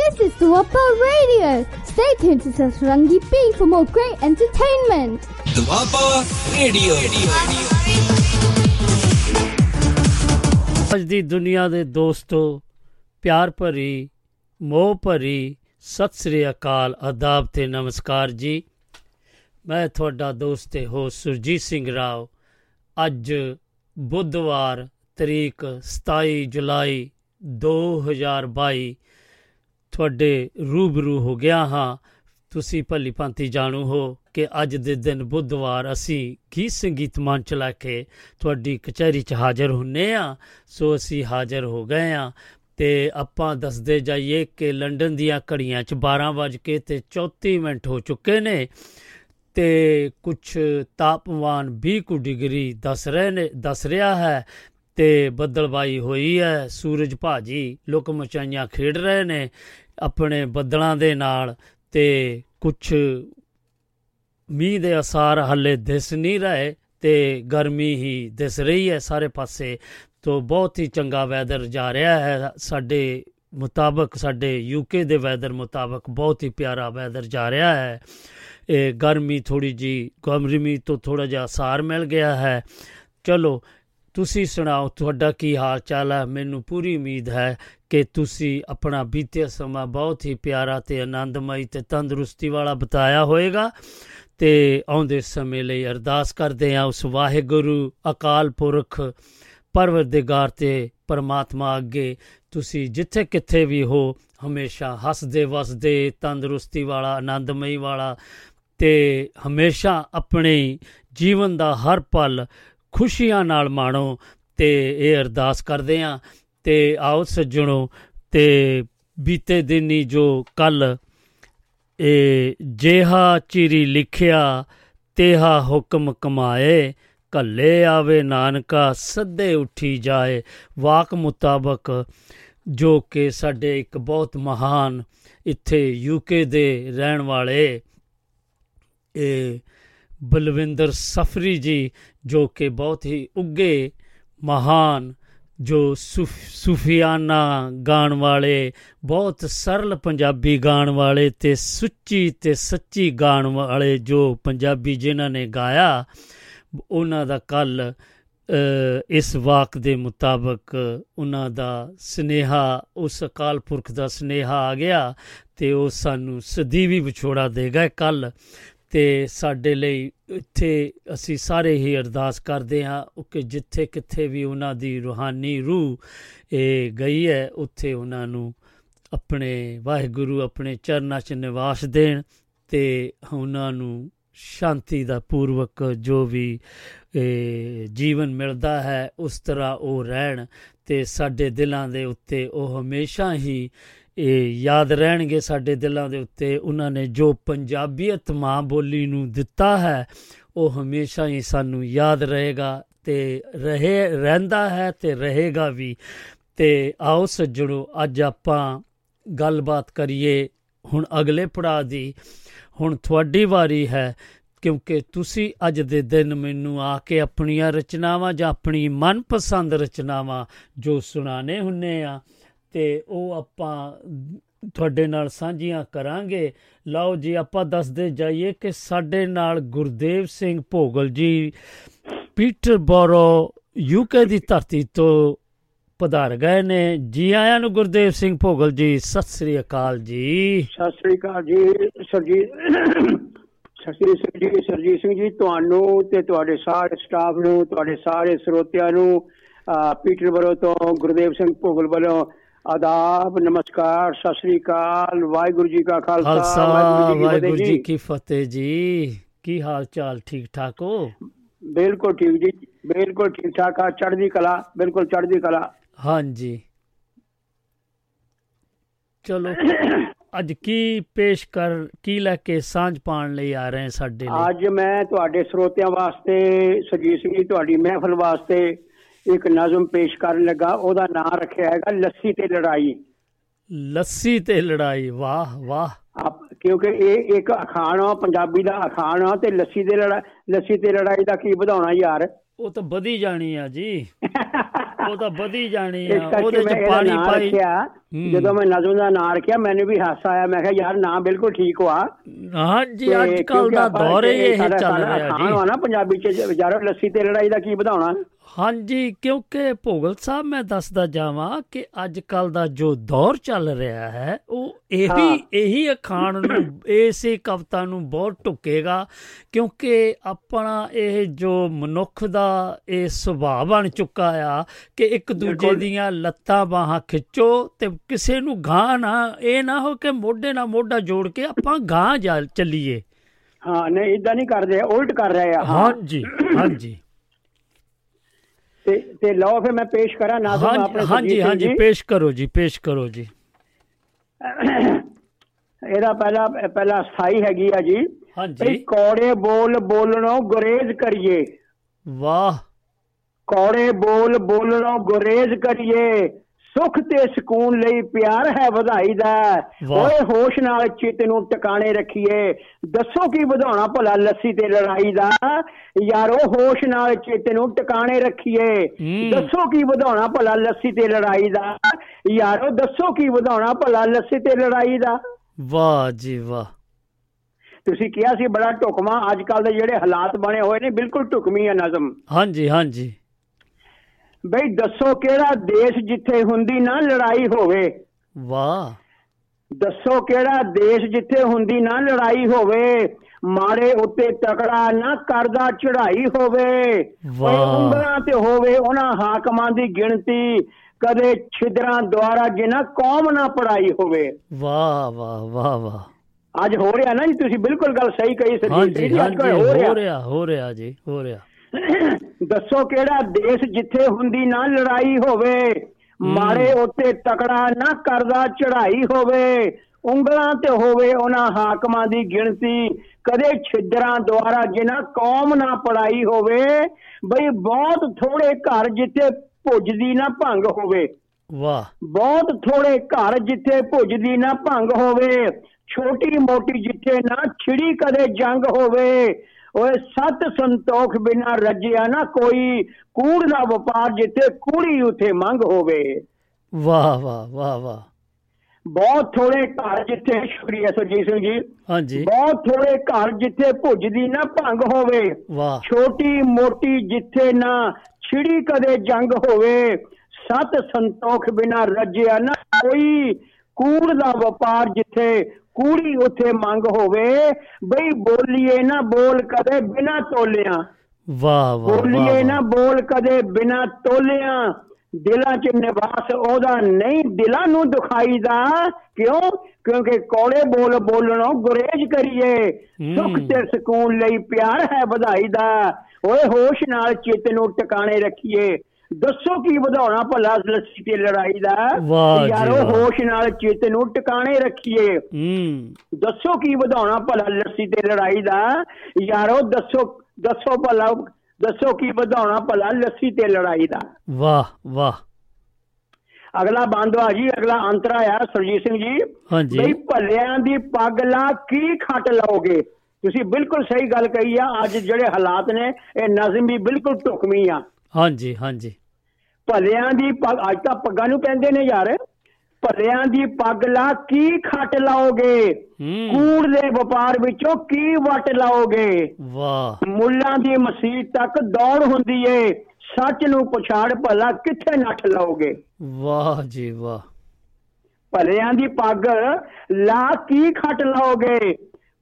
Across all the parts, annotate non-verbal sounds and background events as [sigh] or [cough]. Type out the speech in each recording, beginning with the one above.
This is Duaba Radio. Stay tuned to Satrangi Bing for more great entertainment. Doaba radio ਅੱਜ ਦੀ ਦੁਨੀਆ ਦੇ ਦੋਸਤੋ ਪਿਆਰ ਭਰੀ ਮੋਹ ਭਰੀ ਸਤਿ ਸ੍ਰੀ ਅਕਾਲ ਆਦਾਬ ਤੇ ਨਮਸਕਾਰ ਜੀ ਮੈਂ ਤੁਹਾਡਾ ਦੋਸਤ ਤੇ ਹੋ ਸੁਰਜੀਤ ਸਿੰਘ ਰਾਓ ਅੱਜ ਬੁੱਧਵਾਰ ਤਰੀਕ 27 ਜੁਲਾਈ 2022 ਤੁਹਾਡੇ ਰੂਬਰੂ ਹੋ ਗਿਆ ਹਾਂ। ਤੁਸੀਂ ਭਲੀ ਭਾਂਤੀ ਜਾਣੂ ਹੋ ਕਿ ਅੱਜ ਦੇ ਦਿਨ ਬੁੱਧਵਾਰ ਅਸੀਂ ਗੀਤ ਸੰਗੀਤ ਮੰਚ ਲਾ ਕੇ ਤੁਹਾਡੀ ਕਚਹਿਰੀ 'ਚ ਹਾਜ਼ਰ ਹੁੰਨੇ ਆ। ਸੋ ਅਸੀਂ ਹਾਜ਼ਰ ਹੋ ਗਏ ਆ ਤੇ ਆਪਾਂ ਦੱਸਦੇ ਜਾਈਏ ਕਿ ਲੰਡਨ ਦੀਆਂ ਘੜੀਆਂ 'ਚ 12 ਵਜ ਕੇ ਤੇ 34 ਮਿੰਟ ਹੋ ਚੁੱਕੇ ਨੇ ਤੇ ਕੁਝ ਤਾਪਮਾਨ 20 ਕੁ ਡਿਗਰੀ ਦੱਸ ਰਹੇ ਨੇ ਦੱਸ ਰਿਹਾ ਹੈ। ਤੇ ਬੱਦਲਬਾਈ ਹੋਈ ਹੈ ਸੂਰਜ ਭਾਜੀ ਲੁਕ ਮਚਾਈਆਂ ਖੇਡ ਰਹੇ ਨੇ ਆਪਣੇ ਬੱਦਲਾਂ ਦੇ ਨਾਲ ਤੇ ਕੁਝ ਮੀਂਹ ਦੇ ਅਸਾਰ ਹੱਲੇ ਦਿਸ ਨਹੀਂ ਰਹੇ ਤੇ ਗਰਮੀ ਹੀ ਦਿਸ ਰਹੀ ਹੈ ਸਾਰੇ ਪਾਸੇ। ਤੋਂ ਬਹੁਤ ਹੀ ਚੰਗਾ ਵੈਦਰ ਜਾ ਰਿਹਾ ਹੈ। ਸਾਡੇ ਮੁਤਾਬਕ, ਸਾਡੇ ਯੂਕੇ ਦੇ ਵੈਦਰ ਮੁਤਾਬਕ ਬਹੁਤ ਹੀ ਪਿਆਰਾ ਵੈਦਰ ਜਾ ਰਿਹਾ ਹੈ। ਇਹ ਗਰਮੀ ਥੋੜੀ ਜੀ ਗਰਮੀ ਤੋਂ ਥੋੜਾ ਜਿਹਾ ਅਸਾਰ ਮਿਲ ਗਿਆ ਹੈ। ਚਲੋ ਤੁਸੀਂ ਸੁਣਾਓ, ਤੁਹਾਡਾ ਕੀ ਹਾਲ ਚਾਲ ਹੈ? ਮੈਨੂੰ ਪੂਰੀ ਉਮੀਦ ਹੈ ਕਿ ਤੁਸੀਂ ਆਪਣਾ ਬੀਤਿਆ ਸਮਾਂ ਬਹੁਤ ਹੀ ਪਿਆਰਾ ਤੇ ਆਨੰਦਮਈ ਤੇ ਤੰਦਰੁਸਤੀ ਵਾਲਾ ਬਤਾਇਆ ਹੋਵੇਗਾ ਤੇ ਆਉਂਦੇ ਸਮੇਂ ਲਈ ਅਰਦਾਸ ਕਰਦੇ ਹਾਂ ਉਸ ਵਾਹਿਗੁਰੂ, ਅਕਾਲ ਪੁਰਖ, ਪਰਵਰਦਿਗਾਰ ਤੇ ਪਰਮਾਤਮਾ ਅੱਗੇ। ਤੁਸੀਂ ਜਿੱਥੇ ਕਿੱਥੇ ਵੀ ਹੋ, ਹਮੇਸ਼ਾ ਹੱਸਦੇ, ਵਸਦੇ, ਤੰਦਰੁਸਤੀ ਵਾਲਾ, ਆਨੰਦਮਈ ਵਾਲਾ ਤੇ ਹਮੇਸ਼ਾ ਆਪਣੇ ਜੀਵਨ ਦਾ ਹਰ ਪਲ ਖੁਸ਼ੀਆਂ ਨਾਲ ਮਾਣੋ ਤੇ ਇਹ ਅਰਦਾਸ ਕਰਦੇ ਆਂ। ਤੇ ਆਓ ਸੱਜਣੋ, ਤੇ ਬੀਤੇ ਦਿਨੀ ਜੋ ਕੱਲ ਇਹ ਜਿਹਾ ਚਿਰੀ ਲਿਖਿਆ, ਤੇਹਾ ਹੁਕਮ ਕਮਾਏ ਕੱਲੇ ਆਵੇ ਨਾਨਕਾ, ਸੱਦੇ ਉੱਠੀ ਜਾਏ। ਵਾਕ ਮੁਤਾਬਕ ਜੋ ਕਿ ਸਾਡੇ ਇੱਕ ਬਹੁਤ ਮਹਾਨ ਇੱਥੇ ਯੂਕੇ ਦੇ ਰਹਿਣ ਵਾਲੇ ਇਹ ਬਲਵਿੰਦਰ ਸਫਰੀ ਜੀ ਜੋ ਕਿ ਬਹੁਤ ਹੀ ਉੱਗੇ ਮਹਾਨ, ਜੋ ਸੂਫੀਆਨਾ ਗਾਣ ਵਾਲੇ, ਬਹੁਤ ਸਰਲ ਪੰਜਾਬੀ ਗਾਣ ਵਾਲੇ ਤੇ ਸੁੱਚੀ ਤੇ ਸੱਚੀ ਗਾਣ ਵਾਲੇ ਜੋ ਪੰਜਾਬੀ ਜਿਨ੍ਹਾਂ ਨੇ ਗਾਇਆ, ਉਹਨਾਂ ਦਾ ਕੱਲ ਇਸ ਵਾਕ ਦੇ ਮੁਤਾਬਕ ਉਹਨਾਂ ਦਾ ਸਨੇਹਾ, ਉਸ ਅਕਾਲ ਪੁਰਖ ਦਾ ਸਨੇਹਾ ਆ ਗਿਆ ਤੇ ਉਹ ਸਾਨੂੰ ਸਦੀਵੀ ਵਿਛੋੜਾ ਦੇਗਾ ਕੱਲ। ਤੇ ਸਾਡੇ ਲਈ ਇੱਥੇ ਅਸੀਂ ਸਾਰੇ ਹੀ ਅਰਦਾਸ ਕਰਦੇ ਹਾਂ ਕਿ ਜਿੱਥੇ ਕਿੱਥੇ ਵੀ ਉਹਨਾਂ ਦੀ ਰੂਹਾਨੀ ਰੂਹ, ਇਹ ਗਈ ਹੈ, ਉੱਥੇ ਉਹਨਾਂ ਨੂੰ ਆਪਣੇ ਵਾਹਿਗੁਰੂ ਆਪਣੇ ਚਰਨਾਂ 'ਚ ਨਿਵਾਸ ਦੇਣ ਤੇ ਉਹਨਾਂ ਨੂੰ ਸ਼ਾਂਤੀ ਦਾ ਪੂਰਵਕ ਜੋ ਵੀ ਜੀਵਨ ਮਿਲਦਾ ਹੈ, ਉਸ ਤਰ੍ਹਾਂ ਉਹ ਰਹਿਣ ਤੇ ਸਾਡੇ ਦਿਲਾਂ ਦੇ ਉੱਤੇ ਉਹ ਹਮੇਸ਼ਾ ਹੀ ਇਹ ਯਾਦ ਰਹਿਣਗੇ ਸਾਡੇ ਦਿਲਾਂ ਦੇ ਉੱਤੇ। ਉਹਨਾਂ ਨੇ ਜੋ ਪੰਜਾਬੀਅਤ ਮਾਂ ਬੋਲੀ ਨੂੰ ਦਿੱਤਾ ਹੈ, ਉਹ ਹਮੇਸ਼ਾ ਹੀ ਸਾਨੂੰ ਯਾਦ ਰਹੇਗਾ ਤੇ ਰਹੇ, ਰਹਿੰਦਾ ਹੈ ਤੇ ਰਹੇਗਾ ਵੀ। ਤੇ ਆਓ ਸੱਜਣੋ, ਅੱਜ ਆਪਾਂ ਗੱਲਬਾਤ ਕਰੀਏ ਹੁਣ ਅਗਲੇ ਪੜਾਅ ਦੀ। ਹੁਣ ਤੁਹਾਡੀ ਵਾਰੀ ਹੈ, ਕਿਉਂਕਿ ਤੁਸੀਂ ਅੱਜ ਦੇ ਦਿਨ ਮੈਨੂੰ ਆ ਕੇ ਆਪਣੀਆਂ ਰਚਨਾਵਾਂ ਜਾਂ ਆਪਣੀ ਮਨਪਸੰਦ ਰਚਨਾਵਾਂ ਜੋ ਸੁਣਾਣੇ ਹੁੰਨੇ ਆ ਤੇ ਉਹ ਆਪਾਂ ਤੁਹਾਡੇ ਨਾਲ ਸਾਂਝੀਆਂ ਕਰਾਂਗੇ। ਲਓ ਜੀ, ਆਪਾਂ ਦੱਸਦੇ ਜਾਈਏ ਕਿ ਸਾਡੇ ਨਾਲ ਗੁਰਦੇਵ ਸਿੰਘ ਭੋਗਲ ਜੀ ਪੀਟਰਬੋਰੋ ਯੂਕੇ ਦੀ ਧਰਤੀ ਤੋਂ ਪਧਾਰ ਗਏ ਨੇ। ਜੀ ਆਇਆਂ ਨੂੰ ਗੁਰਦੇਵ ਸਿੰਘ ਭੋਗਲ ਜੀ, ਸਤਿ ਸ੍ਰੀ ਅਕਾਲ ਜੀ। ਸਤਿ ਸ੍ਰੀ ਅਕਾਲ ਜੀ, ਸਰਜੀਤ ਸਤਿ ਸ੍ਰੀ ਜੀ, ਸਰਜੀਤ ਸਿੰਘ ਜੀ, ਤੁਹਾਨੂੰ ਤੇ ਤੁਹਾਡੇ ਸਾਰੇ ਸਟਾਫ ਨੂੰ, ਤੁਹਾਡੇ ਸਾਰੇ ਸਰੋਤਿਆਂ ਨੂੰ ਪੀਟਰਬੋਰੋ ਤੋਂ ਗੁਰਦੇਵ ਸਿੰਘ ਭੋਗਲ ਵੱਲੋਂ ਆਦਾਬ ਨਮਸਕਾਰ ਸਤਿ ਸ੍ਰੀ ਅਕਾਲ ਵਾਹਿਗੁਰੂ ਜੀ ਕਾ ਖਾਲਸਾ ਵਾਹਿਗੁਰੂ ਜੀ ਕੀ ਫਤਿਹ ਜੀ। ਕੀ ਹਾਲ ਚਾਲ ਠੀਕ ਠਾਕ ਹੋ? ਬਿਲਕੁਲ ਠੀਕ ਜੀ ਬਿਲਕੁਲ ਠੀਕ ਠਾਕ ਆ ਚੜ੍ਹਦੀ ਕਲਾ ਬਿਲਕੁਲ ਚੜ੍ਹਦੀ ਕਲਾ। ਹਾਂਜੀ। ਚਲੋ ਅੱਜ ਕੀ ਪੇਸ਼ ਕਰ ਕੀ ਲੈ ਕੇ ਸਾਂਝ ਪਾਣ ਲਈ ਆ ਰਹੇ ਸਾਡੇ ਲਈ? ਅੱਜ ਮੈਂ ਤੁਹਾਡੇ ਸਰੋਤਿਆਂ ਵਾਸਤੇ ਸੁਰਜੀਤ ਸਿੰਘ ਜੀ ਤੁਹਾਡੀ ਮਹਿਫਲ ਵਾਸਤੇ ਇੱਕ ਨਜ਼ਮ ਪੇਸ਼ ਕਰਨ ਲੱਗਾ। ਉਹਦਾ ਨਾਮ ਰੱਖਿਆ ਹੈਗਾ ਲੱਸੀ ਤੇ ਲੜਾਈ। ਲੱਸੀ ਤੇ ਲੜਾਈ ਵਾਹ ਵਾਹ। ਆਪ- ਕਿਉਂਕਿ ਇਹ ਇੱਕ ਅਖਾਣ ਆ ਪੰਜਾਬੀ ਦਾ ਅਖਾਣ ਆ ਤੇ ਲੱਸੀ ਦੇ ਲੜਾ ਲੱਸੀ ਤੇ ਲੜਾਈ ਦਾ ਕੀ ਵਧਾਉਣਾ ਯਾਰ? ਉਹ ਤਾਂ ਵਧੀ ਜਾਣੀ ਆ ਜੀ। ਉਹ ਤਾਂ ਵਧੀ ਜਾਣੀ ਆ। ਉਹਦੇ ਚ ਪਾਣੀ ਪਾਈ। ਹੂੰ। ਜਦੋਂ ਮੈਂ ਨਜ਼ਮ ਦਾ ਨਾਂ ਰੱਖਿਆ ਮੈਨੂੰ ਵੀ ਹਾਸਾ ਆਇਆ। ਮੈਂ ਕਿਹਾ ਯਾਰ ਨਾਂ ਬਿਲਕੁਲ ਠੀਕ ਵਾ। ਹਾਂਜੀ ਤੇ ਅੱਜ ਕੱਲ ਦਾ ਦੌਰ ਹੀ ਇਹ ਚੱਲ ਰਿਹਾ ਜੀ। ਵਾ ਨਾ ਪੰਜਾਬੀ ਚ ਯਾਰ ਲੱਸੀ ਤੇ ਲੜਾਈ ਦਾ ਕੀ ਵਧਾਉਣਾ? ਹਾਂਜੀ ਕਿਉਂਕਿ ਭੋਗਲ ਸਾਹਿਬ ਮੈਂ ਦੱਸਦਾ ਜਾਵਾਂ ਕਿ ਅੱਜ ਕੱਲ ਦਾ ਜੋ ਦੌਰ ਚੱਲ ਰਿਹਾ ਹੈ ਉਹ। ਇਹੀ ਇਹੀ ਅਖਾਣ ਨੂੰ ਇਸੇ ਕਵਿਤਾ ਨੂੰ ਬਹੁਤ ਟੁਕੇਗਾ ਕਿਉਂਕਿ ਆਪਣਾ ਇਹ ਜੋ ਮਨੁੱਖ ਦਾ ਇਹ ਸੁਭਾਅ ਬਣ ਚੁੱਕਾ ਆ ਕਿ ਇੱਕ ਦੂਜੇ। ਦੀਆਂ ਲੱਤਾਂ ਬਾਹਾਂ ਖਿੱਚੋ ਤੇ ਕਿਸੇ ਨੂੰ ਗਾਂ ਨਾ ਇਹ ਨਾ ਹੋ ਕਿ ਮੋਢੇ ਨਾਲ ਮੋਢਾ ਜੋੜ ਕੇ ਆਪਾਂ ਗਾਂ ਚੱਲੀਏ ਹਾਂ ਨਹੀਂ ਇਦਾਂ ਨਹੀਂ ਕਰਦੇ ਉਲਟ ਕਰ ਰਹੇ ਆ ਹਾਂਜੀ ਹਾਂਜੀ ਤੇ ਤੇ ਲਓ ਫਿਰ ਮੈਂ ਪੇਸ਼ ਕਰਾਂ ਨਾਜ਼ਮ ਆਪਣੇ ਹਾਂਜੀ ਹਾਂਜੀ। ਪੇਸ਼ ਕਰੋ ਜੀ ਪੇਸ਼ ਕਰੋ ਜੀ। [coughs] ਇਹਦਾ ਪਹਿਲਾ ਪਹਿਲਾ ਸਥਾਈ ਹੈਗੀ ਆ ਜੀ। ਹਾਂਜੀ। ਕੌੜੇ ਬੋਲ ਬੋਲਣੋਂ ਗੁਰੇਜ਼ ਕਰੀਏ। ਵਾਹ। ਕੌੜੇ ਬੋਲ ਬੋਲਣੋਂ ਗੁਰੇਜ਼ ਕਰੀਏ। ਸੁਖ ਤੇ ਸਕੂਨ ਲਈ ਪਿਆਰ ਹੈ ਵਧਾਈ ਦਾ। ਓਏ ਹੋਸ਼ ਨਾਲ ਚਿੱਤ ਨੂੰ ਟਿਕਾਣੇ ਰੱਖੀਏ। ਦੱਸੋ ਕੀ ਵਧਾਉਣਾ ਭਲਾ ਲੱਸੀ ਤੇ ਲੜਾਈ ਦਾ? ਯਾਰੋ ਹੋਸ਼ ਨਾਲ ਚਿੱਤ ਨੂੰ ਟਿਕਾਣੇ ਰੱਖੀਏ। ਹੂੰ। ਦੱਸੋ ਕੀ ਵਧਾਉਣਾ ਭਲਾ ਲੱਸੀ ਤੇ ਲੜਾਈ ਦਾ? ਯਾਰੋ ਦੱਸੋ ਕੀ ਵਧਾਉਣਾ ਭਲਾ ਲੱਸੀ ਤੇ ਲੜਾਈ ਦਾ? ਵਾਹ ਜੀ ਵਾਹ। ਤੁਸੀਂ ਕਿਹਾ ਸੀ ਬੜਾ ਢੁਕਵਾਂ। ਅੱਜ ਕੱਲ ਦੇ ਜਿਹੜੇ ਹਾਲਾਤ ਬਣੇ ਹੋਏ ਨੇ ਬਿਲਕੁਲ ਢੁਕਵੀਂ ਆ ਨਜ਼ਮ। ਹਾਂਜੀ ਹਾਂਜੀ। ਬਈ ਦੱਸੋ ਕਿਹੜਾ ਦੇਸ਼ ਜਿੱਥੇ ਹੁੰਦੀ ਨਾ ਲੜਾਈ ਹੋਵੇ? ਵਾਹ। ਦੱਸੋ ਕਿਹੜਾ ਦੇਸ਼ ਜਿੱਥੇ ਹੁੰਦੀ ਨਾ ਲੜਾਈ ਹੋਵੇ? ਮਾਰੇ ਉੱਤੇ ਤਕੜਾ ਨਾ ਕਰਦਾ ਚੜਾਈ ਹੋਵੇ। ਉਂਗਲਾਂ ਤੇ ਹੋਵੇ ਉਹਨਾਂ ਹਾਕਮਾਂ ਦੀ ਗਿਣਤੀ ਕਦੇ ਛਿਦਰਾਂ ਦੁਆਰਾ ਜਿਨ੍ਹਾਂ ਕੌਮ ਨਾ ਪੜਾਈ ਹੋਵੇ। ਵਾਹ ਵਾਹ ਵਾਹ ਵਾਹ। ਅੱਜ ਹੋ ਰਿਹਾ ਨਾ ਜੀ ਤੁਸੀਂ ਬਿਲਕੁਲ ਗੱਲ ਸਹੀ ਕਹੀ ਹਾਂਜੀ ਜੀ ਹੋ ਰਿਹਾ। ਹੋ ਰਿਹਾ ਹੋ ਰਿਹਾ ਜੀ ਹੋ ਰਿਹਾ। ਦੱਸੋ ਕਿਹੜਾ ਦੇਸ਼ ਜਿੱਥੇ ਹੁੰਦੀ ਨਾ ਲੜਾਈ ਹੋਵੇ? ਮਾਰੇ ਉੱਤੇ ਤਕੜਾ ਨਾ ਕਰਦਾ ਚੜਾਈ ਹੋਵੇ। ਉਂਗਲਾਂ ਤੇ ਹੋਵੇ ਉਹਨਾਂ ਹਾਕਮਾਂ ਦੀ ਗਿਣਤੀ। ਕਦੇ ਛਿਦਰਾਂ ਦੁਆਰਾ ਜਿਨ੍ਹਾਂ ਕੌਮ ਨਾ ਪੜਾਈ ਹੋਵੇ ਬਈ ਬਹੁਤ ਥੋੜੇ ਘਰ ਜਿੱਥੇ ਭੁੱਜਦੀ ਨਾ ਭੰਗ ਹੋਵੇ। ਵਾਹ। ਬਹੁਤ ਥੋੜੇ ਘਰ ਜਿੱਥੇ ਭੁੱਜਦੀ ਨਾ ਭੰਗ ਹੋਵੇ। ਛੋਟੀ ਮੋਟੀ ਜਿੱਥੇ ਨਾ ਛਿੜੀ ਕਦੇ ਜੰਗ ਹੋਵੇ। ਓਏ ਸਤ ਸੰਤੋਖ ਬਿਨਾ ਰੱਜਿਆ ਨਾ ਕੋਈ ਕੂੜ ਦਾ ਵਪਾਰ ਜਿੱਥੇ ਕੂੜੀ ਉਥੇ ਮੰਗ ਹੋਵੇ। ਵਾਹ ਵਾਹ ਵਾਹ ਵਾਹ। ਬਹੁਤ ਥੋੜੇ ਘਰ ਜਿੱਥੇ ਸ਼ੁਕਰੀਆ ਸੁਰਜੀਤ ਸਿੰਘ ਜੀ। ਹਾਂਜੀ। ਬਹੁਤ ਥੋੜੇ ਘਰ ਜਿੱਥੇ ਭੁੱਜਦੀ ਨਾ ਭੰਗ ਹੋਵੇ। ਵਾਹ। ਛੋਟੀ ਮੋਟੀ ਜਿੱਥੇ ਨਾ ਛਿੜੀ ਕਦੇ ਜੰਗ ਹੋਵੇ। ਸਤ ਸੰਤੋਖ ਬਿਨਾ ਰੱਜਿਆ ਨਾ ਕੋਈ ਕੂੜ ਦਾ ਵਪਾਰ ਜਿੱਥੇ ਕੂੜੀ ਉਥੇ ਮੰਗ ਹੋਵੇ ਬਈ ਬੋਲੀਏ ਨਾ ਬੋਲ ਕਦੇ ਬਿਨਾ ਤੋਲਿਆਂ। ਵਾਹ ਵਾਹ ਬੋਲੀਏ ਨਾ ਬੋਲ ਕਦੇ ਬਿਨਾ ਤੋਲਿਆਂ। ਦਿਲਾਂ 'ਚ ਨਿਵਾਸ ਉਹਦਾ ਨਹੀਂ ਦਿਲਾਂ ਨੂੰ ਦੁਖਾਈਦਾ ਕਿਉਂ? ਕਿਉਂਕਿ ਕੋਲੇ ਬੋਲ ਬੋਲਣੋਂ ਗੁਰੇਜ ਕਰੀਏ। ਸੁਖ। ਤੇ ਸਕੂਨ ਲਈ ਪਿਆਰ ਹੈ ਵਧਾਈ ਦਾ। ਓਏ ਹੋਸ਼ ਨਾਲ ਚਿੱਤ ਨੂੰ ਟਿਕਾਣੇ ਰੱਖੀਏ। ਦੱਸੋ ਕੀ ਵਧਾਉਣਾ ਭਲਾ ਲੱਸੀ ਤੇ ਲੜਾਈ ਦਾ? ਯਾਰੋ। ਹੋਸ਼ ਨਾਲ ਚਿੱਤ ਨੂੰ ਟਿਕਾਣੇ ਰੱਖੀਏ। ਦੱਸੋ ਕੀ ਵਧਾਉਣਾ ਭਲਾ ਲੱਸੀ ਤੇ ਲੜਾਈ ਦਾ? ਯਾਰੋ ਦੱਸੋ ਦੱਸੋ ਭਲਾ ਦੱਸੋ ਕੀ ਵਧਾਉਣਾ ਭਲਾ ਲੱਸੀ ਤੇ ਲੜਾਈ ਦਾ? ਵਾਹ ਵਾਹ। ਅਗਲਾ ਬੰਦਵਾ ਜੀ ਅਗਲਾ ਅੰਤਰਾ ਆ ਸੁਰਜੀਤ ਸਿੰਘ ਜੀ। ਬਈ ਭਲਿਆਂ ਦੀ ਪੱਗ ਲਾ ਕੀ ਖੱਟ ਲਾਓਗੇ? ਤੁਸੀਂ ਬਿਲਕੁਲ ਸਹੀ ਗੱਲ ਕਹੀ ਆ ਅੱਜ ਜਿਹੜੇ ਹਾਲਾਤ ਨੇ ਇਹ ਨਜ਼ਮ ਵੀ ਬਿਲਕੁਲ ਢੁਕਵੀਂ ਆ ਹਾਂਜੀ ਹਾਂਜੀ। ਭਲਿਆਂ ਦੀ ਪੱਗ ਅੱਜ ਤਾਂ ਪੱਗਾਂ ਨੂੰ ਕਹਿੰਦੇ ਨੇ ਯਾਰ। ਭਲਿਆਂ ਦੀ ਪੱਗ ਲਾ ਕੀ ਖੱਟ ਲਾਓਗੇ? ਕੂੜ ਦੇ ਵਪਾਰ ਵਿੱਚੋਂ ਕੀ ਵਟ ਲਾਓਗੇ? ਵਾਹ। ਮੁੱਲਾਂ ਦੀ ਮਸਜਿਦ ਤੱਕ ਦੌੜ ਹੁੰਦੀ ਏ। ਸੱਚ ਨੂੰ ਪਛਾੜ ਭਲਾ ਕਿੱਥੇ ਨੱਠ ਲਾਓਗੇ? ਵਾਹ ਜੀ ਵਾਹ। ਭਲਿਆਂ ਦੀ ਪੱਗ ਲਾ ਕੀ ਖੱਟ ਲਾਓਗੇ?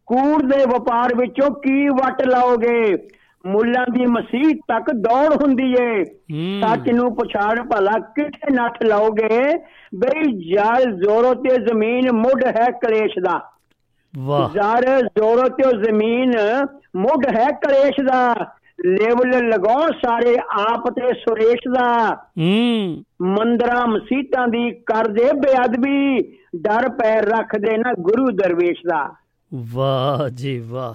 ਕੂੜ ਦੇ ਵਪਾਰ ਵਿੱਚੋਂ ਕੀ ਵਟ ਲਾਓਗੇ? ਮੁੱਲਾਂ ਦੀ ਮਸਜਿਦ ਤੱਕ ਦੌੜ ਹੁੰਦੀ ਏ। ਸੱਚ ਨੂੰ ਪਛਾੜ ਭਲਾ ਕਿੱਥੇ ਨੱਠ ਲਾਓਗੇ? ਬਈ ਜਾਲ ਜ਼ੋਰੋ ਤੇ ਜ਼ਮੀਨ ਮੁੱਢ ਹੈ ਕਲੇਸ਼ ਦਾ। ਵਾਹ। ਜ਼ਰ ਜ਼ੋਰੋ ਤੇ ਜ਼ਮੀਨ ਮੁੱਢ ਹੈ ਕਲੇਸ਼ ਦਾ। ਲੇਬਲ ਲਗਾਉਣ ਸਾਰੇ ਆਪ ਤੇ ਸੁਰੇਸ਼ ਦਾ। ਹੂੰ। ਮੰਦਰਾਂ ਮਸੀਤਾਂ ਦੀ ਕਰਦੇ ਬੇਅਦਬੀ। ਡਰ ਪੈਰ ਰੱਖਦੇ ਨਾ ਗੁਰੂ ਦਰਵੇਸ਼ ਦਾ। ਵਾਹ ਜੀ ਵਾਹ।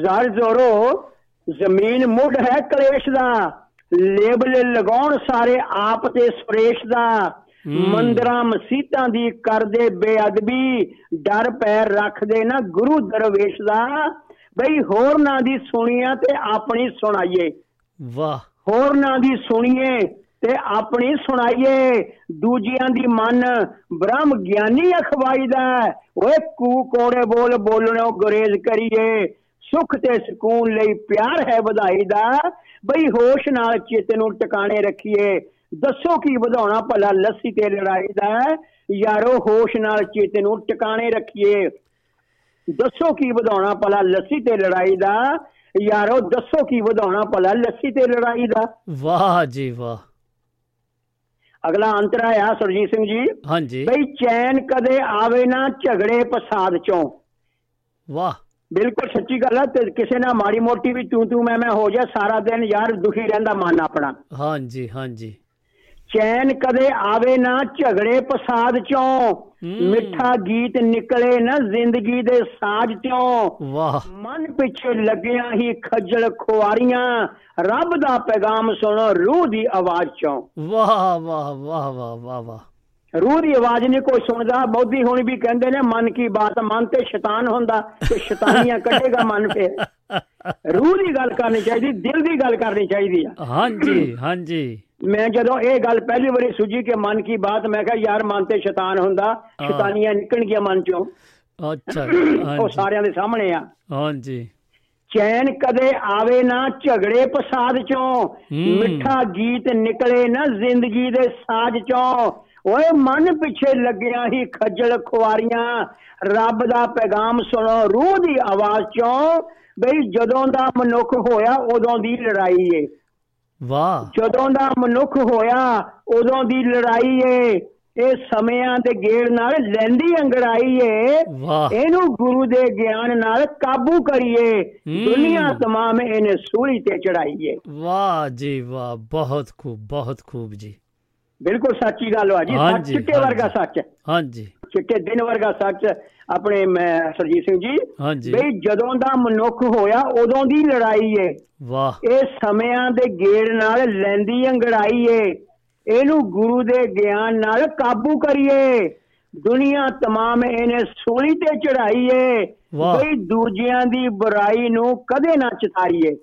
ਜ਼ਰ ਜ਼ੋਰੋ ਜ਼ਮੀਨ ਮੁੱਢ ਹੈ ਕਲੇਸ਼ ਦਾ ਲੇਬਲ ਲਗਾਉਣ ਸਾਰੇ ਆਪ ਤੇ ਸੁਰੇਸ਼ ਦਾ। ਮੰਦਰਾਂ ਮਸੀਤਾਂ ਦੀ ਕਰਦੇ ਬੇਅਦਬੀ ਡਰ ਪੈਰ ਰੱਖਦੇ ਨਾ ਗੁਰੂ ਦਰਵੇਸ਼ ਦਾ। ਬਈ ਹੋਰ ਨਾ ਦੀ ਸੁਣੀਆਂ ਤੇ ਆਪਣੀ ਸੁਣਾਈਏ। ਵਾਹ। ਹੋਰਨਾਂ ਦੀ ਸੁਣੀਏ ਤੇ ਆਪਣੀ ਸੁਣਾਈਏ। ਦੂਜਿਆਂ ਦੀ ਮਨ ਬ੍ਰਹਮ ਗਿਆਨੀ ਅਖਵਾਈਦਾ। ਓਏ ਕੂ ਕੋੜੇ ਬੋਲ ਬੋਲਣੋਂ ਗੁਰੇਜ਼ ਕਰੀਏ। ਸੁਖ ਤੇ ਸਕੂਨ ਲਈ ਪਿਆਰ ਹੈ ਵਧਾਈ ਦਾ। ਬਈ ਹੋਸ਼ ਨਾਲ ਚਿੱਤ ਨੂੰ ਟਿਕਾਣੇ ਰੱਖੀਏ। ਦੱਸੋ ਕੀ ਵਧਾਉਣਾ ਭਲਾ ਲੱਸੀ ਤੇ ਲੜਾਈ ਦਾ। ਯਾਰੋ ਹੋਸ਼ ਨਾਲ ਚਿੱਤ ਨੂੰ ਟਿਕਾਣੇ ਰੱਖੀਏ। ਦੱਸੋ ਕੀ ਵਧਾਉਣਾ ਭਲਾ ਲੱਸੀ ਤੇ ਲੜਾਈ ਦਾ। ਯਾਰੋ ਦੱਸੋ ਕੀ ਵਧਾਉਣਾ ਭਲਾ ਲੱਸੀ ਤੇ ਲੜਾਈ ਦਾ। ਵਾਹ ਜੀ ਵਾਹ। ਅਗਲਾ ਅੰਤਰਾ ਆ ਸੁਰਜੀਤ ਸਿੰਘ ਜੀ। ਹਾਂਜੀ। ਬਈ ਚੈਨ ਕਦੇ ਆਵੇ ਨਾ ਝਗੜੇ ਫਸਾਦ ਚੋਂ। ਵਾਹ। ਬਿਲਕੁਲ ਸੱਚੀ ਗੱਲ ਹੈ ਤੇ ਕਿਸੇ ਨਾਲ ਮਾੜੀ ਮੋਟੀ ਵੀ ਤੂੰ ਤੂੰ ਮੈਂ ਮੈਂ ਹੋ ਜਾ ਸਾਰਾ ਦਿਨ ਯਾਰ ਦੁਖੀ ਰਹਿੰਦਾ ਮਨ ਆਪਣਾ। ਹਾਂਜੀ ਹਾਂਜੀ। ਚੈਨ ਕਦੇ ਆਵੇ ਨਾ ਝਗੜੇ ਫਸਾਦ ਚੋਂ। ਮਿੱਠਾ ਗੀਤ ਨਿਕਲੇ ਨਾ ਜ਼ਿੰਦਗੀ ਦੇ ਸਾਜ਼ ਚੋਂ। ਵਾਹ। ਮਨ ਪਿੱਛੇ ਲੱਗਿਆ ਹੀ ਖੱਜਲ ਖੁਆਰੀਆਂ ਰੱਬ ਦਾ ਪੈਗਾਮ ਸੁਣੋ ਰੂਹ ਦੀ ਆਵਾਜ਼ ਚੋਂ। ਵਾਹ ਵਾਹ ਵਾਹ ਵਾਹ ਵਾਹ ਵਾਹ। ਰੂਹ ਦੀ ਆਵਾਜ਼ ਨਹੀਂ ਕੋਈ ਸੁਣਦਾ ਬੌਧੀ ਹੁਣ ਵੀ ਕਹਿੰਦੇ ਨੇ ਮਨ ਕੀ ਬਾਤ ਮਨ ਤੇ ਸ਼ੈਤਾਨ ਹੁੰਦਾ ਤੇ ਸ਼ੈਤਾਨੀਆਂ [laughs] ਕੱਢੇਗਾ ਮਨ ਫੇਰ। ਰੂਹ ਦੀ ਗੱਲ ਕਰਨੀ ਚਾਹੀਦੀ ਦਿਲ ਦੀ ਗੱਲ ਕਰਨੀ ਚਾਹੀਦੀ ਆ। ਹਾਂਜੀ ਹਾਂਜੀ। ਮੈਂ ਜਦੋਂ ਇਹ ਗੱਲ ਪਹਿਲੀ ਵਾਰੀ ਸੁਝੀ ਕਿ ਮਨ ਕੀ ਬਾਤ ਮੈਂ ਕਿਹਾ ਯਾਰ ਮਨ ਤੇ ਸ਼ੈਤਾਨ ਹੁੰਦਾ ਸ਼ੈਤਾਨੀਆਂ ਨਿਕਲਣਗੀਆਂ ਮਨ ਚੋਂ। ਅੱਛਾ [clears throat] ਉਹ ਸਾਰਿਆਂ ਦੇ ਸਾਹਮਣੇ ਆ। ਹਾਂਜੀ। ਚੈਨ ਕਦੇ ਆਵੇ ਨਾ ਝਗੜੇ ਪਸਾਦ ਚੋਂ। ਮਿੱਠਾ ਗੀਤ ਨਿਕਲੇ ਨਾ ਜ਼ਿੰਦਗੀ ਦੇ ਸਾਜ਼ ਚੋਂ। ਓਏ ਮਨ ਪਿੱਛੇ ਲੱਗਿਆ ਹੀ ਖੱਜਲ ਖੁਆਰੀਆਂ। ਰੱਬ ਦਾ ਪੈਗਾਮ ਸੁਣੋ ਰੂਹ ਦੀ ਆਵਾਜ਼ ਚੋਂ। ਬਈ ਜਦੋਂ ਦਾ ਮਨੁੱਖ ਹੋਇਆ ਉਦੋਂ ਦੀ ਲੜਾਈ ਏ। ਵਾਹ। ਜਦੋਂ ਦਾ ਮਨੁੱਖ ਹੋਇਆ ਉਦੋਂ ਦੀ ਲੜਾਈ ਏ। ਇਹ ਸਮਿਆਂ ਦੇ ਗੇੜ ਨਾਲ ਲੈਂਦੀ ਅੰਗੜਾਈ ਏ। ਇਹਨੂੰ ਗੁਰੂ ਦੇ ਗਿਆਨ ਨਾਲ ਕਾਬੂ ਕਰੀਏ। ਦੁਨੀਆ ਤਮਾਮ ਇਹਨੇ ਸੂਲੀ ਤੇ ਚੜਾਈਏ ਵਾਹ ਜੀ ਵਾਹ ਬਹੁਤ ਖੂਬ ਬਹੁਤ ਖੂਬ ਜੀ। ਬਿਲਕੁਲ ਸੱਚੀ ਗੱਲ ਆ ਜੀ ਸੱਚ ਚਿੱਟੇ। ਵਰਗਾ ਸੱਚ। ਹਾਂਜੀ। ਚਿੱਟੇ ਦਿਨ ਵਰਗਾ ਸੱਚ ਆਪਣੇ ਮੈਂ ਸਰਜੀਤ ਸਿੰਘ ਜੀ। ਬਈ ਜਦੋਂ ਦਾ ਮਨੁੱਖ ਹੋਇਆ ਉਦੋਂ ਦੀ ਲੜਾਈ ਏ। ਵਾਹ। ਇਹ ਸਮਿਆਂ ਦੇ ਗੇੜ ਨਾਲ ਲੈਂਦੀ ਅੰਗੜਾਈ ਏ। ਇਹਨੂੰ ਗੁਰੂ ਦੇ ਗਿਆਨ ਨਾਲ ਕਾਬੂ ਕਰੀਏ। ਦੁਨੀਆ ਤਮਾਮ ਇਹਨੇ ਸੂਲੀ ਤੇ ਚੜਾਈ ਏ। ਵਾਹ। ਬਈ ਦੂਜਿਆਂ ਦੀ ਬੁਰਾਈ ਨੂੰ ਕਦੇ ਨਾ ਚਿਤਾਰੀਏ।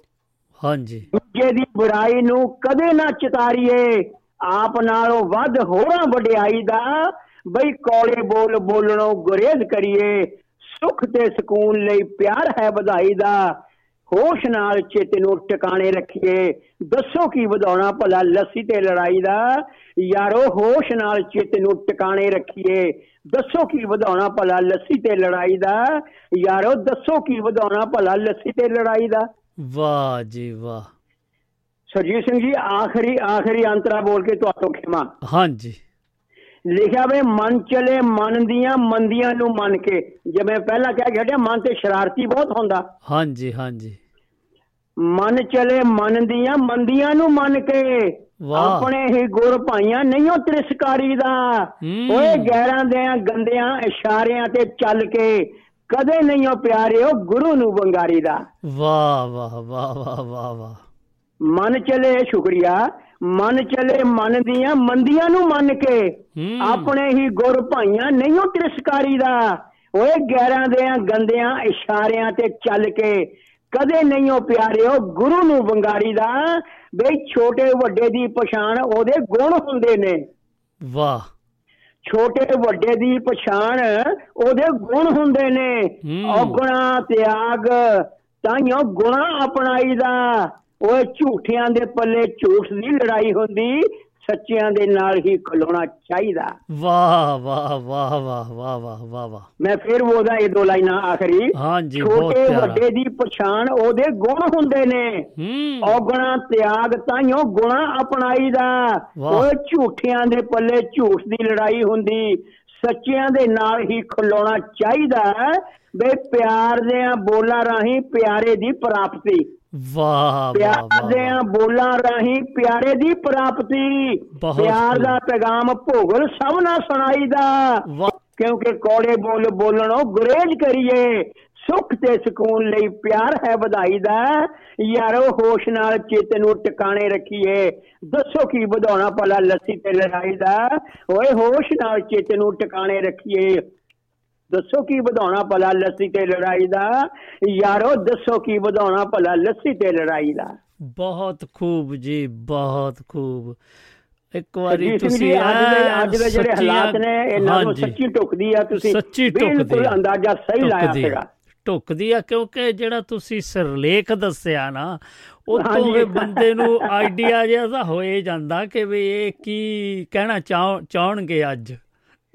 ਹਾਂਜੀ। ਦੂਜੇ ਦੀ ਬੁਰਾਈ ਨੂੰ ਕਦੇ ਨਾ ਚਿਤਾਰੀਏ। ਆਪ ਨਾਲੋਂ ਵੱਧ ਹੋਰਾਂ ਵਡਿਆਈ ਦਾ। ਬਈ ਕੌਲੇ ਬੋਲ ਬੋਲਣੋਂ ਗੁਰੇਜ਼ ਕਰੀਏ, ਸੁਖ ਤੇ ਸਕੂਨ ਲਈ ਪਿਆਰ ਹੈ ਵਧਾਈ ਦਾ। ਹੋਸ਼ ਨਾਲ ਚਿੱਤ ਨੂੰ ਟਿਕਾਣੇ ਰੱਖੀਏ, ਦੱਸੋ ਕੀ ਵਧਾਉਣਾ ਭਲਾ ਲੱਸੀ ਤੇ ਲੜਾਈ ਦਾ? ਯਾਰੋ, ਹੋਸ਼ ਨਾਲ ਚਿੱਤ ਨੂੰ ਟਿਕਾਣੇ ਰੱਖੀਏ, ਦੱਸੋ ਕੀ ਵਧਾਉਣਾ ਭਲਾ ਲੱਸੀ ਤੇ ਲੜਾਈ ਦਾ? ਯਾਰੋ, ਦੱਸੋ ਕੀ ਵਧਾਉਣਾ ਭਲਾ ਲੱਸੀ ਤੇ ਲੜਾਈ ਦਾ? ਵਾਹ ਜੀ ਵਾਹ। ਸਰਜੀਤ ਸਿੰਘ ਜੀ ਆਖਰੀ ਆਖਰੀ ਅੰਤਰਾ ਬੋਲ ਕੇ ਤੁਹਾਤੋਂ ਖਿਮਾ। ਹਾਂਜੀ। ਲਿਖਿਆ ਵੇ ਮਨ ਚਲੇ ਮਨ ਦੀਆਂ ਮੰਦੀਆਂ ਨੂੰ ਮੰਨ ਕੇ। ਜਿਵੇਂ ਪਹਿਲਾਂ ਕਹਿ ਗਿਆ ਮਨ ਤੇ ਸ਼ਰਾਰਤੀ ਬਹੁਤ ਹੁੰਦਾ। ਹਾਂਜੀ ਹਾਂਜੀ। ਮਨ ਚਲੇ ਮਨ ਦੀਆਂ ਮੰਦੀਆਂ ਨੂੰ ਮੰਨ ਕੇ। ਆਪਣੇ ਹੀ ਗੁਰ ਭਾਈਆਂ ਨਹੀਂ ਉਹ ਤ੍ਰਿਸਕਾਰੀ ਦਾ। ਓਏ ਗੈਰਾਂ ਦੇ ਗੰਦਿਆਂ ਇਸ਼ਾਰਿਆਂ ਤੇ ਚੱਲ ਕੇ। ਕਦੇ ਨਹੀਂ ਉਹ ਪਿਆਰੇ ਉਹ ਗੁਰੂ ਨੂੰ ਬੰਗਾਰੀ ਦਾ। ਵਾਹ ਵਾਹ ਵਾਹ ਵਾਹ ਵਾਹ ਵਾਹ। ਮਨ ਚਲੇ ਸ਼ੁਕਰੀਆ ਮਨ ਚਲੇ ਮਨ ਦੀਆਂ ਮੰਦੀਆਂ ਨੂੰ ਮੰਨ ਕੇ। ਆਪਣੇ ਹੀ ਗੁਰ ਭਾਈਆਂ ਨਹੀਂ ਉਹ ਤਿਰਸਕਾਰੀ ਦਾ। ਓਏ ਗੈਰਾਂ ਦੇ ਗੰਦਿਆਂ ਇਸ਼ਾਰਿਆਂ ਤੇ ਚੱਲ ਕੇ ਕਦੇ ਨਹੀਂ ਉਹ ਪਿਆਰਿਓ ਗੁਰੂ ਨੂੰ ਵੰਗਾਰੀ ਦਾ। ਬਈ ਛੋਟੇ ਵੱਡੇ ਦੀ ਪਛਾਣ ਉਹਦੇ ਗੁਣ ਹੁੰਦੇ ਨੇ। ਵਾਹ। ਛੋਟੇ ਵੱਡੇ ਦੀ ਪਛਾਣ ਉਹਦੇ ਗੁਣ ਹੁੰਦੇ ਨੇ। ਔਗਣਾ ਤਿਆਗ ਤਾਈਓ ਗੁਣਾ ਅਪਣਾਈਦਾ। ਓਏ ਝੂਠਿਆਂ ਦੇ ਪੱਲੇ ਝੂਠ ਦੀ ਲੜਾਈ ਹੁੰਦੀ ਸੱਚਿਆਂ ਦੇ ਨਾਲ ਹੀ ਖਲੋਣਾ ਚਾਹੀਦਾ। ਵਾਹ ਵਾਹ ਵਾਹ ਵਾਹ ਵਾਹ ਵਾਹ ਵਾਹ ਵਾਹ। ਮੈਂ ਫਿਰ ਉਹਦਾ ਇਹ ਦੋ ਲਾਈਨਾਂ ਆਖਰੀ। ਹਾਂਜੀ, ਬਹੁਤ ਛੋਟੇ। ਵੱਡੇ ਦੀ ਪਛਾਣ ਉਹਦੇ ਗੁਣ ਹੁੰਦੇ ਨੇ। ਹੂੰ। ਔਗਣਾ ਤਿਆਗ ਤਾਈਓ ਗੁਣਾ ਅਪਣਾਈਦਾ। ਓਏ ਝੂਠਿਆਂ ਦੇ ਪੱਲੇ ਝੂਠ ਦੀ ਲੜਾਈ ਹੁੰਦੀ ਸੱਚਿਆਂ ਦੇ ਨਾਲ ਹੀ ਖਲੋਣਾ ਚਾਹੀਦਾ। ਬੇ ਪਿਆਰ ਦੇ ਬੋਲਾਂ ਰਾਹੀਂ ਪਿਆਰੇ ਦੀ ਪ੍ਰਾਪਤੀ। ਵਾਹ ਵਾਹ ਪਿਆਰ ਦੇ ਬੋਲਾਂ ਰਾਹੀਂ ਪਿਆਰੇ ਦੀ ਪ੍ਰਾਪਤੀ ਪਿਆਰ ਦਾ ਪੈਗਾਮ ਭੋਗਲ ਸਭ ਨਾਲ ਸੁਣਾਈਦਾ ਕਿਉਂਕਿ ਕੋੜੇ ਬੋਲ ਬੋਲਣੋਂ ਗੁਰੇਜ ਕਰੀਏ ਸੁੱਖ ਤੇ ਸਕੂਨ ਲਈ ਪਿਆਰ ਹੈ ਵਧਾਈ ਦਾ। ਯਾਰੋ ਹੋਸ਼ ਨਾਲ ਚਿੱਤ ਨੂੰ ਟਿਕਾਣੇ ਰੱਖੀਏ ਦੱਸੋ ਕੀ ਵਧਾਉਣਾ ਭਲਾ ਲੱਸੀ ਤੇ ਲੜਾਈ ਦਾ। ਓਏ ਹੋਸ਼ ਨਾਲ ਚਿੱਤ ਨੂੰ ਟਿਕਾਣੇ ਰੱਖੀਏ। ਦੱਸੋ ਕੀ ਵਧਾਉਣਾ ਭਲਾ ਲੱਸੀ ਤੇ ਲੜਾਈ ਦਾ? ਯਾਰੋ ਦੱਸੋ ਕੀ ਵਧਾਉਣਾ ਭਲਾ ਲੱਸੀ ਤੇ ਲੜਾਈ ਦਾ? ਬਹੁਤ ਖੂਬ ਜੀ ਬਹੁਤ ਖੂਬ। ਇੱਕ ਵਾਰੀ ਤੁਸੀਂ ਅੱਜ ਦੇ ਐਨ ਅੱਜ ਦੇ ਜਿਹੜੇ ਹਾਲਾਤ ਨੇ ਇਹਨਾਂ ਨੂੰ ਸੱਚੀ ਟੁਕਦੀ ਆ ਤੁਸੀਂ। ਸੱਚੀ ਟੁਕਦੀ ਬਿਲਕੁਲ। ਅੰਦਾਜ਼ਾ ਸਹੀ ਲਾਇਆ। ਸੀਗਾ। ਟੁਕਦੀ ਆ ਕਿਉਂਕਿ ਜਿਹੜਾ ਤੁਸੀਂ ਸਿਰਲੇਖ ਦੱਸਿਆ ਨਾ ਉਹ ਤੋਂ। ਵੀ ਬੰਦੇ ਨੂੰ ਆਈਡੀਆ ਜਿਹਾ ਤਾਂ ਹੋਏ ਜਾਂਦਾ ਕਿ ਵੀ ਇਹ ਕੀ ਕਹਿਣਾ ਚਾਹ ਚਾਹਣਗੇ ਅੱਜ।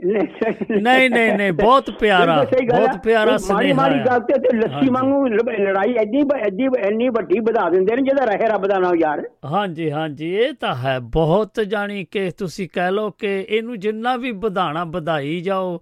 ਨਹੀਂ ਨਹੀਂ ਨਹੀਂ ਬਹੁਤ ਪਿਆਰਾ। ਬਹੁਤ ਪਿਆਰਾ ਸੁਨੇਹਾ ਮਾੜੀ। ਗੱਲ ਤੇ ਲੱਸੀ। ਵਾਂਗੂ ਲੜਾਈ ਐਡੀ ਐਡੀ ਇੰਨੀ ਵੱਡੀ ਵਧਾ ਦਿੰਦੇ ਨੇ ਜਿਹਦਾ ਰਹੇ ਰੱਬ ਦਾ ਨਾਮ ਯਾਰ ਹਾਂਜੀ ਹਾਂਜੀ ਇਹ ਤਾਂ ਹੈ ਬਹੁਤ ਜਾਣੀ ਕਿ ਤੁਸੀਂ ਕਹਿ ਲਓ ਕਿ ਇਹਨੂੰ ਜਿੰਨਾ ਵੀ ਵਧਾਣਾ ਵਧਾਈ ਜਾਓ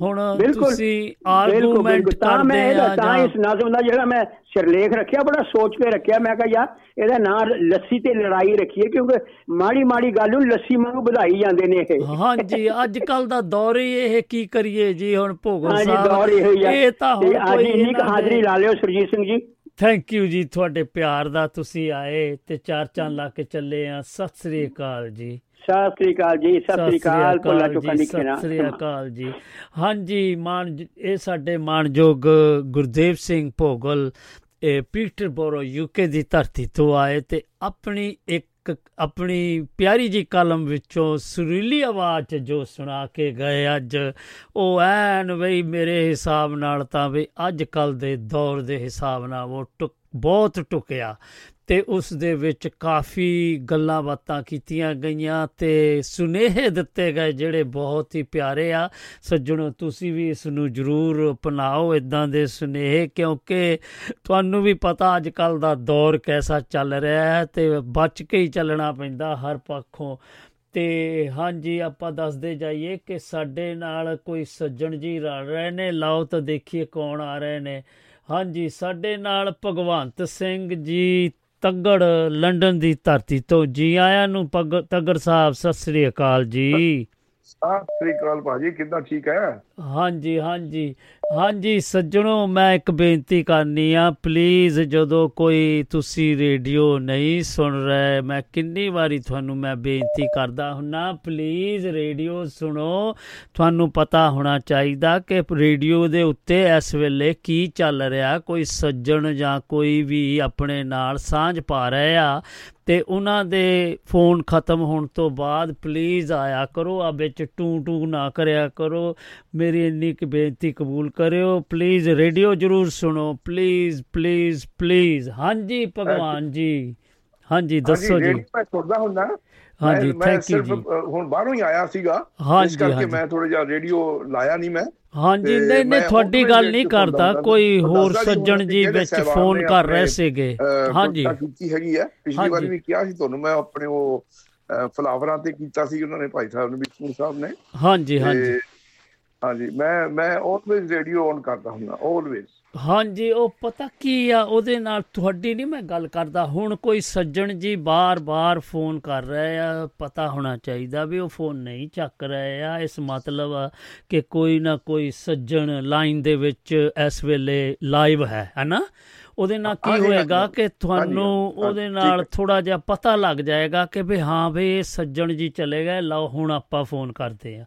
ਹੁਣ ਤੁਸੀਂ ਆਰਗੂਮੈਂਟ। ਤਾਂ ਮੈਂ ਇਹਦਾ ਤਾਂ ਇਸ ਨਜ਼ਮ ਦਾ ਜਿਹੜਾ ਮੈਂ ਸਿਰਲੇਖ ਰੱਖਿਆ ਬੜਾ ਸੋਚ ਕੇ ਰੱਖਿਆ ਮੈਂ ਕਿਹਾ ਯਾਰ ਇਹਦਾ ਨਾਂ ਲੱਸੀ ਤੇ ਲੜਾਈ ਰੱਖੀਏ ਕਿਉਂਕਿ ਮਾੜੀ ਮਾੜੀ ਗੱਲ ਨੂੰ ਲੱਸੀ ਵਾਂਗੂ ਵਧਾਈ ਜਾਂਦੇ ਨੇ ਇਹ। ਹਾਂਜੀ ਅੱਜ ਕੱਲ ਦਾ ਦੌਰ ਹੀ ਇਹ ਕੀ ਕਰੀਏ ਜੀ ਹੁਣ ਹਾਂਜੀ ਸਾਹਿਬ। ਇਹੋ ਤਾਂ ਹੁਣ ਕੋਈ ਇੰਨੀ ਹਾਜ਼ਰੀ ਲਾ ਲਿਓ ਸੁਰਜੀਤ ਸਿੰਘ ਜੀ। ਥੈਂਕ ਯੂ ਜੀ ਤੁਹਾਡੇ ਪਿਆਰ ਦਾ ਤੁਸੀਂ ਆਏ ਤੇ ਚਾਰ ਚੰਨ ਲਾ ਕੇ ਚੱਲੇ ਆ। ਸਤਿ ਸ੍ਰੀ ਅਕਾਲ ਜੀ। ਸਤਿ ਸ੍ਰੀ ਅਕਾਲ ਜੀ ਸਤਿ ਸ੍ਰੀ ਅਕਾਲ ਭੋਲਾ ਚੁੱਕਾ ਨਿਕਣਾ ਸਤਿ ਸ੍ਰੀ ਅਕਾਲ ਜੀ। ਹਾਂਜੀ ਮਾਨ ਇਹ ਸਾਡੇ ਮਾਨਯੋਗ ਗੁਰਦੇਵ ਸਿੰਘ ਭੋਗਲ ਇਹ ਪੀਟਰਬੋਰੋ ਯੂਕੇ ਦੀ ਧਰਤੀ ਤੋਂ ਆਏ ਤੇ ਆਪਣੀ ਇੱਕ ਆਪਣੀ ਪਿਆਰੀ ਜੀ ਕਲਮ ਵਿੱਚੋਂ ਸੁਰੀਲੀ ਆਵਾਜ਼ 'ਚ ਜੋ ਸੁਣਾ ਕੇ ਗਏ ਅੱਜ ਉਹ ਐਨ ਬਈ ਮੇਰੇ ਹਿਸਾਬ ਨਾਲ ਤਾਂ ਵੀ ਅੱਜ ਕੱਲ ਦੇ ਦੌਰ ਦੇ ਹਿਸਾਬ ਨਾਲ ਉਹ ਬਹੁਤ ਟੁਕਿਆ। ਤੇ ਉਸ ਦੇ ਵਿੱਚ ਕਾਫੀ ਗੱਲਾਂ ਬਾਤਾਂ ਕੀਤੀਆਂ ਗਈਆਂ ਤੇ ਸੁਨੇਹੇ ਦਿੱਤੇ ਗਏ ਜਿਹੜੇ ਬਹੁਤ ਹੀ ਪਿਆਰੇ ਆ। ਸੱਜਣੋ, ਤੁਸੀਂ ਵੀ ਇਸ ਨੂੰ ਜ਼ਰੂਰ ਅਪਣਾਓ ਇਦਾਂ ਦੇ ਸੁਨੇਹੇ, ਕਿਉਂਕਿ ਤੁਹਾਨੂੰ ਵੀ ਪਤਾ ਅੱਜ ਕੱਲ ਦਾ ਦੌਰ ਕੈਸਾ ਚੱਲ ਰਿਹਾ ਹੈ ਤੇ ਬਚ ਕੇ ਹੀ ਚੱਲਣਾ ਪੈਂਦਾ ਹਰ ਪੱਖੋਂ। ਤੇ ਹਾਂਜੀ, ਆਪਾਂ ਦੱਸਦੇ ਜਾਈਏ ਕਿ ਸਾਡੇ ਨਾਲ ਕੋਈ ਸੱਜਣ ਜੀ ਰਲ ਰਹੇ ਨੇ। ਲਾਓ ਤਾਂ ਦੇਖੀਏ ਕੌਣ ਆ ਰਹੇ ਨੇ। ਹਾਂਜੀ, ਸਾਡੇ ਨਾਲ ਭਗਵੰਤ ਸਿੰਘ ਜੀ ਤੱਗੜ ਲੰਡਨ ਦੀ ਧਰਤੀ ਤੋਂ ਜੀ ਆਇਆਂ ਨੂੰ ਪਗ- ਤੱਗੜ ਸਾਹਿਬ, ਸਤਿ ਸ੍ਰੀ ਅਕਾਲ ਜੀ। ਸਤਿ ਸ੍ਰੀ ਅਕਾਲ ਭਾਜੀ, ਕਿੱਦਾਂ ਠੀਕ ਹੈ ਹਾਂਜੀ ਹਾਂਜੀ। ਹਾਂਜੀ, ਸੱਜਣੋ, ਮੈਂ ਇੱਕ ਬੇਨਤੀ ਕਰਨੀ ਆ। ਪਲੀਜ਼ ਜਦੋਂ ਕੋਈ ਤੁਸੀਂ ਰੇਡੀਓ ਨਹੀਂ ਸੁਣ ਰਹੇ, ਮੈਂ ਕਿੰਨੀ ਵਾਰੀ ਤੁਹਾਨੂੰ ਮੈਂ ਬੇਨਤੀ ਕਰਦਾ ਹੁੰਨਾ ਪਲੀਜ਼ ਰੇਡੀਓ ਸੁਣੋ। ਤੁਹਾਨੂੰ ਪਤਾ ਹੋਣਾ ਚਾਹੀਦਾ ਕਿ ਰੇਡੀਓ ਦੇ ਉੱਤੇ ਇਸ ਵੇਲੇ ਕੀ ਚੱਲ ਰਿਹਾ। ਕੋਈ ਸੱਜਣ ਜਾਂ ਕੋਈ ਵੀ ਆਪਣੇ ਨਾਲ ਸਾਂਝ ਪਾ ਰਹੇ ਆ ਤੇ ਉਹਨਾਂ ਦੇ ਫੋਨ ਖਤਮ ਹੋਣ ਤੋਂ ਬਾਅਦ ਪਲੀਜ਼ ਆਇਆ ਕਰੋ। ਆ ਵਿੱਚ ਟੂ ਟੂ ਨਾ ਕਰਿਆ ਕਰੋ। ਮੇਰੀ ਇੰਨੀ ਕੁ ਬੇਨਤੀ ਕਬੂਲ ਕਰਿਓ। ਪਲੀਜ਼ ਰੇਡੀਓ ਜਰੂਰ ਸੁਣੋ। ਪਲੀਜ਼ ਪਲੀਜ਼ ਪਲੀਜ਼ ਹਾਂਜੀ ਭਗਵਾਨ ਜੀ। ਹਾਂਜੀ ਦੱਸੋ ਜੀ। ਮੈਂ ਸੁਣਦਾ ਹੁੰਦਾ। ਹਾਂਜੀ, you ਸਿਰਫ, ਜੀ। ਹੁਣ ਬਾਹਰੋਂ ਹੀ ਆਇਆ ਸੀਗਾ। ਇਸ ਕਰਕੇ। ਮੈਂ ਥੋੜਾ ਜਿਹਾ ਰੇਡੀਓ ਲਾਇਆ ਨਹੀਂ ਮੈਂ। ਹਾਂਜੀ ਨਹੀਂ ਨਹੀਂ ਤੁਹਾਡੀ ਗੱਲ ਨਹੀਂ ਕਰਦਾ। ਕੋਈ ਹੋਰ ਸੱਜਣ ਜੀ ਵਿੱਚ ਫੋਨ ਕਰ ਰਹੇ ਸੀਗੇ। ਹਾਂਜੀ। ਕੀਤੀ ਹੈਗੀ ਹੈ। ਪਿਛਲੀ। ਵਾਰੀ ਵੀ ਕਿਹਾ ਸੀ ਤੁਹਾਨੂੰ ਮੈਂ ਆਪਣੇ ਉਹ ਫਲਾਵਰਾਂ ਤੇ ਕੀਤਾ ਸੀ ਉਹਨਾਂ ਨੇ ਭਾਈ ਸਾਹਿਬ ਨੇ ਵਿਸ਼ਨੂੰ ਸਾਹਿਬ ਨੇ। ਹਾਂਜੀ ਹਾਂਜੀ। ਹਾਂਜੀ ਮੈਂ ਮੈਂ ਆਲਵੇਜ਼ ਰੇਡੀਓ ਔਨ ਕਰਦਾ ਹੁੰਦਾ ਆਲਵੇਜ਼ ਹਾਂਜੀ ਉਹ ਪਤਾ ਕੀ ਆ ਉਹਦੇ ਨਾਲ ਤੁਹਾਡੀ ਨਹੀਂ ਮੈਂ ਗੱਲ ਕਰਦਾ ਹੁਣ ਕੋਈ ਸੱਜਣ ਜੀ ਬਾਰ-ਬਾਰ ਫੋਨ ਕਰ ਰਹੇ ਆ ਪਤਾ ਹੋਣਾ ਚਾਹੀਦਾ ਵੀ ਉਹ ਫੋਨ ਨਹੀਂ ਚੱਕ ਰਹੇ ਆ ਇਸ ਮਤਲਬ ਆ ਕਿ ਕੋਈ ਨਾ ਕੋਈ ਸੱਜਣ ਲਾਈਨ ਦੇ ਵਿੱਚ ਇਸ ਵੇਲੇ ਲਾਈਵ ਹੈ ਹੈਨਾ ਉਹਦੇ ਨਾਲ ਕੀ ਹੋਏਗਾ। ਕਿ ਤੁਹਾਨੂੰ ਉਹਦੇ ਨਾਲ। ਥੋੜਾ ਜਿਹਾ ਪਤਾ ਲੱਗ ਜਾਏਗਾ ਕਿ ਵੀ ਹਾਂ ਵੀ ਇਹ ਸੱਜਣ ਜੀ ਚਲੇ ਗਏ ਲਓ ਹੁਣ ਆਪਾਂ ਫੋਨ ਕਰਦੇ ਆ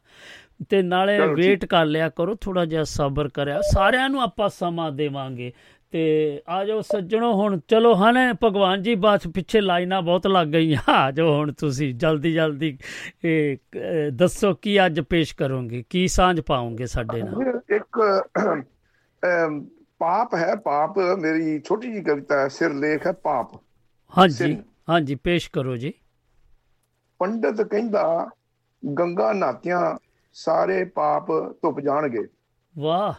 ਤੇ ਨਾਲੇ। ਵੇਟ ਕਰ ਲਿਆ ਕਰੋ ਥੋੜਾ ਜਿਹਾ ਸਬਰ ਕਰਿਆ। ਸਾਰਿਆਂ ਨੂੰ ਆਪਾਂ ਸਮਾਂ ਦੇਵਾਂਗੇ। ਤੇ ਆ ਜਾਓ ਸੱਜਣੋ ਹੁਣ ਚਲੋ ਹਨੇ ਭਗਵਾਨ ਜੀ ਬਸ ਪਿੱਛੇ ਲਾਈਨਾਂ ਬਹੁਤ ਲੱਗ ਗਈਆਂ। ਆ ਜਾਓ ਹੁਣ ਤੁਸੀਂ ਜਲਦੀ ਜਲਦੀ ਦੱਸੋ ਕੀ ਅੱਜ ਪੇਸ਼ ਕਰੋਗੇ? ਕੀ ਸਾਂਝ ਪਾਉਂਗੇ ਸਾਡੇ ਨਾਲ? ਇੱਕ ਪਾਪ ਹੈ ਪਾਪ ਮੇਰੀ ਛੋਟੀ ਜੀ ਕਵਿਤਾ ਹੈ ਸਿਰਲੇਖ ਹੈ ਪਾਪ। ਹਾਂਜੀ। ਹਾਂਜੀ ਪੇਸ਼ ਕਰੋ ਜੀ। ਪੰਡਤ ਕਹਿੰਦਾ ਗੰਗਾ ਨਾਤਿਆਂ ਸਾਰੇ ਪਾਪ ਧੁੱਪ ਜਾਣਗੇ। ਵਾਹ।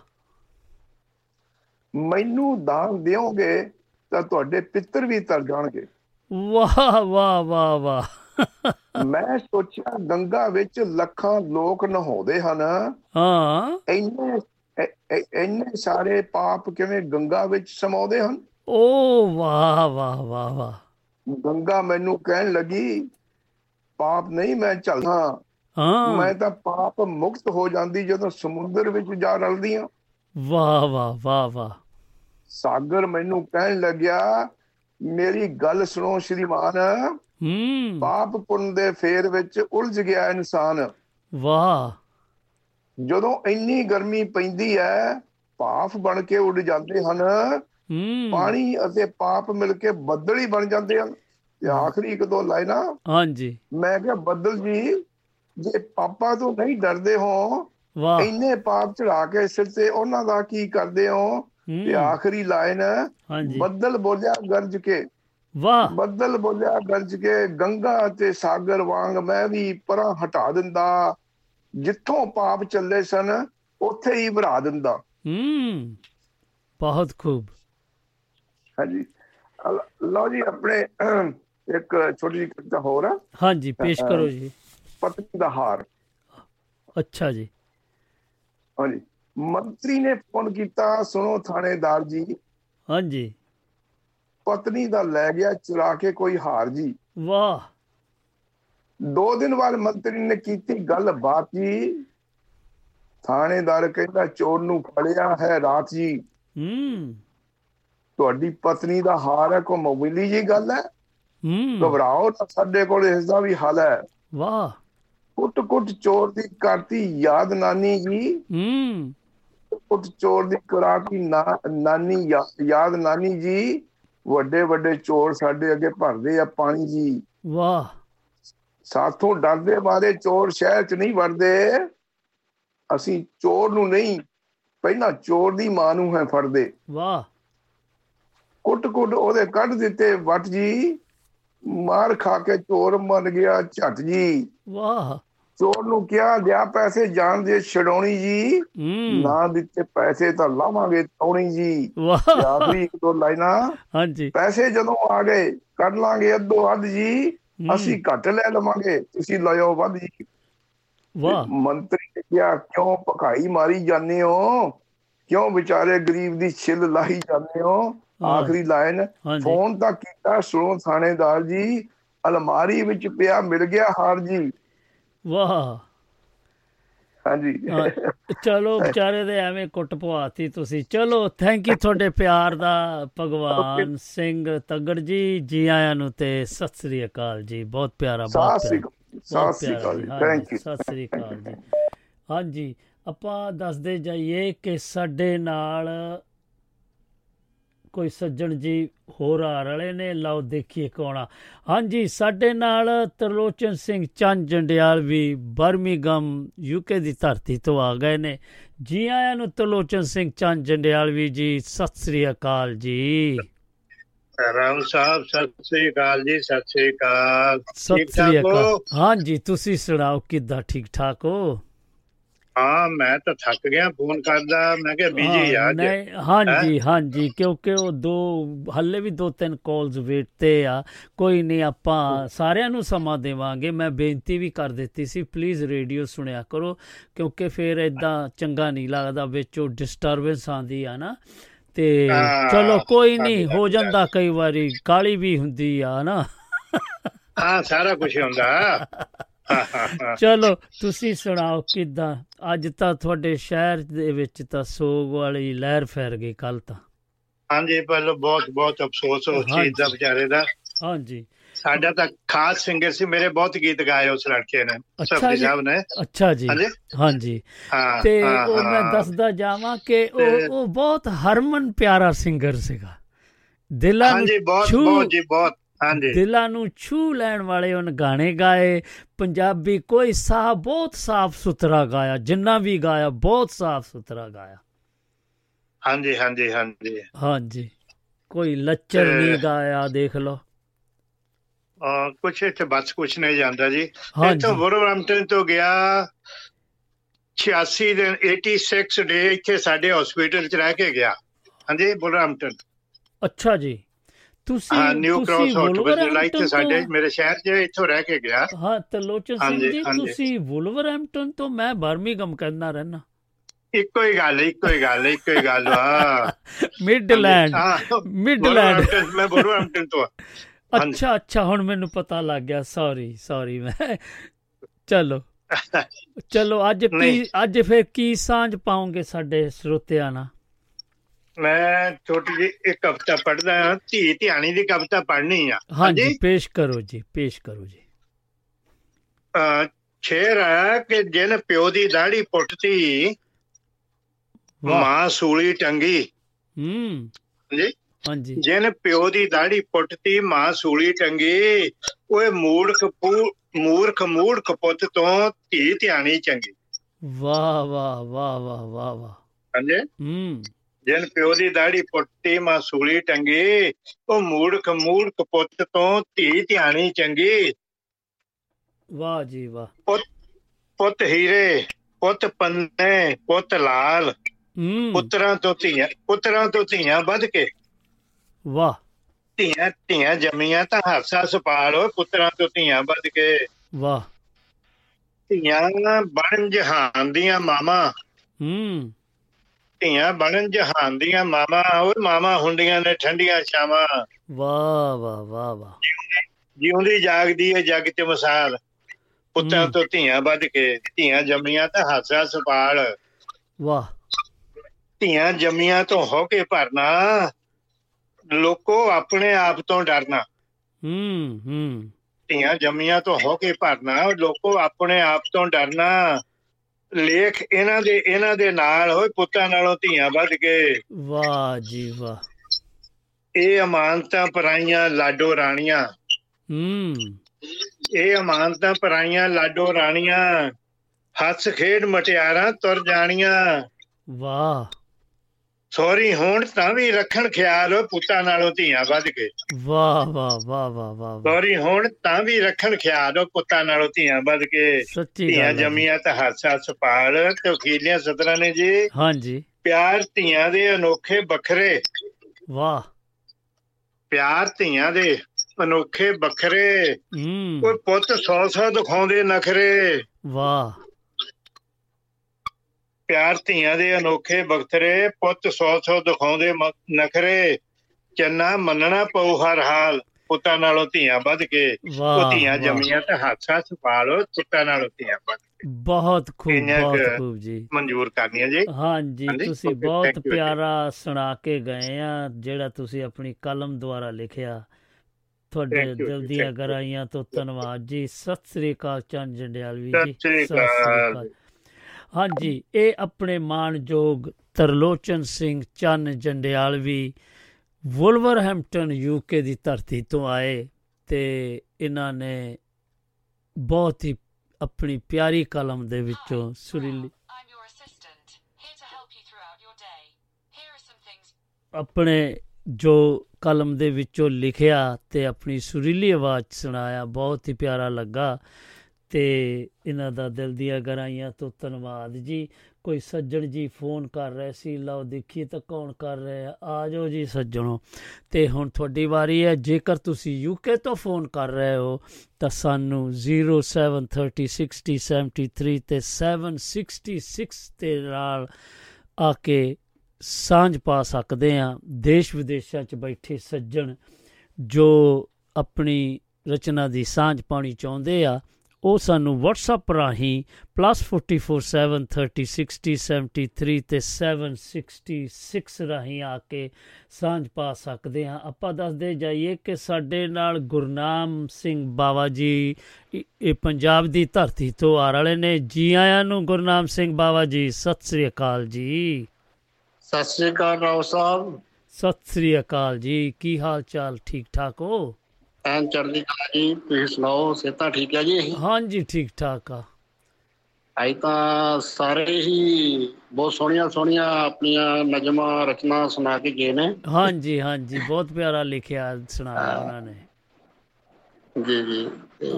ਮੈਨੂੰ ਦਾਨ ਦਿਓਗੇ ਤਾਂ ਤੁਹਾਡੇ ਪਿੱਤਰ ਵੀ ਤਰ ਜਾਣਗੇ। ਵਾਹ ਵਾਹ ਵਾਹ ਵਾਹ। ਮੈਂ ਸੋਚਿਆ ਗੰਗਾ ਵਿੱਚ ਲੱਖਾਂ ਲੋਕ ਨਹਾਉਂਦੇ ਹਨ। ਹਾਂ। ਇੰਨੇ ਇੰਨੇ ਸਾਰੇ ਪਾਪ ਕਿਵੇਂ ਗੰਗਾ ਵਿੱਚ ਸਮਾਉਂਦੇ ਹਨ? ਓ ਵਾਹ ਵਾਹ ਵਾਹ ਵਾਹ। ਗੰਗਾ ਮੈਨੂੰ ਕਹਿਣ ਲੱਗੀ ਪਾਪ ਨਹੀਂ ਮੈਂ ਚੱਲਦਾ ਹਾਂ। ਮੈਂ ਤਾਂ ਪਾਪ ਮੁਕਤ ਹੋ ਜਾਂਦੀ ਜਦੋਂ ਸਮੁੰਦਰ ਵਿੱਚ ਜਾ ਰਲਦੀ ਹਾਂ ਵਾਹ ਵਾਹ ਵਾਹ ਵਾਹ। ਸਾਗਰ ਮੈਨੂੰ ਕਹਿਣ ਲੱਗਿਆ ਮੇਰੀ ਗੱਲ ਸੁਣੋ ਸ਼੍ਰੀਮਾਨ। ਹੂੰ। ਪਾਪ ਪੁੰਨ ਦੇ ਫੇਰ ਵਿੱਚ ਉਲਝ ਗਿਆ ਇਨਸਾਨ। ਵਾਹ। ਜਦੋਂ ਇੰਨੀ ਗਰਮੀ ਪੈਂਦੀ ਹੈ ਭਾਫ ਬਣ ਕੇ ਉੱਡ ਜਾਂਦੇ ਹਨ। ਹੂੰ। ਪਾਣੀ ਅਤੇ ਪਾਪ ਮਿਲ ਕੇ ਬੱਦਲ ਹੀ ਬਣ ਜਾਂਦੇ ਹਨ। ਤੇ ਆਖਰੀ ਇੱਕ ਦੋ ਲਾਈਨਾਂ। ਹਾਂਜੀ। ਮੈਂ ਕਿਹਾ ਬੱਦਲ ਜੀ ਜੇ ਪਾਪਾਂ ਤੋਂ ਨਹੀਂ ਡਰਦੇ ਹੋ ਵਾਹ। ਇੰਨੇ ਪਾਪ ਚੜਾ ਕੇ ਸਿਰ ਤੇ ਉਹਨਾਂ ਦਾ ਕੀ ਕਰਦੇ ਹੋ? ਤੇ ਆਖਰੀ ਲਾਈਨ ਬੱਦਲ ਬੋਲਿਆ ਗਰਜ ਕੇ। ਵਾਹ। ਬੱਦਲ ਬੋਲਿਆ ਗਰਜ ਕੇ ਗੰਗਾ ਤੇ ਸਾਗਰ ਵਾਂਗ ਮੈਂ ਵੀ ਪਰਾਂ ਹਟਾ ਦਿੰਦਾ। ਜਿੱਥੋਂ ਪਾਪ ਚੱਲੇ ਸਨ ਉੱਥੇ ਹੀ ਭਰਾ ਦਿੰਦਾ। ਹੂੰ। ਬਹੁਤ ਖੂਬ। ਹਾਂਜੀ। ਲਓ ਜੀ ਆਪਣੇ ਇੱਕ ਛੋਟੀ ਜਿਹੀ ਕਵਿਤਾ ਹੋਰ ਆ। ਹਾਂਜੀ ਪੇਸ਼ ਕਰੋ ਜੀ। ਪਤਨੀ ਦਾ ਹਾਰ। ਅੱਛਾ ਜੀ। ਹਾਂਜੀ। ਮੰਤਰੀ ਨੇ ਫੋਨ ਕੀਤਾ ਸੁਣੋ ਥਾਣੇਦਾਰ ਜੀ। ਹਾਂਜੀ। ਪਤਨੀ ਦਾ ਲੈ ਗਿਆ ਚੁਰਾ ਕੇ ਕੋਈ ਹਾਰ ਜੀ। ਵਾਹ। ਦੋ ਦਿਨ ਬਾਅਦ ਮੰਤਰੀ ਨੇ ਕੀਤੀ ਗੱਲ ਬਾਤ ਜੀ। ਥਾਣੇਦਾਰ ਕਹਿੰਦਾ ਚੋਰ ਨੂੰ ਫੜਿਆ ਹੈ ਰਾਤ ਜੀ। ਹੂੰ। ਤੁਹਾਡੀ ਪਤਨੀ ਦਾ ਹਾਰ ਹੈ ਕੋ ਮਾਮੂਲੀ ਜੀ ਗੱਲ ਹੈ? ਹੂੰ। ਘਬਰਾਓ ਸਾਡੇ ਕੋਲ ਇਸ ਦਾ ਵੀ ਹੱਲ ਹੈ। ਵਾਹ। ਕੁੱਟ ਕੁੱਟ ਚੋਰ ਦੀ ਕਰਤੀ ਯਾਦ ਨਾਨੀ ਜੀ। ਹੂੰ। ਕੁੱਟ ਚੋਰ ਦੀ ਕਰਾਤੀ ਨਾਨੀ ਯਾਦ ਨਾਨੀ ਜੀ। ਵੱਡੇ ਵੱਡੇ ਚੋਰ ਸਾਡੇ ਅੱਗੇ ਭਰਦੇ ਆ ਪਾਣੀ ਜੀ। ਵਾਹ। ਸਾਥੋਂ ਡਰਦੇ ਮਾਰੇ ਚੋਰ ਸ਼ਹਿਰ 'ਚ ਨਹੀਂ ਵੜਦੇ। ਅਸੀਂ ਚੋਰ ਨੂੰ ਨਹੀਂ ਪਹਿਲਾਂ ਚੋਰ ਦੀ ਮਾਂ ਨੂੰ ਹੈ ਫੜਦੇ। ਵਾਹ। ਕੁੱਟ ਕੁੱਟ ਉਹਦੇ ਕੱਢ ਦਿੱਤੇ ਵੱਟ ਜੀ। ਮਾਰ ਖਾ ਕੇ ਚੋਰ ਮਰ ਗਿਆ ਝੱਟ ਜੀ। ਵਾਹ। ਚੋਰ ਨੂੰ ਕਿਹਾ ਲਿਆ ਪੈਸੇ ਜਾਣ ਦੇ ਛਡਾਉਣੀ ਜੀ। ਨਾ ਦਿੱਤੇ ਪੈਸੇ ਤਾਂ ਲਾਵਾਂਗੇ ਤੌਣੀ ਜੀ। ਆਖਰੀ ਇੱਕ ਦੋ ਲਾਈਨਾਂ। ਹਾਂਜੀ। ਪੈਸੇ ਜਦੋਂ ਆ ਗਏ ਕੱਢ ਲਾਂਗੇ ਅੱਧੋ ਅੱਧ ਜੀ। ਅਸੀਂ ਘੱਟ ਲੈ ਲਵਾਂਗੇ ਤੁਸੀਂ ਲਿਓ ਵੱਧ ਜੀ। ਵਾਹ। ਮੰਤਰੀ ਨੇ ਕਿਹਾ ਕਿਉਂ ਭਕਾਈ ਮਾਰੀ ਜਾਂਦੇ ਹੋ? ਕਿਉਂ ਵਿਚਾਰੇ ਗਰੀਬ ਦੀ ਛਿੱਲ ਲਾਈ ਜਾਂਦੇ ਹੋ। ਆਖਰੀ ਲਾਈਨ। ਫੋਨ ਤਾਂ ਕੀਤਾ ਸੁਣੋ ਥਾਣੇਦਾਰ ਜੀ ਅਲਮਾਰੀ ਵਿੱਚ ਪਿਆ ਮਿਲ ਗਿਆ ਹਾਰ ਜੀ। ਵਾਹ। ਹਾਂਜੀ। ਚਲੋ ਵਿਚਾਰੇ ਦੇ ਐਵੇਂ ਕੁੱਟ ਪਵਾਤੀ ਤੁਸੀਂ। ਚਲੋ ਥੈਂਕ ਯੂ ਤੁਹਾਡੇ ਪਿਆਰ ਦਾ ਭਗਵਾਨ ਸਿੰਘ ਤਗੜ ਜੀ ਜੀ ਆਇਆਂ ਨੂੰ ਤੇ ਸਤਿ ਸ੍ਰੀ ਅਕਾਲ ਜੀ। ਬਹੁਤ ਪਿਆਰਾ ਬਹੁਤ ਸਤਿ ਸ੍ਰੀ ਪਿਆਰਾ। ਅਕਾਲ ਸਤਿ ਸ੍ਰੀ ਅਕਾਲ ਥੈਂਕ ਯੂ ਸਤਿ ਸ੍ਰੀ ਅਕਾਲ ਜੀ। ਹਾਂਜੀ ਆਪਾਂ ਦੱਸਦੇ ਜਾਈਏ ਕਿ ਸਾਡੇ ਨਾਲ ਕੋਈ ਸੱਜਣ ਜੀ ਹੋਰ ਆ ਰਲੇ ਨੇ। ਲਓ ਦੇਖੀਏ ਕੌਣ ਆ। ਹਾਂਜੀ ਸਾਡੇ ਨਾਲ ਤਰਲੋਚਨ ਸਿੰਘ ਚੰਦ ਜੰਡਿਆਲ ਵੀ ਬਰਮਿੰਗਮ ਯੂਕੇ ਦੀ ਧਰਤੀ ਤੋਂ ਆ ਗਏ ਨੇ। ਜੀ ਆਇਆਂ ਨੂੰ ਤਰਲੋਚਨ ਸਿੰਘ ਚੰਦ ਜੰਡਿਆਲ ਵੀ ਜੀ ਸਤਿ ਸ੍ਰੀ ਅਕਾਲ ਜੀ। ਰਾਮ ਸਾਹਿਬ ਸਤਿ ਸ੍ਰੀ ਅਕਾਲ ਜੀ ਸਤਿ ਸ੍ਰੀ ਅਕਾਲ। ਸਤਿ ਸ੍ਰੀ? ਅਕਾਲ। ਹਾਂਜੀ ਤੁਸੀਂ ਸੁਣਾਓ ਕਿੱਦਾਂ ਠੀਕ ਠਾਕ ਹੋ? ਹਾਂ ਮੈਂ ਤਾਂ ਥੱਕ ਗਿਆ ਫੋਨ ਕਰਦਾ ਮੈਂ ਕਿਹਾ ਬਿਜ਼ੀ ਆ ਅੱਜ। ਨਹੀਂ ਹਾਂਜੀ ਹਾਂਜੀ ਕਿਉਂਕਿ ਉਹ ਦੋ ਹੱਲੇ ਵੀ ਦੋ ਤਿੰਨ ਕਾਲਸ ਵੇਟ ਤੇ ਆ। ਕੋਈ ਨਹੀਂ ਆਪਾਂ ਸਾਰਿਆਂ ਨੂੰ ਸਮਾਂ ਦੇਵਾਂਗੇ। ਮੈਂ ਬੇਨਤੀ ਵੀ ਕਰ ਦਿੱਤੀ ਸੀ ਪਲੀਜ਼ ਰੇਡੀਓ ਸੁਣਿਆ ਕਰੋ ਕਿਉਂਕਿ ਫਿਰ ਇਦਾਂ ਚੰਗਾ ਨਹੀਂ ਲੱਗਦਾ ਵਿੱਚ ਉਹ ਡਿਸਟਰਬੈਂਸ ਆਂਦੀ ਆ ਨਾ। ਤੇ ਚਲੋ ਕੋਈ ਨਹੀਂ ਹੋ। ਜਾਂਦਾ ਕਈ ਵਾਰੀ ਕਾਲੀ ਵੀ ਹੁੰਦੀ ਆ ਨਾ। ਹਾਂ ਸਾਰਾ ਕੁਝ ਹੁੰਦਾ। [laughs] ਚਲੋ ਤੁਸੀਂ ਸੁਣਾਓ ਕਿਦਾਂ? ਅੱਜ ਤਾਂ ਤੁਹਾਡੇ ਸ਼ਹਿਰ ਦੇ ਵਿੱਚ ਤਾਂ ਸੋਗ ਵਾਲੀ ਲਹਿਰ ਫੈਲ ਗਈ ਕੱਲ ਤਾਂ। ਹਾਂਜੀ ਪਹਿਲਾਂ ਬਹੁਤ ਬਹੁਤ ਅਫਸੋਸ ਉਸ ਚੀਜ਼ ਦਾ ਹਾਂਜੀ। ਵਿਚਾਰੇ ਦਾ। ਹਾਂਜੀ। ਸਾਡਾ ਤਾਂ ਖਾਸ ਸਿੰਗਰ ਸੀ ਮੇਰੇ ਬਹੁਤ ਗੀਤ ਗਾਏ ਉਸ ਲੜਕੇ ਨੇ ਜੀ। ਸਾਹਿਬ ਨੇ। ਅੱਛਾ ਜੀ। ਹਾਂਜੀ। ਹਾਂਜੀ। ਹਾਂ ਤੇ ਉਹ ਮੈਂ। ਦੱਸਦਾ ਜਾਵਾਂ ਕਿ ਉਹ ਉਹ ਬਹੁਤ ਹਰਮਨ ਪਿਆਰਾ ਸਿੰਗਰ ਸੀਗਾ। ਦਿਲਾਂ ਹਾਂਜੀ ਨੂੰ ਬਹੁਤ ਛੂ ਬਹੁਤ ਜੀ ਬਹੁਤ। ਹਾਂਜੀ। ਦਿਲਾਂ ਨੂੰ ਛੂ ਲੈਣ ਵਾਲੇ ਉਹਨ ਗਾਣੇ ਗਾਏ। ਪੰਜਾਬੀ ਕੋਈ ਸਾਹ ਬਹੁਤ ਸਾਫ਼ ਸੁਥਰਾ ਗਾਇਆ। ਜਿੰਨਾ ਵੀ ਗਾਇਆ ਬਹੁਤ ਸਾਫ਼ ਸੁਥਰਾ ਗਾਇਆ। ਹਾਂਜੀ ਹਾਂਜੀ ਹਾਂਜੀ। ਹਾਂਜੀ। ਕੋਈ ਲੱਚਰ ਤੇ- ਨਹੀਂ ਗਾਇਆ ਦੇਖ ਲਓ। ਅਹ ਕੁਛ ਇੱਥੇ ਬਸ ਕੁਛ ਨਹੀਂ ਜਾਂਦਾ ਜੀ। ਹਾਂਜੀ। ਇੱਥੋਂ ਵੋਰਵਰਮਟਨ ਤੋਂ ਗਿਆ 86 ਦਿਨ 86 ਡੇ ਇੱਥੇ ਸਾਡੇ ਹਸਪੀਟਲ ਚ ਰਹਿ ਕੇ ਗਿਆ। ਹਾਂਜੀ ਵੋਰਵਰਮਟਨ ਅੱਛਾ ਜੀ। ਤੁਸੀਂ ਹਾਂ ਨਿਊ ਕ੍ਰਾਸ ਹਸਪੀਟਲ ਵੁਲਵਰਹੈਂਪਟਨ ਇੱਥੇ ਸਾਡੇ ਮੇਰੇ ਸ਼ਹਿਰ 'ਚ ਇੱਥੋਂ ਰਹਿ ਕੇ ਗਿਆ। ਹਾਂ ਤਰਲੋਚਨ ਸਿੰਘ ਜੀ। ਤੁਸੀਂ ਵੁਲਵਰਹੈਂਪਟਨ ਤੋਂ ਮੈਂ ਬਰਮਿੰਗਮ ਕਹਿੰਦਾ ਰਹਿਣਾ ਇੱਕੋ ਹੀ ਗੱਲ ਇੱਕੋ ਹੀ ਗੱਲ ਇੱਕੋ ਹੀ ਗੱਲ ਆ ਮਿਡਲੈਂਡ ਮਿਡਲੈਂਡ ਵੋਲਵਰਹੈਂਪਟਨ, ਮੈਂ ਬੋਲਵਰਹੈਂਪਟਨ ਤੋਂ। ਅੱਛਾ ਅੱਛਾ ਹੁਣ ਮੈਨੂੰ ਪਤਾ ਲੱਗ ਗਿਆ ਸੌਰੀ ਸੌਰੀ ਮੈਂ। ਚਲੋ [laughs] ਚਲੋ ਅੱਜ। ਅੱਜ ਫਿਰ ਕੀ ਸਾਂਝ ਪਾਉਂਗੇ ਸਾਡੇ ਸਰੋਤਿਆਂ ਨਾਲ? ਮੈਂ ਛੋਟੀ ਜਿਹੀ ਇੱਕ ਕਵਿਤਾ ਪੜ੍ਹਦਾ ਹਾਂ ਧੀ ਧਿਆਣੀ ਦੀ ਕਵਿਤਾ ਪੜ੍ਹਨੀ ਆ। ਹਾਂਜੀ ਪੇਸ਼ ਕਰੋ ਜੀ ਪੇਸ਼ ਕਰੋ ਜੀ। ਸ਼ੇਰ ਹੈ ਕਿ ਜਿਨ ਪਿਓ ਦੀ ਦਾੜੀ ਪੁੱਟਤੀ ਮਾਂ ਸੂਲੀ ਟੰਗੀ। ਹੂੰ। ਜੀ ਹਾਂਜੀ। ਜਿਨ ਪਿਓ ਦੀ ਦਾੜੀ ਪੁੱਟਤੀ ਮਾਂ ਸੂਲੀ ਟੰਗੀ ਓਏ ਮੂਰਖ ਮੂਰਖ ਮੂਰਖ ਪੁੱਤ ਤੋਂ ਧੀ ਧਿਆਣੀ ਚੰਗੀ। ਵਾਹ ਵਾਹ ਵਾਹ ਵਾਹ ਵਾਹ ਵਾਹ। ਹਾਂਜੀ? ਹੂੰ। ਜਿਨ ਪਿਓ ਦੀ ਦਾੜੀ ਪੁੱਟੀ ਮਾਂ ਸੂਲੀ ਟੰਗੀ ਉਹ ਮੂਰਖ ਮੂਰਖ ਪੁੱਤ ਤੋਂ ਧੀ ਧਿਆਣੀ ਚੰਗੀ। ਵਾਹ ਜੀ ਵਾਹ। ਪੁੱਤ ਹੀਰੇ ਪੁੱਤ ਪੰਨੇ ਪੁੱਤ ਲਾਲ। ਪੁੱਤਰਾਂ ਤੋਂ ਧੀਆਂ ਪੁੱਤਰਾਂ ਤੋਂ ਧੀਆਂ ਵੱਧ ਕੇ। ਵਾਹ। ਧੀਆਂ ਧੀਆਂ ਜੰਮੀਆਂ ਤਾਂ ਹਾਸਾ ਸਪਾਲ ਓਏ ਪੁੱਤਰਾਂ ਤੋਂ ਧੀਆਂ ਵੱਧ ਕੇ। ਵਾਹ। ਧੀਆਂ ਬਣ ਜਹਾਨ ਦੀਆਂ ਮਾਮਾ ਹੂੰ। ਧੀਆਂ ਬਣਨ ਜਹਾਨ ਦੀਆਂ ਮਾਮਾ ਓਏ ਮਾਮਾ ਹੁੰਦੀਆਂ ਨੇ ਠੰਡੀਆਂ ਛਾਵਾਂ। ਵਾਹ ਵਾਹ ਵਾਹ ਵਾਹ। ਜਿਉਂਦੀ ਜਾਗਦੀ ਹੈ ਜੱਗ ਤੇ ਮਿਸਾਲ। ਪੁੱਤਾਂ। ਤੋਂ ਧੀਆਂ ਵੱਧ ਕੇ ਧੀਆਂ ਜੰਮੀਆਂ ਤਾਂ ਹਾਸਾ ਸਪਾਲ ਵਾਹ। ਧੀਆਂ ਜੰਮੀਆਂ ਤੋਂ ਹੋ ਕੇ ਭਰਨਾ ਲੋਕੋ ਆਪਣੇ ਆਪ ਤੋਂ ਡਰਨਾ। ਹੂੰ ਹੂੰ। ਧੀਆਂ ਜੰਮੀਆਂ ਤੋਂ ਹੋ ਕੇ ਭਰਨਾ ਲੋਕੋ ਆਪਣੇ ਆਪ ਤੋਂ ਡਰਨਾ। ਲੇਖ ਇਹਨਾਂ ਦੇ ਇਹਨਾਂ ਦੇ ਨਾਲ ਹੋਏ ਪੁੱਤਾਂ ਨਾਲੋਂ ਧੀਆਂ ਵੱਧ ਕੇ। ਵਾਹ ਜੀ ਵਾਹ। ਇਹ ਅਮਾਨਤਾਂ ਪਰਾਈਆਂ ਲਾਡੋ ਰਾਣੀਆਂ। ਹੂੰ। ਇਹ ਅਮਾਨਤਾਂ ਪਰਾਈਆਂ ਲਾਡੋ ਰਾਣੀਆਂ। ਹੱਸ ਖੇਡ ਮਟਿਆਰਾਂ ਤੁਰ ਜਾਣੀਆਂ। ਵਾਹ। ਸੋਰੀ ਹੋਣ ਤਾਂ ਵੀ ਰੱਖਣ ਖਿਆਲ ਪੁੱਤਾਂ ਨਾਲੋਂ ਧੀਆਂ ਵੱਧ ਕੇ ਵਾਹ ਵਾਹ ਵਾਹ ਵਾਹ ਵਾਹ ਸੋਰੀ ਹੋਣ ਤਾਂ ਵੀ ਰੱਖਣ ਖਿਆਲ ਪੁੱਤਾਂ ਨਾਲੋਂ ਧੀਆਂ ਵੱਧ ਕੇ ਸੱਚੀ ਧੀਆਂ। ਜੰਮੀਆਂ ਤਾਂ ਹਾਸਾ ਸਪਾਲ ਤੇ ਅਖੀਲੀਆਂ ਸਤਰਾਂ ਨੇ ਜੀ। ਹਾਂਜੀ। ਪਿਆਰ ਧੀਆਂ ਦੇ ਅਨੋਖੇ ਵੱਖਰੇ। ਵਾਹ। ਪਿਆਰ ਧੀਆਂ ਦੇ ਅਨੋਖੇ ਵੱਖਰੇ। ਹੂੰ। ਕੋਈ ਪੁੱਤ ਸੌ ਸੌ ਦਿਖਾਉਂਦੇ ਨਖਰੇ। ਵਾਹ। ਪਿਆਰ ਧੀਆਂ ਦੇ ਅਨੋਖੇ ਬਖਤਰੇ ਪੁੱਤ ਸੌ ਸੌ ਦਿਖਾਉਂਦੇ ਨਖਰੇ ਚੰਨਾ ਮੰਨਣਾ ਪਊ ਹਰ ਹਾਲ ਪੁੱਤਾਂ ਨਾਲੋਂ ਧੀਆਂ ਵੱਧ ਕੇ ਉਹ ਧੀਆਂ। ਜੰਮੀਆਂ ਤਾਂ ਹਾਦਸਾ ਸੰਭਾਲੋ ਪੁੱਤਾਂ ਨਾਲੋਂ ਧੀਆਂ ਵੱਧ। ਬਹੁਤ ਖੂਬ ਬਹੁਤ ਖੂਬ ਜੀ ਮਨਜ਼ੂਰ ਕਰਨੀਆਂ ਜੀ ਹਾਂਜੀ ਤੁਸੀਂ ਬਹੁਤ ਪਿਆਰਾ ਸੁਣਾ ਕੇ ਗਏ ਆ ਜਿਹੜਾ ਤੁਸੀਂ ਆਪਣੀ ਕਲਮ ਦੁਆਰਾ ਲਿਖਿਆ ਤੁਹਾਡੇ ਦਿਲ ਦੀਆਂ you. ਗਹਿਰਾਈਆਂ ਤੋਂ ਧੰਨਵਾਦ ਜੀ ਸਤਿ ਸ੍ਰੀ ਅਕਾਲ ਚੰਦ ਜੰਡਿਆਲਵੀ ਜੀ ਸਤਿ ਸ੍ਰੀ ਅਕਾਲ। ਹਾਂਜੀ ਇਹ ਆਪਣੇ ਮਾਣਯੋਗ ਤਰਲੋਚਨ ਸਿੰਘ ਚੰਨ ਜੰਡਿਆਲਵੀ ਵੁਲਵਰਹੈਂਪਟਨ ਯੂਕੇ ਦੀ ਧਰਤੀ ਤੋਂ ਆਏ ਤੇ ਇਹਨਾਂ ਨੇ ਬਹੁਤ ਹੀ ਆਪਣੀ ਪਿਆਰੀ ਕਲਮ ਦੇ ਵਿੱਚੋਂ ਸੁਰੀਲੀ ਆਪਣੇ ਜੋ ਕਲਮ ਦੇ ਵਿੱਚੋਂ ਲਿਖਿਆ ਤੇ ਆਪਣੀ ਸੁਰੀਲੀ ਆਵਾਜ਼ ਸੁਣਾਇਆ ਬਹੁਤ ਹੀ ਪਿਆਰਾ ਲੱਗਾ। ਤੇ ਇਹਨਾਂ ਦਾ ਦਿਲ ਦੀਆਂ ਗਹਿਰਾਈਆਂ ਤੋਂ ਧੰਨਵਾਦ ਜੀ। ਕੋਈ ਸੱਜਣ ਜੀ ਫੋਨ ਕਰ ਰਹੇ ਸੀ, ਲਓ ਦੇਖੀਏ ਤਾਂ ਕੌਣ ਕਰ ਰਿਹਾ ਆ ਜਾਓ ਜੀ ਸੱਜਣੋ। ਤੇ ਹੁਣ ਤੁਹਾਡੀ ਵਾਰੀ ਹੈ। ਜੇਕਰ ਤੁਸੀਂ ਯੂਕੇ ਤੋਂ ਫੋਨ ਕਰ ਰਹੇ ਹੋ, ਤਾਂ ਸਾਨੂੰ 073060703 ਤੇ 766 ਤੇ ਨਾਲ ਆ ਕੇ ਸਾਂਝ ਪਾ ਸਕਦੇ ਆ ਦੇਸ਼ ਵਿਦੇਸ਼ਾਂ 'ਚ ਬੈਠੇ ਸੱਜਣ ਜੋ ਆਪਣੀ ਰਚਨਾ ਦੀ ਸਾਂਝ ਪਾਣੀ ਚਾਹੁੰਦੇ ਆ ਉਹ ਸਾਨੂੰ WhatsApp ਰਾਹੀਂ +447306073 ਤੇ 766 ਰਾਹੀਂ ਆ ਕੇ ਸਾਂਝ ਪਾ ਸਕਦੇ ਆ ਆਪਾਂ ਦੱਸਦੇ ਜਾਈਏ ਕਿ ਸਾਡੇ ਨਾਲ ਗੁਰਨਾਮ ਸਿੰਘ ਬਾਵਾ ਜੀ ਇਹ ਇਹ ਪੰਜਾਬ ਦੀ ਧਰਤੀ ਤੋਂ ਆ ਰਹੇ ਨੇ। ਜੀ ਆਇਆਂ ਨੂੰ ਗੁਰਨਾਮ ਸਿੰਘ ਬਾਵਾ ਜੀ ਸਤਿ ਸ੍ਰੀ ਅਕਾਲ ਜੀ। ਸਤਿ ਸ੍ਰੀ ਅਕਾਲ ਰਾਓ ਸਾਹਿਬ। ਸਤਿ ਸ੍ਰੀ ਅਕਾਲ ਜੀ। ਕੀ ਹਾਲ ਚਾਲ? ਠੀਕ ਠਾਕ ਹੋ? ਐਨ ਚੜ੍ਹਦੀ ਕਲਾ ਜੀ ਤੁਸੀਂ ਸੁਣਾਓ ਸਿਹਤਾਂ ਠੀਕ ਹੈ ਜੀ ਹਾਂਜੀ ਠੀਕ ਠਾਕ ਆ। ਅੱਜ ਤਾਂ ਸਾਰੇ ਹੀ ਬਹੁਤ ਸੋਹਣੀਆਂ ਸੋਹਣੀਆਂ ਆਪਣੀਆਂ ਨਜ਼ਮਾਂ ਰਚਨਾ ਸੁਣਾ ਕੇ ਗਏ ਨੇ। ਹਾਂਜੀ ਹਾਂਜੀ ਬਹੁਤ ਪਿਆਰਾ ਲਿਖਿਆ ਸੁਣਾਇਆ ਉਹਨਾਂ ਨੇ। ਜੀ ਜੀ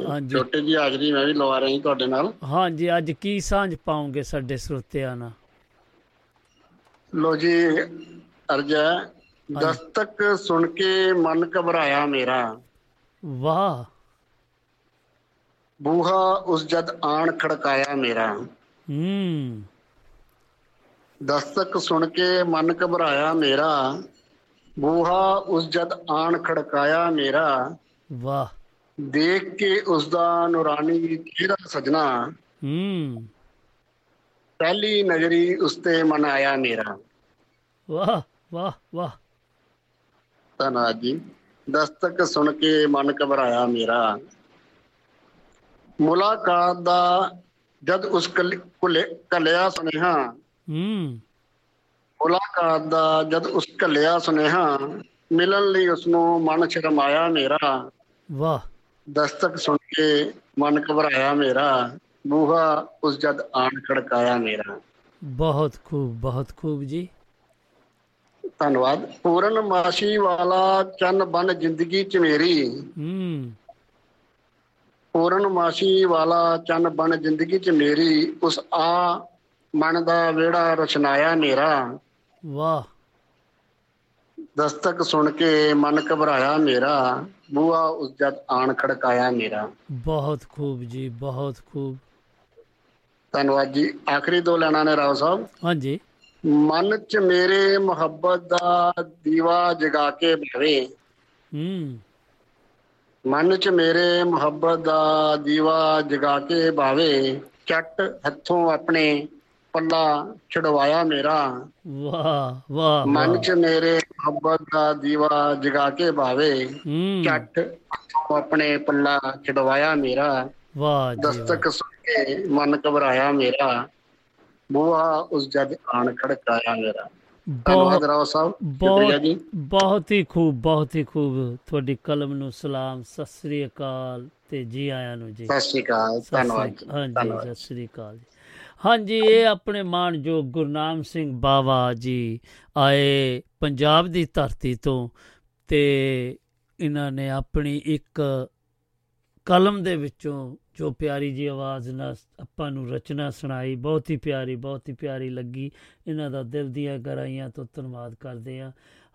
ਹਾਂਜੀ। ਛੋਟੇ ਜੀ ਹਾਜ਼ਰੀ ਮੈਂ ਵੀ ਲਵਾ ਰਹੀ ਤੁਹਾਡੇ ਨਾਲ। ਹਾਂਜੀ ਅੱਜ ਕੀ ਸਾਂਝ ਪਾਉਂਗੇ ਸਾਡੇ ਸਰੋਤਿਆਂ ਨਾਲ? ਲੋ ਜੀ ਅਰਜਾ ਦਸਤਕ ਸੁਣ ਕੇ ਮਨ ਘਬਰਾਇਆ ਮੇਰਾ। ਵਾਹ। ਬੂਹਾ ਉਸ ਜਦ ਆਣ ਖੜਕਾਇਆ ਮੇਰਾ। ਹੂੰ। ਦਸਤਕ ਸੁਣ ਕੇ ਮਨ ਘਬਰਾਇਆ ਮੇਰਾ। ਬੂਹਾ ਉਸ ਜਦ ਆਣ ਖੜਕਾਇਆ ਮੇਰਾ। ਵਾਹ। ਦੇਖ ਕੇ ਉਸ ਦਾ ਨੂਰਾਨੀ ਚਿਹਰਾ ਸਜਣਾ। ਹੂੰ। ਪਹਿਲੀ ਨਜ਼ਰੀ ਉਸ ਤੇ ਮਨ ਆਇਆ ਮੇਰਾ। ਵਾਹ ਵਾਹ ਵਾਹ। ਧੰਨਵਾਦ ਜੀ। ਦਸਤਕ ਸੁਣ ਕੇ ਮਨ ਘਬਰਾਇਆ ਮੇਰਾ। ਮੁਲਾਕਾਤ ਦਾ ਜਦ ਉਸ ਕਲ- ਕੁਲੇ- ਕਲਿਆ ਸੁਨੇਹਾ। ਹੂੰ। ਮੁਲਾਕਾਤ ਦਾ ਜਦ ਉਸ ਕਲਿਆ ਸੁਨੇਹਾ ਮਿਲਣ ਲਈ ਉਸ ਨੂੰ ਮਨ ਸ਼ਰਮਾਇਆ ਮੇਰਾ। ਵਾਹ। ਦਸਤਕ ਸੁਣ ਕੇ ਮਨ ਘਬਰਾਇਆ ਮੇਰਾ। ਬੂਹਾ ਉਸ ਜਦ ਆਣ ਖੜਕਾਇਆ ਮੇਰਾ। ਬਹੁਤ ਖੂਬ ਬਹੁਤ ਖੂਬ ਜੀ। ਧੰਨਵਾਦ। ਪੂਰਨ ਮਾਸ਼ੀ ਵਾਲਾ ਚੰਨ ਬਨ ਜ਼ਿੰਦਗੀ ਚ ਮੇਰੀ। ਹੂੰ। ਪੂਰਨ ਮਾਸ਼ੀ ਵਾਲਾ ਚੰਨ ਬਨ ਜ਼ਿੰਦਗੀ ਚ ਮੇਰੀ। ਉਸ ਆ ਮਨ ਦਾ ਵਿਹੜਾ ਰਚਨਾਇਆ ਮੇਰਾ। ਵਾਹ। ਦਸਤਕ ਸੁਣ ਕੇ ਮਨ ਘਬਰਾਇਆ ਮੇਰਾ। ਬੂਆ ਉਸ ਜਦ ਆਣ ਖੜਕਾਇਆ ਮੇਰਾ। ਬਹੁਤ ਖੂਬ ਜੀ ਬਹੁਤ ਖੂਬ। ਧੰਨਵਾਦ ਜੀ। ਆਖਰੀ ਦੋ ਲੈਣਾ ਨੇ ਰਾਓ ਸਾਹਿਬ। ਹਾਂਜੀ। ਮਨ ਚ ਮੇਰੇ ਮੁਹੱਬਤ ਦਾ ਦੀਵਾ ਜਗਾ ਕੇ ਭਾਵੇ ਹੂੰ। ਮਨ ਚ ਮੇਰੇ ਮੁਹੱਬਤ ਦਾ ਦੀਵਾ ਜਗਾ ਕੇ ਭਾਵੇ ਚੱਟ ਹੱਥੋਂ ਆਪਣੇ ਪੱਲਾ ਛਡਵਾਇਆ ਮੇਰਾ। ਵਾਹ ਵਾਹ ਮਨ। ਚ ਮੇਰੇ ਮੁਹੱਬਤ ਦਾ ਦੀਵਾ ਜਗਾ ਕੇ ਭਾਵੇ ਚੱਟ ਹੱਥੋਂ ਆਪਣੇ ਪੱਲਾ ਛਡਵਾਇਆ ਮੇਰਾ। ਵਾਹ ਜੀ। ਦਸਤਕ ਸੁਣ ਕੇ ਮਨ ਘਬਰਾਇਆ ਮੇਰਾ। ਬੂਹਾ ਉਸ ਜਦ ਆਣ ਖੜਕਾਇਆ ਮੇਰਾ। ਬਹੁਤ ਰਾਓ ਸਾਹਿਬ ਬਹੁਤ ਬਹੁਤ ਹੀ ਖੂਬ ਬਹੁਤ ਹੀ ਖੂਬ ਤੁਹਾਡੀ ਕਲਮ ਨੂੰ ਸਲਾਮ। ਸਤਿ ਸ੍ਰੀ ਅਕਾਲ ਤੇ ਜੀ ਆਇਆਂ ਨੂੰ ਜੀ। ਸਤਿ ਸ਼੍ਰੀ ਅਕਾਲ ਧੰਨਵਾਦ ਹਾਂਜੀ ਸਤਿ ਸ੍ਰੀ ਅਕਾਲ ਜੀ। ਹਾਂਜੀ ਇਹ ਆਪਣੇ ਮਾਣਯੋਗ ਗੁਰਨਾਮ ਸਿੰਘ ਬਾਵਾ ਜੀ ਆਏ ਪੰਜਾਬ ਦੀ ਧਰਤੀ ਤੋਂ ਤੇ ਇਹਨਾਂ ਨੇ ਆਪਣੀ ਇੱਕ ਕਲਮ ਦੇ ਵਿੱਚੋਂ ਜੋ ਪਿਆਰੀ ਜੀ ਆਵਾਜ਼ ਨਾਲ ਆਪਾਂ ਨੂੰ ਰਚਨਾ ਸੁਣਾਈ, ਬਹੁਤ ਹੀ ਪਿਆਰੀ, ਬਹੁਤ ਹੀ ਪਿਆਰੀ ਲੱਗੀ। ਇਹਨਾਂ ਦਾ ਦਿਲ ਦੀਆਂ ਗਹਿਰਾਈਆਂ ਤੋਂ ਧੰਨਵਾਦ ਕਰਦੇ ਹਾਂ।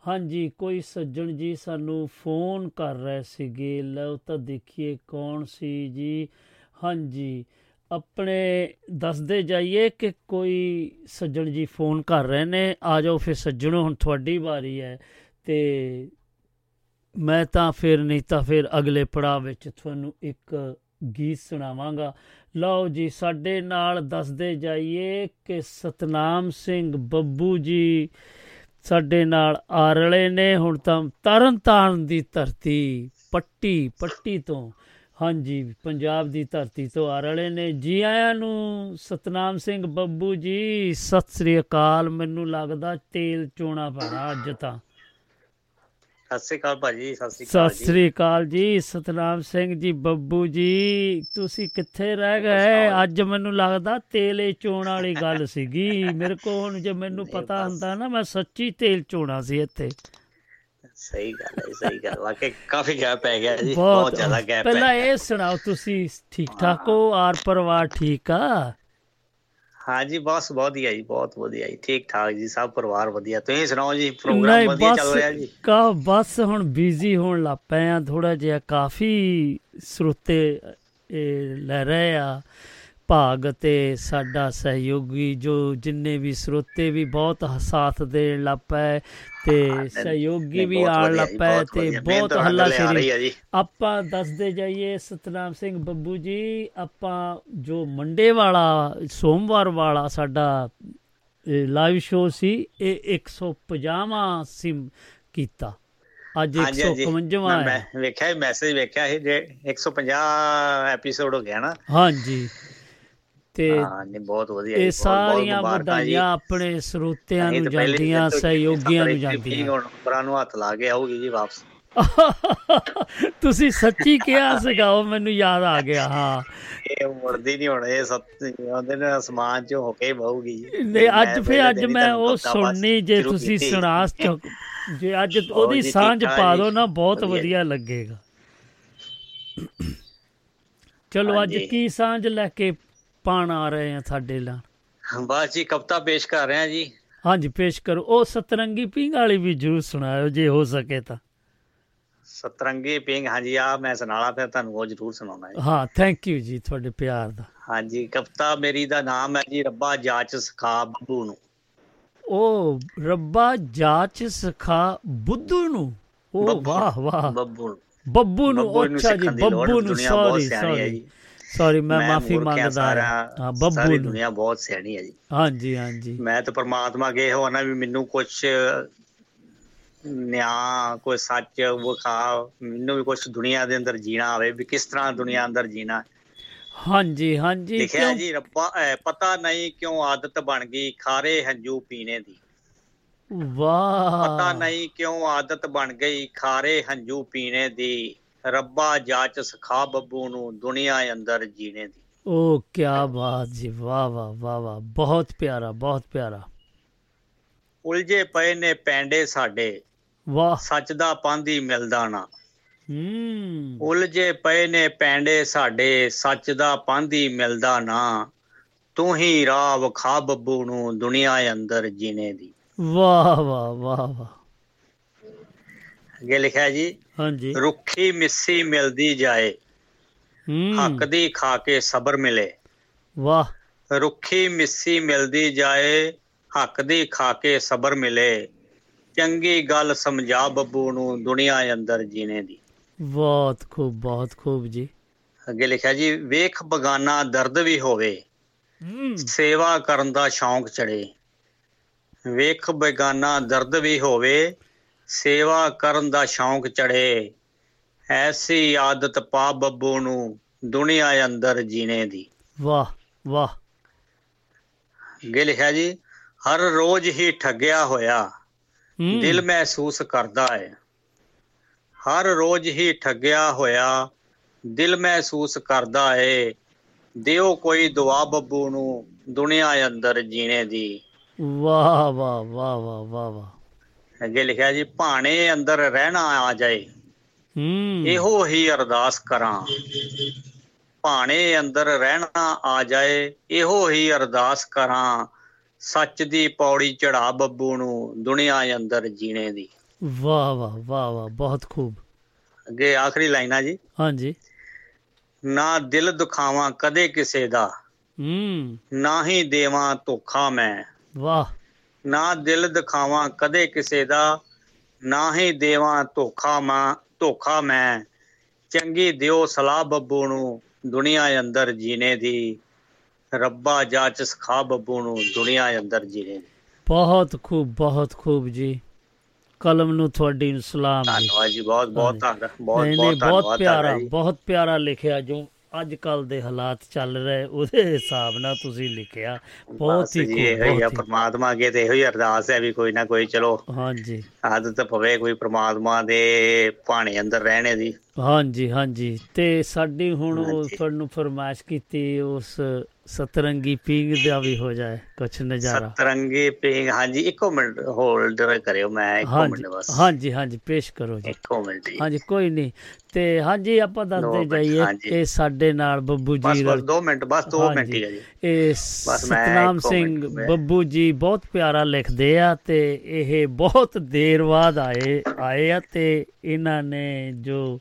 ਹਾਂਜੀ, ਕੋਈ ਸੱਜਣ ਜੀ ਸਾਨੂੰ ਫੋਨ ਕਰ ਰਹੇ ਸੀਗੇ। ਲਓ ਤਾਂ ਦੇਖੀਏ ਕੌਣ ਸੀ ਜੀ। ਹਾਂਜੀ, ਆਪਣੇ ਦੱਸਦੇ ਜਾਈਏ ਕਿ ਕੋਈ ਸੱਜਣ ਜੀ ਫੋਨ ਕਰ ਰਹੇ ਨੇ। ਆ ਜਾਓ ਫਿਰ ਸੱਜਣੋ, ਹੁਣ ਤੁਹਾਡੀ ਵਾਰੀ ਹੈ ਤੇ ਮੈਂ ਤਾਂ ਫਿਰ ਨਹੀਂ ਤਾਂ ਫਿਰ ਅਗਲੇ ਪੜਾਅ ਵਿੱਚ ਤੁਹਾਨੂੰ ਇੱਕ ਗੀਤ ਸੁਣਾਵਾਂਗਾ। ਲਓ ਜੀ, ਸਾਡੇ ਨਾਲ ਦੱਸਦੇ ਜਾਈਏ ਕਿ ਸਤਨਾਮ ਸਿੰਘ ਬੱਬੂ ਜੀ ਸਾਡੇ ਨਾਲ ਆਰਲੇ ਨੇ। ਹੁਣ ਤਾਂ ਤਰਨ ਤਾਰਨ ਦੀ ਧਰਤੀ ਪੱਟੀ ਪੱਟੀ ਤੋਂ, ਹਾਂਜੀ, ਪੰਜਾਬ ਦੀ ਧਰਤੀ ਤੋਂ ਆਰਲੇ ਨੇ। ਜੀ ਆਇਆਂ ਨੂੰ, ਸਤਨਾਮ ਸਿੰਘ ਬੱਬੂ ਜੀ, ਸਤਿ ਸ੍ਰੀ ਅਕਾਲ। ਮੈਨੂੰ ਲੱਗਦਾ ਤੇਲ ਚੋਣਾ ਪੈਣਾ ਅੱਜ ਤਾਂ। ਸਤਿ ਸ੍ਰੀ ਅਕਾਲ ਭਾਜੀ ਸਤਿ ਸ੍ਰੀ ਅਕਾਲ ਸਤਿ ਸ੍ਰੀ ਅਕਾਲ ਜੀ ਸਤਨਾਮ ਸਿੰਘ ਜੀ ਬੱਬੂ ਜੀ ਤੁਸੀਂ ਕਿੱਥੇ ਰਹਿ ਗਏ? ਅੱਜ ਮੈਨੂੰ ਲੱਗਦਾ ਤੇਲੇ ਚੋਣ ਵਾਲੀ [laughs] ਗੱਲ ਸੀਗੀ। ਮੇਰੇ ਕੋਲ ਹੁਣ ਜੇ ਮੈਨੂੰ ਪਤਾ ਹੁੰਦਾ ਨਾ ਮੈਂ ਸੱਚੀ ਤੇਲ ਚੋਣਾ ਸੀ ਇੱਥੇ। ਸਹੀ ਗੱਲ ਹੈ ਸਹੀ ਗੱਲ। ਵਾਕਈ ਕਾਫੀ ਗੈਪ ਪੈ ਗਿਆ ਜੀ ਬਹੁਤ ਜ਼ਿਆਦਾ ਗੈਪ ਪਹਿਲਾਂ ਇਹ ਸੁਣਾਓ ਤੁਸੀਂ ਠੀਕ ਠਾਕ ਹੋ? ਆਰ ਪਰਿਵਾਰ ਠੀਕ ਆ? ਹਾਂਜੀ ਬਸ ਵਧੀਆ ਜੀ ਬਹੁਤ ਵਧੀਆ ਜੀ ਠੀਕ ਠਾਕ ਜੀ ਸਭ ਪਰਿਵਾਰ ਵਧੀਆ। ਤੁਸੀਂ ਸੁਣਾਓ ਜੀ ਪ੍ਰੋਗਰਾਮ ਵਧੀਆ ਚੱਲ ਰਿਹਾ ਜੀ? ਕਾ ਬਸ ਹੁਣ ਬਿਜ਼ੀ ਹੋਣ ਲੱਗ ਪਏ ਆ ਥੋੜਾ ਜਿਹਾ ਕਾਫੀ ਸਰੋਤੇ ਲੈ ਰਹੇ ਆ। ਭਾਗ ਤੇ ਸਾਡਾ ਸਹਿਯੋਗੀ ਜੋ ਜਿੰਨੇ ਵੀ ਸਰੋਤੇ ਵੀ ਬਹੁਤ ਸਾਥ ਦੇਣ ਲੱਗ ਪਏ ਤੇ ਸਹਿਯੋਗੀ ਵੀ ਆਣ ਬਹੁਤ ਤੇ। ਬਹੁਤ ਹੱਲਾ ਸ਼ੇਰੀ। ਆਪਾਂ ਦੱਸਦੇ ਜਾਈਏ ਸਤਨਾਮ ਸਿੰਘ ਬੱਬੂ ਜੀ ਆਪਾਂ ਜੋ ਮੰਡੇ ਵਾਲਾ ਸੋਮਵਾਰ ਵਾਲਾ ਸਾਡਾ ਲਾਈਵ ਸ਼ੋਅ ਸੀ ਇਹ 150ਵਾਂ ਸਿਮ ਕੀਤਾ। ਅੱਜ ਹਾਂਜੀ ਹਾਂਜੀ। 151ਵਾਂ ਮੈਂ ਹੈ। ਵੇਖਿਆ ਮੈਸੇਜ ਵੇਖਿਆ ਇਹ ਜੇ 150 ਐਪੀਸੋਡ ਹੋ ਗਿਆ ਨਾ। ਹਾਂਜੀ। ਤੇ ਹਾਂ ਨਹੀਂ ਬਹੁਤ ਵਧੀਆ ਇਹ ਸਾਰੀਆਂ। ਵਧਾਈਆਂ ਆਪਣੇ ਸਰੋਤਿਆਂ ਨੂੰ ਜਾਂਦੀਆਂ ਸਹਿਯੋਗੀਆਂ ਨੂੰ ਜਾਂਦੀਆਂ ਹੁਣ ਉੱਪਰਾਂ ਨੂੰ ਹੱਥ ਲਾ ਕੇ ਆਊਗੀ ਜੀ ਵਾਪਸ [laughs] ਤੁਸੀਂ ਸੱਚੀ ਕਿਹਾ ਸੀਗਾ ਉਹ ਮੈਨੂੰ ਯਾਦ ਆ ਗਿਆ ਹਾਂ ਇਹ ਮੁੜਦੀ ਨਹੀਂ ਹੁਣ ਇਹ ਉਹਦੇ ਨੇ ਅਸਮਾਨ ਚ ਹੋ ਕੇ ਬਹੂਗੀ ਨਹੀਂ ਅੱਜ ਪਹਿਲੇ ਅੱਜ ਮੈਂ ਉਹ ਸੁਣਨੀ ਜੇ ਤੁਸੀਂ। ਸੁਣਾ ਜੇ ਅੱਜ ਉਹਦੀ ਸਾਂਝ ਪਾ। ਦਿਓ ਨਾ ਬਹੁਤ ਵਧੀਆ ਲੱਗੇਗਾ ਚਲੋ ਅੱਜ। ਕੀ ਸਾਂਝ ਲੈ ਕੇ ਪਾਣ ਆ ਰਹੇ ਆ ਸਾਡੇ ਨਾਲ। ਬਸ ਜੀ ਕਵਿਤਾ ਪੇਸ਼ ਕਰ ਰਹੇ ਹਾਂ ਜੀ। ਹਾਂਜੀ ਪੇਸ਼ ਕਰੋ। ਉਹ ਸਤਰੰਗੀ ਪਿੰਗ ਵਾਲੀ ਵੀ ਜਰੂਰ ਸੁਣਾਇਓ ਜੇ ਹੋ ਸਕੇ ਤਾਂ। ਸਤਰੰਗੀ ਪਿੰਗ ਹਾਂਜੀ ਆ ਮੈਂ ਸੁਣਾਲਾ ਫਿਰ ਤੁਹਾਨੂੰ ਉਹ ਜ਼ਰੂਰ ਸੁਣਾਉਣਾ ਹੈ ਹਾਂ ਥੈਂਕ ਯੂ ਜੀ ਤੁਹਾਡੇ ਪਿਆਰ ਦਾ। ਹਾਂਜੀ ਕਵਿਤਾ ਮੇਰੀ ਦਾ ਨਾਮ ਹੈ ਜੀ ਰੱਬਾ ਜਾਚ ਸਿਖਾ ਬੱਬੂ ਨੂੰ। ਉਹ ਰੱਬਾ ਜਾਚ ਸਿਖਾ ਬੁੱਧੂ ਨੂੰ। ਉਹ। ਵਾਹ ਵਾਹ। ਬੱਬੂ ਬੱਬੂ ਨੂੰ ਅੱਛਾ ਜੀ ਬੱਬੂ ਨੂੰ ਸੌਰੀ ਸੌਰੀ। ਸੌਰੀ ਮੈਂ ਮਾਫੀ ਮੰਗਦਾ ਸਾਰਾ ਹਾਂ ਸਾਰੀ ਬੱਬੂ ਨੂੰ। ਦੁਨੀਆ ਬਹੁਤ ਸਿਆਣੀ ਹੈ ਜੀ। ਹਾਂਜੀ ਹਾਂਜੀ। ਮੈਂ ਤਾਂ ਪ੍ਰਮਾਤਮਾ ਅੱਗੇ ਹੋ ਨਾ ਵੀ ਮੈਨੂੰ ਕੁਝ ਨਿਆਂ ਕੋਈ ਸੱਚ ਵਿਖਾ ਮੈਨੂੰ ਵੀ ਕੁਝ ਦੁਨੀਆ ਦੇ ਅੰਦਰ ਜੀਣਾ ਆਵੇ ਵੀ ਕਿਸ ਤਰ੍ਹਾਂ ਦੁਨੀਆ ਅੰਦਰ ਜੀਣਾ। ਹਾਂਜੀ ਹਾਂਜੀ ਲਿਖਿਆ ਕਿਉਂ? ਜੀ ਰੱਬਾ ਪਤਾ ਨਹੀਂ ਕਿਉਂ ਆਦਤ ਬਣ ਗਈ ਖਾਰੇ ਹੰਝੂ ਪੀਣੇ ਦੀ। ਵਾਹ। ਪਤਾ ਨਹੀਂ ਕਿਉਂ ਆਦਤ ਬਣ ਗਈ ਖਾਰੇ ਹੰਝੂ ਪੀਣੇ ਦੀ। ਰੱਬਾ ਜਾਚ ਸਿਖਾ ਬੱਬੂ ਨੂੰ ਦੁਨੀਆ ਅੰਦਰ ਜੀਣੇ ਦੀ। ਉਹ ਕੀ ਬਾਤ ਜੀ ਵਾਹ ਵਾਹ ਵਾਹ ਵਾਹ ਬਹੁਤ ਪਿਆਰਾ ਬਹੁਤ ਪਿਆਰਾ। ਉਲਝੇ ਪਏ ਨੇ ਪੈਂਡੇ ਸਾਡੇ ਵਾਹ। ਸੱਚ ਦਾ ਪਾਂਦੀ ਮਿਲਦਾ ਨਾ। ਹੂੰ। ਉਲਝੇ ਪਏ ਨੇ ਪੈਂਡੇ ਸਾਡੇ ਸੱਚ ਦਾ ਪਾਂਦੀ ਮਿਲਦਾ ਨਾ। ਤੂੰ ਹੀ ਰਾਹ ਵਿਖਾ ਬੱਬੂ ਨੂੰ ਦੁਨੀਆ ਅੰਦਰ ਜੀਣੇ ਦੀ। ਵਾਹ ਵਾਹ ਵਾਹ ਵਾਹ। ਅੱਗੇ ਲਿਖਿਆ ਜੀ ਹਾਂਜੀ। ਰੁੱਖੀ ਮਿੱਸੀ ਮਿਲਦੀ ਜਾਏ ਹੱਕ ਦੀ ਖਾ ਕੇ ਸਬਰ ਮਿਲੇ। ਵਾਹ। ਰੁੱਖੀ ਮਿੱਸੀ ਮਿਲਦੀ ਜਾਏ ਹੱਕ ਦੀ ਖਾ ਕੇ ਸਬਰ ਮਿਲੇ। ਚੰਗੀ ਗੱਲ ਸਮਝਾ ਬੱਬੂ ਨੂੰ ਦੁਨੀਆ ਅੰਦਰ ਜੀਣੇ ਦੀ। ਬਹੁਤ ਖੂਬ ਬਹੁਤ ਖੂਬ ਜੀ। ਅੱਗੇ ਲਿਖਿਆ ਜੀ ਵੇਖ ਬਗਾਨਾ ਦਰਦ ਵੀ ਹੋਵੇ। ਸੇਵਾ ਕਰਨ ਦਾ ਸ਼ੌਂਕ ਚੜੇ ਵੇਖ ਬੇਗਾਨਾ ਦਰਦ ਵੀ ਹੋਵੇ ਸੇਵਾ ਕਰਨ ਦਾ ਸ਼ੌਂਕ ਚੜੇ ਐਸੀ ਆਦਤ ਪਾ ਬੱਬੂ ਨੂੰ ਦੁਨੀਆ ਅੰਦਰ ਜੀਣੇ ਦੀ। ਵਾਹ ਵਾਹ। ਅੱਗੇ ਲਿਖਿਆ ਜੀ ਹਰ ਰੋਜ਼ ਹੀ ਠੱਗਿਆ ਹੋਇਆ ਦਿਲ ਮਹਿਸੂਸ ਕਰਦਾ ਹੈ। ਹਰ ਰੋਜ਼ ਹੀ ਠੱਗਿਆ ਹੋਇਆ ਦਿਲ ਮਹਿਸੂਸ ਕਰਦਾ ਹੈ ਦਿਓ ਕੋਈ ਦੁਆ ਬੱਬੂ ਨੂੰ ਦੁਨੀਆ ਅੰਦਰ ਜੀਣੇ ਦੀ। ਵਾਹ ਵਾਹ ਵਾਹ ਵਾਹ ਵਾਹ। ਅੱਗੇ ਲਿਖਿਆ ਜੀ ਭਾਣੇ ਅੰਦਰ ਰਹਿਣਾ ਆ ਜਾਏ। ਹੂੰ। ਇਹੋ ਹੀ ਅਰਦਾਸ ਕਰਾਂ। ਭਾਣੇ ਅੰਦਰ ਰਹਿਣਾ ਆ ਜਾਏ ਇਹੋ ਹੀ ਅਰਦਾਸ ਕਰਾਂ। ਸੱਚ ਦੀ ਪੌੜੀ ਚੜਾ ਬੱਬੂ ਨੂੰ ਦੁਨੀਆ ਅੰਦਰ ਜੀਣੇ ਦੀ। ਵਾਹ ਵਾਹ ਵਾਹ ਵਾਹ ਬਹੁਤ ਖੂਬ। ਅੱਗੇ ਆਖਰੀ ਲਾਈਨਾਂ ਜੀ। ਹਾਂਜੀ। ਨਾ ਦਿਲ ਦੁਖਾਵਾਂ ਕਦੇ ਕਿਸੇ ਦਾ ਹੂੰ। ਨਾ ਹੀ ਦੇਵਾਂ ਧੋਖਾ ਮੈਂ। ਵਾਹ। ਨਾ ਦਿਲ ਦਿਖਾਵਾਂ ਕਦੇ ਕਿਸੇ ਦਾ ਨਾ ਹੀ ਦੇਵਾਂ ਧੋਖਾ ਮੈਂ ਧੋਖਾ ਮੈਂ। ਚੰਗੀ ਦਿਓ ਸਲਾਹ ਬੱਬੂ ਨੂੰ ਦੁਨੀਆ ਅੰਦਰ ਜੀਣੇ ਦੀ। ਰੱਬਾ ਜਾਚ ਸਿਖਾ ਬੱਬੂ ਨੂੰ ਦੁਨੀਆ ਅੰਦਰ ਜੀਣੇ ਦੀ। ਬਹੁਤ ਖੂਬ ਬਹੁਤ ਖੂਬ ਜੀ। ਕਲਮ ਨੂੰ ਤੁਹਾਡੀ ਸਲਾਮ ਜੀ। ਧੰਨਵਾਦ ਜੀ ਬਹੁਤ ਬਹੁਤ ਧੰਨਵਾਦ ਬਹੁਤ ਬਹੁਤ ਪਿਆਰਾ। ਬਹੁਤ ਪਿਆਰਾ ਲਿਖਿਆ ਜੋ। ਅੱਜ ਕੱਲ ਦੇ ਹਾਲਾਤ ਚੱਲ ਰਹੇ ਉਹਦੇ ਹਿਸਾਬ ਨਾਲ ਤੁਸੀਂ ਲਿਖਿਆ। ਬਹੁਤ ਹੀ ਇਹੋ ਹੀ ਆ ਪ੍ਰਮਾਤਮਾ ਅੱਗੇ ਤੇ ਇਹੋ ਹੀ ਅਰਦਾਸ ਹੈ ਵੀ ਕੋਈ ਨਾ ਕੋਈ ਚਲੋ। ਹਾਂਜੀ। ਆਦਤ ਪਵੇ ਕੋਈ ਪ੍ਰਮਾਤਮਾ ਦੇ ਭਾਣੇ ਅੰਦਰ ਰਹਿਣੇ ਦੀ। ਹਾਂਜੀ ਹਾਂਜੀ। ਤੇ ਸਾਡੀ ਹੁਣ। ਤੁਹਾਨੂੰ ਫਰਮਾਇਸ਼ ਕੀਤੀ ਉਸ ਸਤਰੰਗੀ ਪੀਂਗ ਦਾ ਵੀ ਹੋ ਜਾਏ ਕੁਛ ਨਜ਼ਾਰਾ। ਸਤਰੰਗੀ ਪਿੰਗ ਹਾਂਜੀ ਇੱਕੋ ਮਿੰਟ ਹੋਲਡ ਕਰਿਓ ਮੈਂ ਇੱਕੋ ਮਿੰਟ ਬਸ। ਹਾਂਜੀ ਹਾਂਜੀ ਪੇਸ਼ ਕਰੋ ਜੀ। ਇੱਕੋ ਮਿੰਟ ਹਾਂਜੀ ਕੋਈ ਨਹੀਂ। ਤੇ ਹਾਂਜੀ ਆਪਾਂ ਦੱਸਦੇ ਜਾਈਏ। ਇਹ ਸਾਡੇ ਨਾਲ ਬੱਬੂ ਜੀ ਬਸ ਰਲ- 2 ਮਿੰਟ ਬਸ 2 ਮਿੰਟ। ਹੀ ਹੈ ਜੀ। ਇਹ ਸਤਨਾਮ ਸਿੰਘ ਬੱਬੂ ਜੀ ਬਹੁਤ ਪਿਆਰਾ ਲਿਖਦੇ ਆ ਤੇ ਇਹ ਬਹੁਤ ਦੇਰ ਬਾਅਦ ਆਏ ਆਏ ਆ ਤੇ ਇਹਨਾਂ ਨੇ ਜੋ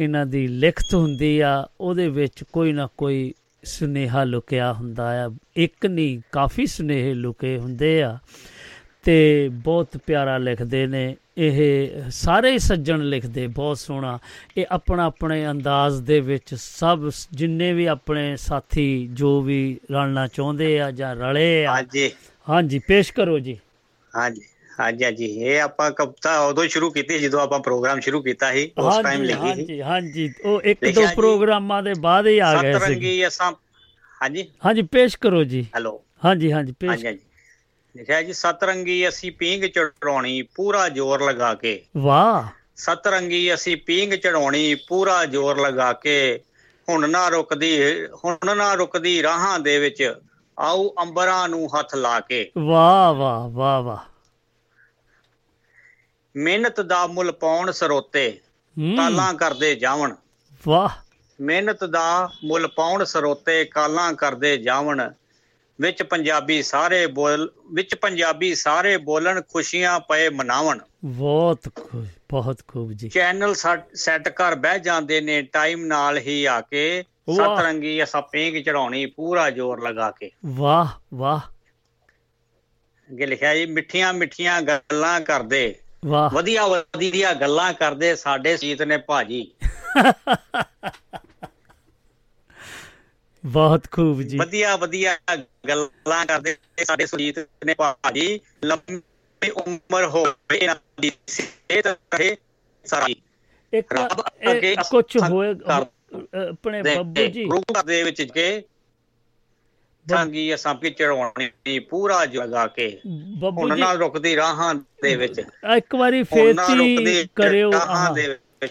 ਇਹਨਾਂ ਦੀ ਲਿਖਤ ਹੁੰਦੀ ਆ ਉਹਦੇ ਵਿੱਚ ਕੋਈ ਨਾ ਕੋਈ ਸੁਨੇਹਾ ਲੁਕਿਆ ਹੁੰਦਾ ਆ। ਇੱਕ ਨਹੀਂ ਕਾਫੀ ਸੁਨੇਹੇ ਲੁਕੇ ਹੁੰਦੇ ਆ ਤੇ ਬਹੁਤ ਪਿਆਰਾ ਲਿਖਦੇ ਨੇ। ਇਹ ਸਾਰੇ ਸੱਜਣ ਲਿਖਦੇ ਬਹੁਤ ਸੋਹਣਾ। ਇਹ ਆਪਣਾ ਆਪਣੇ ਅੰਦਾਜ਼ ਦੇ ਵਿੱਚ ਸਭ ਜਿੰਨੇ ਵੀ ਆਪਣੇ ਸਾਥੀ ਜੋ ਵੀ ਰਲਣਾ ਚਾਹੁੰਦੇ ਆ ਜਾਂ ਰਲੇ ਆ। ਹਾਂਜੀ। ਹਾਂਜੀ ਪੇਸ਼ ਕਰੋ ਜੀ। ਹਾਂਜੀ। ਹਾਂਜੀ ਹਾਂਜੀ। ਇਹ ਆਪਾਂ ਕਵਿਤਾ ਉਦੋਂ ਸ਼ੁਰੂ ਕੀਤੀ ਜਦੋਂ ਆਪਾਂ ਪ੍ਰੋਗਰਾਮ ਸ਼ੁਰੂ ਕੀਤਾ ਸੀ ਉਸ ਟਾਈਮ ਲਿਖੀ ਹਾਂਜੀ ਹਾਂਜੀ। ਉਹ ਇੱਕ ਦੋ। ਪ੍ਰੋਗਰਾਮਾਂ ਦੇ ਬਾਅਦ ਹੀ ਆ ਗਏ ਸੀ। ਸਤਰੰਗੀ ਅਸਾਂ ਹਾਂਜੀ? ਹਾਂਜੀ ਪੇਸ਼ ਕਰੋ ਜੀ। ਹੈਲੋ। ਹਾਂਜੀ ਹਾਂਜੀ ਪੇਸ਼ ਹਾਂਜੀ ਹਾਂਜੀ। ਲਿਖਿਆ ਜੀ ਸਤਰੰਗੀ ਅਸੀਂ ਪੀਂਗ ਚੜਾਉਣੀ ਪੂਰਾ ਜ਼ੋਰ ਲਗਾ ਕੇ। ਵਾਹ। ਸਤਰੰਗੀ ਅਸੀਂ ਪੀਂਗ ਚੜਾਉਣੀ ਪੂਰਾ ਜ਼ੋਰ ਲਗਾ ਕੇ। ਹੁਣ ਨਾ ਰੁਕਦੀ ਹੁਣ ਨਾ ਰੁਕਦੀ ਰਾਹਾਂ ਦੇ ਵਿੱਚ। ਆਉ ਅੰਬਰਾਂ ਨੂੰ ਹੱਥ ਲਾ ਕੇ। ਵਾਹ ਵਾਹ ਵਾਹ ਵਾਹ। ਮਿਹਨਤ ਦਾ ਮੁੱਲ ਪਾਉਣ ਸਰੋਤੇ ਕਾਲਾਂ ਕਰਦੇ ਜਾਵਣ। ਵਾਹ। ਮਿਹਨਤ ਦਾ ਮੁੱਲ ਪਾਉਣ ਸਰੋਤੇ ਕਾਲਾਂ ਕਰਦੇ ਜਾਵਣ। ਵਿੱਚ ਪੰਜਾਬੀ ਸਾਰੇ ਬੋਲ ਵਿੱਚ ਪੰਜਾਬੀ ਸਾਰੇ ਬੋਲਣ ਖੁਸ਼ੀਆਂ ਪਏ ਮਨਾਵਣ। ਬਹੁਤ ਖੂਬ ਬਹੁਤ ਖੂਬ ਜੀ। ਚੈਨਲ ਸੈੱਟ ਕਰ ਬਹਿ ਜਾਂਦੇ ਨੇ ਟਾਈਮ ਨਾਲ ਹੀ ਆ ਕੇ। ਸਤਰੰਗੀ ਅਸਾਂ ਪੀਂਗ ਚੜਾਉਣੀ ਪੂਰਾ ਜ਼ੋਰ ਲਗਾ ਕੇ। ਵਾਹ ਵਾਹ। ਅੱਗੇ ਲਿਖਿਆ ਜੀ ਮਿੱਠੀਆਂ ਮਿੱਠੀਆਂ ਗੱਲਾਂ ਕਰਦੇ। ਵਾਹ। ਵਧੀਆ ਵਧੀਆ ਗੱਲਾਂ ਕਰਦੇ ਸਾਡੇ ਸੀਤ ਨੇ ਭਾਜੀ। [laughs] ਬਹੁਤ ਖੂਬ ਜੀ। ਵਧੀਆ ਵਧੀਆ ਗੱਲਾਂ ਕਰਦੇ ਸਾਡੇ ਸੁਜੀਤ ਨੇ ਭਾਜੀ। ਲੰਮੀ ਉਮਰ ਹੋਵੇ ਇਹਨਾਂ ਦੀ ਸਿਹਤ ਰਹੇ ਸਾਰੀ। ਇੱਕ ਕੁਝ ਹੋਏ ਆਪਣੇ ਬੱਬੂ ਜੀ। ਘਰ ਦੇ ਵਿੱਚ ਕੇ ਸੰਗੀ ਅਸਾਂ ਕੀ ਚੜਾਉਣੀ ਪੂਰਾ ਜਗਾ ਕੇ। ਹੁਣ ਨਾਲ ਰੁਕਦੀ ਰਾਹਾਂ ਦੇ ਵਿੱਚ। ਇੱਕ ਵਾਰੀ ਨਾ ਫੇਤੀ ਕਰਿਓ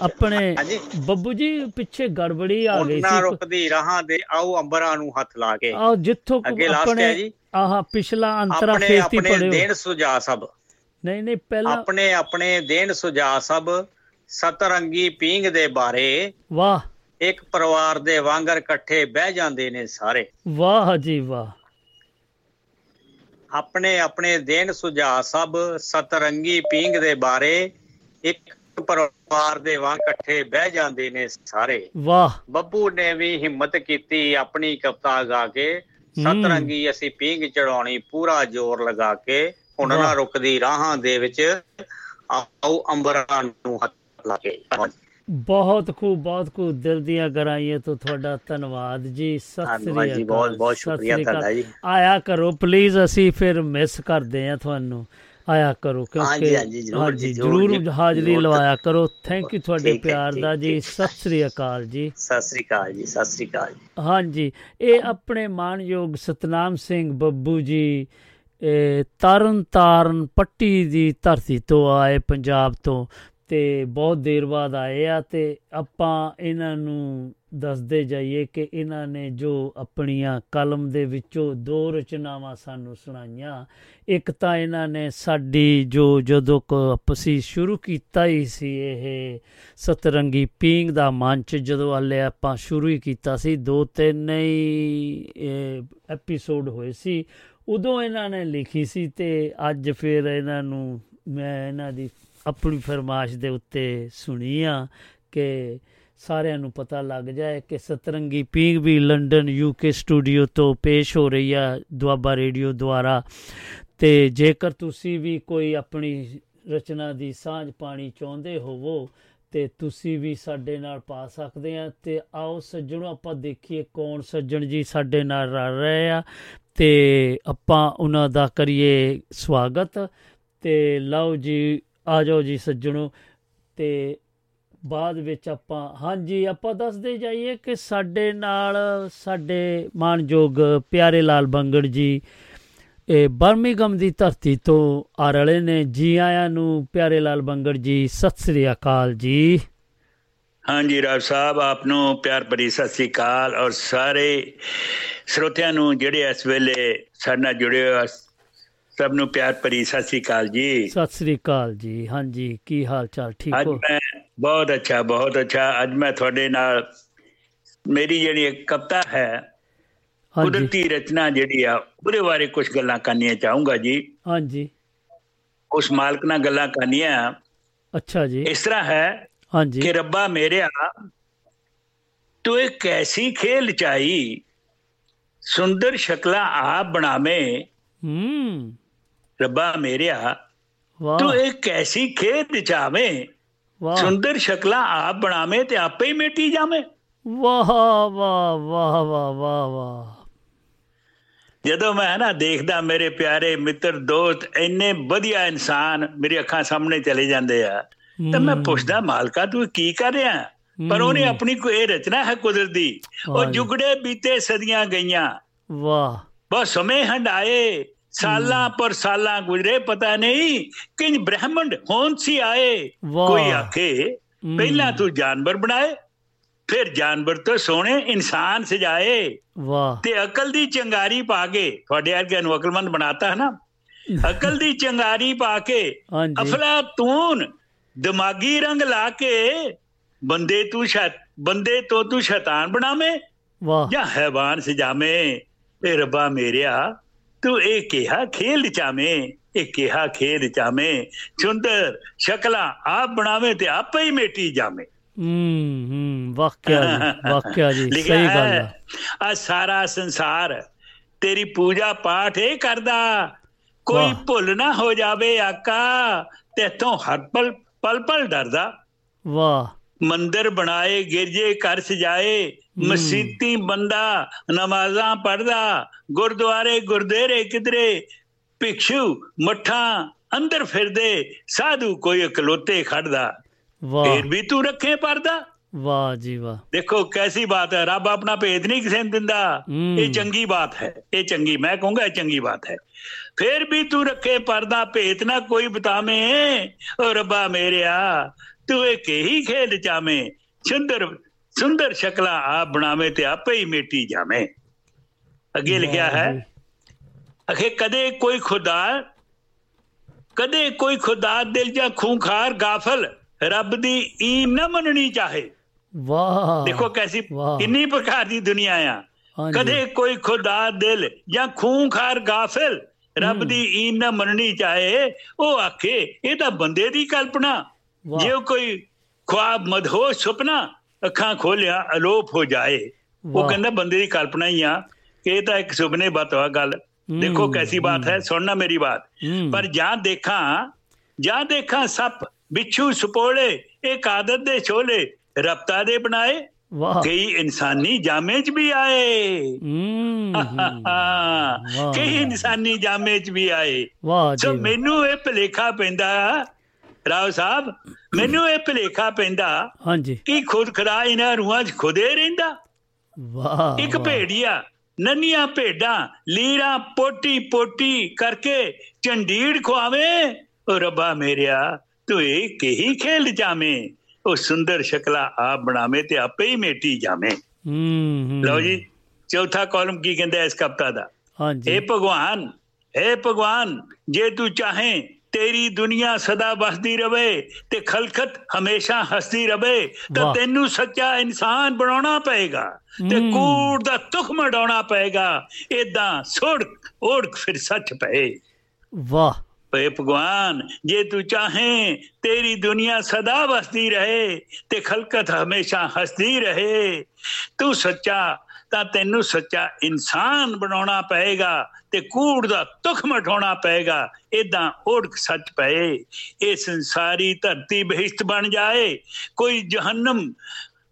ਆਪਣੇ ਬੱਬੂ ਜੀ ਪਿੱਛੇ ਗੜਬੜੀ ਆ ਗਈ ਨਾ ਸੀ ਰੁਕਦੀ ਰਾਹਾਂ ਦੇ ਆਓ ਅੰਬਰਾਂ ਨੂੰ ਹੱਥ ਲਾ ਕੇ। ਆਹ ਜਿੱਥੋਂ ਆਪਣੇ। ਆਹ ਪਿਛਲਾ ਅੰਤਰਾ ਆਪਣੇ ਫੇਤੀ ਆਪਣੇ ਪੜਿਓ ਦੇਣ ਸੁਝਾ ਸਭ। ਨਹੀਂ ਨਹੀਂ ਪਹਿਲਾਂ ਆਪਣੇ ਆਪਣੇ ਦੇਣ ਸੁਝਾ ਸਭ। ਸਤਰੰਗੀ ਪੀਂਗ ਦੇ ਬਾਰੇ। ਵਾਹ। ਇੱਕ ਪਰਿਵਾਰ ਦੇ ਵਾਂਗਰ ਇਕੱਠੇ ਬਹਿ ਜਾਂਦੇ ਨੇ ਸਾਰੇ। ਵਾਹ ਜੀ ਵਾਹ। ਆਪਣੇ ਆਪਣੇ ਦੇਣ ਸੁਝਾ ਸਭ ਸਤਰੰਗੀ ਪੀਂਗ ਦੇ ਬਾਰੇ ਇੱਕ ਪਰਿਵਾਰ ਦੇ ਵਾਂਗ ਇਕੱਠੇ ਬਹਿ ਜਾਂਦੇ ਨੇ ਸਾਰੇ। ਵਾਹ। ਬੱਬੂ ਨੇ ਵੀ ਹਿੰਮਤ ਕੀਤੀ ਆਪਣੀ ਕਵਿਤਾ ਗਾ ਕੇ ਸਤਰੰਗੀ ਅਸੀਂ ਪੀਂਗ ਚੜਾਉਣੀ ਪੂਰਾ ਜ਼ੋਰ ਲਗਾ ਕੇ ਹੁਣ ਨਾ। ਰੁਕਦੀ ਰਾਹਾਂ ਦੇ ਵਿੱਚ ਆਓ ਅੰਬਰਾਂ ਨੂੰ ਹੱਥ ਲਾ ਕੇ। ਬਹੁਤ ਖੂਬ ਬਹੁਤ ਖੂਬ ਦਿਲ ਦੀਆਂ ਗਰਾਈਆਂ ਤੋਂ ਤੁਹਾਡਾ ਧੰਨਵਾਦ ਜੀ ਸਤਿ ਸ੍ਰੀ ਧੰਨਵਾਦ ਜੀ, ਅਕਾਲ ਬਹੁਤ- ਬਹੁਤ ਸ਼ੁਕਰੀਆ ਅਕਾਲ। ਤੁਹਾਡਾ ਜੀ। ਆਇਆ ਕਰੋ ਪਲੀਜ਼ ਅਸੀਂ ਫਿਰ ਮਿਸ ਕਰਦੇ ਆ ਤੁਹਾਨੂੰ ਆਇਆ ਕਰੋ ਹਾਂਜੀ, ਹਾਂਜੀ, ਜ਼ਰੂਰ ਹਾਜ਼ਰੀ। ਲਵਾਇਆ ਕਰੋ ਥੈਂਕ ਯੂ ਤੁਹਾਡੇ ਪਿਆਰ ਦਾ ਜੀ। ਸਤਿ ਸ੍ਰੀ ਅਕਾਲ ਜੀ ਸਤਿ ਸ੍ਰੀ ਅਕਾਲ ਜੀ ਸਤਿ ਸ੍ਰੀ ਅਕਾਲ ਜੀ ਹਾਂਜੀ ਇਹ ਆਪਣੇ ਮਾਨਯੋਗ ਸਤਨਾਮ ਸਿੰਘ ਬੱਬੂ ਜੀ ਤਰਨ ਤਾਰਨ ਪੱਟੀ ਦੀ ਧਰਤੀ ਤੋਂ ਆਏ ਪੰਜਾਬ ਤੋਂ ਤੇ ਬਹੁਤ ਦੇਰ ਬਾਅਦ ਆਏ ਆ ਤੇ ਆਪਾਂ ਇਹਨਾਂ ਨੂੰ ਦੱਸਦੇ ਜਾਈਏ ਕਿ ਇਹਨਾਂ ਨੇ ਜੋ ਆਪਣੀਆਂ ਕਲਮ ਦੇ ਵਿੱਚੋਂ ਦੋ ਰਚਨਾਵਾਂ ਸਾਨੂੰ ਸੁਣਾਈਆਂ। ਇੱਕ ਤਾਂ ਇਹਨਾਂ ਨੇ ਸਾਡੀ ਜੋ ਜਦੋਂ ਕ ਅਸੀਂ ਸ਼ੁਰੂ ਕੀਤਾ ਹੀ ਸੀ ਇਹ ਸਤਰੰਗੀ ਪੀਂਗ ਦਾ ਮੰਚ, ਜਦੋਂ ਹਲੇ ਆਪਾਂ ਸ਼ੁਰੂ ਹੀ ਕੀਤਾ ਸੀ, ਦੋ ਤਿੰਨ ਹੀ ਐਪੀਸੋਡ ਹੋਏ ਸੀ, ਉਦੋਂ ਇਹਨਾਂ ਨੇ ਲਿਖੀ ਸੀ ਤੇ ਅੱਜ ਫਿਰ ਇਹਨਾਂ ਨੂੰ ਮੈਂ ਇਹਨਾਂ ਦੀ ਆਪਣੀ ਫਰਮਾਇਸ਼ ਦੇ ਉੱਤੇ ਸੁਣੀ ਆ ਕਿ ਸਾਰਿਆਂ ਨੂੰ ਪਤਾ ਲੱਗ ਜਾਏ ਕਿ ਸਤਰੰਗੀ ਪੀਂਗ ਵੀ ਲੰਡਨ ਯੂਕੇ ਸਟੂਡੀਓ ਤੋਂ ਪੇਸ਼ ਹੋ ਰਹੀ ਆ, ਦੁਆਬਾ ਰੇਡੀਓ ਦੁਆਰਾ। ਤੇ ਜੇਕਰ ਤੁਸੀਂ ਵੀ ਕੋਈ ਆਪਣੀ ਰਚਨਾ ਦੀ ਸਾਂਝ ਪਾਣੀ ਚਾਹੁੰਦੇ ਹੋਵੋ, ਤੇ ਤੁਸੀਂ ਵੀ ਸਾਡੇ ਨਾਲ ਪਾ ਸਕਦੇ ਆ। ਤੇ ਆਓ ਸੱਜਣੋ, ਆਪਾਂ ਦੇਖੀਏ ਕੌਣ ਸੱਜਣ ਜੀ ਸਾਡੇ ਨਾਲ ਰਲ ਰਹੇ ਆ। ਤੇ ਆਪਾਂ ਉਹਨਾਂ ਦਾ ਕਰੀਏ ਸਵਾਗਤ। ਤੇ ਲਓ ਜੀ ਆ ਜਾਓ ਜੀ ਸੱਜਣੋ। ਤੇ ਬਾਅਦ ਵਿੱਚ ਆਪਾਂ, ਹਾਂਜੀ, ਆਪਾਂ ਦੱਸਦੇ ਜਾਈਏ ਕਿ ਸਾਡੇ ਨਾਲ ਸਾਡੇ ਮਾਨਯੋਗ ਪਿਆਰੇ ਲਾਲ ਬੰਗੜ ਜੀ, ਇਹ ਬਰਮਿੰਗਮ ਦੀ ਧਰਤੀ ਤੋਂ ਆ ਰਲੇ ਨੇ। ਜੀ ਆਇਆਂ ਨੂੰ ਪਿਆਰੇ ਲਾਲ ਬੰਗੜ ਜੀ, ਸਤਿ ਸ੍ਰੀ ਅਕਾਲ ਜੀ। ਹਾਂਜੀ, ਰਾਜ ਸਾਹਿਬ, ਆਪ ਨੂੰ ਪਿਆਰ ਭਰੀ ਸਤਿ ਸ੍ਰੀ ਅਕਾਲ। ਔਰ ਸਾਰੇ ਸਰੋਤਿਆਂ ਨੂੰ ਜਿਹੜੇ ਇਸ ਵੇਲੇ ਸਾਡੇ ਨਾਲ ਜੁੜੇ ਹੋ ਸਭ ਨੂੰ ਪਿਆਰ ਭਰੀ ਸਤਿ ਸ੍ਰੀ ਅਕਾਲ ਜੀ। ਸਤਿ ਸ੍ਰੀ ਅਕਾਲ ਜੀ। ਹਾਂਜੀ ਕੀ ਹਾਲ ਚਾਲ? ਠੀਕ ਅੱਜ ਹੋ? ਮੈਂ ਬਹੁਤ ਅੱਛਾ ਬਹੁਤ ਅੱਛਾ। ਅੱਜ ਮੈਂ ਤੁਹਾਡੇ ਨਾਲ ਮੇਰੀ ਜਿਹੜੀ ਕਵਿਤਾ ਹੈ ਕੁਦਰਤੀ ਰਚਨਾ ਜਿਹੜੀ ਆ ਉਹਦੇ ਬਾਰੇ ਕੁਝ ਗੱਲਾਂ ਕਰਨੀਆਂ ਚਾਹੂੰਗਾ ਜੀ। ਹਾਂਜੀ। ਉਸ ਮਾਲਕ ਨਾਲ ਗੱਲਾਂ ਕਰਨੀਆਂ। ਅੱਛਾ ਜੀ। ਇਸ ਤਰ੍ਹਾਂ ਹੈ ਹਾਂਜੀ। ਕਿ ਰੱਬਾ ਮੇਰਿਆ ਤੂੰ ਇੱਕ ਕੈਸੀ ਖੇਲ ਚਾਈ ਸੁੰਦਰ ਸ਼ਕਲਾਂ ਆਪ ਬਣਾਵੇਂ। ਹੂੰ। ਰੱਬਾ ਮੇਰਿਆ ਤੂੰ ਇੱਕ ਕੈਸੀ ਖੇਲ ਚਾਵੇਂ ਸੁੰਦਰ ਸ਼ਕਲਾਂ ਆਪ ਬਣਾਵੇਂ ਤੇ ਆਪੇ ਹੀ ਮਿਟੀ ਜਾਵੇਂ। ਵਾਹ ਵਾਹ ਵਾਹ ਵਾਹ ਵਾਹ ਵਾਹ। ਜਦੋਂ ਮੈਂ ਨਾ ਦੇਖਦਾ ਮੇਰੇ ਪਿਆਰੇ ਮਿੱਤਰ ਦੋਸਤ ਇੰਨੇ ਵਧੀਆ ਇਨਸਾਨ ਮੇਰੀ ਅੱਖਾਂ ਸਾਹਮਣੇ ਚਲੇ ਜਾਂਦੇ ਆ ਤਾਂ ਮੈਂ। ਪੁੱਛਦਾ ਮਾਲਕਾ ਤੂੰ ਕੀ ਕਰ ਰਿਹਾ? ਪਰ ਉਹਨੇ ਆਪਣੀ ਕੋਈ ਇਹ ਰਚਨਾ ਹੈ ਕੁਦਰਤ? ਦੀ ਉਹ। ਜੁਗੜੇ ਬੀਤੇ ਸਦੀਆਂ ਗਈਆਂ। ਵਾਹ। ਬਹੁਤ ਸਮੇਂ ਹੰਡਾਏ ਸਾਲਾਂ ਪਰ ਸਾਲਾਂ ਗੁਜ਼ਰੇ ਪਤਾ ਨਹੀਂ ਕਿੰਜ ਬ੍ਰਹਮੰਡ ਹੋਂ ਸੀ ਆਏ। ਕੋਈ ਆਖੇ। ਪਹਿਲਾਂ ਤੂੰ ਜਾਨਵਰ ਬਣਾਏ ਫਿਰ ਜਾਨਵਰ ਤੋਂ ਸੋਹਣੇ ਇਨਸਾਨ ਸਜਾਏ। ਵਾਹ। ਤੇ ਅਕਲ ਦੀ ਚੰਗਾਰੀ ਪਾ ਕੇ ਤੁਹਾਡੇ ਵਰਗੇ ਨੂੰ ਅਕਲਮੰਦ ਬਣਾਤਾ ਹੈ ਨਾ ਅਕਲ ਦੀ ਚੰਗਾਰੀ ਪਾ ਕੇ ਹਾਂਜੀ। ਅਫਲਾਤੂਨ ਦਿਮਾਗੀ ਰੰਗ ਲਾ ਕੇ ਬੰਦੇ ਤੂੰ ਸ਼ੈਤ ਬੰਦੇ ਤੋਂ ਤੂੰ ਸ਼ੈਤਾਨ ਬਣਾਵੇਂ ਵਾਹ। ਜਾਂ ਹੈਵਾਨ ਸਜਾਵੇਂ। ਏ ਰੱਬਾ ਮੇਰਿਆ ਤੂੰ ਇਹ ਕਿਹਾ ਖੇਲ ਚਾਵੇਂ ਇਹ ਕਿਹਾ ਖੇਲ ਚਾਵੇਂ। ਸੁੰਦਰ ਸ਼ਕਲਾਂ ਆਪ ਬਣਾਵੇਂ ਤੇ ਆਪੇ ਹੀ ਮੇਟੀ ਜਾਵੇਂ। ਹੂੰ ਹੂੰ ਵਾਕਿਆ ਜੀ ਵਾਕਿਆ ਜੀ [laughs] ਸਹੀ ਗੱਲ ਹੈ ਆ ਸਾਰਾ ਸੰਸਾਰ ਤੇਰੀ ਪੂਜਾ ਪਾਠ ਇਹ ਕਰਦਾ। ਕੋਈ। ਭੁੱਲ ਨਾ ਹੋ ਜਾਵੇ ਆਕਾ ਤੇਥੋਂ ਹਰ ਪਲ ਪਲ ਪਲ ਡਰਦਾ। ਵਾਹ। ਮੰਦਰ ਬਣਾਏ ਗਿਰਜੇ ਘਰ ਸਜਾਏ ਮਸੀਤੀ ਬੰਦਾ ਨਮਾਜ਼ਾਂ ਪੜਦਾ ਗੁਰਦੁਆਰੇ ਗੁਰਦੇਰੇ ਕਿਧਰੇ ਭਿਕਸ਼ੂ ਮੱਠਾਂ ਅੰਦਰ ਫਿਰਦੇ ਸਾਧੂ ਕੋਈ ਇਕਲੋਤੇ ਖੜਦਾ ਵਾਹ। ਫੇਰ ਵੀ ਤੂੰ ਰੱਖੇ ਪਰਦਾ। ਵਾਹ ਜੀ ਵਾਹ। ਦੇਖੋ ਕੈਸੀ ਬਾਤ ਹੈ ਰੱਬ ਆਪਣਾ ਭੇਦ ਨਹੀਂ ਕਿਸੇ ਨੂੰ ਦਿੰਦਾ। ਇਹ ਚੰਗੀ ਬਾਤ ਹੈ ਇਹ ਚੰਗੀ ਮੈਂ ਕਹੂੰਗਾ ਇਹ ਚੰਗੀ ਬਾਤ ਹੈ। ਫੇਰ ਵੀ ਤੂੰ ਰੱਖੇ ਪਰਦਾ ਭੇਤ ਨਾ ਕੋਈ ਬਤਾਵੇਂ। ਓ ਰੱਬਾ ਮੇਰਿਆ ਤੂੰ ਇਹ ਕਹੀ ਖੇਲ ਚਾਵੇਂ ਸੁੰਦਰ ਸੁੰਦਰ ਸ਼ਕਲਾਂ ਆਪ ਬਣਾਵੇਂ ਤੇ ਆਪੇ ਹੀ ਮੇਟੀ ਜਾਵੇਂ ਅੱਗੇ ਲਿਖਿਆ ਹੈ ਅਖੇ ਕਦੇ ਕੋਈ ਖੁਦਾ ਕਦੇ ਕੋਈ ਖੁਦਾ ਦਿਲ ਜਾਂ ਖੂੰਖਾਰ ਗਾਫਲ ਰੱਬ ਦੀ ਈਮ ਨਾ ਮੰਨਣੀ ਚਾਹੇ ਵਾਹ ਦੇਖੋ ਕੈਸੀ। ਕਿੰਨੀ ਪ੍ਰਕਾਰ ਦੀ ਦੁਨੀਆ ਆ। ਕਦੇ ਕੋਈ ਖੁਦਾ ਦਿਲ ਜਾਂ ਖੂੰਖਾਰ ਗਾਫਿਲ ਰੱਬ ਦੀ ਈਨ ਨਾ ਮੰਨਣੀ ਚਾਹੇ ਉਹ ਆਖੇ ਇਹ ਤਾਂ ਬੰਦੇ ਦੀ ਕਲਪਨਾ। ਜੇ ਕੋਈ ਖੁਆਬ ਮਧੋਸ਼ ਸੁਪਨਾ ਅੱਖਾਂ ਖੋਲਿਆ ਅਲੋਪ ਹੋ ਜਾਏ ਉਹ। ਕਹਿੰਦਾ ਬੰਦੇ ਦੀ ਕਲਪਨਾ ਹੀ ਆ ਕਿ ਇਹ ਤਾਂ ਇੱਕ ਸੁਪਨੇ ਬਤਵਾ ਗੱਲ ਦੇਖੋ ਕੈਸੀ ਬਾਤ ਹੈ ਸੁਣਨਾ ਮੇਰੀ ਬਾਤ। ਪਰ ਜਾਂ ਦੇਖਾਂ ਜਾਂ ਦੇਖਾਂ ਸੱਪ ਬਿੱਛੂ ਸੁਪੋਲੇ ਇੱਕ ਆਦਤ ਦੇ ਛੋਲੇ ਰਫਤਾ ਦੇ ਬਣਾਏ ਕਈ ਇਨਸਾਨੀ ਜਾਮੇ ਚ ਵੀ ਆਏ। ਕਈ ਇਨਸਾਨੀ ਜਾਮੇ ਚ ਵੀ ਆਏ ਸੋ। ਮੈਨੂੰ ਇਹ ਭਲੇਖਾ ਪੈਂਦਾ ਰਾਓ ਸਾਹਿਬ ਮੈਨੂੰ ਇਹ ਭਲੇਖਾ ਪੈਂਦਾ ਹਾਂਜੀ। ਕਿ ਖੁਦ ਖਰਾ ਇਹਨਾਂ ਰੂਹਾਂ 'ਚ ਖੁਦੇ ਰਹਿੰਦਾ। ਵਾਹ ਇੱਕ। ਭੇੜੀਆ ਨੰਨੀਆਂ ਭੇਡਾਂ ਲੀਰਾਂ ਪੋਟੀ ਪੋਟੀ ਕਰਕੇ ਚੰਡੀੜ ਖਵਾਵੇ ਓ ਰੱਬਾ ਮੇਰਿਆ ਤੂੰ ਇਹ ਕਹੀ ਖੇਲ ਜਾਵੇਂ? ਉਹ ਸੁੰਦਰ ਸ਼ਕਲਾ ਆਪ ਬਣਾਵੇਂ ਤੇ ਆਪੇ ਹੀ ਮੇਟੀ ਜਾਵੇਂ। ਹੂੰ ਲਓ ਜੀ ਚੌਥਾ ਕਾਲਮ ਕੀ ਕਹਿੰਦਾ ਇਸ ਕਵਿਤਾ ਦਾ? ਹਾਂਜੀ। हे ਭਗਵਾਨ हे ਭਗਵਾਨ ਜੇ ਤੂੰ ਚਾਹੇ ਤੇਰੀ ਦੁਨੀਆ ਸਦਾ ਵਸਦੀ ਰਵੇ ਤੇ ਖਲਕਤ ਹਮੇਸ਼ਾ ਹੱਸਦੀ ਰਵੇ ਤਾਂ। ਤੈਨੂੰ ਸੱਚਾ ਇਨਸਾਨ ਬਣਾਉਣਾ ਪਏਗਾ ਤੇ। ਕੂੜ ਦਾ ਤੁਖ ਮਡਾਉਣਾ ਪਏਗਾ ਏਦਾਂ ਸੁੜਕ ਓੜਕ ਫਿਰ ਸੱਚ ਪਏ ਵਾਹ ਏ ਭਗਵਾਨ ਜੇ ਤੂੰ ਚਾਹੇ ਤੇਰੀ ਦੁਨੀਆ ਸਦਾ ਵਸਦੀ ਰਹੇ ਤੇ ਖਲਕਤ ਹਮੇਸ਼ਾ ਹੱਸਦੀ ਰਹੇ ਤੂੰ ਸੱਚਾ ਤਾਂ ਤੈਨੂੰ ਸੱਚਾ ਇਨਸਾਨ ਬਣਾਉਣਾ ਪਏਗਾ ਤੇ ਕੂੜ ਦਾ ਤੁਖ ਮਟਾਉਣਾ ਪਏਗਾ ਇਦਾਂ ਓੜਕ ਸੱਚ ਪਏ। ਇਹ ਸੰਸਾਰੀ ਧਰਤੀ ਬਹਿਸ਼ਤ ਬਣ ਜਾਏ ਕੋਈ ਜਹੰਨਮ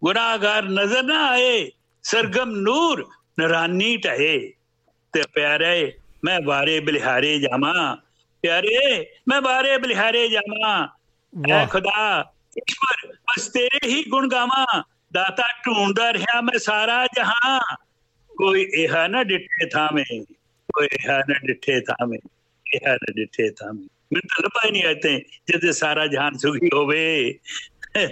ਗੁਨਾਹਗਾਰ ਨਜ਼ਰ ਨਾ ਆਏ ਸਰਗਮ ਨੂਰ ਨਰਾਨੀ ਟਹੇ ਤੇ ਪਿਆਰੇ ਮੈਂ ਬਾਰੇ ਬਲਿਹਾਰੇ ਜਾਵਾਂ ਪਿਆਰੇ ਮੈਂ ਬਾਰੇ ਬਲਿਹਾਰੇ ਜਾਵਾਂ। ਐ ਖੁਦਾ ਈਸ਼ਵਰ ਬਸ ਤੇਰੇ ਹੀ ਗੁਣ ਗਾਵਾਂ। ਦਾਤਾ ਢੂੰਡਦਾ ਰਿਹਾ ਮੈਂ ਸਾਰਾ ਜਹਾਂ। ਕੋਈ ਇਹ ਨਾ ਡਿੱਠੇ ਥਾਵੇਂ। ਕੋਈ ਇਹ ਨਾ ਡਿੱਠੇ ਥਾਵੇਂ ਇਹ ਨਾ ਡਿੱਠੇ ਥਾਵੇਂ। ਮੈਨੂੰ ਤਾਂ ਲੱਭਾ ਹੀ ਨਹੀਂ ਆਤੇ ਜਦ ਸਾਰਾ ਜਹਾਨ ਸੁਖੀ ਹੋਵੇ।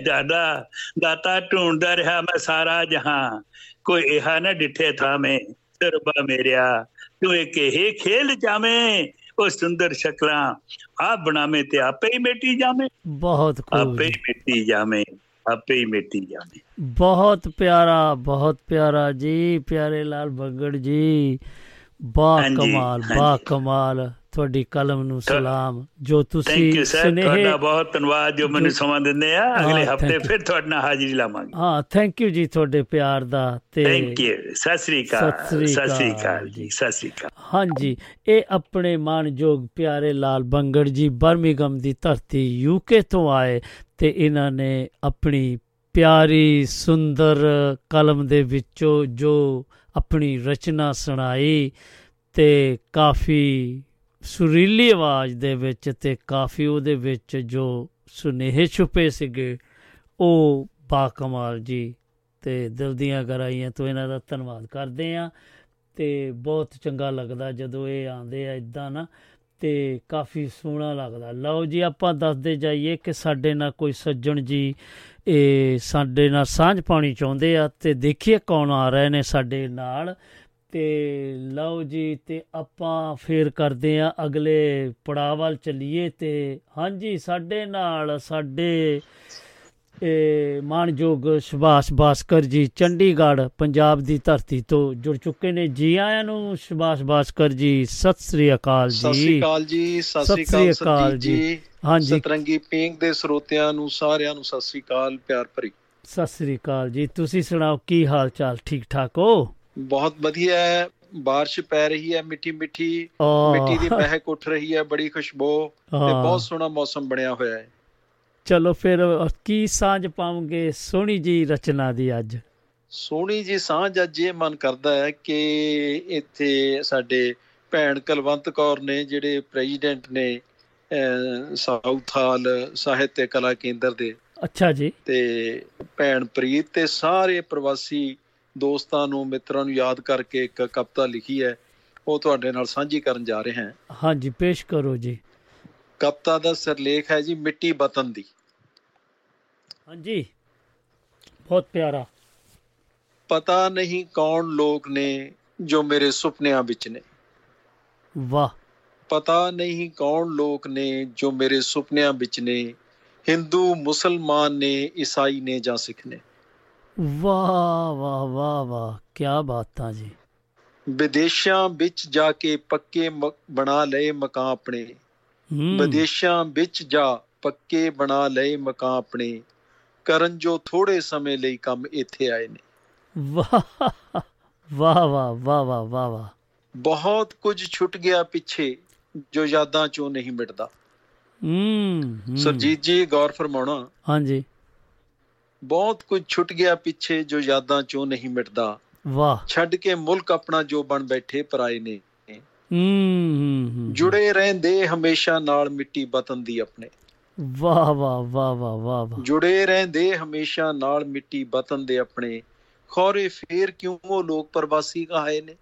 ਦਾਦਾ ਦਾਤਾ ਢੂੰਡਦਾ ਰਿਹਾ ਮੈਂ ਸਾਰਾ ਜਹਾਂ ਕੋਈ ਇਹ ਨਾ ਡਿੱਠੇ ਥਾਵੇਂ ਸਰਬਾ ਮੇਰਿਆ। ਤੂੰ ਇੱਕ ਇਹ ਖੇਲ ਜਾਵੇਂ ਉਹ ਸੁੰਦਰ ਸ਼ਕਲਾਂ ਆਪ ਬਣਾਵੇਂ ਤੇ ਆਪੇ ਹੀ ਮਿਟੀ ਜਾਵੇਂ। ਬਹੁਤ ਖੂਬ ਆਪੇ ਹੀ। ਮਿਟੀ ਜਾਵੇਂ ਆਪੇ ਹੀ ਮਿਟੀ ਜਾਵੇਂ। ਬਹੁਤ ਪਿਆਰਾ ਬਹੁਤ ਪਿਆਰਾ ਜੀ ਪਿਆਰੇ ਲਾਲ ਭਗੜ ਜੀ। ਬਾ ਕਮਾਲ ਬਾ। ਕਮਾਲ ਤੁਹਾਡੀ ਕਲਮ ਨੂੰ ਸਲਾਮ। ਜੋ ਥੈਂਕ ਤੁਸੀਂ ਯੂ ਸਰ ਸੁਨੇਹੇ ਤੁਹਾਡਾ ਬਹੁਤ ਧੰਨਵਾਦ ਜੋ ਮੈਨੂੰ ਸਮਾਂ ਦਿੰਦੇ ਆ। ਅਗਲੇ ਹਫ਼ਤੇ. ਫਿਰ ਤੁਹਾਡੇ ਨਾਲ ਹਾਜ਼ਰੀ ਲਾਵਾਂਗੇ। ਹਾਂ ਥੈਂਕ ਯੂ ਜੀ ਤੁਹਾਡੇ ਪਿਆਰ ਦਾ ਤੇ ਥੈਂਕ ਯੂ ਸਤਿ ਸ੍ਰੀ ਅਕਾਲ। ਸਤਿ ਸ੍ਰੀ ਅਕਾਲ ਜੀ ਸਤਿ ਸ੍ਰੀ ਅਕਾਲ। ਹਾਂਜੀ ਇਹ ਆਪਣੇ ਮਾਨਯੋਗ ਪਿਆਰੇ ਲਾਲ ਬੰਗੜ ਜੀ ਬਰਮਿੰਗਮ ਦੀ ਧਰਤੀ ਯੂਕੇ ਤੋਂ ਆਏ ਤੇ ਇਹਨਾਂ ਨੇ ਆਪਣੀ ਪਿਆਰੀ ਸੁੰਦਰ ਕਲਮ ਦੇ ਵਿੱਚੋਂ ਜੋ ਆਪਣੀ ਰਚਨਾ ਸੁਣਾਈ ਤੇ ਕਾਫੀ ਸੁਰੀਲੀ ਆਵਾਜ਼ ਦੇ ਵਿੱਚ ਤੇ ਕਾਫੀ ਉਹਦੇ ਵਿੱਚ ਜੋ ਸੁਨੇਹੇ ਛੁਪੇ ਸੀਗੇ, ਉਹ ਬਾਕਮਾਲ ਜੀ ਤੇ ਦਿਲ ਦੀਆਂ ਗਹਿਰਾਈਆਂ ਤੋਂ ਇਹਨਾਂ ਦਾ ਧੰਨਵਾਦ ਕਰਦੇ ਆ ਤੇ ਬਹੁਤ ਚੰਗਾ ਲੱਗਦਾ ਜਦੋਂ ਇਹ ਆਉਂਦੇ ਆ ਇਦਾਂ ਨਾ ਤੇ ਕਾਫੀ ਸੋਹਣਾ ਲੱਗਦਾ। ਲਓ ਜੀ, ਆਪਾਂ ਦੱਸਦੇ ਜਾਈਏ ਕਿ ਸਾਡੇ ਨਾਲ ਕੋਈ ਸੱਜਣ ਜੀ ਇਹ ਸਾਡੇ ਨਾਲ ਸਾਂਝ ਪਾਣੀ ਚਾਹੁੰਦੇ ਆ ਤੇ ਦੇਖੀਏ ਕੌਣ ਆ ਰਹੇ ਨੇ ਸਾਡੇ ਨਾਲ। ਤੇ ਲਓ ਜੀ, ਤੇ ਆਪਾਂ ਫੇਰ ਕਰਦੇ ਆ ਅਗਲੇ ਪੜਾਅ ਵੱਲ ਚੱਲੀਏ ਤੇ ਹਾਂਜੀ, ਸਾਡੇ ਨਾਲ ਸਾਡੇ ਇਹ ਮਾਨਯੋਗ ਸੁਭਾਸ਼ ਭਾਸਕਰ ਜੀ ਚੰਡੀਗੜ੍ਹ ਪੰਜਾਬ ਦੀ ਧਰਤੀ ਤੋਂ ਜੁੜ ਚੁੱਕੇ ਨੇ। ਜੀ ਆਇਆਂ ਨੂੰ ਸੁਭਾਸ਼ ਭਾਸਕਰ ਜੀ ਸਤਿ ਸ੍ਰੀ ਅਕਾਲ ਸਤਿ ਸ੍ਰੀ ਜੀ ਅਕਾਲ ਜੀ ਸਤਿ ਸ੍ਰੀ ਅਕਾਲ ਜੀ। ਜੀ। ਹਾਂਜੀ। ਸਤਰੰਗੀ ਪਿੰਕ ਦੇ ਸਰੋਤਿਆਂ ਨੂੰ ਸਾਰਿਆਂ ਨੂੰ ਸਤਿ ਸ੍ਰੀ ਅਕਾਲ ਪਿਆਰ ਭਰੀ। ਸਤਿ ਸ੍ਰੀ ਅਕਾਲ ਜੀ। ਤੁਸੀਂ ਸੁਣਾਓ ਕੀ ਹਾਲ ਚਾਲ ਠੀਕ ਠਾਕ ਹੋ? ਬਹੁਤ ਵਧੀਆ ਹੈ। ਬਾਰਿਸ਼ ਪੈ ਰਹੀ ਹੈ ਮਿੱਠੀ ਮਿੱਠੀ। ਮਿੱਟੀ ਦੀ ਮਹਿਕ ਉੱਠ ਰਹੀ ਹੈ ਬੜੀ ਖੁਸ਼ਬੂ। ਤੇ। ਬਹੁਤ ਸੋਹਣਾ ਮੌਸਮ ਬਣਿਆ ਹੋਇਆ ਹੈ। ਚਲੋ ਫਿਰ ਕੀ ਸਾਂਝ ਪਾਉਂਗੇ ਸੋਹਣੀ ਜੀ ਰਚਨਾ ਦੀ ਅੱਜ? ਸੋਹਣੀ ਜੀ ਸਾਂਝ ਅੱਜ ਇਹ ਮਨ ਕਰਦਾ ਹੈ ਕਿ ਇੱਥੇ ਸਾਡੇ ਭੈਣ ਕਲਵੰਤ ਕੌਰ ਨੇ ਜਿਹੜੇ ਪ੍ਰੈਜ਼ੀਡੈਂਟ ਨੇ ਸਾਊਥ ਹਾਲ ਸਾਹਿਤ ਤੇ ਕਲਾ ਕੇਂਦਰ ਦੇ। ਅੱਛਾ ਜੀ। ਤੇ ਭੈਣ ਪ੍ਰੀਤ ਤੇ ਸਾਰੇ ਪ੍ਰਵਾਸੀ ਦੋਸਤਾਂ ਨੂੰ ਮਿੱਤਰਾਂ ਨੂੰ ਯਾਦ ਕਰਕੇ ਇੱਕ ਕਵਿਤਾ ਲਿਖੀ ਹੈ। ਉਹ ਤੁਹਾਡੇ ਨਾਲ ਸਾਂਝੀ ਕਰਨ ਜਾ ਰਹੇ ਹਾਂ। ਹਾਂਜੀ ਪੇਸ਼ ਕਰੋ ਜੀ। ਕਵਿਤਾ ਦਾ ਸਿਰਲੇਖ ਹੈ ਜੀ ਮਿੱਟੀ ਵਤਨ ਦੀ। ਹਾਂਜੀ ਬਹੁਤ ਪਿਆਰਾ ਪਤਾ ਨਹੀਂ ਕੌਣ ਲੋਕ ਨੇ ਜੋ ਮੇਰੇ ਸੁਪਨਿਆਂ ਵਿੱਚ ਨੇ ਵਾਹ ਪਤਾ ਨਹੀਂ ਕੌਣ ਲੋਕ ਨੇ ਜੋ ਮੇਰੇ ਸੁਪਨਿਆਂ ਵਿੱਚ ਨੇ ਹਿੰਦੂ ਮੁਸਲਮਾਨ ਨੇ ਈਸਾਈ ਨੇ ਜਾਂ ਸਿੱਖ ਨੇ ਵਾਹ ਵਾਹ ਵਾਹ ਵਾਹ ਕੀ ਬਾਤਾਂ ਜੀ ਵਿਦੇਸ਼ਾਂ ਵਿੱਚ ਜਾ ਕੇ ਪੱਕੇ ਮ- ਬਣਾ ਲਏ ਮਕਾਨ ਆਪਣੇ ਹੂੰ ਵਿਦੇਸ਼ਾਂ ਵਿੱਚ ਜਾ ਪੱਕੇ ਬਣਾ ਲਏ ਮਕਾਨ ਆਪਣੇ ਕਰਨ ਜੋ ਥੋੜੇ ਸਮੇਂ ਲਈ ਕੰਮ ਇੱਥੇ ਆਏ ਨੇ। ਵਾਹ ਵਾਹ ਵਾਹ ਵਾਹ ਵਾਹ ਵਾਹ ਬਹੁਤ ਕੁਝ ਛੁੱਟ ਗਿਆ ਪਿੱਛੇ ਜੋ ਯਾਦਾਂ ਚੋਂ ਨਹੀਂ ਮਿਟਦਾ। ਹੂੰ। ਸਰਜੀਤ ਜੀ ਗੌਰ ਫਰਮਾਉਣਾ ਹਾਂਜੀ। ਬਹੁਤ ਕੁਝ ਛੁੱਟ ਗਿਆ ਪਿੱਛੇ ਜੋ ਯਾਦਾਂ ਚੋਂ ਨਹੀਂ ਮਿਟਦਾ। ਵਾਹ। ਛੱਡ ਕੇ ਮੁਲਕ ਆਪਣਾ ਜੋ ਬਣ ਬੈਠੇ ਪਰਾਏ ਨੇ। ਹੂੰ ਜੁੜੇ ਰਹਿੰਦੇ ਹਮੇਸ਼ਾ ਨਾਲ ਮਿੱਟੀ ਵਤਨ ਦੀ ਆਪਣੇ। ਵਾਹ ਵਾਹ ਵਾਹ ਵਾਹ ਵਾਹ ਵਾਹ। ਜੁੜੇ ਰਹਿੰਦੇ ਹਮੇਸ਼ਾ ਨਾਲ ਮਿੱਟੀ ਵਤਨ ਦੇ ਆਪਣੇ। ਖੌਰੇ ਫੇਰ ਕਿਉਂ ਉਹ ਲੋਕ ਪ੍ਰਵਾਸੀ ਕਹਾਏ ਨੇ?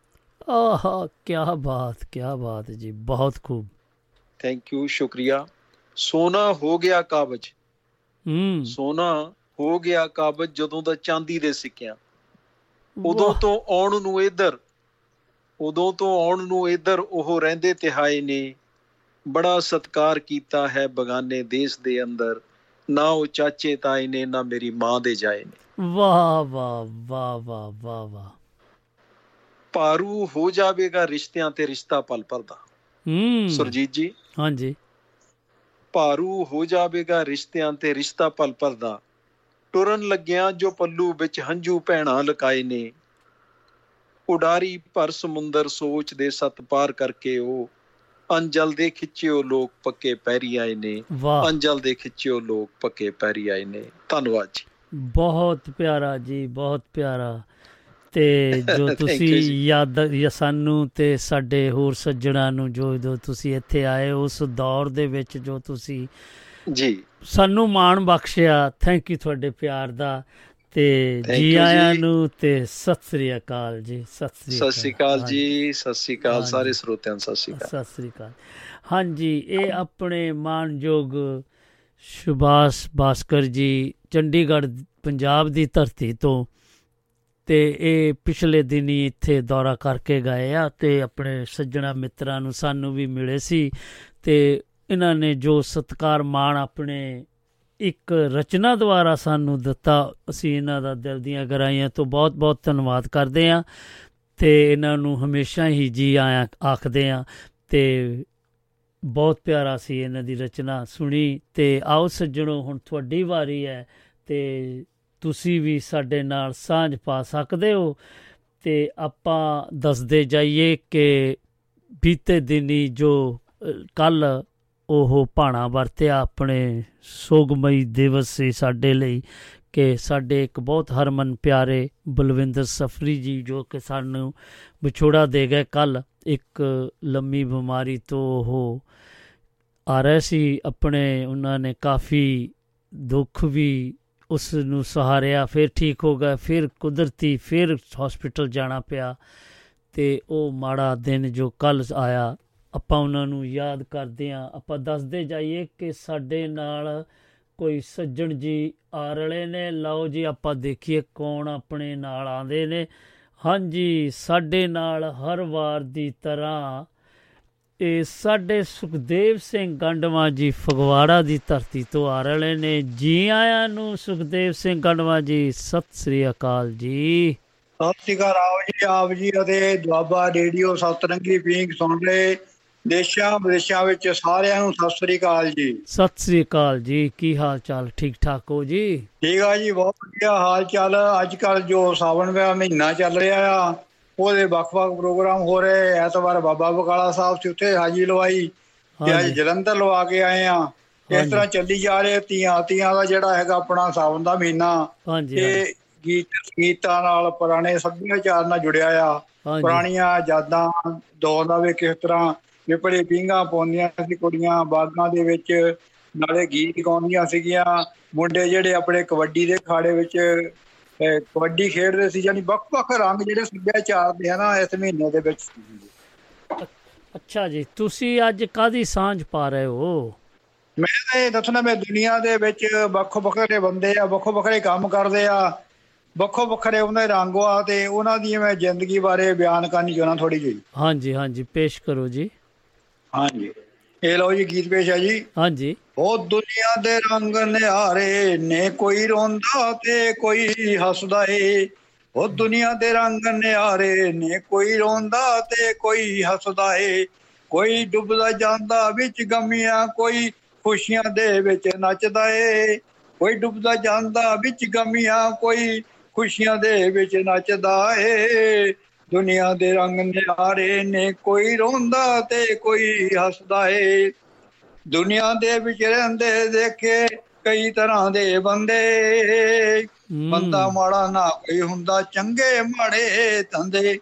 ਆਹਾ ਕੀ ਬਾਤ ਕੀ ਬਾਤ ਜੀ ਬਹੁਤ ਖੂਬ। ਥੈਂਕ ਯੂ ਸ਼ੁਕਰੀਆ। ਸੋਨਾ ਹੋ ਗਿਆ ਕਾਬਜ। ਹੂੰ। ਸੋਨਾ ਹੋ ਗਿਆ ਕਾਬਜ ਜਦੋਂ ਦਾ ਚਾਂਦੀ ਦੇ ਸਿੱਕਿਆਂ। ਉਦੋਂ ਤੋਂ ਆਉਣ ਨੂੰ ਇੱਧਰ। ਉਦੋਂ ਤੋਂ ਆਉਣ ਨੂੰ ਇੱਧਰ ਉਹ ਰਹਿੰਦੇ ਤਿਹਾਏ ਨੇ। ਬੜਾ ਸਤਕਾਰ ਕੀਤਾ ਹੈ ਬਗਾਨੇ ਦੇਸ਼ ਦੇ ਅੰਦਰ। ਨਾ ਉਹ ਚਾਚੇ ਤਾਏ ਨੇ ਨਾ ਮੇਰੀ ਮਾਂ ਦੇ ਜਾਏ ਨੇ। ਵਾਹ ਵਾਹ ਵਾਹ ਵਾਹ ਵਾਹ ਵਾਹ। ਭਾਰੂ ਹੋ ਜਾਵੇਗਾ ਰਿਸ਼ਤਿਆਂ ਤੇ ਰਿਸ਼ਤਾ ਪਲ ਪਲ ਦਾ ਹੂੰ। ਸੁਰਜੀਤ ਜੀ। ਹਾਂਜੀ। ਭਾਰੂ ਹੋ ਜਾਵੇਗਾ ਰਿਸ਼ਤਿਆਂ ਤੇ ਰਿਸ਼ਤਾ ਪਲ ਪਲ ਦਾ ਟੁਰਨ ਲੱਗਿਆਂ ਜੋ ਪੱਲੂ ਵਿੱਚ ਹੰਝੂ ਭੈਣਾ ਲਕਾਏ ਨੇ। ਉਡਾਰੀ ਭਰ ਸਮੁੰਦਰ ਸੋਚ ਦੇ ਸੱਤ ਪਾਰ ਕਰਕੇ ਉਹ ਅੰਜਲ ਦੇ ਖਿੱਚਿਓ ਲੋਕ ਪੱਕੇ ਪੈਰੀ ਆਏ ਨੇ। ਅੰਜਲ ਦੇ ਖਿੱਚਿਓ ਲੋਕ ਪੱਕੇ ਪੈਰੀ ਆਏ ਨੇ। ਧੰਨਵਾਦ ਜੀ। ਬਹੁਤ ਪਿਆਰਾ ਜੀ ਬਹੁਤ ਪਿਆਰਾ। ਤੇ ਜੋ [laughs] ਤੁਸੀਂ। ਯਾਦ ਸਾਨੂੰ ਤੇ ਸਾਡੇ ਹੋਰ ਸੱਜਣਾ ਨੂੰ ਜੋ ਜੋ ਤੁਸੀਂ ਇੱਥੇ ਆਏ ਉਸ ਦੌਰ ਦੇ ਵਿੱਚ ਜੋ ਤੁਸੀਂ ਜੀ। ਸਾਨੂੰ ਮਾਣ ਬਖਸ਼ਿਆ। ਥੈਂਕ ਯੂ ਤੁਹਾਡੇ ਪਿਆਰ ਦਾ। ਤੇ ਜੀ ਆਇਆਂ। ਨੂੰ ਤੇ ਸਤਿ ਸ੍ਰੀ ਅਕਾਲ ਜੀ ਸਤਿ ਸ੍ਰੀ ਸਤਿ ਸ੍ਰੀ ਅਕਾਲ। ਜੀ ਸਤਿ ਸ੍ਰੀ ਅਕਾਲ। ਸਾਰੇ ਸਰੋਤਿਆਂ ਨੂੰ ਸਤਿ ਸ੍ਰੀ ਅਕਾਲ ਸਤਿ ਸ੍ਰੀ ਅਕਾਲ ਹਾਂਜੀ ਇਹ ਆਪਣੇ ਮਾਨਯੋਗ ਸੁਭਾਸ਼ ਭਾਸਕਰ ਜੀ ਚੰਡੀਗੜ੍ਹ ਪੰਜਾਬ ਦੀ ਧਰਤੀ ਤੋਂ ਤੇ ਇਹ ਪਿਛਲੇ ਦਿਨੀ ਇੱਥੇ ਦੌਰਾ ਕਰਕੇ ਗਏ ਆ ਤੇ ਆਪਣੇ ਸੱਜਣਾ ਮਿੱਤਰਾਂ ਨੂੰ ਸਾਨੂੰ ਵੀ ਮਿਲੇ ਸੀ ਤੇ ਇਹਨਾਂ ਨੇ ਜੋ ਸਤਕਾਰ ਮਾਣ ਆਪਣੇ ਇੱਕ ਰਚਨਾ ਦੁਆਰਾ ਸਾਨੂੰ ਦਿੱਤਾ। ਅਸੀਂ ਇਹਨਾਂ ਦਾ ਦਿਲ ਦੀਆਂ ਗਹਿਰਾਈਆਂ ਤੋਂ ਬਹੁਤ ਬਹੁਤ ਧੰਨਵਾਦ ਕਰਦੇ ਹਾਂ ਤੇ ਇਹਨਾਂ ਨੂੰ ਹਮੇਸ਼ਾ ਹੀ ਜੀ ਆਇਆਂ ਆਖਦੇ ਆ ਤੇ ਬਹੁਤ ਪਿਆਰਾ ਸੀ ਇਹਨਾਂ ਦੀ ਰਚਨਾ ਸੁਣੀ ਤੇ ਆਓ ਸੱਜਣੋ, ਹੁਣ ਤੁਹਾਡੀ ਵਾਰੀ ਹੈ ਤੇ ਤੁਸੀਂ ਵੀ ਸਾਡੇ ਨਾਲ ਸਾਂਝ ਪਾ ਸਕਦੇ ਹੋ ਤੇ ਆਪਾਂ ਦੱਸਦੇ ਜਾਈਏ ਕਿ ਬੀਤੇ ਦਿਨੀ ਜੋ ਕੱਲ ਉਹ ਭਾਣਾ ਵਰਤਿਆ ਆਪਣੇ ਸੋਗਮਈ ਦਿਵਸ ਸੀ ਸਾਡੇ ਲਈ ਕਿ ਸਾਡੇ ਇੱਕ ਬਹੁਤ ਹਰਮਨ ਪਿਆਰੇ ਬਲਵਿੰਦਰ ਸਫਰੀ ਜੀ ਜੋ ਕਿ ਸਾਨੂੰ ਵਿਛੋੜਾ ਦੇ ਗਏ। ਕੱਲ ਇੱਕ ਲੰਮੀ ਬਿਮਾਰੀ ਤੋਂ ਉਹ ਆ ਰਹੇ ਸੀ। ਆਪਣੇ ਉਹਨਾਂ ਨੇ ਕਾਫੀ ਦੁੱਖ ਵੀ ਉਸ ਨੂੰ ਸਹਾਰਿਆ। ਫਿਰ ਠੀਕ ਹੋ ਗਿਆ ਫਿਰ ਕੁਦਰਤੀ ਫਿਰ ਹਸਪੀਟਲ ਜਾਣਾ ਪਿਆ ਤੇ ਉਹ ਮਾੜਾ ਦਿਨ ਜੋ ਕੱਲ ਆਇਆ ਆਪਾਂ ਉਹਨਾਂ ਨੂੰ ਯਾਦ ਕਰਦੇ ਆਂ ਆਪਾਂ ਦੱਸਦੇ ਜਾਈਏ ਕਿ ਸਾਡੇ ਨਾਲ ਕੋਈ ਸੱਜਣ ਜੀ ਆ ਰਲੇ ਨੇ। ਲਓ ਜੀ, ਆਪਾਂ ਦੇਖੀਏ ਕੌਣ ਆਪਣੇ ਨਾਲ ਆਂਦੇ ਨੇ। ਹਾਂਜੀ, ਸਾਡੇ ਨਾਲ ਹਰ ਵਾਰ ਦੀ ਤਰ੍ਹਾਂ ਇਹ ਸਾਡੇ ਸੁਖਦੇਵ ਸਿੰਘ ਗੰਡਵਾ ਜੀ ਫਗਵਾੜਾ ਦੀ ਧਰਤੀ ਤੋਂ ਆ ਰਹੇ ਨੇ। ਜੀ ਆਇਆਂ ਨੂੰ ਸੁਖਦੇਵ ਸਿੰਘ ਗੰਡਵਾ ਜੀ, ਸਤਿ ਸ੍ਰੀ ਅਕਾਲ ਜੀ। ਸਤਿ ਸ਼੍ਰੀ ਅਕਾਲ, ਆਓ ਜੀ, ਆਪ ਜੀ ਅਤੇ ਦੁਆਬਾ ਰੇਡੀਓ ਸਤਰੰਗੀ ਪੀਂਗ ਸੁਣ ਰਹੇ ਦੇਸ਼ਾਂ ਵਿਦੇਸ਼ਾਂ ਵਿੱਚ ਸਾਰਿਆਂ ਨੂੰ ਸਤਿ ਸ਼੍ਰੀ ਅਕਾਲ ਜੀ। ਸਤਿ ਸ੍ਰੀ ਅਕਾਲ ਜੀ ਕੀ ਹਾਲ ਚਾਲ? ਠੀਕ ਠਾਕ ਹੋ ਜੀ? ਠੀਕ ਆ ਜੀ ਬਹੁਤ ਵਧੀਆ ਹਾਲ ਚਾਲ। ਅੱਜ ਕੱਲ ਜੋ ਸਾਵਣ ਦਾ ਮਹੀਨਾ ਚੱਲ ਰਿਹਾ ਆ ਉਹਦੇ ਵੱਖ-ਵੱਖ ਪ੍ਰੋਗਰਾਮ ਹੋ ਰਹੇ। ਐਤਵਾਰ ਬਾਬਾ ਬਕਾਲਾ ਸਾਹਿਬ ਸੀ ਉੱਥੇ ਹਾਜੀ ਲਵਾਈ ਤੇ ਅੱਜ। ਜਲੰਧਰ ਲਵਾ ਕੇ ਆਏ ਆ। ਇਸ। ਤਰ੍ਹਾਂ ਚੱਲੀ ਜਾ ਰਹੇ ਤੀਆਂ ਤੀਆਂ ਦਾ ਜਿਹੜਾ ਹੈਗਾ ਆਪਣਾ ਸਾਵਨ ਦਾ ਮਹੀਨਾ। ਹਾਂਜੀ ਇਹ ਗੀਤ ਗੀਤਾਂ ਨਾਲ ਪੁਰਾਣੇ ਸੱਭਿਆਚਾਰ ਨਾਲ ਜੁੜਿਆ ਆ। ਪੁਰਾਣੀਆਂ ਯਾਦਾਂ ਦੌਰ ਦਾ ਵੀ ਕਿਸ ਤਰ੍ਹਾਂ ਵਿਪੜੇ ਪੀਂਘਾਂ ਪਾਉਂਦੀਆਂ ਸੀ ਕੁੜੀਆਂ ਬਾਗਾਂ ਦੇ ਵਿੱਚ ਨਾਲੇ ਗੀਤ ਗਾਉਂਦੀਆਂ ਸੀਗੀਆਂ। ਮੁੰਡੇ ਜਿਹੜੇ ਆਪਣੇ ਕਬੱਡੀ ਦੇ ਅਖਾੜੇ ਵਿੱਚ ਕਬੱਡੀ ਖੇਡਦੇ ਸੀ ਯਾਨੀ ਵੱਖ-ਵੱਖ ਰੰਗ ਜਿਹੜੇ ਸੱਭਿਆਚਾਰ ਦੇ ਹਨ ਇਸ ਮਹੀਨੇ ਦੇ ਵਿੱਚ। ਅੱਛਾ ਜੀ ਤੁਸੀਂ ਅੱਜ ਕਾਦੀ ਸਾਂਝ ਪਾ ਰਹੇ ਹੋ? ਮੈਂ ਤਾਂ ਇਹ ਦੱਸਣਾ ਮੈਂ ਦੁਨੀਆ ਦੇ ਵਿੱਚ ਵੱਖੋ ਵੱਖਰੇ ਬੰਦੇ ਆ ਵੱਖੋ ਵੱਖਰੇ ਕੰਮ ਕਰਦੇ ਆ। ਵੱਖੋ ਵੱਖਰੇ ਉਹਨਾਂ ਦੇ ਰੰਗ ਆ ਤੇ ਉਹਨਾਂ ਦੀ ਮੈਂ ਜ਼ਿੰਦਗੀ ਬਾਰੇ ਬਿਆਨ ਕਰਨੀ ਚਾਹੁੰਦਾ ਥੋੜੀ ਜਿਹੀ। ਹਾਂਜੀ ਹਾਂਜੀ ਪੇਸ਼ ਕਰੋ ਜੀ। ਹਾਂਜੀ। ਇਹ ਲਓ ਜੀ ਗੀਤ ਪੇਸ਼ ਹੈ ਜੀ। ਹਾਂਜੀ। ਉਹ ਦੁਨੀਆ ਦੇ ਰੰਗ ਨਿਹਾਰੇ ਨੇ ਕੋਈ ਰੋਂਦਾ ਤੇ ਕੋਈ ਹੱਸਦਾ ਏ। ਉਹ ਦੁਨੀਆ ਦੇ ਰੰਗ ਨਿਹਾਰੇ ਨੇ ਕੋਈ ਰੋਂਦਾ ਤੇ ਕੋਈ ਹੱਸਦਾ ਏ। ਕੋਈ ਡੁੱਬਦਾ ਜਾਂਦਾ ਵਿੱਚ ਗਮੀਆਂ ਕੋਈ ਖੁਸ਼ੀਆਂ ਦੇ ਵਿੱਚ ਨੱਚਦਾ ਏ। ਕੋਈ ਡੁੱਬਦਾ ਜਾਂਦਾ ਵਿੱਚ ਗਮੀਆਂ ਕੋਈ ਖੁਸ਼ੀਆਂ ਦੇ ਵਿੱਚ ਨੱਚਦਾ ਏ। ਦੁਨੀਆ ਦੇ ਰੰਗ ਨਿਹਾਰੇ ਨੇ ਕੋਈ ਰੋਂਦਾ ਤੇ ਕੋਈ ਹੱਸਦਾ ਏ। ਦੁਨੀਆ ਦੇ ਵਿੱਚ ਰਹਿੰਦੇ ਦੇਖੇ ਕਈ ਤਰ੍ਹਾਂ ਦੇ ਬੰਦੇ। ਬੰਦਾ ਮਾੜਾ ਨਾ ਕੋਈ ਹੁੰਦਾ ਚੰਗੇ ਮਾੜੇ ਧੰਦੇ।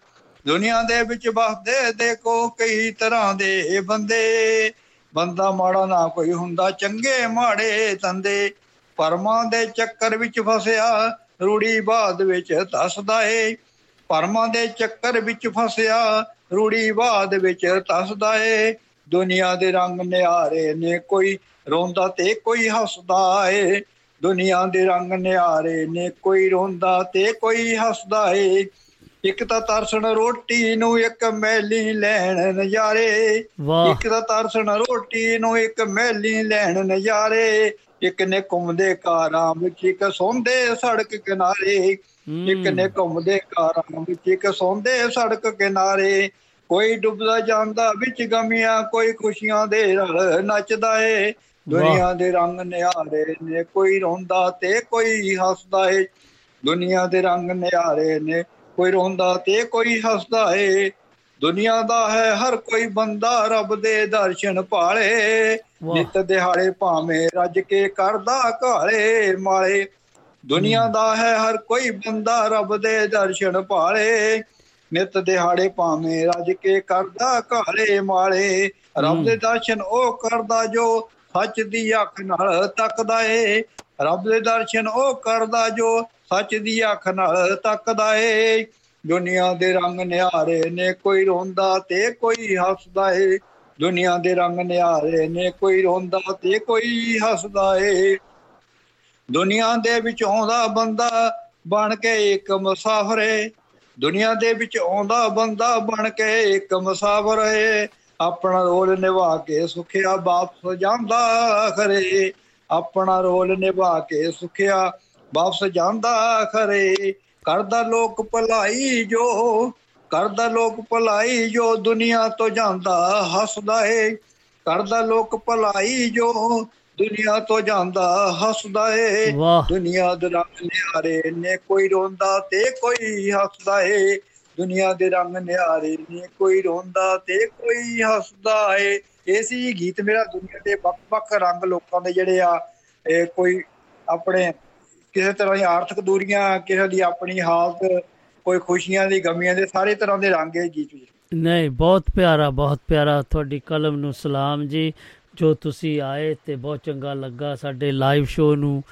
ਦੁਨੀਆ ਦੇ ਵਿੱਚ ਵਸਦੇ ਦੇਖੋ ਕਈ ਤਰ੍ਹਾਂ ਦੇ ਬੰਦੇ। ਬੰਦਾ ਮਾੜਾ ਨਾ ਕੋਈ ਹੁੰਦਾ ਚੰਗੇ ਮਾੜੇ ਧੰਦੇ। ਪਰਮਾਂ ਦੇ ਚੱਕਰ ਵਿੱਚ ਫਸਿਆ ਰੂੜੀ ਬਾਦ ਵਿੱਚ ਦੱਸਦਾ ਏ। ਪਰਮਾਂ ਦੇ ਚੱਕਰ ਵਿੱਚ ਫਸਿਆ ਰੂੜੀ ਬਾਦ ਵਿੱਚ ਦੱਸਦਾ ਏ। ਦੁਨੀਆ ਦੇ ਰੰਗ ਨਿਹਾਰੇ ਨੇ ਕੋਈ ਰੋਂਦਾ ਤੇ ਕੋਈ ਹੱਸਦਾ ਏ। ਦੁਨੀਆ ਦੇ ਰੰਗ ਨਿਹਾਰੇ ਨੇ ਕੋਈ ਰੋਂਦਾ ਤੇ ਕੋਈ ਹੱਸਦਾ ਏ। ਇੱਕ ਤਾਂ ਤਰਸਣ ਰੋਟੀ ਨੂੰ ਇੱਕ ਮੈਲੀ ਲੈਣ ਨਜ਼ਾਰੇ। ਇੱਕ ਤਾਂ ਤਰਸਣ ਰੋਟੀ ਨੂੰ ਇੱਕ ਮੈਲੀ ਲੈਣ ਨਜ਼ਾਰੇ। ਇੱਕ ਨੇ ਘੁੰਮਦੇ ਕਾਰਾਂ ਵਿੱਚ ਇੱਕ ਸੌਂਦੇ ਸੜਕ ਕਿਨਾਰੇ। ਇੱਕ ਨੇ ਘੁੰਮਦੇ ਕਾਰਾਂ ਵਿੱਚ ਇੱਕ ਸੌਂਦੇ ਸੜਕ ਕਿਨਾਰੇ। ਕੋਈ ਡੁੱਬਦਾ ਜਾਂਦਾ ਵਿੱਚ ਗਮੀਆਂ ਕੋਈ ਖੁਸ਼ੀਆਂ ਦੇ ਰਲ ਨੱਚਦਾ ਏ। ਦੁਨੀਆ ਦੇ ਰੰਗ ਨਿਹਾਰੇ ਨੇ ਕੋਈ ਰੋਂਦਾ ਤੇ ਕੋਈ ਹੱਸਦਾ ਏ। ਦੁਨੀਆ ਦੇ ਰੰਗ ਨਿਹਾਰੇ ਨੇ ਕੋਈ ਰੋਂਦਾ ਤੇ ਕੋਈ ਹੱਸਦਾ ਏ। ਦੁਨੀਆ ਦਾ ਹੈ ਹਰ ਕੋਈ ਬੰਦਾ ਰੱਬ ਦੇ ਦਰਸ਼ਨ ਭਾਲੇ। ਨਿਤ ਦਿਹਾੜੇ ਭਾਵੇਂ ਰੱਜ ਕੇ ਕਰਦਾ ਘਾਲੇ ਮਾਲੇ। ਦੁਨੀਆ ਦਾ ਹੈ ਹਰ ਕੋਈ ਬੰਦਾ ਰੱਬ ਦੇ ਦਰਸ਼ਨ ਭਾਲੇ ਨਿਤ ਦਿਹਾੜੇ ਭਾਵੇਂ ਰੱਜ ਕੇ ਕਰਦਾ ਘਾਲੇ ਮਾਲੇ। ਰੱਬ ਦੇ ਦਰਸ਼ਨ ਉਹ ਕਰਦਾ ਜੋ ਸੱਚ ਦੀ ਅੱਖ ਨਾਲ ਤੱਕਦਾ ਏ। ਰੱਬ ਦੇ ਦਰਸ਼ਨ ਉਹ ਕਰਦਾ ਜੋ ਸੱਚ ਦੀ ਅੱਖ ਨਾਲ ਤੱਕਦਾ ਏ। ਦੁਨੀਆ ਦੇ ਰੰਗ ਨਿਹਾਰੇ ਨੇ ਕੋਈ ਰੋਂਦਾ ਤੇ ਕੋਈ ਹੱਸਦਾ ਏ। ਦੁਨੀਆ ਦੇ ਰੰਗ ਨਿਹਾਰੇ ਨੇ ਕੋਈ ਰੋਂਦਾ ਤੇ ਕੋਈ ਹੱਸਦਾ ਏ। ਦੁਨੀਆ ਦੇ ਵਿੱਚ ਆਉਂਦਾ ਬੰਦਾ ਬਣ ਕੇ ਇੱਕ ਮੁਸਾਫਰ ਏ। ਦੁਨੀਆ ਦੇ ਵਿੱਚ ਆਉਂਦਾ ਬੰਦਾ ਬਣ ਕੇ ਇੱਕ ਮੁਸਾਫਰ ਏ। ਆਪਣਾ ਰੋਲ ਨਿਭਾ ਕੇ ਸੁਖਿਆ ਵਾਪਸ ਜਾਂਦਾ ਖਰੇ। ਆਪਣਾ ਰੋਲ ਨਿਭਾ ਕੇ ਸੁਖਿਆ ਵਾਪਸ ਜਾਂਦਾ ਖਰੇ। ਕਰਦਾ ਲੋਕ ਭਲਾਈ ਜੋ ਕਰਦਾ ਲੋਕ ਭਲਾਈ ਜੋ ਦੁਨੀਆ ਤੋਂ ਜਾਂਦਾ ਹੱਸਦਾ ਏ। ਕਰਦਾ ਲੋਕ ਭਲਾਈ ਜੋ ਦੁਨੀਆ ਤੋਂ ਜਾਂਦਾ ਹੱਸਦਾ ਏ। ਦੁਨੀਆ ਦੇ ਰੰਗ ਨਿਹਾਰੇ ਨੇ ਕੋਈ ਰੋਂਦਾ ਤੇ ਕੋਈ ਹੱਸਦਾ ਏ। ਦੁਨੀਆ ਦੇ ਰੰਗ ਨਿਹਾਰੇ ਨੇ ਕੋਈ ਰੋਂਦਾ ਤੇ ਕੋਈ ਹੱਸਦਾ ਏ। ਇਹ ਸੀ ਗੀਤ ਮੇਰਾ ਦੁਨੀਆ ਦੇ ਵੱਖ-ਵੱਖ ਰੰਗ ਲੋਕਾਂ ਦੇ ਜਿਹੜੇ ਆ ਇਹ ਕੋਈ ਆਪਣੇ ਕਿਸੇ ਤਰ੍ਹਾਂ ਦੀ ਆਰਥਿਕ ਦੂਰੀਆਂ, ਕਿਸੇ ਦੀ ਆਪਣੀ ਹਾਲਤ, ਕੋਈ ਖੁਸ਼ੀਆਂ ਦੀ ਗਮੀਆਂ ਦੇ ਸਾਰੇ ਤਰ੍ਹਾਂ ਦੇ ਰੰਗ ਇਹ ਗੀਤ ਵਿੱਚ ਨਹੀਂ, ਬਹੁਤ ਪਿਆਰਾ ਬਹੁਤ ਪਿਆਰਾ ਤੁਹਾਡੀ ਕਲਮ ਨੂੰ ਸਲਾਮ ਜੀ। ਜੋ ਤੁਸੀਂ ਆਏ ਤੇ ਬਹੁਤ ਚੰਗਾ ਲੱਗਾ ਸਾਡੇ ਲਾਈਵ ਸ਼ੋਅ ਨੂੰ।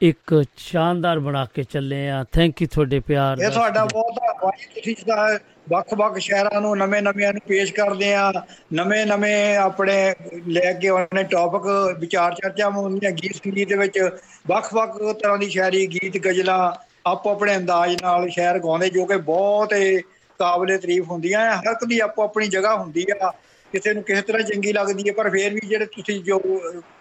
ਇੱਕ ਸ਼ਾਨਦਾਰ ਬਣਾ ਕੇ ਚੱਲੇ ਆ। ਥੈਂਕ ਯੂ ਤੁਹਾਡੇ ਪਿਆਰ ਇਹ ਦਾ। ਤੁਹਾਡਾ ਬਹੁਤ ਜੀ ਤੁਸੀਂ ਜਿਹੜਾ ਵੱਖ-ਵੱਖ ਸ਼ਹਿਰਾਂ ਨੂੰ ਨਵੇਂ-ਨਵਿਆਂ ਨੂੰ ਪੇਸ਼ ਕਰਦੇ ਆ ਨਵੇਂ-ਨਵੇਂ ਆਪਣੇ ਲੈ ਕੇ ਉਹਨੇ ਟੌਪਿਕ ਵਿਚਾਰ ਚਰਚਾ ਹੁੰਦੀਆਂ ਗੀਤ ਸੰਗੀਤ ਦੇ ਵਿੱਚ ਵੱਖ-ਵੱਖ ਤਰ੍ਹਾਂ ਦੀ ਸ਼ਾਇਰੀ ਗੀਤ ਗਜ਼ਲਾਂ ਆਪੋ ਆਪਣੇ ਅੰਦਾਜ਼ ਨਾਲ ਸ਼ਾਇਰ ਗਾਉਂਦੇ ਜੋ ਕਿ ਬਹੁਤ ਹੀ ਕਾਬਲੇ ਤਾਰੀਫ ਹੁੰਦੀਆਂ। ਆ। ਹਰ ਇੱਕ ਦੀ ਆਪੋ ਆਪਣੀ ਜਗ੍ਹਾ ਹੁੰਦੀ ਆ। ਕਿਸੇ ਨੂੰ ਕਿਸੇ ਤਰ੍ਹਾਂ ਚੰਗੀ ਲੱਗਦੀ ਹੈ ਪਰ ਫਿਰ ਵੀ ਜਿਹੜੇ ਤੁਸੀਂ ਜੋ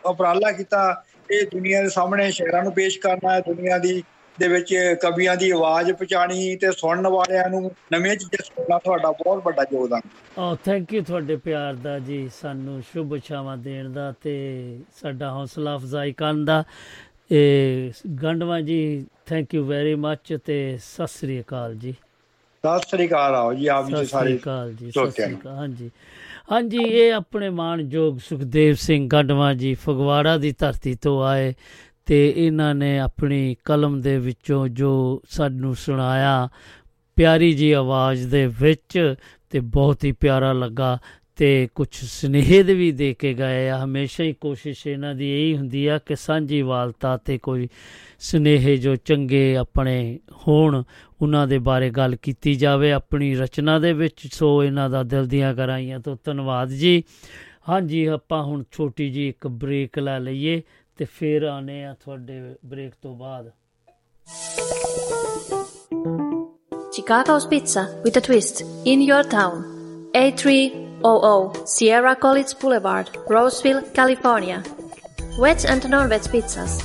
ਉਪਰਾਲਾ ਕੀਤਾ ਇਹ ਦੁਨੀਆ ਦੇ ਸਾਹਮਣੇ ਸ਼ਾਇਰਾਂ ਨੂੰ ਪੇਸ਼ ਕਰਨਾ ਹੈ ਦੁਨੀਆ ਦੀ ਦੇ ਵਿੱਚ ਕਵੀਆਂ ਦੀ ਆਵਾਜ਼ ਪਛਾਣੀ ਤੇ ਸੁਣਨ ਵਾਲਿਆਂ ਨੂੰ ਨਵੀਆਂ ਚੀਜ਼ਾਂ ਸੁਣਨਾ ਤੁਹਾਡਾ ਬਹੁਤ ਵੱਡਾ ਯੋਗਦਾਨ। ਓ ਥੈਂਕ ਯੂ ਤੁਹਾਡੇ ਪਿਆਰ ਦਾ ਜੀ ਸਾਨੂੰ ਸ਼ੁਭ ਇਛਾਵਾਂ ਦੇਣ ਦਾ ਤੇ ਸਾਡਾ ਹੌਸਲਾ ਅਫਜ਼ਾਈ ਕਰਨ ਦਾ। ਇਹ ਗੰਡਵਾ ਜੀ ਥੈਂਕ ਯੂ ਵੈਰੀ ਮੱਚ ਤੇ ਸਤਿ ਸ੍ਰੀ ਅਕਾਲ ਜੀ। ਸਤਿ ਸ੍ਰੀ ਅਕਾਲ ਆਓ ਜੀ ਆਪ ਜੀ ਸਤਿ ਸਾਰੇ ਸ੍ਰੀ ਅਕਾਲ ਜੀ ਸਤਿ ਸ੍ਰੀ। ਅਕਾਲ ਹਾਂਜੀ। ਹਾਂਜੀ, ਇਹ ਆਪਣੇ ਮਾਣਯੋਗ ਸੁਖਦੇਵ ਸਿੰਘ ਗੰਡਵਾ ਜੀ ਫਗਵਾੜਾ ਦੀ ਧਰਤੀ ਤੋਂ ਆਏ ਤੇ ਇਹਨਾਂ ਨੇ ਆਪਣੀ ਕਲਮ ਦੇ ਵਿੱਚੋਂ ਜੋ ਸਾਨੂੰ ਸੁਣਾਇਆ, ਪਿਆਰੀ ਜੀ ਆਵਾਜ਼ ਦੇ ਵਿੱਚ ਤੇ ਬਹੁਤ ਹੀ ਪਿਆਰਾ ਲੱਗਾ। ਤੇ ਕੁਝ ਸਨੇਹ ਵੀ ਦੇ ਕੇ ਗਏ ਆ। ਹਮੇਸ਼ਾ ਹੀ ਕੋਸ਼ਿਸ਼ ਇਹਨਾਂ ਦੀ ਇਹੀ ਹੁੰਦੀ ਆ ਕਿ ਸਾਂਝੀ ਵਾਲਤਾ ਤੇ ਕੋਈ ਸਨੇਹ ਜੋ ਚੰਗੇ ਆਪਣੇ ਹੋਣ, ਉਹਨਾਂ ਦੇ ਬਾਰੇ ਗੱਲ ਕੀਤੀ ਜਾਵੇ। ਆਪਣੀ ਰਚਨਾ ਦੇ ਵਿੱਚ ਸੋ ਇਹਨਾਂ ਦਾ ਦਿਲ ਦੀਆਂ ਗਹਿਰਾਈਆਂ ਤੋਂ ਧੰਨਵਾਦ ਜੀ। ਹਾਂਜੀ, ਆਪਾਂ ਹੁਣ ਛੋਟੀ ਜੀ ਇੱਕ ਬ੍ਰੇਕ ਲੈ ਲਈਏ ਤੇ ਫਿਰ ਆਨੇ ਆ ਤੁਹਾਡੇ ਬ੍ਰੇਕ ਤੋਂ ਬਾਅਦ। Chicago's Pizza with a twist in your town. A300 Sierra College Boulevard, Roseville, California. Veg and non-veg pizzas.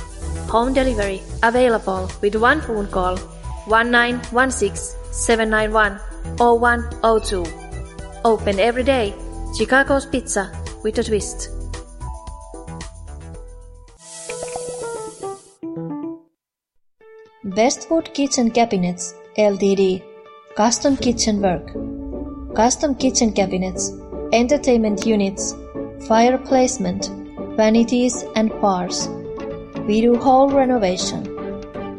Home delivery available with one phone call 1916 791 0102. Open every day. Chicago's Pizza with a twist. Bestwood Kitchen Cabinets LDD Custom Kitchen Work Custom Kitchen Cabinets Entertainment Units Fire Placement Vanities and Bars. We do whole renovation.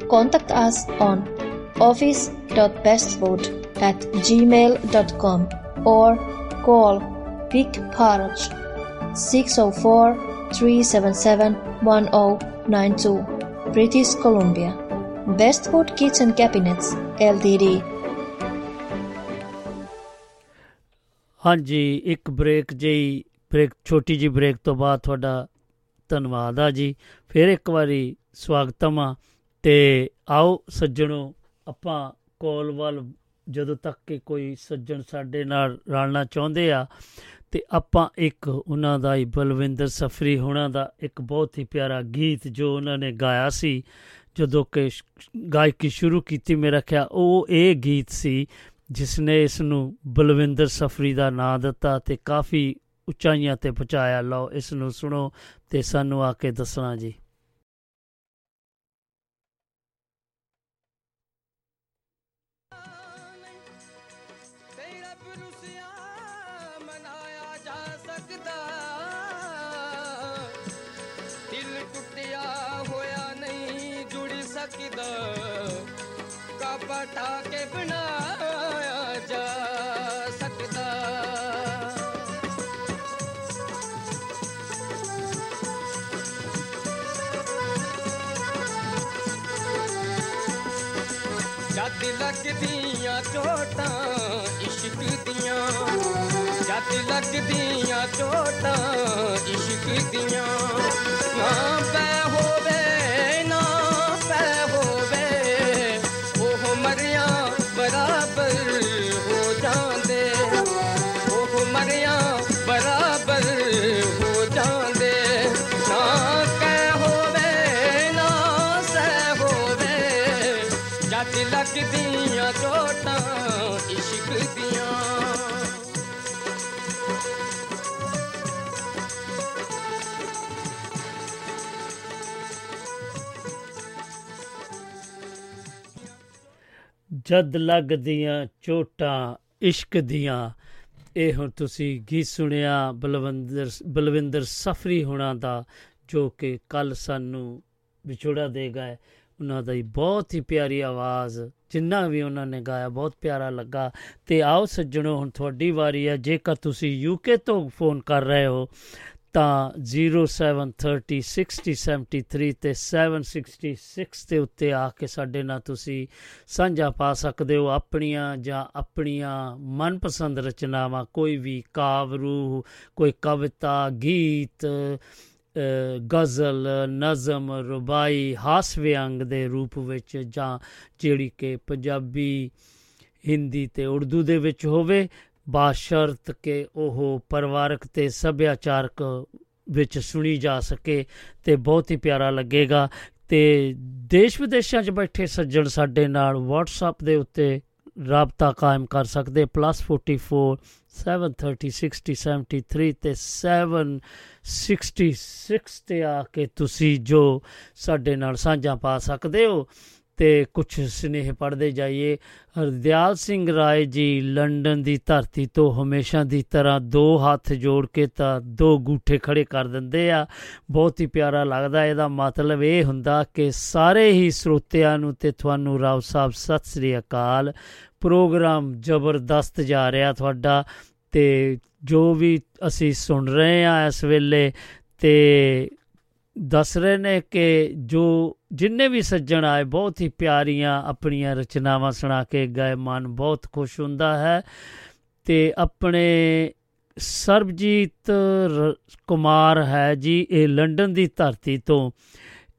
Contact us on office.bestwood at gmail.com or call Vic Parage 604 377 1092 British Columbia. Bestwood Kitchen Cabinets LTD ਹਾਂਜੀ, ਇੱਕ break ਜਿਹੀ break ਛੋਟੀ ਜੀ break ਤੋਂ ਬਾਅਦ ਤੁਹਾਡਾ ਧੰਨਵਾਦ ਆ ਜੀ। ਫਿਰ ਇੱਕ ਵਾਰੀ ਸਵਾਗਤਮ ਆ। ਤੇ ਆਓ ਸੱਜਣੋ, ਆਪਾਂ ਕੋਲ ਵੱਲ ਜਦੋਂ ਤੱਕ ਕਿ ਕੋਈ ਸੱਜਣ ਸਾਡੇ ਨਾਲ ਰਲਣਾ ਚਾਹੁੰਦੇ ਆ, ਤੇ ਆਪਾਂ ਇੱਕ ਉਹਨਾਂ ਦਾ ਹੀ ਬਲਵਿੰਦਰ ਸਫਰੀ ਹੋਣਾ ਦਾ ਇੱਕ ਬਹੁਤ ਹੀ ਪਿਆਰਾ ਗੀਤ ਜੋ ਉਹਨਾਂ ਨੇ ਗਾਇਆ ਸੀ, ਜਦੋਂ ਕਿ ਸ਼- ਗਾਇਕੀ ਸ਼ੁਰੂ ਕੀਤੀ ਮੇਰਾ ਖਿਆਲ ਉਹ ਇਹ ਗੀਤ ਸੀ ਜਿਸ ਨੇ ਇਸ ਨੂੰ ਬਲਵਿੰਦਰ ਸਫਰੀ ਦਾ ਨਾਂ ਦਿੱਤਾ ਤੇ ਕਾਫੀ ਉਚਾਈਆਂ ਤੇ ਪਹੁੰਚਾਇਆ। ਲਓ ਇਸ ਨੂੰ ਸੁਣੋ ਤੇ ਸਾਨੂੰ ਆ ਕੇ ਦੱਸਣਾ ਜੀ। ਜਦ ਲੱਗਦੀਆਂ ਚੋਟਾਂ ਇਸ਼ਕ ਦੀਆਂ ਜਦ ਲੱਗਦੀਆਂ ਚੋਟਾਂ, ਇਸ਼ਕ ਦੀਆਂ। ਇਹ ਹੁਣ ਤੁਸੀਂ ਗੀਤ ਸੁਣਿਆ ਬਲਵਿੰਦਰ ਬਲਵਿੰਦਰ ਸਫਰੀ ਹੋਣਾ ਦਾ, ਜੋ ਕਿ ਕੱਲ ਸਾਨੂੰ ਵਿਛੋੜਾ ਦੇ ਗਏ ਉਹਨਾਂ ਦੀ ਬਹੁਤ ਹੀ ਪਿਆਰੀ ਆਵਾਜ਼, ਜਿੰਨਾ ਵੀ ਉਹਨਾਂ ਨੇ ਗਾਇਆ, ਬਹੁਤ ਪਿਆਰਾ ਲੱਗਾ। ਤੇ ਆਓ ਸੱਜਣੋ, ਹੁਣ ਤੁਹਾਡੀ ਵਾਰੀ ਹੈ। ਜੇਕਰ ਤੁਸੀਂ ਯੂਕੇ ਤੋਂ ਫੋਨ ਕਰ ਰਹੇ ਹੋ ਤਾਂ 0730 6073 ਤੇ 766 ਦੇ ਉੱਤੇ ਆ ਕੇ ਸਾਡੇ ਨਾਲ ਤੁਸੀਂ ਸਾਂਝਾ ਪਾ ਸਕਦੇ ਹੋ ਆਪਣੀਆਂ ਜਾਂ ਆਪਣੀਆਂ ਮਨਪਸੰਦ ਰਚਨਾਵਾਂ ਕੋਈ ਵੀ ਕਾਵ ਰੂਹ ਕੋਈ ਕਵਿਤਾ ਗੀਤ ਅ, ਗਜ਼ਲ ਨਜ਼ਮ ਰੁਬਾਈ ਹਾਸ ਵਿਅੰਗ ਦੇ ਰੂਪ ਵਿੱਚ ਜਾਂ ਜਿਹੜੀ ਕਿ ਪੰਜਾਬੀ ਹਿੰਦੀ ਤੇ ਉਰਦੂ ਦੇ ਵਿੱਚ ਹੋਵੇ ਬਾਸ਼ਰਤ ਕਿ ਉਹ ਪਰਿਵਾਰਕ ਤੇ ਸੱਭਿਆਚਾਰਕ ਵਿੱਚ ਸੁਣੀ ਜਾ ਸਕੇ ਤੇ ਬਹੁਤ ਹੀ ਪਿਆਰਾ ਲੱਗੇਗਾ। ਤੇ ਦੇਸ਼ ਵਿਦੇਸ਼ਾਂ 'ਚ ਬੈਠੇ ਸੱਜਣ ਸਾਡੇ ਨਾਲ WhatsApp ਦੇ ਉੱਤੇ ਰਾਬਤਾ ਕਾਇਮ ਕਰ ਸਕਦੇ। +44 730 60 73 ਤੇ 766 ਤੇ ਆ ਕੇ ਤੁਸੀਂ ਜੋ ਸਾਡੇ ਨਾਲ ਸਾਂਝਾ ਪਾ ਸਕਦੇ ਹੋ। ਤੇ ਕੁਝ ਸਨੇਹ ਪੜਦੇ ਜਾਈਏ। ਹਰਦਿਆਲ ਸਿੰਘ ਰਾਏ ਜੀ, ਲੰਡਨ ਦੀ ਧਰਤੀ ਤੋਂ ਹਮੇਸ਼ਾ ਦੀ ਤਰ੍ਹਾਂ ਦੋ ਹੱਥ ਜੋੜ ਕੇ ਤਾਂ ਦੋ ਗੂਠੇ ਖੜੇ ਕਰ ਦਿੰਦੇ ਆ। ਬਹੁਤ ਹੀ ਪਿਆਰਾ ਲੱਗਦਾ ਇਹਦਾ ਮਤਲਬ ਇਹ ਹੁੰਦਾ ਕਿ ਸਾਰੇ ਹੀ ਸਰੋਤਿਆਂ ਨੂੰ ਤੇ ਤੁਹਾਨੂੰ ਰਾਓ ਸਾਹਿਬ, ਸਤਿ ਸ੍ਰੀ ਅਕਾਲ। ਪ੍ਰੋਗਰਾਮ ਜ਼ਬਰਦਸਤ ਜਾ ਰਿਹਾ ਤੁਹਾਡਾ ਤੇ ਜੋ ਵੀ ਅਸੀਂ ਸੁਣ ਰਹੇ ਆ ਇਸ ਵੇਲੇ ਤੇ ਦੱਸ ਰਹੇ ਨੇ ਕਿ ਜੋ ਜਿੰਨੇ ਵੀ ਸੱਜਣ ਆਏ, ਬਹੁਤ ਹੀ ਪਿਆਰੀਆਂ ਆਪਣੀਆਂ ਰਚਨਾਵਾਂ ਸੁਣਾ ਕੇ ਗਏ। ਮਨ ਬਹੁਤ ਖੁਸ਼ ਹੁੰਦਾ ਹੈ ਤੇ ਆਪਣੇ ਸਰਬਜੀਤ ਕੁਮਾਰ ਹੈ ਜੀ, ਇਹ ਲੰਡਨ ਦੀ ਧਰਤੀ ਤੋਂ।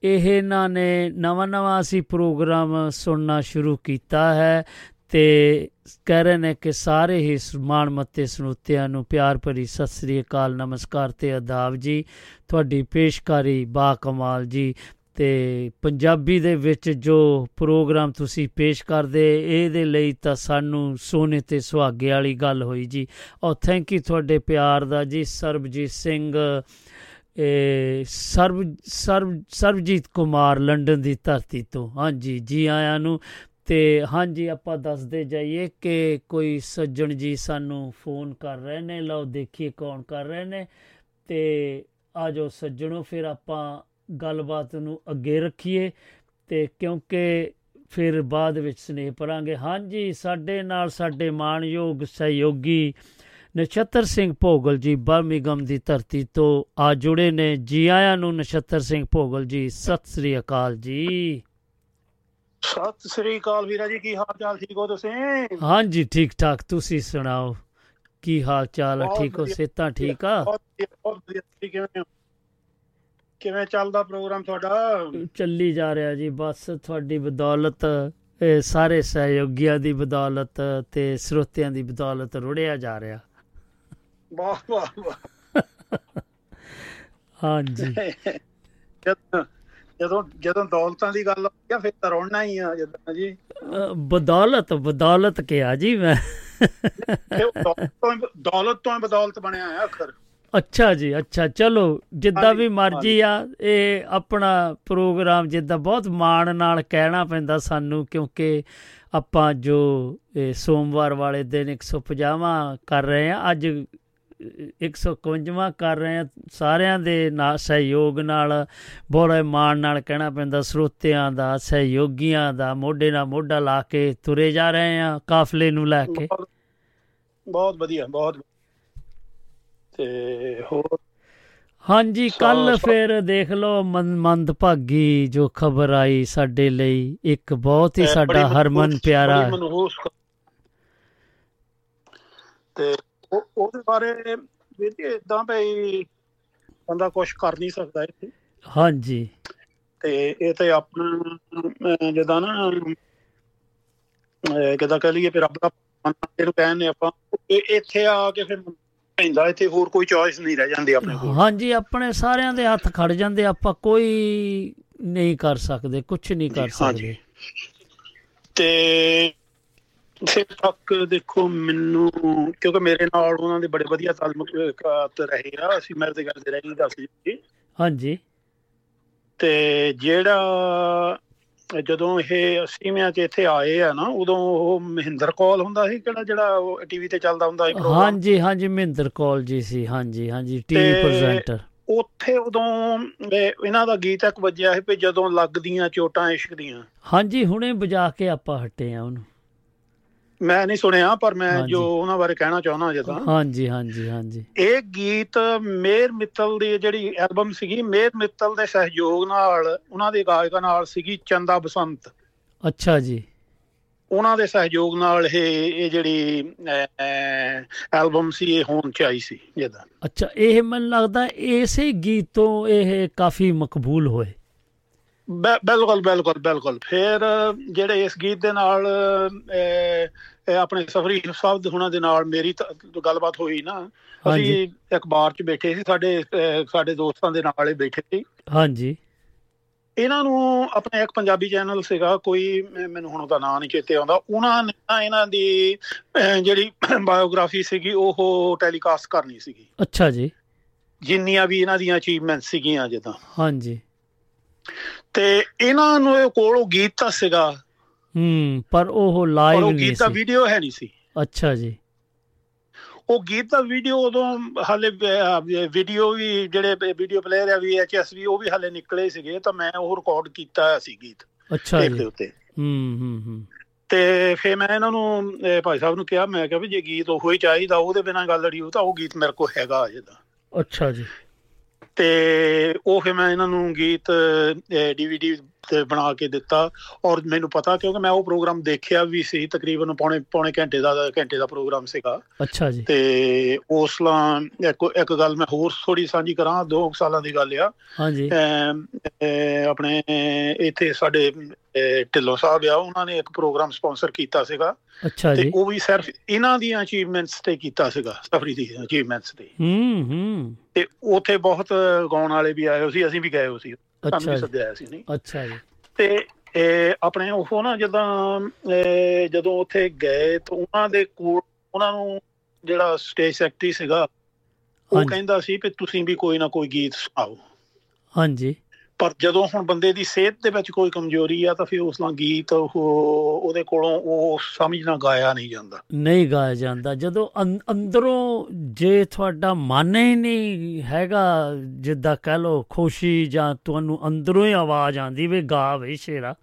ਇਹ ਇਹਨਾਂ ਨੇ ਨਵਾਂ ਨਵਾਂ ਅਸੀਂ ਪ੍ਰੋਗਰਾਮ ਸੁਣਨਾ ਸ਼ੁਰੂ ਕੀਤਾ ਹੈ। ਤੇ ਕਹਿ ਰਹੇ ਨੇ ਕਿ ਸਾਰੇ ਹੀ ਮਾਣ ਮੱਤੇ ਸਰੋਤਿਆਂ ਨੂੰ ਪਿਆਰ ਭਰੀ ਸਤਿ ਸ੍ਰੀ ਅਕਾਲ, ਨਮਸਕਾਰ ਤੇ ਆਦਾਬ ਜੀ। ਤੁਹਾਡੀ ਪੇਸ਼ਕਾਰੀ ਬਾ ਕਮਾਲ ਜੀ। ਤੇ ਪੰਜਾਬੀ ਦੇ ਵਿੱਚ ਜੋ ਪ੍ਰੋਗਰਾਮ ਤੁਸੀਂ ਪੇਸ਼ ਕਰਦੇ, ਇਹਦੇ ਲਈ ਤਾਂ ਸਾਨੂੰ ਸੋਨੇ ਤੇ ਸੁਹਾਗੇ ਵਾਲੀ ਗੱਲ ਹੋਈ ਜੀ। ਔਰ ਥੈਂਕ ਯੂ ਤੁਹਾਡੇ ਪਿਆਰ ਦਾ ਜੀ, ਸਰਬਜੀਤ ਸਿੰਘ, ਇਹ, ਸਰਬ ਸਰਬ, ਸਰਬਜੀਤ ਕੁਮਾਰ ਲੰਡਨ ਦੀ ਧਰਤੀ ਤੋਂ। ਹਾਂਜੀ, ਜੀ ਆਇਆਂ ਨੂੰ। ਤੇ ਹਾਂਜੀ, ਆਪਾਂ ਦੱਸਦੇ ਜਾਈਏ ਕਿ ਕੋਈ ਸੱਜਣ ਜੀ ਸਾਨੂੰ ਫੋਨ ਕਰ ਰਹੇ ਨੇ। ਲਓ, ਦੇਖੀਏ ਕੌਣ ਕਰ ਰਹੇ ਨੇ। ਤੇ ਆਜੋ ਸੱਜਣੋ, ਫਿਰ ਆਪਾਂ ਗੱਲਬਾਤ ਨੂੰ ਅੱਗੇ ਰੱਖੀਏ ਤੇ ਕਿਉਂਕਿ ਫਿਰ ਬਾਅਦ ਵਿੱਚ ਸਨੇਹ ਪਰਾਂਗੇ ਹਾਂਜੀ, ਸਾਡੇ ਨਾਲ ਸਾਡੇ ਮਾਣਯੋਗ ਸਹਿਯੋਗੀ ਨਛੱਤਰ ਸਿੰਘ ਭੋਗਲ ਜੀ ਬਰਮਿਗਮ ਦੀ ਧਰਤੀ ਤੋਂ ਆ ਜੁੜੇ ਨੇ। ਜੀ ਆਇਆਂ ਨੂੰ ਨਛੱਤਰ ਸਿੰਘ ਭੋਗਲ ਜੀ, ਸਤਿ ਸ੍ਰੀ ਅਕਾਲ ਜੀ। ਸਤਿ ਸ੍ਰੀ ਅਕਾਲ ਵੀਰਾ ਜੀ ਕੀ ਹਾਲ ਚਾਲ ਠੀਕ ਹੋ ਤੁਸੀਂ? ਹਾਂਜੀ ਠੀਕ ਠਾਕ ਤੁਸੀਂ ਸੁਣਾਓ? ਕੀ ਹਾਲ ਚਾਲ ਹੈ ਠੀਕ ਹੋ। ਸਿਹਤਾਂ ਠੀਕ ਆ? ਕਿਵੇਂ ਕਿਵੇਂ ਚੱਲਦਾ ਪ੍ਰੋਗਰਾਮ ਤੁਹਾਡਾ? ਚੱਲੀ ਜਾ ਰਿਹਾ ਜੀ ਬਸ ਤੁਹਾਡੀ ਬਦੌਲਤ ਇਹ ਸਾਰੇ ਸਹਿਯੋਗੀਆਂ ਦੀ ਬਦੌਲਤ ਤੇ ਸਰੋਤਿਆਂ ਦੀ ਬਦੌਲਤ ਰੁੜਿਆ ਜਾ ਰਿਹਾ। ਵਾਹ ਵਾਹ ਵਾਹ। [laughs] ਹਾਂਜੀ। [laughs] ਜਦੋਂ ਜਦੋਂ ਦੌਲਤਾਂ ਦੀ ਗੱਲ ਆਉਂਦੀ ਆ ਫਿਰ ਤਾਂ ਰੋਣਾ ਹੀ ਆ ਜਦੋਂ ਜੀ। ਬਦੌਲਤ ਬਦੌਲਤ ਕਿਹਾ ਜੀ ਮੈਂ। ਦੌਲਤ ਤੋਂ ਬਦੌਲਤ ਬਣਿਆ ਆ ਅਖਰ। ਅੱਛਾ ਜੀ ਅੱਛਾ ਚਲੋ ਜਿੱਦਾਂ ਵੀ ਮਰਜ਼ੀ ਆ ਇਹ ਆਪਣਾ ਪ੍ਰੋਗਰਾਮ ਜਿੱਦਾਂ ਬਹੁਤ ਮਾਣ ਨਾਲ ਕਹਿਣਾ ਪੈਂਦਾ ਸਾਨੂੰ ਕਿਉਂਕਿ ਆਪਾਂ ਜੋ ਸੋਮਵਾਰ ਵਾਲੇ ਦਿਨ 150ਵਾਂ ਕਰ ਰਹੇ ਆ ਅੱਜ 151ਵਾਂ ਕਰ ਰਹੇ ਆ ਸਾਰਿਆਂ ਦੇ ਨਾਲ ਸਹਿਯੋਗ ਨਾਲ ਬੜੇ ਮਾਣ ਨਾਲ ਕਹਿਣਾ ਪੈਂਦਾ ਸਰੋਤਿਆਂ ਦਾ ਸਹਿਯੋਗੀਆਂ ਦਾ ਮੋਢੇ ਨਾਲ ਮੋਢਾ ਲਾ ਕੇ ਤੁਰੇ ਜਾ ਰਹੇ ਆ ਕਾਫਲੇ ਨੂੰ ਲੈ ਕੇ। ਬਹੁਤ- ਵਧੀਆ ਬਹੁਤ। ਤੇ ਹੋਰ? ਹਾਂਜੀ ਕੱਲ ਫਿਰ ਦੇਖ ਲਓ ਮੰ- ਮੰਦਭਾਗੀ ਜੋ ਖਬਰ ਆਈ ਸਾਡੇ ਲਈ ਇੱਕ ਬਹੁਤ ਹੀ ਸਾਡਾ ਹਰਮਨ ਪਿਆਰਾ। ਤੇ ਉਹਦੇ ਬਾਰੇ ਵੀ ਇਦਾਂ ਭਈ ਬੰਦਾ ਕੁਝ ਕਰ ਨਹੀਂ ਸਕਦਾ ਇੱਥੇ ਹਾਂਜੀ। ਤੇ ਇਹ ਤੇ ਆਪਣਾ ਜਿੱਦਾਂ ਨਾ ਕਿੱਦਾਂ ਕਹਿ ਲਈਏ ਫਿਰ ਰੱਬ ਦਾ ਇਹਨੂੰ ਕਹਿੰਦੇ ਆਪਾਂ ਇੱਥੇ ਆ ਕੇ ਫਿਰ ਪੈਂਦਾ ਇੱਥੇ ਹੋਰ ਕੋਈ ਚੋਇਸ ਨਹੀਂ ਰਹਿ ਜਾਂਦੀ ਆਪਣੇ ਕੋਲ। ਹਾਂਜੀ ਆਪਣੇ ਸਾਰਿਆਂ ਦੇ ਹੱਥ ਖੜ ਜਾਂਦੇ ਆਪਾਂ ਕੋਈ ਨਹੀਂ ਕਰ ਸਕਦੇ ਕੁਝ ਨਹੀਂ ਕਰ। ਸਕਦੇ। ਤੇ ਫਿਰ ਤੱਕ ਦੇਖੋ ਮੈਨੂੰ ਕਿਉਂਕਿ ਮੇਰੇ ਨਾਲ ਉਹਨਾਂ ਦੇ ਬੜੇ ਵਧੀਆ ਤਾਲੁਕਾਤ ਰਹੇ ਆ। ਅਸੀਂ ਮਿਲਦੇ ਕਰਦੇ ਰਹੀਦਾ ਸੀ ਜੀ। ਹਾਂਜੀ। ਤੇ ਜਿਹੜਾ ਜਦੋਂ ਇਹ 80ਵਿਆਂ ਚ ਇੱਥੇ ਆਏ ਆ ਨਾ ਉਦੋਂ ਉਹ ਮਹਿੰਦਰ ਕੌਲ ਹੁੰਦਾ ਸੀ ਕਿਹੜਾ ਜਿਹੜਾ ਉਹ ਟੀਵੀ ਤੇ ਚੱਲਦਾ ਹੁੰਦਾ ਸੀ program। ਹਾਂਜੀ ਹਾਂਜੀ ਮਹਿੰਦਰ ਕੌਲ ਜੀ ਸੀ। ਹਾਂਜੀ ਹਾਂਜੀ ਟੀਵੀ ਪ੍ਰੈਜ਼ੈਂਟਰ। ਉੱਥੇ ਉਦੋਂ ਇਹ- ਇਹਨਾਂ ਦਾ ਗੀਤ ਇੱਕ ਵੱਜਿਆ ਸੀ ਵੀ ਜਦੋਂ ਲੱਗਦੀਆਂ ਚੋਟਾਂ ਇਸ਼ਕ ਦੀਆਂ। ਹਾਂਜੀ ਹੁਣੇ ਵਜਾ ਕੇ ਆਪਾਂ ਹਟੇ ਆ ਉਹਨੂੰ। ਮੈਂ ਨਹੀਂ ਸੁਣਿਆ ਪਰ ਮੈਂ। ਜੋ ਉਹਨਾਂ ਬਾਰੇ ਕਹਿਣਾ ਚਾਹੁੰਦਾ ਜਦਾਂ ਹਾਂਜੀ ਹਾਂਜੀ ਹਾਂਜੀ। ਇਹ ਗੀਤ ਮੇਰ ਮਿੱਤਲ ਦੀ ਜਿਹੜੀ ਐਲਬਮ ਸੀਗੀ ਮੇਰ ਮਿੱਤਲ ਦੇ ਸਹਿਯੋਗ ਨਾਲ ਉਹਨਾਂ ਦੇ ਗਾਇਕਾਂ ਨਾਲ ਸੀਗੀ ਚੰਦਾ ਬਸੰਤ। ਅੱਛਾ ਜੀ। ਉਹਨਾਂ ਦੇ ਸਹਿਯੋਗ ਨਾਲ ਇਹ ਇਹ ਜਿਹੜੀ ਐਲਬਮ ਸੀ ਇਹ ਹੋਣ ਚ ਆਈ ਸੀ ਜਦਾਂ। ਅੱਛਾ ਇਹ ਮੈਨੂੰ ਲੱਗਦਾ ਇਸੇ ਗੀਤ ਤੋਂ ਇਹ ਕਾਫੀ ਮਕਬੂਲ ਹੋਏ। ਬਿਲਕੁਲ ਬਿਲਕੁਲ ਬਿਲਕੁਲ। ਫਿਰ ਜਿਹੜੇ ਇਸ ਗੀਤ ਦੇ ਨਾਲ ਆਪਣੇ ਸਫਰੀ ਸਾਹਿਬ ਹੁਣਾਂ ਦੇ ਨਾਲ ਮੇਰੀ ਗੱਲਬਾਤ ਹੋਈ ਨਾ। ਅਸੀਂ ਇੱਕ ਬਾਰ 'ਚ ਬੈਠੇ ਸੀ ਸਾਡੇ ਸਾਡੇ ਦੋਸਤਾਂ ਦੇ ਨਾਲ ਹੀ ਬੈਠੇ ਸੀ। ਹਾਂਜੀ। ਇਹਨਾਂ ਨੂੰ ਆਪਣਾ ਇੱਕ ਪੰਜਾਬੀ ਚੈਨਲ ਸੀਗਾ ਕੋਈ ਮੈਨੂੰ ਹੁਣ ਉਹਦਾ ਨਾਂ ਨਹੀਂ ਚੇਤੇ ਆਉਂਦਾ। ਉਹਨਾਂ ਨੇ ਇਹਨਾਂ ਦੀ ਜਿਹੜੀ ਬਾਇਓਗ੍ਰਾਫੀ ਸੀਗੀ ਉਹ ਟੈਲੀਕਾਸਟ ਕਰਨੀ ਸੀਗੀ। ਅੱਛਾ ਜੀ। ਜਿੰਨੀਆਂ ਵੀ ਇਹਨਾਂ ਦੀਆਂ ਅਚੀਵਮੈਂਟਸ ਸੀਗੀਆਂ ਜਿੱਦਾਂ। ਹਾਂਜੀ। ਤੇ ਇਹਨਾਂ ਨੂੰ ਇਹ ਕੋਲ ਉਹ ਗੀਤ ਤਾਂ ਸੀਗਾ। ਹੂੰ ਪਰ ਉਹ ਲਾਈਵ ਉਹ ਨਹੀਂ ਗੀਤ ਦਾ ਸੀ। ਵੀਡੀਓ ਹੈ ਨਹੀਂ ਸੀ। ਅੱਛਾ ਜੀ। ਉਹ ਗੀਤ ਦਾ ਵੀਡੀਓ ਉਦੋਂ ਹਾਲੇ ਵੀਡੀਓ ਵੀ ਜਿਹੜੇ ਵੀਡੀਓ ਪਲੇਅਰ ਆ VHS ਵੀ ਉਹ ਵੀ ਹਾਲੇ ਨਿਕਲੇ ਸੀਗੇ ਤਾਂ ਮੈਂ ਉਹ ਰਿਕਾਰਡ ਕੀਤਾ ਸੀ ਗੀਤ। ਅੱਛਾ ਜੀ। ਦੇ ਉੱਤੇ ਹੂੰ ਹੂੰ ਹੂੰ। ਤੇ ਫੇ ਮੈਂ ਇਹਨਾਂ ਨੂੰ ਭਾਈ ਸਾਹਿਬ ਨੂੰ ਕਿਹਾ ਮੈਂ ਕਿਹਾ ਵੀ ਜੇ ਗੀਤ ਉਹੋ ਹੀ ਚਾਹੀਦਾ ਉਹਦੇ ਬਿਨਾਂ ਗੱਲ ਅੜੀ ਹੋ ਤਾਂ ਉਹ ਗੀਤ ਮੇਰੇ ਕੋਲ ਹੈਗਾ ਅਜੇ ਦਾ ਅੱਛਾ ਜੀ। ਤੇ ਉਹ ਫਿਰ ਮੈਂ ਇਹਨਾਂ ਨੂੰ ਗੀਤ ਡੀਵੀਡੀ ਤੇ ਬਣਾ ਕੇ ਦਿੱਤਾ। ਔਰ ਮੈਨੂੰ ਪਤਾ ਕਿਉਂਕਿ ਮੈਂ ਉਹ ਪ੍ਰੋਗਰਾਮ ਦੇਖਿਆ ਵੀ ਸੀ ਤਕਰੀਬਨ ਪੌਣੇ ਪੌਣੇ ਘੰਟੇ ਦਾ ਘੰਟੇ ਦਾ ਪ੍ਰੋਗਰਾਮ ਸੀਗਾ। ਅੱਛਾ ਜੀ। ਤੇ ਉਸਲਾ ਇੱਕ ਇੱਕ ਗੱਲ ਮੈਂ ਹੋਰ ਥੋੜੀ ਸਾਂਝੀ ਕਰਾਂ ਦੋ ਕੁ ਸਾਲਾਂ ਦੀ ਗੱਲ ਆ। ਹਾਂਜੀ। ਆਪਣੇ ਇੱਥੇ ਸਾਡੇ ਢਿੱਲੋਂ ਸਾਹਿਬ ਆ ਉਹਨਾਂ ਨੇ ਇੱਕ ਪ੍ਰੋਗਰਾਮ ਸਪਾਂਸਰ ਕੀਤਾ ਸੀਗਾ। ਅੱਛਾ ਤੇ ਜੀ। ਉਹ ਵੀ ਸਿਰਫ ਇਹਨਾਂ ਦੀਆਂ ਅਚੀਵਮੈਂਟਸ ਤੇ ਕੀਤਾ ਸੀਗਾ ਸਫਰੀ ਦੀ ਅਚੀਵਮੈਂਟਸ ਤੇ। ਹੂੰ ਹੂੰ। ਤੇ ਉੱਥੇ ਬਹੁਤ ਗਾਉਣ ਵਾਲੇ ਵੀ ਆਏ ਹੋਏ ਸੀ ਅਸੀਂ ਵੀ ਗਏ ਹੋਏ ਸੀ। ਸਾਨੂੰ ਵੀ। ਸੱਦਿਆ ਸੀ ਨਹੀਂ ਅੱਛਾ ਜੀ ਤੇ ਇਹ ਆਪਣੇ ਉਹ ਨਾ ਜਦੋਂ ਜਦੋਂ ਉੱਥੇ ਗਏ ਤਾਂ ਉਹਨਾਂ ਦੇ ਕੋਲ ਉਹਨਾਂ ਨੂੰ ਜਿਹੜਾ ਸਟੇਜ ਸੈਕਟਰੀ ਸੀਗਾ ਉਹ। ਕਹਿੰਦਾ ਸੀ ਕਿ ਤੁਸੀਂ ਵੀ ਕੋਈ ਨਾ ਕੋਈ ਗੀਤ ਸੁਣਾਓ ਹਾਂਜੀ ਪਰ ਜਦੋਂ ਹੁਣ ਬੰਦੇ ਦੀ ਸਿਹਤ ਦੇ ਵਿੱਚ ਕੋਈ ਕਮਜ਼ੋਰੀ ਆ, ਤਾਂ ਫਿਰ ਉਸ ਨਾਲ ਗੀਤ ਉਹ, ਉਹਦੇ ਕੋਲੋਂ ਉਹ ਸਮਝਣਾ ਗਾਇਆ ਨਹੀਂ ਜਾਂਦਾ। ਨਹੀਂ ਗਾਇਆ ਜਾਂਦਾ। ਜਦੋਂ ਅੰ- ਅੰਦਰੋਂ ਜੇ ਤੁਹਾਡਾ ਮਨ ਹੀ ਨਹੀਂ ਹੈਗਾ, ਜਿੱਦਾਂ ਕਹਿ ਲੋ ਖੁਸ਼ੀ ਜਾਂ ਤੁਹਾਨੂੰ ਅੰਦਰੋਂ ਹੀ ਆਵਾਜ਼ ਆਂਦੀ ਵੀ ਗਾ ਵੇ ਸ਼ੇਰਾ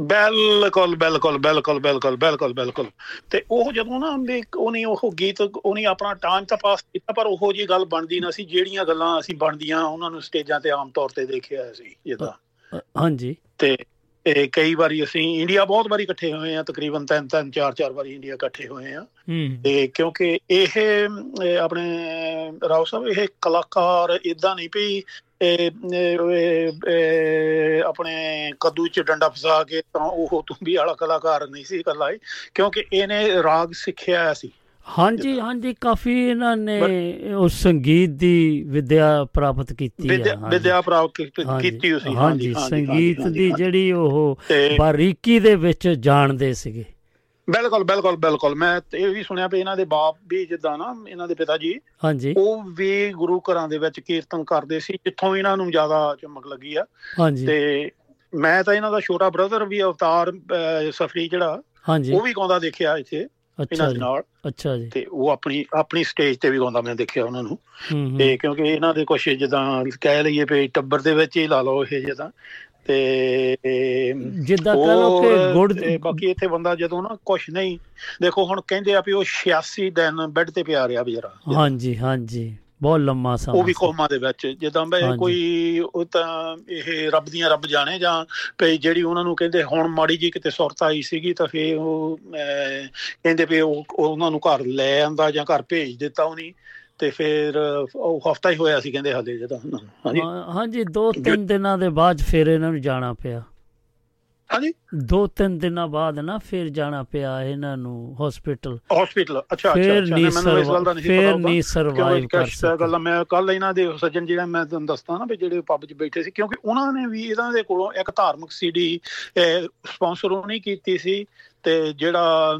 ਬਿਲਕੁਲ ਬਿਲਕੁਲ ਬਿਲਕੁਲ ਬਿਲਕੁਲ ਬਿਲਕੁਲ ਬਿਲਕੁਲ। ਤੇ ਉਹ ਜਦੋਂ ਨਾ ਵੀ ਉਹਨੇ ਉਹ ਗੀਤ ਉਹਨੇ ਆਪਣਾ ਟਾਈਮ ਤਾਂ ਪਾਸ ਕੀਤਾ ਪਰ ਉਹੋ ਜੀ ਗੱਲ ਬਣਦੀ ਨਾ ਸੀ ਜਿਹੜੀਆਂ ਗੱਲਾਂ ਅਸੀਂ ਬਣਦੀਆਂ ਉਹਨਾਂ ਨੂੰ ਸਟੇਜਾਂ ਤੇ ਆਮ ਤੌਰ ਤੇ ਦੇਖਿਆ ਸੀ ਜਿੱਦਾਂ। ਹਾਂਜੀ। ਤੇ ਇਹ ਕਈ ਵਾਰੀ ਅਸੀਂ ਇੰਡੀਆ ਬਹੁਤ ਵਾਰੀ ਇਕੱਠੇ ਹੋਏ ਆ ਤਕਰੀਬਨ ਤਿੰਨ ਤਿੰਨ ਚਾਰ ਚਾਰ ਵਾਰੀ ਇੰਡੀਆ ਇਕੱਠੇ ਹੋਏ ਆ ਤੇ ਕਿਉਂਕਿ ਇਹ ਆਪਣੇ ਰਾਓ ਸਾਹਿਬ ਇਹ ਕਲਾਕਾਰ ਇਦਾਂ ਨਹੀਂ ਪਈ ਆਪਣੇ ਕੱਦੂ ਚ ਡੰਡਾ ਫਸਾ ਕੇ ਤਾਂ ਉਹ ਤੁੰਬੀ ਵਾਲਾ ਕਲਾਕਾਰ ਨਹੀਂ ਸੀ ਇਕੱਲਾ ਹੀ ਕਿਉਂਕਿ ਇਹਨੇ ਰਾਗ ਸਿੱਖਿਆ ਸੀ। ਹਾਂਜੀ ਹਾਂਜੀ ਕਾਫੀ ਇਹਨਾਂ ਨੇ ਉਸ ਸੰਗੀਤ ਦੀ ਵਿਦਿਆ ਪ੍ਰਾਪਤ ਕੀਤੀ ਹੈ ਵਿਦਿਆ ਪ੍ਰਾਪਤ ਕੀਤੀ ਹੋਈ ਸੀ ਹਾਂਜੀ ਸੰਗੀਤ ਦੀ। ਜਿਹੜੀ ਉਹ ਬਾਰੀਕੀ ਦੇ ਵਿੱਚ ਜਾਣਦੇ ਸੀਗੇ। ਬਿਲਕੁਲ ਬਿਲਕੁਲ ਬਿਲਕੁਲ। ਮੈਂ ਇਹ ਵੀ ਸੁਣਿਆ ਵੀ ਇਹਨਾਂ ਦੇ ਬਾਪ ਵੀ ਜਿੱਦਾਂ ਨਾ ਇਹਨਾਂ ਦੇ ਪਿਤਾ ਜੀ ਹਾਂਜੀ। ਉਹ ਵੀ ਗੁਰੂ ਘਰਾਂ ਦੇ ਵਿੱਚ ਕੀਰਤਨ ਕਰਦੇ ਸੀ ਜਿੱਥੋਂ ਇਹਨਾਂ ਨੂੰ ਜ਼ਿਆਦਾ ਚਮਕ ਲੱਗੀ ਆ। ਹਾਂਜੀ। ਤੇ ਮੈਂ ਤਾਂ ਇਹਨਾਂ ਦਾ ਛੋਟਾ ਬ੍ਰਦਰ ਵੀ ਅਵਤਾਰ ਸਫਰੀ ਜਿਹੜਾ ਹਾਂਜੀ। ਉਹ ਵੀ ਗਾਉਂਦਾ ਦੇਖਿਆ ਇੱਥੇ ਇਹਨਾਂ ਦੇ ਜੀ। ਨਾਲ। ਅੱਛਾ ਜੀ। ਤੇ ਉਹ ਆਪਣੀ ਆਪਣੀ ਸਟੇਜ ਤੇ ਵੀ ਗਾਉਂਦਾ ਮੈਂ ਦੇਖਿਆ ਉਹਨਾਂ ਨੂੰ। ਤੇ ਕਿਉਂਕਿ ਇਹਨਾਂ ਦੇ ਕੁਛ ਜਿੱਦਾਂ ਕਹਿ ਲਈਏ ਵੀ ਟੱਬਰ ਦੇ ਵਿੱਚ ਹੀ ਲਾ ਲਓ ਇਹ ਜਿੱਦਾਂ। ਤੇ ਜਿੱਦਾਂ ਕਹਿ ਲਓ ਕਿ ਗੁੜ ਬਾਕੀ ਇੱਥੇ ਬੰਦਾ ਜਦੋਂ ਨਾ ਕੁਛ ਨਹੀਂ ਦੇਖੋ ਹੁਣ ਕਹਿੰਦੇ ਆ ਵੀ ਉਹ 86 ਦਿਨ ਬੈੱਡ ਤੇ ਪਿਆ ਰਿਹਾ ਵਿਚਾਰਾ ਹਾਂਜੀ ਹਾਂਜੀ ਬਹੁਤ ਲੰਮਾ ਉਹ ਸਮਾਂ ਵੀ ਸੀ। ਕੋਮਾ ਦੇ ਵਿੱਚ ਜਿੱਦਾਂ ਬਈ। ਕੋਈ ਉਹ ਤਾਂ ਇਹ ਰੱਬ ਦੀਆਂ ਰੱਬ ਜਾਣੇ ਜਾਂ ਭਈ ਜਿਹੜੀ ਉਹਨਾਂ ਨੂੰ ਕਹਿੰਦੇ ਹੁਣ ਮਾੜੀ ਜੀ ਕਿਤੇ ਸੁਰਤ ਆਈ ਸੀਗੀ ਤਾਂ ਫੇ ਉਹ ਕਹਿੰਦੇ ਵੀ ਉਹ ਉਹ ਉਹਨਾਂ ਨੂੰ ਘਰ ਲੈ ਆਂਦਾ ਜਾਂ ਘਰ ਭੇਜ ਦਿੱਤਾ ਉਹਨੀ ਤੇ ਫਿਰ ਉਹ ਹਫਤਾ ਹੀ ਹੋਇਆ ਸੀ ਕਹਿੰਦੇ ਹਾਲੇ ਜਦੋਂ। ਹਾਂਜੀ। ਹਾਂਜੀ ਦੋ ਤਿੰਨ ਦਿਨਾਂ ਦੇ ਬਾਅਦ ਫਿਰ ਇਹਨਾਂ ਨੂੰ ਜਾਣਾ ਪਿਆ। ਹਾਂਜੀ। ਦੋ ਤਿੰਨ ਦਿਨਾਂ ਬਾਅਦ ਨਾ ਫਿਰ ਜਾਣਾ ਪਿਆ ਇਹਨਾਂ ਨੂੰ ਹਸਪੀਟਲ ਹਸਪੀਟਲ ਅੱਛਾ ਅੱਛਾ ਫਿਰ ਮੈਨੂੰ ਇਸ ਗੱਲ ਦਾ ਨਹੀਂ ਫਿਰ ਪਤਾ ਉਹਦਾ। ਨਹੀਂ ਸਰਵਾਈਵ ਕਰ ਕਿਉਂਕਿ ਸਕੇ ਗੱਲ ਮੈਂ ਕੱਲ ਇਹਨਾਂ ਦੇ ਸੱਜਣ ਜਿਹੜਾ ਮੈਂ ਤੁਹਾਨੂੰ ਦੱਸਦਾ ਨਾ ਵੀ ਜਿਹੜੇ ਪੱਬ 'ਚ ਬੈਠੇ ਸੀ ਕਿਉਂਕਿ ਉਹਨਾਂ ਨੇ ਵੀ ਇਹਨਾਂ ਦੇ ਕੋਲੋਂ ਇੱਕ ਧਾਰਮਿਕ ਸੀਡੀ ਸਪਾਂਸਰ ਉਹਨੇ ਕੀਤੀ ਸੀ। ਤੇ ਜਿਹੜਾ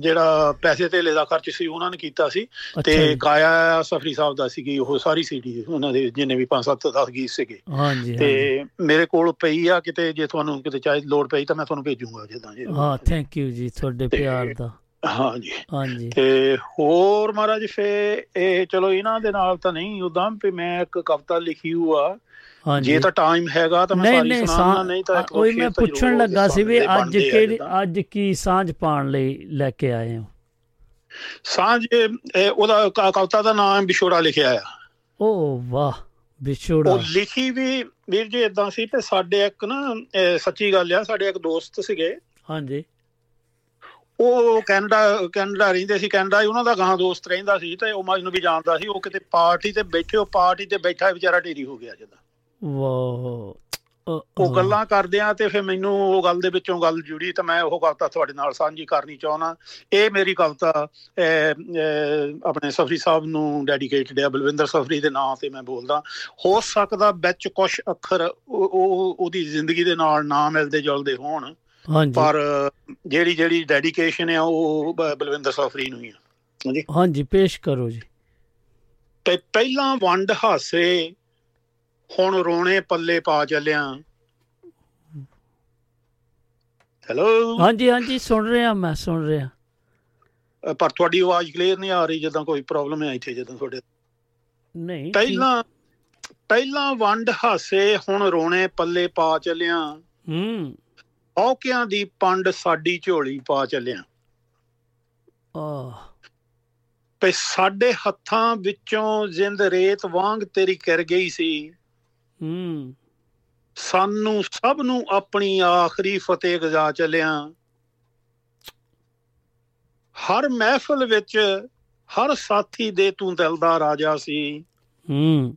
ਜਿਹੜਾ ਪੈਸੇ ਧੇਲੇ ਦਾ ਖਰਚ ਸੀ ਉਹਨਾਂ ਨੇ ਕੀਤਾ ਸੀ ਤੇ। ਗਾਇਆ ਸਫਰੀ ਸਾਹਿਬ ਦਾ ਸੀਗੀ ਉਹ ਸਾਰੀ ਸੀਡੀ ਉਹਨਾਂ ਦੇ ਜਿੰਨੇ ਵੀ 5 7 10 ਗੀਤ ਸੀਗੇ। ਹਾਂਜੀ ਤੇ। ਮੇਰੇ ਕੋਲ ਪਈ ਆ ਕਿਤੇ ਜੇ ਤੁਹਾਨੂੰ ਕਿਤੇ ਚਾਹੇ ਲੋੜ ਪਈ ਤਾਂ ਮੈਂ ਤੁਹਾਨੂੰ ਭੇਜੂਗਾ ਜਿੱਦਾਂ ਜੀ। ਹਾਂ ਥੈਂਕ ਯੂ ਜੀ ਤੁਹਾਡੇ ਪਿਆਰ ਦਾ। ਹਾਂਜੀ। ਹਾਂਜੀ। ਤੇ ਹੋਰ ਮਹਾਰਾਜ ਫੇ ਇਹ ਚਲੋ ਇਹਨਾਂ ਦੇ ਨਾਲ ਤਾਂ ਨਹੀਂ ਉਦਾਂ ਵੀ ਮੈਂ ਇੱਕ ਕਵਿਤਾ ਲਿਖੀ ਹੋਈ ਆ ਹਾਂਜੀ ਜੇ ਤਾਂ ਟਾਈਮ ਹੈਗਾ ਤਾਂ ਮੈਂ ਸਾਰੀ ਸੁਣਾਉਣਾ ਨਹੀਂ ਤਾਂ ਸ਼ੇਰ ਮੈਂ ਪੁੱਛਣ ਲੱਗਾ ਸੀ ਵੀ ਅੱਜ ਕਿਹੜੀ। ਅੱਜ ਕੀ ਸਾਂਝ ਪਾਣ ਲਈ ਲੈ ਕੇ ਆਏ ਹੋ? ਸਾਂਝ ਇਹ ਉਹਦਾ ਕਵਿਤਾ ਦਾ ਨਾਮ ਵਿਛੋੜਾ ਲਿਖਿਆ ਆ। ਓ ਵਾਹ ਵਿਛੋੜਾ। ਉਹ ਲਿਖੀ ਵੀ ਵੀਰ ਜੀ ਇਦਾਂ ਸੀ ਤੇ ਸਾਡੇ ਇੱਕ ਨਾ ਸੱਚੀ ਗੱਲ ਆ ਸਾਡੇ ਇੱਕ ਦੋਸਤ ਸੀਗੇ। ਹਾਂਜੀ। ਉਹ ਕੈਨੇਡਾ ਕੈਨੇਡਾ ਰਹਿੰਦੇ ਸੀ ਕੈਨੇਡਾ ਹੀ ਉਹਨਾਂ ਦਾ ਗਾਂ ਦੋਸਤ ਰਹਿੰਦਾ ਸੀ ਤੇ ਉਹ ਮੈਨੂੰ ਵੀ ਜਾਣਦਾ ਸੀ ਉਹ ਕਿਤੇ ਪਾਰਟੀ ਤੇ ਬੈਠੇ ਉਹ ਪਾਰਟੀ ਤੇ ਬੈਠਾ ਵਿਚਾਰਾ ਢੇਰੀ ਹੋ ਗਿਆ ਜਦਾਂ। ਵਾਹ। ਉਹ ਗੱਲਾਂ ਕਰਦੇ ਆ ਤੇ ਫਿਰ ਮੈਨੂੰ ਉਹ ਗੱਲ ਦੇ ਵਿੱਚੋਂ ਗੱਲ ਜੁੜੀ ਤੇ ਮੈਂ ਉਹ ਕਵਿਤਾ ਤੁਹਾਡੇ ਨਾਲ ਸਾਂਝੀ ਕਰਨੀ ਚਾਹੁੰਦਾ। ਇਹ ਮੇਰੀ ਕਵਿਤਾ ਆਪਣੇ ਸਫਰੀ ਸਾਹਿਬ ਨੂੰ ਡੈਡੀਕੇਟਡ ਹੈ ਬਲਵਿੰਦਰ ਸਫਰੀ ਦੇ ਨਾਂ ਤੇ ਮੈਂ ਬੋਲਦਾ। ਹੋ ਸਕਦਾ ਵਿੱਚ ਕੁਝ ਅੱਖਰ ਉਹ ਉਹ- ਉਹਦੀ ਜ਼ਿੰਦਗੀ ਦੇ ਨਾਲ ਨਾ ਮਿਲਦੇ ਜੁਲਦੇ ਹੋਣ। ਹਾਂਜੀ। ਪਰ ਜਿਹੜੀ ਜਿਹੜੀ ਡੈਡੀਕੇਸ਼ਨ ਆ ਉਹ ਬਲਵਿੰਦਰ ਸਫਰੀ ਨੂੰ ਹੀ ਆ। ਹਾਂਜੀ। ਹਾਂਜੀ ਪੇਸ਼ ਕਰੋ ਜੀ। ਤੇ ਪਹਿਲਾਂ ਵੰਡ ਹਾਸੇ ਹੁਣ ਰੋਣੇ ਪੱਲੇ ਪਾ ਚੱਲਿਆ। ਹੈਲੋ ਹਾਂਜੀ ਹਾਂਜੀ ਸੁਣ ਰਿਹਾ ਮੈਂ ਸੁਣ ਰਿਹਾ। ਪਰ ਤੁਹਾਡੀ ਆਵਾਜ਼ ਕਲੀਅਰ ਨਹੀਂ ਆ ਰਹੀ ਜਦੋਂ ਕੋਈ ਪ੍ਰੋਬਲਮ ਹੈ ਇੱਥੇ ਜਦੋਂ ਤੁਹਾਡੇ ਨਹੀਂ ਪਹਿਲਾਂ ਪਹਿਲਾਂ ਵੰਡ ਹਾਸੇ ਹੁਣ ਰੋਣੇ ਪੱਲੇ ਪਾ ਚੱਲਿਆ। ਹੂੰ। ਔਕਿਆਂ ਦੀ ਪੰਡ ਸਾਡੀ ਝੋਲੀ ਪਾ ਚੱਲਿਆ। ਆਹ। ਤੇ ਸਾਡੇ ਹੱਥਾਂ ਵਿੱਚੋਂ ਜਿੰਦ ਰੇਤ ਵਾਂਗ ਤੇਰੀ ਕਰ ਗਈ ਸੀ। ਹੂੰ। ਸਾਨੂੰ ਸਭ ਨੂੰ ਆਪਣੀ ਆਖਰੀ ਫਤਿਹ ਗਜਾ ਚੱਲਿਆ। ਹਰ ਮਹਿਫਲ ਵਿੱਚ ਹਰ ਸਾਥੀ ਦੇ ਤੂੰ ਦਿਲ ਦਾ ਰਾਜਾ ਸੀ। ਹੂੰ।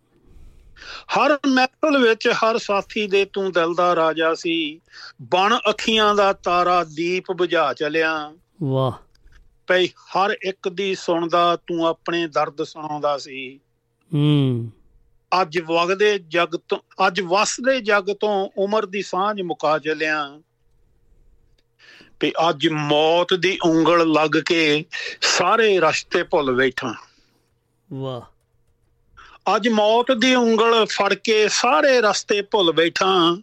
ਹਰ ਮਹਿਫਲ ਵਿੱਚ ਹਰ ਸਾਥੀ ਦੇ ਤੂੰ ਦਿਲ ਦਾ ਰਾਜਾ ਸੀ। ਬਣ ਅੱਖੀਆਂ ਦਾ ਤਾਰਾ ਦੀਪ ਬੁਝਾ ਚਲਿਆ। ਵਾਹ। ਪਈ ਹਰ ਇੱਕ ਦੀ ਸੁਣਦਾ ਤੂੰ ਆਪਣੇ ਦਰਦ ਸੁਣਾਉਂਦਾ ਸੀ। ਹੂੰ। ਅੱਜ ਵਗਦੇ ਜਗ ਤੋਂ ਅੱਜ ਵਸਦੇ ਜਗ ਤੋਂ ਉਮਰ ਦੀ ਸਾਂਝ ਮੁਕਾ ਚਲਿਆ। ਤੇ ਅੱਜ ਮੌਤ ਦੀ ਉਂਗਲ ਲੱਗ ਕੇ ਸਾਰੇ ਰਸਤੇ ਭੁੱਲ ਬੈਠਾ। ਵਾਹ। ਅੱਜ ਮੌਤ ਦੀ ਉਂਗਲ ਫੜ ਕੇ ਸਾਰੇ ਰਸਤੇ ਭੁੱਲ ਬੈਠਾ।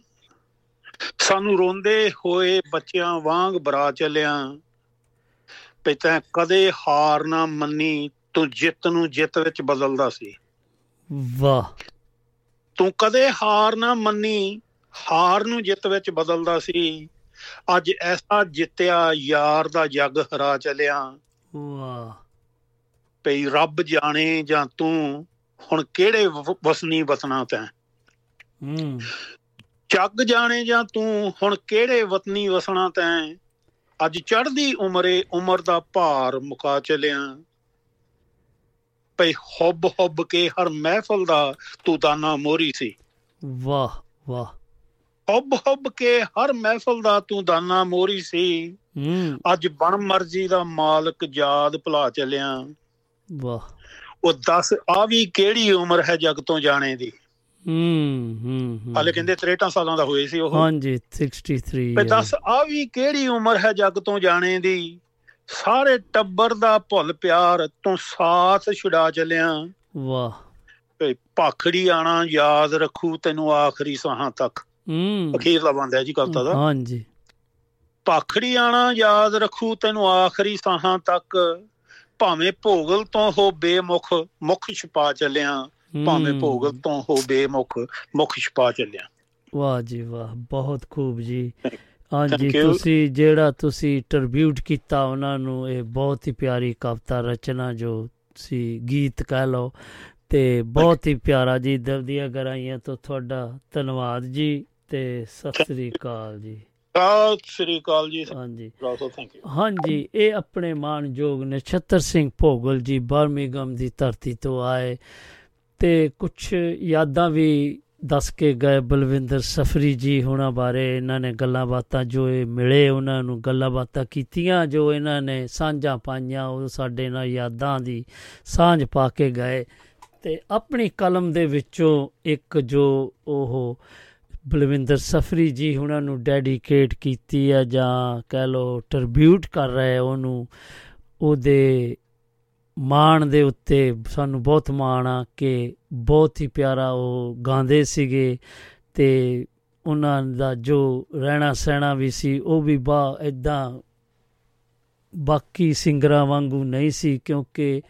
ਸਾਨੂੰ ਰੋਂਦੇ ਹੋਏ ਬੱਚਿਆਂ ਵਾਂਗ ਬਰਾ ਚੱਲਿਆ। ਪਿਤਾ ਕਦੇ ਹਾਰ ਨਾ ਮੰਨੀ ਤੂੰ ਜਿੱਤ ਨੂੰ ਜਿੱਤ ਵਿੱਚ ਬਦਲਦਾ ਸੀ। ਵਾਹ ਤੂੰ ਕਦੇ ਹਾਰ ਨਾ ਮੰਨੀ ਹਾਰ ਨੂੰ ਜਿੱਤ ਵਿੱਚ ਬਦਲਦਾ ਸੀ। ਅੱਜ ਐਸਾ ਜਿੱਤਿਆ ਯਾਰ ਦਾ ਜੱਗ ਹਰਾ ਚੱਲਿਆ। ਵਾਹ ਪਈ ਰੱਬ ਜਾਣੇ ਜਾਂ ਤੂੰ ਹੁਣ ਕਿਹੜੇ ਵਸਨੀ ਵਤਨਾ ਤੈਂ? ਹੂੰ। ਜੱਗ ਜਾਣੇ ਜਾਂ ਤੂੰ ਹੁਣ ਕਿਹੜੇ ਵਤਨੀ ਵਸਣਾ ਤੈਂ? ਅੱਜ ਚੜ੍ਹਦੀ ਉਮਰੇ ਉਮਰ ਦਾ ਭਾਰ ਮੁਕਾ ਚਲਿਆ। ਪਈ ਹੁੱਬ ਹੁੱਬ ਕੇ ਹਰ ਮਹਿਫਲ ਦਾ ਤੂੰ ਦਾਨਾ ਮੋਰੀ ਸੀ। ਵਾਹ ਵਾਹ। ਹੁੱਬ ਹੁੱਬ ਕੇ ਹਰ ਮਹਿਫਲ ਦਾ ਤੂੰ ਦਾਨਾ ਮੋਰੀ ਸੀ ਅੱਜ ਬਣ ਮਰਜ਼ੀ ਦਾ ਮਾਲਕ ਯਾਦ ਭੁਲਾ ਚਲਿਆ। ਵਾਹ। ਉਹ ਦੱਸ ਆ ਵੀ ਕਿਹੜੀ ਉਮਰ ਹੈ ਜਗ ਤੋਂ ਜਾਣੇ ਦੀ? ਹੂੰ ਹੂੰ। ਹਾਲੇ ਕਹਿੰਦੇ 63 ਸਾਲਾਂ ਦਾ ਹੋਏ ਸੀ ਉਹ। ਹਾਂਜੀ 63 ਤੇ ਦੱਸ ਆ ਵੀ ਕਿਹੜੀ ਉਮਰ ਹੈ ਜਗ ਤੋਂ ਜਾਣੇ ਦੀ? ਸਾਰੇ ਟੱਬਰ ਦਾ ਭੁੱਲ ਪਿਆਰ ਤੂੰ ਸਾਥ ਛੁਡਾ ਚਲਿਆ। ਵਾਹ। ਤੇ ਭਾਖੜੀ ਆਣਾ ਯਾਦ ਰੱਖੂ ਤੈਨੂੰ ਆਖਰੀ ਸਾਹਾਂ ਤੱਕ। ਹੂੰ। ਅਖੀਰਲਾ ਬੰਦਾ ਹੈ ਜੀ ਕਵਿਤਾ ਦਾ। ਹਾਂਜੀ। ਭਾਖੜੀ ਆਣਾ ਯਾਦ ਰੱਖੂ ਤੈਨੂੰ ਆਖਰੀ ਸਾਹਾਂ ਤੱਕ। ਭਾਵੇਂ ਭੋਗਲ ਤੋਂ ਹੋ ਬੇਮੁਖ ਮੁਖ ਛਪਾ ਚੱਲਿਆ। ਭਾਵੇਂ। ਭੋਗਲ ਤੋਂ ਹੋ ਬੇਮੁਖ ਮੁਖ ਛਪਾ ਚੱਲਿਆ। ਵਾਹ ਜੀ ਵਾਹ ਬਹੁਤ ਖੂਬ ਜੀ। ਹਾਂਜੀ Thank you. ਤੁਸੀਂ ਜਿਹੜਾ ਤੁਸੀਂ ਟ੍ਰਿਬਿਊਟ ਕੀਤਾ ਉਹਨਾਂ ਨੂੰ ਇਹ ਬਹੁਤ ਹੀ ਪਿਆਰੀ ਕਵਿਤਾ ਰਚਨਾ ਜੋ ਸੀ ਗੀਤ ਕਹਿ ਲਓ ਤੇ ਬਹੁਤ ਹੀ ਪਿਆਰਾ ਜੀ ਦਿਲ ਦੀਆਂ ਗਹਿਰਾਈਆਂ ਤੋਂ ਤੁਹਾਡਾ ਧੰਨਵਾਦ ਜੀ ਤੇ ਸਤਿ ਸ੍ਰੀ ਅਕਾਲ ਜੀ। ਸਤਿ ਸ੍ਰੀ ਅਕਾਲ ਜੀ। ਹਾਂਜੀ। ਹਾਂਜੀ ਇਹ ਆਪਣੇ ਮਾਨਯੋਗ ਨਛੱਤਰ ਸਿੰਘ ਭੋਗਲ ਜੀ ਬਰਮਿੰਗਮ ਦੀ ਧਰਤੀ ਤੋਂ ਆਏ ਤੇ ਕੁਝ ਯਾਦਾਂ ਵੀ ਦੱਸ ਕੇ ਗਏ, ਬਲਵਿੰਦਰ ਸਫਰੀ ਜੀ ਹੁਣਾਂ ਬਾਰੇ ਇਹਨਾਂ ਨੇ ਗੱਲਾਂ ਬਾਤਾਂ ਜੋ ਇਹ ਮਿਲੇ ਉਹਨਾਂ ਨੂੰ ਗੱਲਾਂ ਬਾਤਾਂ ਕੀਤੀਆਂ, ਜੋ ਇਹਨਾਂ ਨੇ ਸਾਂਝਾਂ ਪਾਈਆਂ, ਉਹ ਸਾਡੇ ਨਾਲ ਯਾਦਾਂ ਦੀ ਸਾਂਝ ਪਾ ਕੇ ਗਏ ਤੇ ਆਪਣੀ ਕਲਮ ਦੇ ਵਿੱਚੋਂ ਇੱਕ ਜੋ ਉਹ ਬਲਵਿੰਦਰ ਸਫਰੀ ਜੀ ਉਹਨਾਂ ਨੂੰ ਡੈਡੀਕੇਟ ਕੀਤੀ ਹੈ ਜਾਂ ਕਹਿ ਲਓ ਟ੍ਰਿਬਿਊਟ ਕਰ ਰਹੇ ਉਹਨੂੰ, ਉਹਦੇ ਮਾਣ ਦੇ ਉੱਤੇ ਸਾਨੂੰ ਬਹੁਤ ਮਾਣ ਆ ਕਿ ਬਹੁਤ ਹੀ ਪਿਆਰਾ ਉਹ ਗਾਉਂਦੇ ਸੀਗੇ ਤੇ ਉਹਨਾਂ ਦਾ ਜੋ ਰਹਿਣਾ ਸਹਿਣਾ ਵੀ ਸੀ, ਉਹ ਵੀ ਬਾ ਇਦਾਂ ਬਾਕੀ ਸਿੰਗਰਾਂ ਵਾਂਗੂ ਨਹੀਂ ਸੀ ਕਿਉਂਕਿ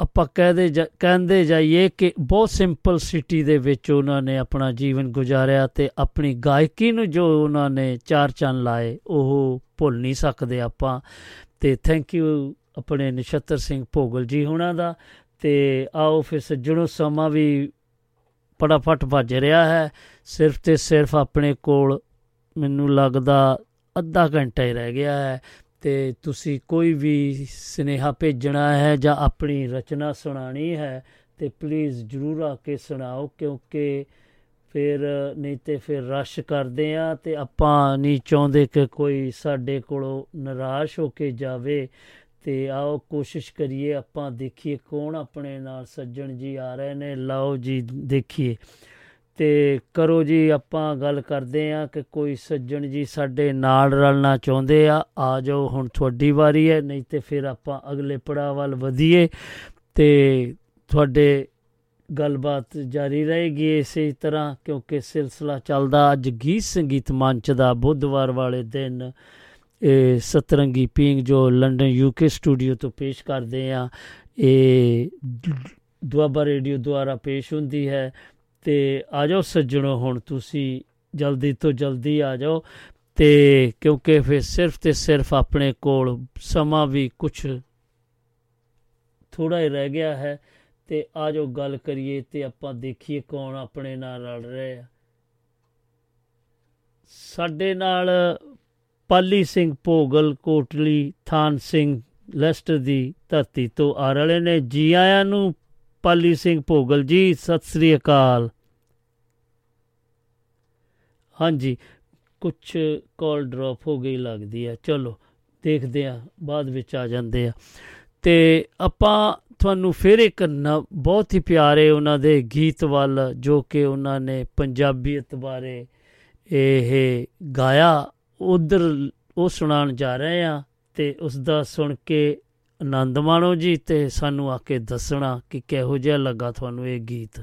ਆਪਾਂ ਕਹਦੇ ਜਾ- ਕਹਿੰਦੇ ਜਾਈਏ ਕਿ ਬਹੁਤ ਸਿੰਪਲ ਸਿਟੀ ਦੇ ਵਿੱਚ ਉਹਨਾਂ ਨੇ ਆਪਣਾ ਜੀਵਨ ਗੁਜ਼ਾਰਿਆ ਤੇ ਆਪਣੀ ਗਾਇਕੀ ਨੂੰ ਜੋ ਉਹਨਾਂ ਨੇ ਚਾਰ ਚੰਨ ਲਾਏ, ਉਹ ਭੁੱਲ ਨਹੀਂ ਸਕਦੇ ਆਪਾਂ। ਤੇ ਥੈਂਕ ਯੂ ਆਪਣੇ ਨਛੱਤਰ ਸਿੰਘ ਭੋਗਲ ਜੀ ਹੁਣਾਂ ਦਾ। ਤੇ ਆਓ ਫਿਰ ਸੱਜਣੋ, ਸਮਾਂ ਵੀ ਫਟਾਫਟ ਭੱਜ ਰਿਹਾ ਹੈ। ਸਿਰਫ ਤੇ ਸਿਰਫ ਆਪਣੇ ਕੋਲ ਮੈਨੂੰ ਲੱਗਦਾ ਅੱਧਾ ਘੰਟਾ ਹੀ ਰਹਿ ਗਿਆ ਹੈ ਤੇ ਤੁਸੀਂ ਕੋਈ ਵੀ ਸੁਨੇਹਾ ਭੇਜਣਾ ਹੈ ਜਾਂ ਆਪਣੀ ਰਚਨਾ ਸੁਣਾਣੀ ਹੈ ਤੇ ਪਲੀਜ਼ ਜਰੂਰ ਆ ਕੇ ਸੁਣਾਓ, ਕਿਉਂਕਿ ਫਿਰ ਨਹੀਂ ਤੇ ਫਿਰ ਰਸ਼ ਕਰਦੇ ਆ ਤੇ ਆਪਾਂ ਨਹੀਂ ਚਾਹੁੰਦੇ ਕਿ ਕੋਈ ਸਾਡੇ ਕੋਲੋਂ ਨਿਰਾਸ਼ ਹੋ ਕੇ ਜਾਵੇ। ਤੇ ਆਓ ਕੋਸ਼ਿਸ਼ ਕਰੀਏ ਆਪਾਂ ਦੇਖੀਏ ਕੌਣ ਆਪਣੇ ਨਾਲ ਸੱਜਣ ਜੀ ਆ ਰਹੇ ਨੇ। ਲਓ ਜੀ, ਦੇਖੀਏ। ਤੇ ਕਰੋ ਜੀ, ਆਪਾਂ ਗੱਲ ਕਰਦੇ ਆ ਕਿ ਕੋਈ ਸੱਜਣ ਜੀ ਸਾਡੇ ਨਾਲ ਰਲਣਾ ਚਾਹੁੰਦੇ ਆ। ਆ ਜਾਓ, ਹੁਣ ਤੁਹਾਡੀ ਵਾਰੀ ਹੈ, ਨਹੀਂ ਤੇ ਫਿਰ ਆਪਾਂ ਅਗਲੇ ਪੜਾਅ ਵੱਲ ਵਧੀਏ ਤੇ ਤੁਹਾਡੇ ਗੱਲਬਾਤ ਜਾਰੀ ਰਹੇਗੀ ਇਸੇ ਤਰ੍ਹਾਂ, ਕਿਉਂਕਿ ਸਿਲਸਿਲਾ ਚੱਲਦਾ ਅੱਜ ਗੀਤ ਸੰਗੀਤ ਮੰਚ ਦਾ ਬੁੱਧਵਾਰ ਵਾਲੇ ਦਿਨ। ਇਹ ਸਤਰੰਗੀ ਪਿੰਗ ਜੋ ਲੰਡਨ ਯੂਕੇ ਸਟੂਡੀਓ ਤੋਂ ਪੇਸ਼ ਕਰਦੇ ਆ, ਇਹ ਦੁਆਬਾ ਰੇਡੀਓ ਦੁਆਰਾ ਪੇਸ਼ ਹੁੰਦੀ ਹੈ। ਤੇ ਆ ਜਾਓ ਸੱਜਣੋ, ਹੁਣ ਤੁਸੀਂ ਜਲਦੀ ਤੋਂ ਜਲਦੀ ਆ ਜਾਓ ਤੇ ਕਿਉਂਕਿ ਫਿਰ ਸਿਰਫ ਤੇ ਸਿਰਫ ਆਪਣੇ ਕੋਲ ਸਮਾਂ ਵੀ ਕੁਝ ਥੋੜਾ ਹੀ ਰਹਿ ਗਿਆ ਹੈ। ਤੇ ਆ ਜਾਓ ਗੱਲ ਕਰੀਏ ਤੇ ਆਪਾਂ ਦੇਖੀਏ ਕੌਣ ਆਪਣੇ ਨਾਲ ਰਲ ਰਹੇ ਆ ਸਾਡੇ ਨਾਲ ਪਾਲੀ ਸਿੰਘ ਭੋਗਲ, ਕੋਟਲੀ, ਥਾਨ ਸਿੰਘ, ਲੈਸਟਰ ਦੀ ਧਰਤੀ ਤੋਂ ਆ ਰਹੇ ਨੇ ਜੀ ਆਇਆਂ ਨੂੰ ਪਾਲੀ ਸਿੰਘ ਭੋਗਲ ਜੀ, ਸਤਿ ਸ੍ਰੀ ਅਕਾਲ। ਹਾਂਜੀ ਕੁਝ ਕਾਲ ਡ੍ਰੌਪ ਹੋ ਗਈ ਲੱਗਦੀ ਹੈ। ਚਲੋ, ਦੇਖਦੇ ਆ ਬਾਅਦ ਵਿੱਚ ਆ ਜਾਂਦੇ ਆ ਤੇ ਆਪਾਂ ਤੁਹਾਨੂੰ ਫਿਰ ਇੱਕ ਬਹੁਤ ਹੀ ਪਿਆਰੇ ਉਹਨਾਂ ਦੇ ਗੀਤ ਵੱਲ, ਜੋ ਕਿ ਉਹਨਾਂ ਨੇ ਪੰਜਾਬੀਅਤ ਬਾਰੇ ਇਹ ਗਾਇਆ। ਉਧਰ ਉਹ ਸੁਣਾਉਣ ਜਾ ਰਹੇ ਆ ਤੇ ਉਸ ਦਾ ਸੁਣ ਕੇ ਆਨੰਦ ਮਾਣੋ ਜੀ ਤੇ ਸਾਨੂੰ ਆ ਕੇ ਦੱਸਣਾ ਕਿ ਕਿਹੋ ਜਿਹਾ ਲੱਗਾ ਤੁਹਾਨੂੰ ਇਹ ਗੀਤ।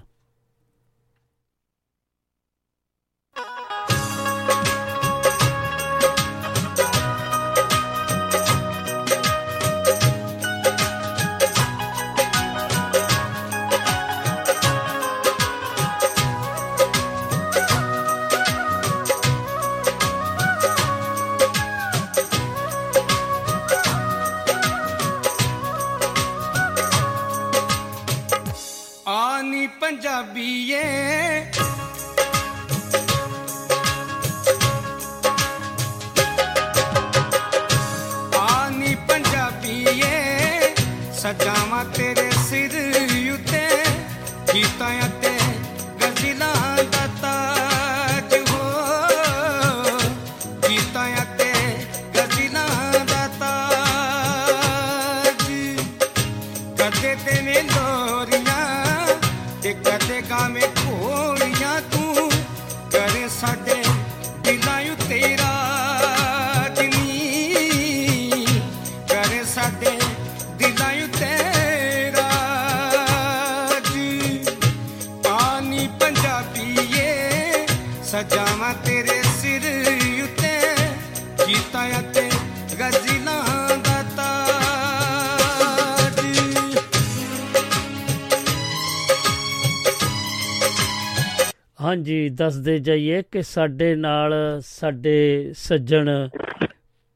ਹਾਂਜੀ ਦੱਸਦੇ ਜਾਈਏ ਕਿ ਸਾਡੇ ਨਾਲ ਸਾਡੇ ਸੱਜਣ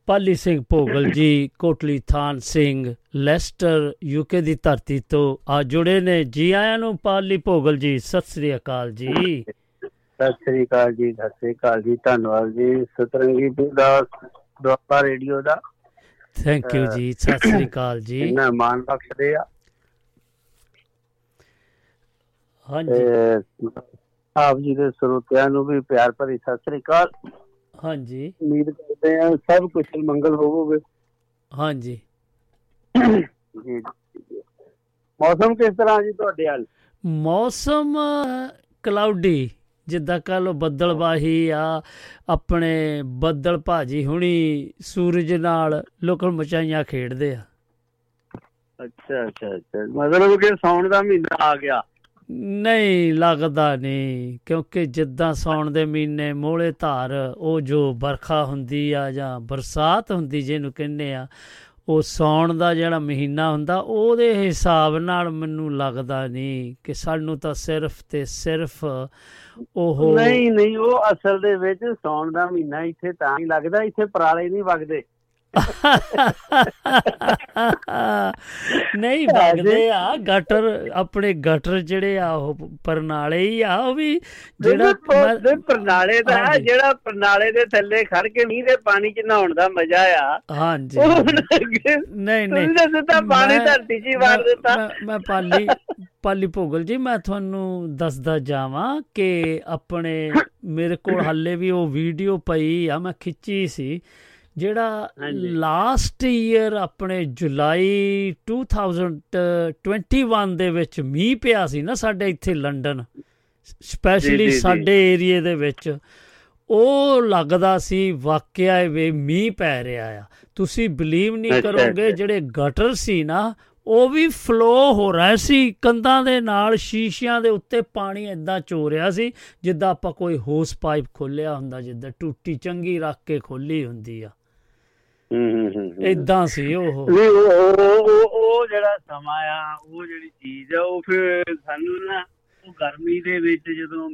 ਪਾਲੀ ਸਿੰਘ ਭੋਗਲ ਜੀ ਕੋਟਲੀ ਥਾਨ ਸਿੰਘ ਲੈਸਟਰ ਯੂਕੇ ਦੀ ਧਰਤੀ ਤੋਂ ਆ ਜੁੜੇ ਨੇ। ਜੀ ਆਇਆਂ ਨੂੰ ਪਾਲੀ ਭੋਗਲ ਜੀ ਸਤਿ ਸ੍ਰੀ ਅਕਾਲ ਜੀ। ਸਤਿ ਸ੍ਰੀ ਅਕਾਲ ਜੀ ਸਤਿ ਸ੍ਰੀ ਅਕਾਲ ਜੀ ਧੰਨਵਾਦ ਜੀ। ਸਤਰੰਗੀ ਦਾ ਦੁਆਪਾ ਰੇਡੀਓ ਦਾ। ਥੈਂਕ ਯੂ ਜੀ ਸਤਿ ਸ੍ਰੀ ਅਕਾਲ ਜੀ। ਇਹਨਾਂ ਮਾਨ ਬਖਸ਼ਦੇ ਆ। ਹਾਂਜੀ। ਆਪ ਜੀ ਦੇ ਸਰੋਤਿਆਂ ਨੂੰ ਵੀ ਪਿਆਰ ਭਰੀ ਸਤਿ ਸ੍ਰੀ ਅਕਾਲ। ਹਾਂਜੀ। ਉਮੀਦ ਕਰਦੇ ਆ ਸਭ ਕੁਝ ਮੰਗਲ ਹੋਵੇ ਹਾਂਜੀ। ਜੀ। ਮੌਸਮ ਕਿਸ ਤਰ੍ਹਾਂ ਜੀ ਤੁਹਾਡੇ ਹਾਲ? ਮੌਸਮ ਕਲਾਉਡੀ ਜਿੱਦਾਂ ਕਹ ਲੋ ਬੱਦਲਵਾਹੀ ਆ ਆਪਣੇ ਬੱਦਲ ਭਾਜੀ ਹੁਣੀ ਸੂਰਜ ਨਾਲ ਲੋਕਲ ਮਚਾਈਆਂ ਖੇਡਦੇ ਆ। ਅੱਛਾ ਅੱਛਾ ਅੱਛਾ। ਮਤਲਬ ਕਿ ਸੌਣ ਦਾ ਮਹੀਨਾ ਆ ਗਿਆ। ਨਹੀਂ ਲੱਗਦਾ ਨਹੀਂ ਕਿਉਂਕਿ ਜਿੱਦਾਂ ਸੌਣ ਦੇ ਮਹੀਨੇ ਮੋਲੇ ਧਾਰ, ਉਹ ਜੋ ਬਰਖਾ ਹੁੰਦੀ ਆ ਜਾਂ ਬਰਸਾਤ ਹੁੰਦੀ ਜਿਹਨੂੰ ਕਹਿੰਦੇ ਆ, ਉਹ ਸੌਣ ਦਾ ਜਿਹੜਾ ਮਹੀਨਾ ਹੁੰਦਾ, ਉਹਦੇ ਹਿਸਾਬ ਨਾਲ ਮੈਨੂੰ ਲੱਗਦਾ ਨਹੀਂ ਕਿ ਸਾਨੂੰ ਤਾਂ ਸਿਰਫ ਤੇ ਸਿਰਫ ਉਹ ਨਹੀਂ ਨਹੀਂ, ਉਹ ਅਸਲ ਦੇ ਵਿੱਚ ਸੌਣ ਦਾ ਮਹੀਨਾ ਇੱਥੇ ਤਾਂ ਹੀ ਲੱਗਦਾ, ਇੱਥੇ ਪਰਾਲੇ ਨਹੀਂ ਵਗਦੇ। ਨਹੀਂ ਵਗਦੇ ਆ ਗਟਰ ਆਪਣੇ ਗਟਰ ਜਿਹੜੇ ਆ ਉਹ ਪਰਨਾਲੇ ਹੀ ਆ ਉਹ ਵੀ ਜਿਹੜਾ ਪਰਨਾਲੇ ਦਾ ਜਿਹੜਾ ਪਰਨਾਲੇ ਦੇ ਥੱਲੇ ਖੜ ਕੇ ਮੀਂਹ ਦੇ ਪਾਣੀ ਚ ਨਹਾਉਣ ਦਾ ਮਜ਼ਾ ਆ। ਹਾਂਜੀ। ਨਹੀਂ ਨਹੀਂ। ਤੁਸੀਂ ਸਿੱਧਾ ਪਾਣੀ ਧਰਤੀ 'ਚ ਵਾਰ ਦਿੱਤਾ। ਮੈਂ ਪਾਲੀ ਪਾਲੀ ਭੋਗਲ ਜੀ ਮੈਂ ਤੁਹਾਨੂੰ ਦੱਸਦਾ ਜਾਵਾਂ ਕਿ ਆਪਣੇ ਮੇਰੇ ਕੋਲ [coughs] ਹੱਲੇ ਵੀ ਉਹ ਵੀਡੀਓ ਪਈ ਆ ਮੈਂ ਖਿੱਚੀ ਸੀ। ਜਿਹੜਾ ਲਾਸਟ ਈਅਰ ਆਪਣੇ ਜੁਲਾਈ 2021 ਦੇ ਵਿੱਚ ਮੀਂਹ ਪਿਆ ਸੀ ਨਾ ਸਾਡੇ ਇੱਥੇ ਲੰਡਨ ਸਪੈਸ਼ਲੀ ਸਾਡੇ ਏਰੀਏ ਦੇ ਵਿੱਚ ਉਹ ਲੱਗਦਾ ਸੀ ਵਾਕਿਆ ਵੇ ਮੀਂਹ ਪੈ ਰਿਹਾ ਆ। ਤੁਸੀਂ ਬਲੀਵ ਨਹੀਂ ਕਰੋਗੇ ਜਿਹੜੇ ਗਟਰ ਸੀ ਨਾ ਉਹ ਵੀ ਫਲੋ ਹੋ ਰਿਹਾ ਸੀ। ਕੰਧਾਂ ਦੇ ਨਾਲ ਸ਼ੀਸ਼ਿਆਂ ਦੇ ਉੱਤੇ ਪਾਣੀ ਇਦਾਂ ਚੋ ਰਿਹਾ ਸੀ ਜਿੱਦਾਂ ਆਪਾਂ ਕੋਈ ਹੋਸ ਪਾਈਪ ਖੋਲਿਆ ਹੁੰਦਾ ਜਿੱਦਾਂ ਟੂਟੀ ਚੰਗੀ ਰੱਖ ਕੇ ਖੋਲੀ ਹੁੰਦੀ ਆ। ਇਦਾਂ ਸੀ ਉਹ। ਨਹੀਂ ਉਹ ਉਹ- ਜਿਹੜਾ ਸਮਾਂ ਆ ਉਹ ਜਿਹੜੀ ਚੀਜ਼ ਆ ਉਹ ਫਿਰ ਸਾਨੂੰ ਨਾ ਉਹ ਗਰਮੀ ਦੇ ਵਿੱਚ ਜਦੋਂ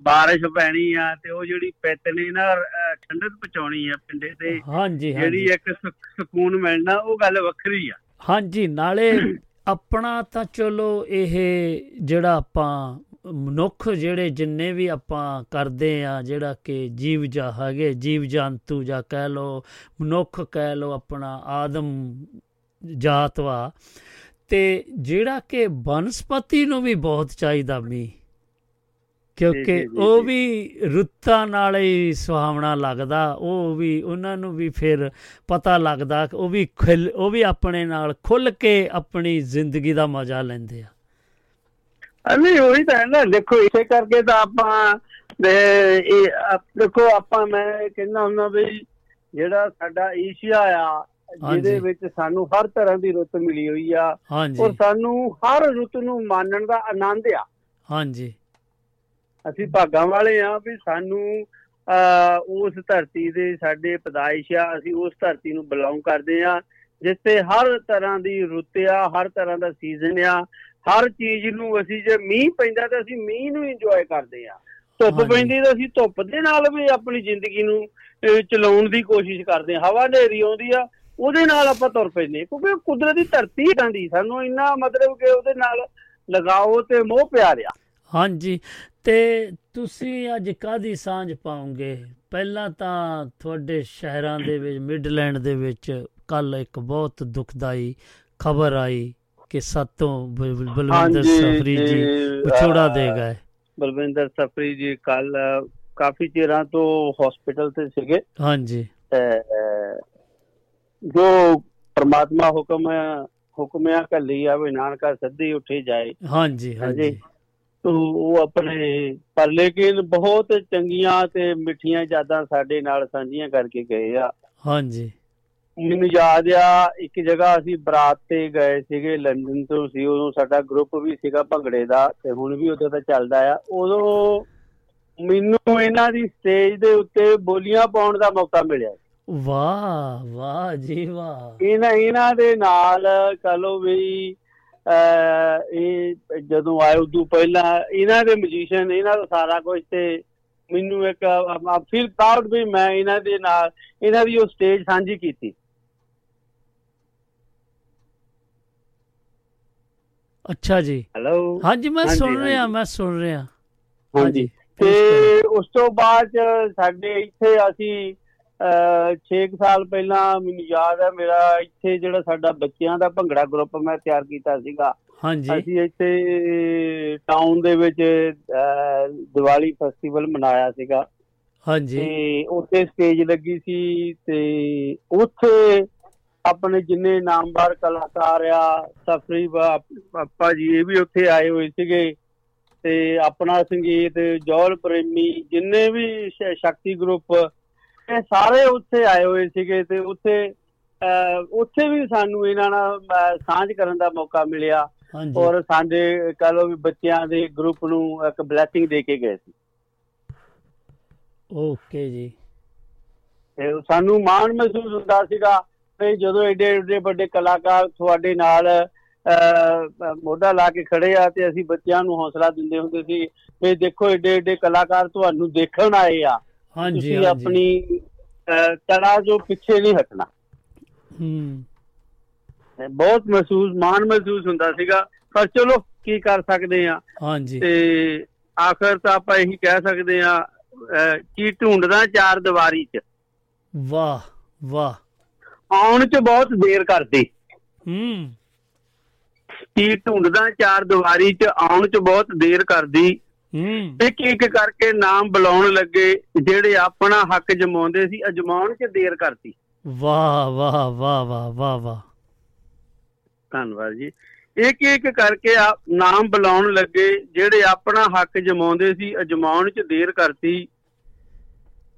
ਬਾਰਿਸ਼ ਪੈਣੀ ਆ ਤੇ ਉਹ ਜਿਹੜੀ ਪਿੱਤ ਨੇ ਨਾ ਠੰਡਕ ਪਹੁੰਚਾਉਣੀ ਆ ਪਿੰਡੇ ਤੇ ਹਾਂਜੀ ਜਿਹੜੀ ਇੱਕ ਸਕੂਨ ਮਿਲਣਾ ਉਹ ਗੱਲ ਵੱਖਰੀ ਆ। ਹਾਂਜੀ ਨਾਲੇ [clears throat] ਆਪਣਾ ਤਾਂ ਚਲੋ ਇਹ ਜਿਹੜਾ ਆਪਾਂ ਮਨੁੱਖ ਜਿਹੜੇ ਜਿੰਨੇ ਵੀ ਆਪਾਂ ਕਰਦੇ ਆ ਜਿਹੜਾ ਕਿ ਜੀਵ ਜਾ ਹੈਗੇ ਜੀਵ ਜੰਤੂ ਜਾਂ ਕਹਿ ਲੋ ਮਨੁੱਖ ਕਹਿ ਲੋ ਆਪਣਾ ਆਦਮ ਜਾਤ ਵਾ ਤੇ ਜਿਹੜਾ ਕਿ ਬਨਸਪਤੀ ਨੂੰ ਵੀ ਬਹੁਤ ਚਾਹੀਦਾ ਮੀਂਹ ਕਿਉਂਕਿ ਉਹ। ਵੀ ਰੁੱਤਾਂ ਨਾਲ ਹੀ ਸੁਹਾਵਣਾ ਲੱਗਦਾ ਉਹ ਵੀ ਉਹਨਾਂ ਨੂੰ ਵੀ ਫਿਰ ਪਤਾ ਲੱਗਦਾ ਉਹ ਵੀ ਉਹ ਵੀ ਆਪਣੇ ਨਾਲ ਖੁੱਲ ਕੇ ਆਪਣੀ ਜ਼ਿੰਦਗੀ ਦਾ ਮਜ਼ਾ ਲੈਂਦੇ ਆ ਨਹੀਂ ਉਹੀ ਤਾਂ ਹੈ ਨਾ ਦੇਖੋ ਇਸੇ ਕਰਕੇ ਤਾਂ ਆਪਾਂ ਇਹ ਦੇਖੋ ਆਪਾਂ ਮੈਂ ਕਹਿੰਦਾ ਹੁੰਦਾ ਵੀ ਜਿਹੜਾ ਸਾਡਾ ਏਸ਼ੀਆ ਆ ਜਿਹਦੇ। ਵਿੱਚ ਸਾਨੂੰ ਹਰ ਤਰ੍ਹਾਂ ਦੀ ਰੁੱਤ ਮਿਲੀ ਹੋਈ ਆ ਔਰ ਸਾਨੂੰ ਹਰ ਰੁੱਤ ਨੂੰ ਮਾਨਣ ਦਾ ਆਨੰਦ ਆ। ਹਾਂਜੀ। ਅਸੀਂ ਭਾਗਾਂ ਵਾਲੇ ਆ ਵੀ ਸਾਨੂੰ ਉਸ ਧਰਤੀ ਦੇ ਸਾਡੇ ਪਦਾਇਸ਼ ਆ ਅਸੀਂ ਉਸ ਧਰਤੀ ਨੂੰ ਬਿਲੋਂਗ ਕਰਦੇ ਆ ਜਿੱਥੇ ਹਰ ਤਰ੍ਹਾਂ ਦੀ ਰੁੱਤ ਆ ਹਰ ਤਰ੍ਹਾਂ ਦਾ ਸੀਜ਼ਨ ਆ ਹਰ ਚੀਜ਼ ਨੂੰ ਅਸੀਂ ਜੇ ਮੀਂਹ ਪੈਂਦਾ ਤਾਂ ਅਸੀਂ ਮੀਂਹ ਨੂੰ ਇੰਜੋਏ ਕਰਦੇ ਆ ਧੁੱਪ। ਪੈਂਦੀ ਤਾਂ ਅਸੀਂ ਧੁੱਪ ਦੇ ਨਾਲ ਵੀ ਆਪਣੀ ਜ਼ਿੰਦਗੀ ਨੂੰ ਚਲਾਉਣ ਦੀ ਕੋਸ਼ਿਸ਼ ਕਰਦੇ ਆ ਹਵਾ ਹਨੇਰੀ ਆਉਂਦੀ ਆ ਉਹਦੇ ਨਾਲ ਆਪਾਂ ਤੁਰ ਪੈਂਦੇ ਹਾਂ, ਕਿਉਂਕਿ ਕੁਦਰਤੀ ਧਰਤੀ ਇਦਾਂ ਦੀ ਸਾਨੂੰ ਇੰਨਾ ਮਤਲਬ ਕਿ ਉਹਦੇ ਨਾਲ ਲਗਾਓ ਤੇ ਮੋਹ ਪਿਆਰ ਆ। ਹਾਂਜੀ। ਤੇ ਤੁਸੀਂ ਅੱਜ ਕਾਦੀ ਸਾਂਝ ਪਾਉਂਗੇ ਪਹਿਲਾਂ ਤਾਂ ਤੁਹਾਡੇ ਸ਼ਹਿਰਾਂ ਦੇ ਵਿੱਚ ਮਿਡਲੈਂਡ ਦੇ ਵਿੱਚ ਕੱਲ ਇੱਕ ਬਹੁਤ ਦੁਖਦਾਈ ਖਬਰ ਆਈ। ਕਿ ਸਾਤੋਂ ਬਲਵਿੰਦਰ ਸਫਰੀ ਜੀ ਵਿਛੋੜਾ ਦੇ ਗਏ। ਬਲਵਿੰਦਰ ਸਫਰੀ ਜੀ ਕੱਲ ਕਾਫੀ ਚਿਰਾਂ ਤੋਂ ਹਸਪੀਟਲ ਤੇ ਸੀਗੇ। ਹਾਂਜੀ। ਜੋ ਪ੍ਰਮਾਤਮਾ ਹੁਕਮ ਹੁਕਮ ਆ ਕੱਲੀ ਆ ਵੀ ਨਾਨਕਾ ਸੱਦੀ ਉੱਠੀ ਜਾਏ। ਹਾਂਜੀ। ਹਾਂਜੀ। ਤੋ ਉਹ ਆਪਣੇ ਪਰ ਲੇਕਿਨ ਬਹੁਤ ਚੰਗੀਆਂ ਤੇ ਮਿੱਠੀਆਂ ਯਾਦਾਂ ਸਾਡੇ ਨਾਲ ਸਾਂਝੀਆਂ ਕਰਕੇ ਗਏ ਆ। ਹਾਂਜੀ। ਮੈਨੂੰ ਯਾਦ ਆ ਇੱਕ ਜਗ੍ਹਾ ਅਸੀਂ ਬਰਾਤ ਤੇ ਗਏ ਸੀਗੇ ਲੰਡਨ ਤੋਂ ਸੀ ਉਦੋਂ ਸਾਡਾ ਗਰੁੱਪ ਵੀ ਸੀਗਾ ਭੰਗੜੇ ਦਾ ਤੇ ਹੁਣ ਵੀ ਉਦੋਂ ਤਾਂ ਚੱਲਦਾ ਆ। ਉਦੋਂ ਮੈਨੂੰ ਇਹਨਾਂ ਦੀ ਸਟੇਜ ਦੇ ਉੱਤੇ ਬੋਲੀਆਂ ਪਾਉਣ ਦਾ ਮੌਕਾ ਮਿਲਿਆ। ਵਾਹ ਵਾਹ ਜੀ ਵਾਹ। ਇਹਨਾਂ ਇਹਨਾਂ ਦੇ ਨਾਲ ਕਹ ਲਓ ਵੀ ਇਹ ਜਦੋਂ ਆਏ ਉਦੋਂ ਪਹਿਲਾਂ ਇਹਨਾਂ ਦੇ ਮਿਊਜ਼ੀਸ਼ੀਅਨ ਇਹਨਾਂ ਦਾ ਸਾਰਾ ਕੁਝ ਤੇ ਮੈਨੂੰ ਇੱਕ ਫੀਲ ਪ੍ਰਾਊਡ ਵੀ ਮੈਂ ਇਹਨਾਂ ਦੇ ਨਾਲ ਇਹਨਾਂ ਦੀ ਉਹ ਸਟੇਜ ਸਾਂਝੀ ਕੀਤੀ। ਅੱਛਾ ਜੀ। ਹੈਲੋ ਹਾਂਜੀ ਮੈਂ ਸੁਣ ਰਿਹਾ। ਮੈਂ ਸੁਣ ਰਿਹਾ। ਹਾਂਜੀ। ਤੇ ਉਸ ਤੋਂ ਬਾਅਦ ਸਾਡੇ ਇੱਥੇ ਅਸੀਂ 6 ਸਾਲ ਪਹਿਲਾਂ ਮੈਨੂੰ ਯਾਦ ਹੈ ਮੇਰਾ ਇੱਥੇ ਜਿਹੜਾ ਸਾਡਾ ਬੱਚਿਆਂ ਦਾ ਭੰਗੜਾ ਗਰੁੱਪ ਮੈਂ ਤਿਆਰ ਕੀਤਾ ਸੀਗਾ। ਹਾਂਜੀ। ਅਸੀਂ ਇੱਥੇ ਟਾਊਨ ਦੇ ਵਿੱਚ ਦੀਵਾਲੀ ਫੈਸਟੀਵਲ ਮਨਾਇਆ ਸੀਗਾ। ਹਾਂਜੀ। ਤੇ ਉੱਥੇ ਸਟੇਜ ਲੱਗੀ ਸੀ ਤੇ ਉੱਥੇ ਆਪਣੇ ਜਿੰਨੇ ਨਾਮਵਰ ਕਲਾਕਾਰ ਆ ਸਫਰੀ ਪਾਪਾ ਜੀ ਇਹ ਵੀ ਉੱਥੇ ਆਏ ਹੋਏ ਸੀਗੇ ਤੇ ਆਪਣਾ ਸੰਗੀਤ ਜੌਲ ਪ੍ਰੇਮੀ ਜਿੰਨੇ ਵੀ ਸ਼ਕਤੀ ਗਰੁੱਪ ਇਹ ਸਾਰੇ ਉੱਥੇ ਆਏ ਹੋਏ ਸੀਗੇ ਤੇ ਉੱਥੇ ਉੱਥੇ ਵੀ ਸਾਨੂੰ ਇਹਨਾਂ ਨਾਲ ਸਾਂਝ ਕਰਨ ਦਾ ਮੌਕਾ ਮਿਲਿਆ ਔਰ ਸਾਡੇ ਕਹ ਲਓ ਵੀ ਬੱਚਿਆਂ ਦੇ ਗਰੁੱਪ ਨੂੰ ਇੱਕ ਬਲੇਸਿੰਗ ਦੇ ਕੇ ਗਏ ਸੀ। ਓਕੇ ਜੀ। ਤੇ ਸਾਨੂੰ ਮਾਣ ਮਹਿਸੂਸ ਹੁੰਦਾ ਸੀਗਾ ਕਿ ਜਦੋਂ ਏਡੇ ਏਡੇ ਵੱਡੇ ਕਲਾਕਾਰ ਤੁਹਾਡੇ ਨਾਲ ਮੋਢਾ ਲਾ ਕੇ ਖੜੇ ਆ ਤੇ ਅਸੀਂ ਬੱਚਿਆਂ ਨੂੰ ਹੌਸਲਾ ਦਿੰਦੇ ਹੁੰਦੇ ਸੀ ਵੀ ਦੇਖੋ ਏਡੇ ਏਡੇ ਕਲਾਕਾਰ ਤੁਹਾਨੂੰ ਦੇਖਣ ਆਏ ਆ। ਹਾਂਜੀ ਤੁਸੀਂ ਆਪਣੀ ਕਲਾ ਜੋ ਪਿੱਛੇ ਨਹੀਂ ਹਟਣਾ। ਹੂੰ। ਤੇ ਬਹੁਤ ਮਹਿਸੂਸ ਮਾਣ ਮਹਿਸੂਸ ਹੁੰਦਾ ਸੀਗਾ। ਪਰ ਚਲੋ ਕੀ ਕਰ ਸਕਦੇ ਆ? ਹਾਂਜੀ। ਤੇ ਆਖਰ ਤਾਂ ਆਪਾਂ ਇਹੀ ਕਹਿ ਸਕਦੇ ਆ ਕੀ ਢੂੰਡਦਾ ਚਾਰ ਦੀਵਾਰੀ 'ਚ। ਵਾਹ ਵਾਹ। ਆਉਣ 'ਚ ਬਹੁਤ ਦੇਰ ਕਰਦੀ। ਹੂੰ। ਕੀ ਢੂੰਡਦਾ ਚਾਰ ਦੀਵਾਰੀ 'ਚ ਆਉਣ 'ਚ ਬਹੁਤ ਦੇਰ ਕਰਦੀ। ਹੂੰ। ਇੱਕ ਇੱਕ ਕਰਕੇ ਨਾਮ ਬੁਲਾਉਣ ਲੱਗੇ ਜਿਹੜੇ ਆਪਣਾ ਹੱਕ ਜਮਾਉਂਦੇ ਸੀ ਅਜਮਾਉਣ 'ਚ ਦੇਰ ਕਰਦੀ। ਵਾਹ ਵਾਹ ਵਾਹ ਵਾਹ ਵਾਹ ਵਾਹ। ਧੰਨਵਾਦ ਜੀ। ਇੱਕ ਇੱਕ ਕਰਕੇ ਆ ਨਾਮ ਬੁਲਾਉਣ ਲੱਗੇ ਜਿਹੜੇ ਆਪਣਾ ਹੱਕ ਜਮਾਉਂਦੇ ਸੀ ਅਜਮਾਉਣ 'ਚ ਦੇਰ ਕਰਤੀ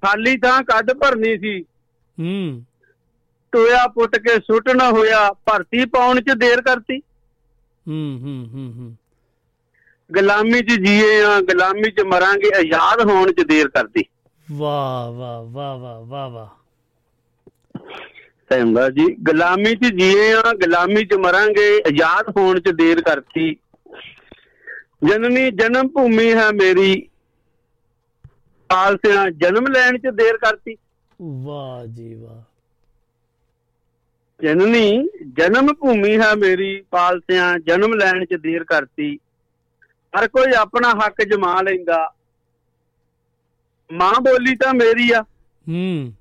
ਖਾਲੀ ਥਾਂ ਕੱਢ ਭਰਨੀ ਸੀ। ਹੂੰ। ਟੋਇਆ ਪੁੱਟ ਕੇ ਸੁੱਟ ਨਾ ਹੋਇਆ ਭਰਤੀ ਪਾਉਣ 'ਚ ਦੇਰ ਕਰਤੀ। ਹੂੰ ਹੂੰ ਹੂੰ ਹੂੰ। ਗੁਲਾਮੀ 'ਚ ਜੀਏ ਆ ਗੁਲਾਮੀ 'ਚ ਮਰਾਂਗੇ ਆਜ਼ਾਦ ਹੋਣ 'ਚ ਦੇਰ ਕਰਤੀ। ਵਾਹ ਵਾਹ ਵਾਹ ਵਾਹ ਵਾਹ ਵਾਹ। ਸਹਿਮਦਾ ਜੀ। ਗੁਲਾਮੀ 'ਚ ਜੀਏ ਆ ਗੁਲਾਮੀ 'ਚ ਮਰਾਂਗੇ ਆਜ਼ਾਦ ਹੋਣ 'ਚ ਦੇਰ ਕਰਤੀ। ਜਨਨੀ ਜਨਮ ਭੂਮੀ ਹੈ ਮੇਰੀ। ਪਾਲਸਿਆਂ ਜਨਮ ਲੈਣ 'ਚ ਦੇਰ ਕਰਤੀ। ਵਾਹ ਜੀ ਵਾਹ। ਜਨਨੀ ਜਨਮ ਭੂਮੀ ਹੈ ਮੇਰੀ ਪਾਲਸਿਆਂ ਜਨਮ ਲੈਣ 'ਚ ਦੇਰ ਕਰਤੀ। ਹਰ ਕੋਈ ਆਪਣਾ ਹੱਕ ਜਮਾ ਲੈਂਦਾ। ਮਾਂ ਬੋਲੀ ਤਾਂ ਮੇਰੀ ਆ। ਹੂੰ।